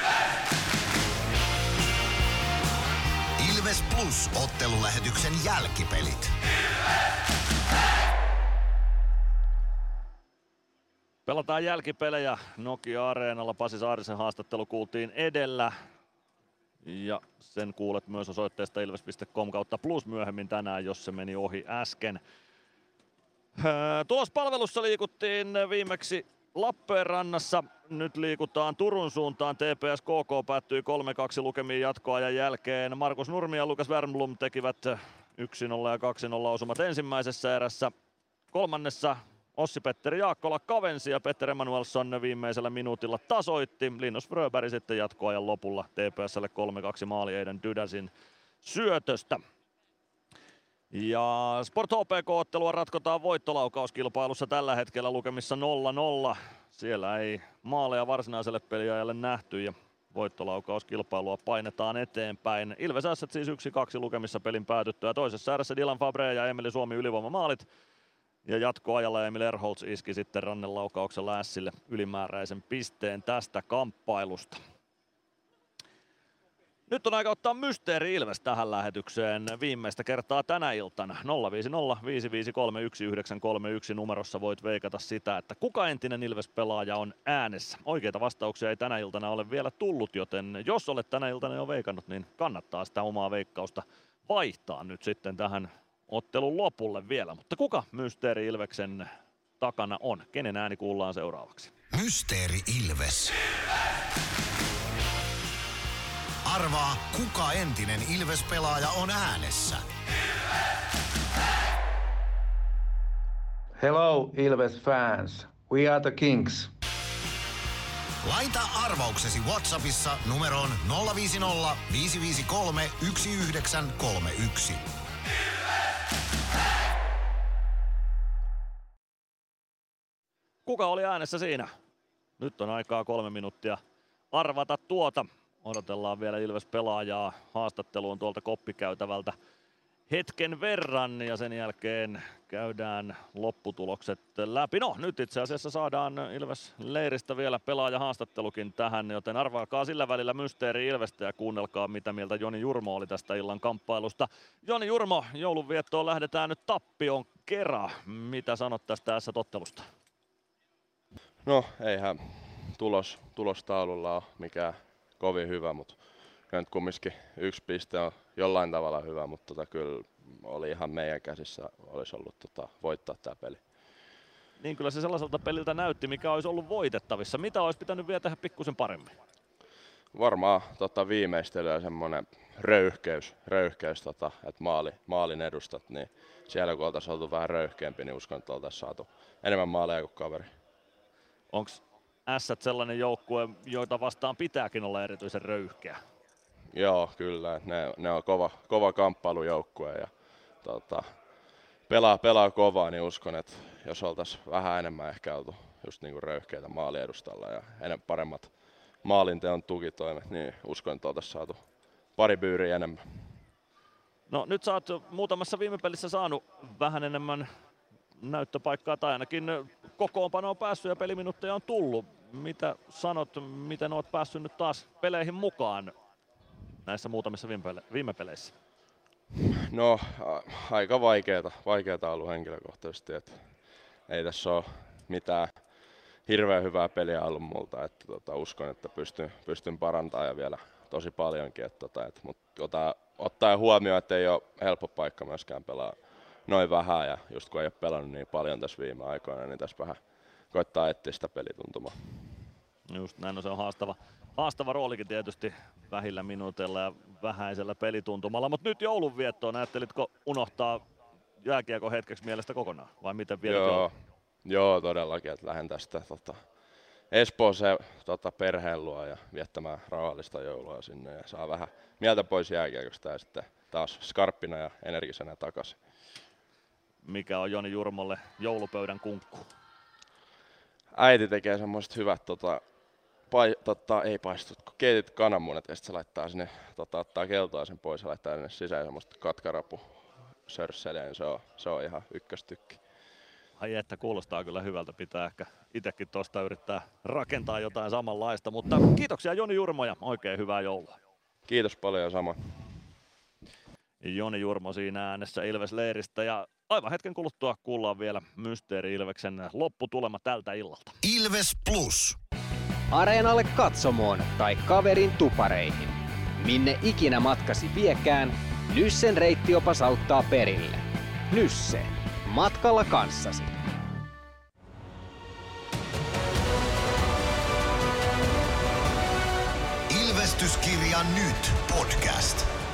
Plus ottelulähetyksen jälkipelit. Pelataan jälkipelejä Nokia-areenalla. Pasi Saarisen haastattelu kuultiin edellä. Ja sen kuulet myös osoitteesta ilves.com kautta plus myöhemmin tänään, jos se meni ohi äsken. Öö, Tulospalvelussa liikuttiin viimeksi Lappeenrannassa. Nyt liikutaan Turun suuntaan. TPS KK päättyi 3-2 lukemiin jatkoajan jälkeen. Markus Nurmi ja Lukas Wernblom tekivät 1-0 ja 2-0 osumat ensimmäisessä erässä. Kolmannessa Ossi-Petteri Jaakkola kavensi ja Petter Emanuelsson viimeisellä minuutilla tasoitti. Linus Fröberg sitten jatkoajan lopulla TPSlle 3-2 maali Eiden Dydäsin syötöstä. Ja Sport HPK-ottelua ratkotaan voittolaukauskilpailussa tällä hetkellä lukemissa 0-0. Siellä ei maaleja varsinaiselle peliajalle nähty ja voittolaukauskilpailua painetaan eteenpäin. Ilves Asset siis 1-2 lukemissa pelin päätyttyä. Toisessa ääressä Dylan Fabre ja Emeli Suomi ylivoimamaalit. Ja jatkoajalla Emil Erholz iski sitten rannenlaukauksella Ässille ylimääräisen pisteen tästä kamppailusta. Nyt on aika ottaa Mysteeri Ilves tähän lähetykseen viimeistä kertaa tänä iltana. 050 553 1931 numerossa voit veikata sitä, että kuka entinen Ilves-pelaaja on äänessä. Oikeita vastauksia ei tänä iltana ole vielä tullut, joten jos olet tänä iltana jo veikannut, niin kannattaa sitä omaa veikkausta vaihtaa nyt sitten tähän ottelun lopulle vielä. Mutta kuka Mysteeri Ilveksen takana on? Kenen ääni kuullaan seuraavaksi? Mysteeri Ilves. Arvaa, kuka entinen Ilves-pelaaja on äänessä. Hello, Ilves fans. We are the Kings. Laita arvauksesi Whatsappissa numeroon 050 553 1931. Kuka oli äänessä siinä? Nyt on aikaa kolme minuuttia arvata tuota. Odotellaan vielä Ilves-pelaajaa haastatteluun tuolta koppikäytävältä hetken verran ja sen jälkeen käydään lopputulokset läpi. No nyt itse asiassa saadaan Ilves-leiristä vielä pelaaja-haastattelukin tähän, joten arvaakaa sillä välillä Mysteeri Ilvestä ja kuunnelkaa mitä mieltä Joni Jurmo oli tästä illan kamppailusta. Joni Jurmo, joulunviettoon lähdetään nyt tappion kera. Mitä sanot tästä tässä tottelusta? No eihän tulos, tulostaululla ole mikään kovin hyvä, mutta nyt kumminkin yksi piste on jollain tavalla hyvä, mutta tota, kyllä oli ihan meidän käsissä olisi ollut tota, voittaa tämä peli. Niin kyllä se sellaiselta peliltä näytti, mikä olisi ollut voitettavissa. Mitä olisi pitänyt vielä tehdä pikkusen paremmin? Varmaan tota, viimeistely ja semmoinen röyhkeys, röyhkeys tota, että maali, maalin edustat, niin siellä kun oltaisiin oltu vähän röyhkeämpi, niin uskon, että oltaisiin saatu enemmän maaleja kuin kaveri. Onko S sellainen joukkue, joita vastaan pitääkin olla erityisen röyhkeä? Joo, kyllä. Ne, ne on kova, kova kamppailujoukkue ja tota, pelaa, pelaa kovaa, niin uskon, että jos oltaisiin vähän enemmän ehkä oltu just niin kuin röyhkeitä maaliedustalla ja enemmän paremmat maalinteon tukitoimet, niin uskon, että oltaisiin saatu pari byyriä enemmän. No nyt sä oot muutamassa viime pelissä saanut vähän enemmän näyttöpaikkaa tai ainakin kokoonpano on päässyt ja peliminutteja on tullut. Mitä sanot, miten oot päässyt nyt taas peleihin mukaan näissä muutamissa viime peleissä? No aika vaikeeta, vaikeeta ollut henkilökohtaisesti, että ei tässä ole mitään hirveän hyvää peliä ollut multa, että tota, uskon, että pystyn, pystyn parantamaan ja vielä tosi paljonkin, että, tota, että, mutta ota, ottaen huomioon, että ei ole helppo paikka myöskään pelaa noin vähän ja just kun ei ole pelannut niin paljon tässä viime aikoina, niin tässä vähän koittaa etsiä sitä pelituntumaa. Just näin, no se on haastava, haastava roolikin tietysti vähillä minuuteilla ja vähäisellä pelituntumalla, mutta nyt joulunviettoon, ajattelitko unohtaa jääkiekon hetkeksi mielestä kokonaan, vai miten vielä? Joo, joo, todellakin, että lähden tästä tota, Espooseen tota, perheen luo ja viettämään rauhallista joulua sinne ja saa vähän mieltä pois jääkiekosta ja sitten taas skarppina ja energisenä takaisin. Mikä on Joni Jurmolle joulupöydän kunkku? Äiti tekee semmoiset hyvät, tota, pai, tota, ei paistut, kun keitit kananmunat ja sitten se laittaa sinne, tota, ottaa keltaa sen pois ja laittaa sinne sisään semmoista katkarapu sörsseleen, se on, se on ihan ykköstykki. Ai että kuulostaa kyllä hyvältä, pitää ehkä itsekin tuosta yrittää rakentaa jotain samanlaista, mutta kiitoksia Joni Jurmo ja oikein hyvää joulua. Kiitos paljon sama. Joni Jurmo siinä äänessä Ilves Leiristä ja aivan hetken kuluttua kuullaan vielä Mysteeri Ilveksen lopputulema tältä illalta. Ilves Plus. Areenalle katsomoon tai kaverin tupareihin. Minne ikinä matkasi viekään, Nyssen reittiopas auttaa perille. Nysse. Matkalla kanssasi. Ilvestyskirja nyt podcast.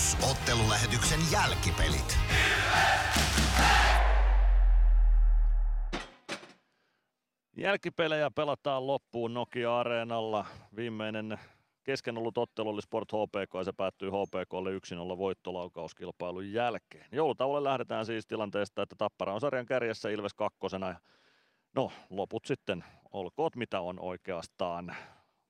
Plus ottelulähetyksen jälkipelit. Jälkipelejä pelataan loppuun Nokia-areenalla. Viimeinen kesken ollut ottelu oli Sport HPK ja se päättyi HPKlle 1-0 voittolaukauskilpailun jälkeen. Joulutauolle lähdetään siis tilanteesta, että Tappara on sarjan kärjessä Ilves kakkosena. No, loput sitten olkoot mitä on oikeastaan.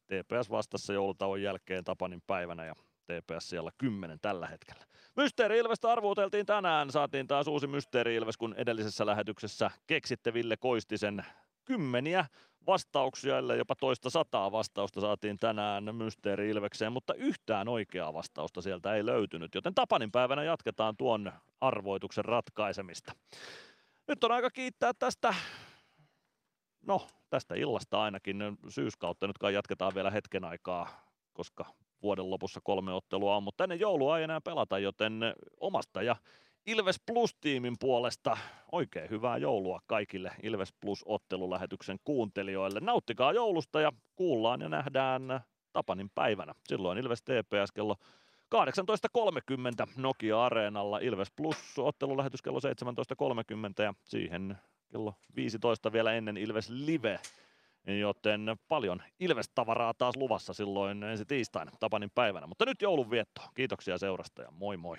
TPS vastassa joulutauon jälkeen Tapanin päivänä ja TPS siellä 10 tällä hetkellä. Mysteeri Ilvestä arvuuteltiin tänään. Saatiin taas uusi Mysteeri Ilves, kun edellisessä lähetyksessä keksitte Ville Koistisen kymmeniä vastauksia, ellei jopa toista sataa vastausta saatiin tänään Mysteeri Ilvekseen, mutta yhtään oikeaa vastausta sieltä ei löytynyt, joten Tapanin päivänä jatketaan tuon arvoituksen ratkaisemista. Nyt on aika kiittää tästä, no tästä illasta ainakin, syyskautta nyt kai jatketaan vielä hetken aikaa, koska vuoden lopussa kolme ottelua on, mutta ennen joulua ei enää pelata, joten omasta ja Ilves Plus-tiimin puolesta oikein hyvää joulua kaikille Ilves Plus-ottelulähetyksen kuuntelijoille. Nauttikaa joulusta ja kuullaan ja nähdään Tapanin päivänä. Silloin Ilves TPS kello 18.30 Nokia-areenalla. Ilves Plus-ottelulähetys kello 17.30 ja siihen kello 15 vielä ennen Ilves Live. Joten paljon Ilves-tavaraa taas luvassa silloin ensi tiistaina Tapanin päivänä. Mutta nyt joulun vietto. Kiitoksia seurasta ja moi moi.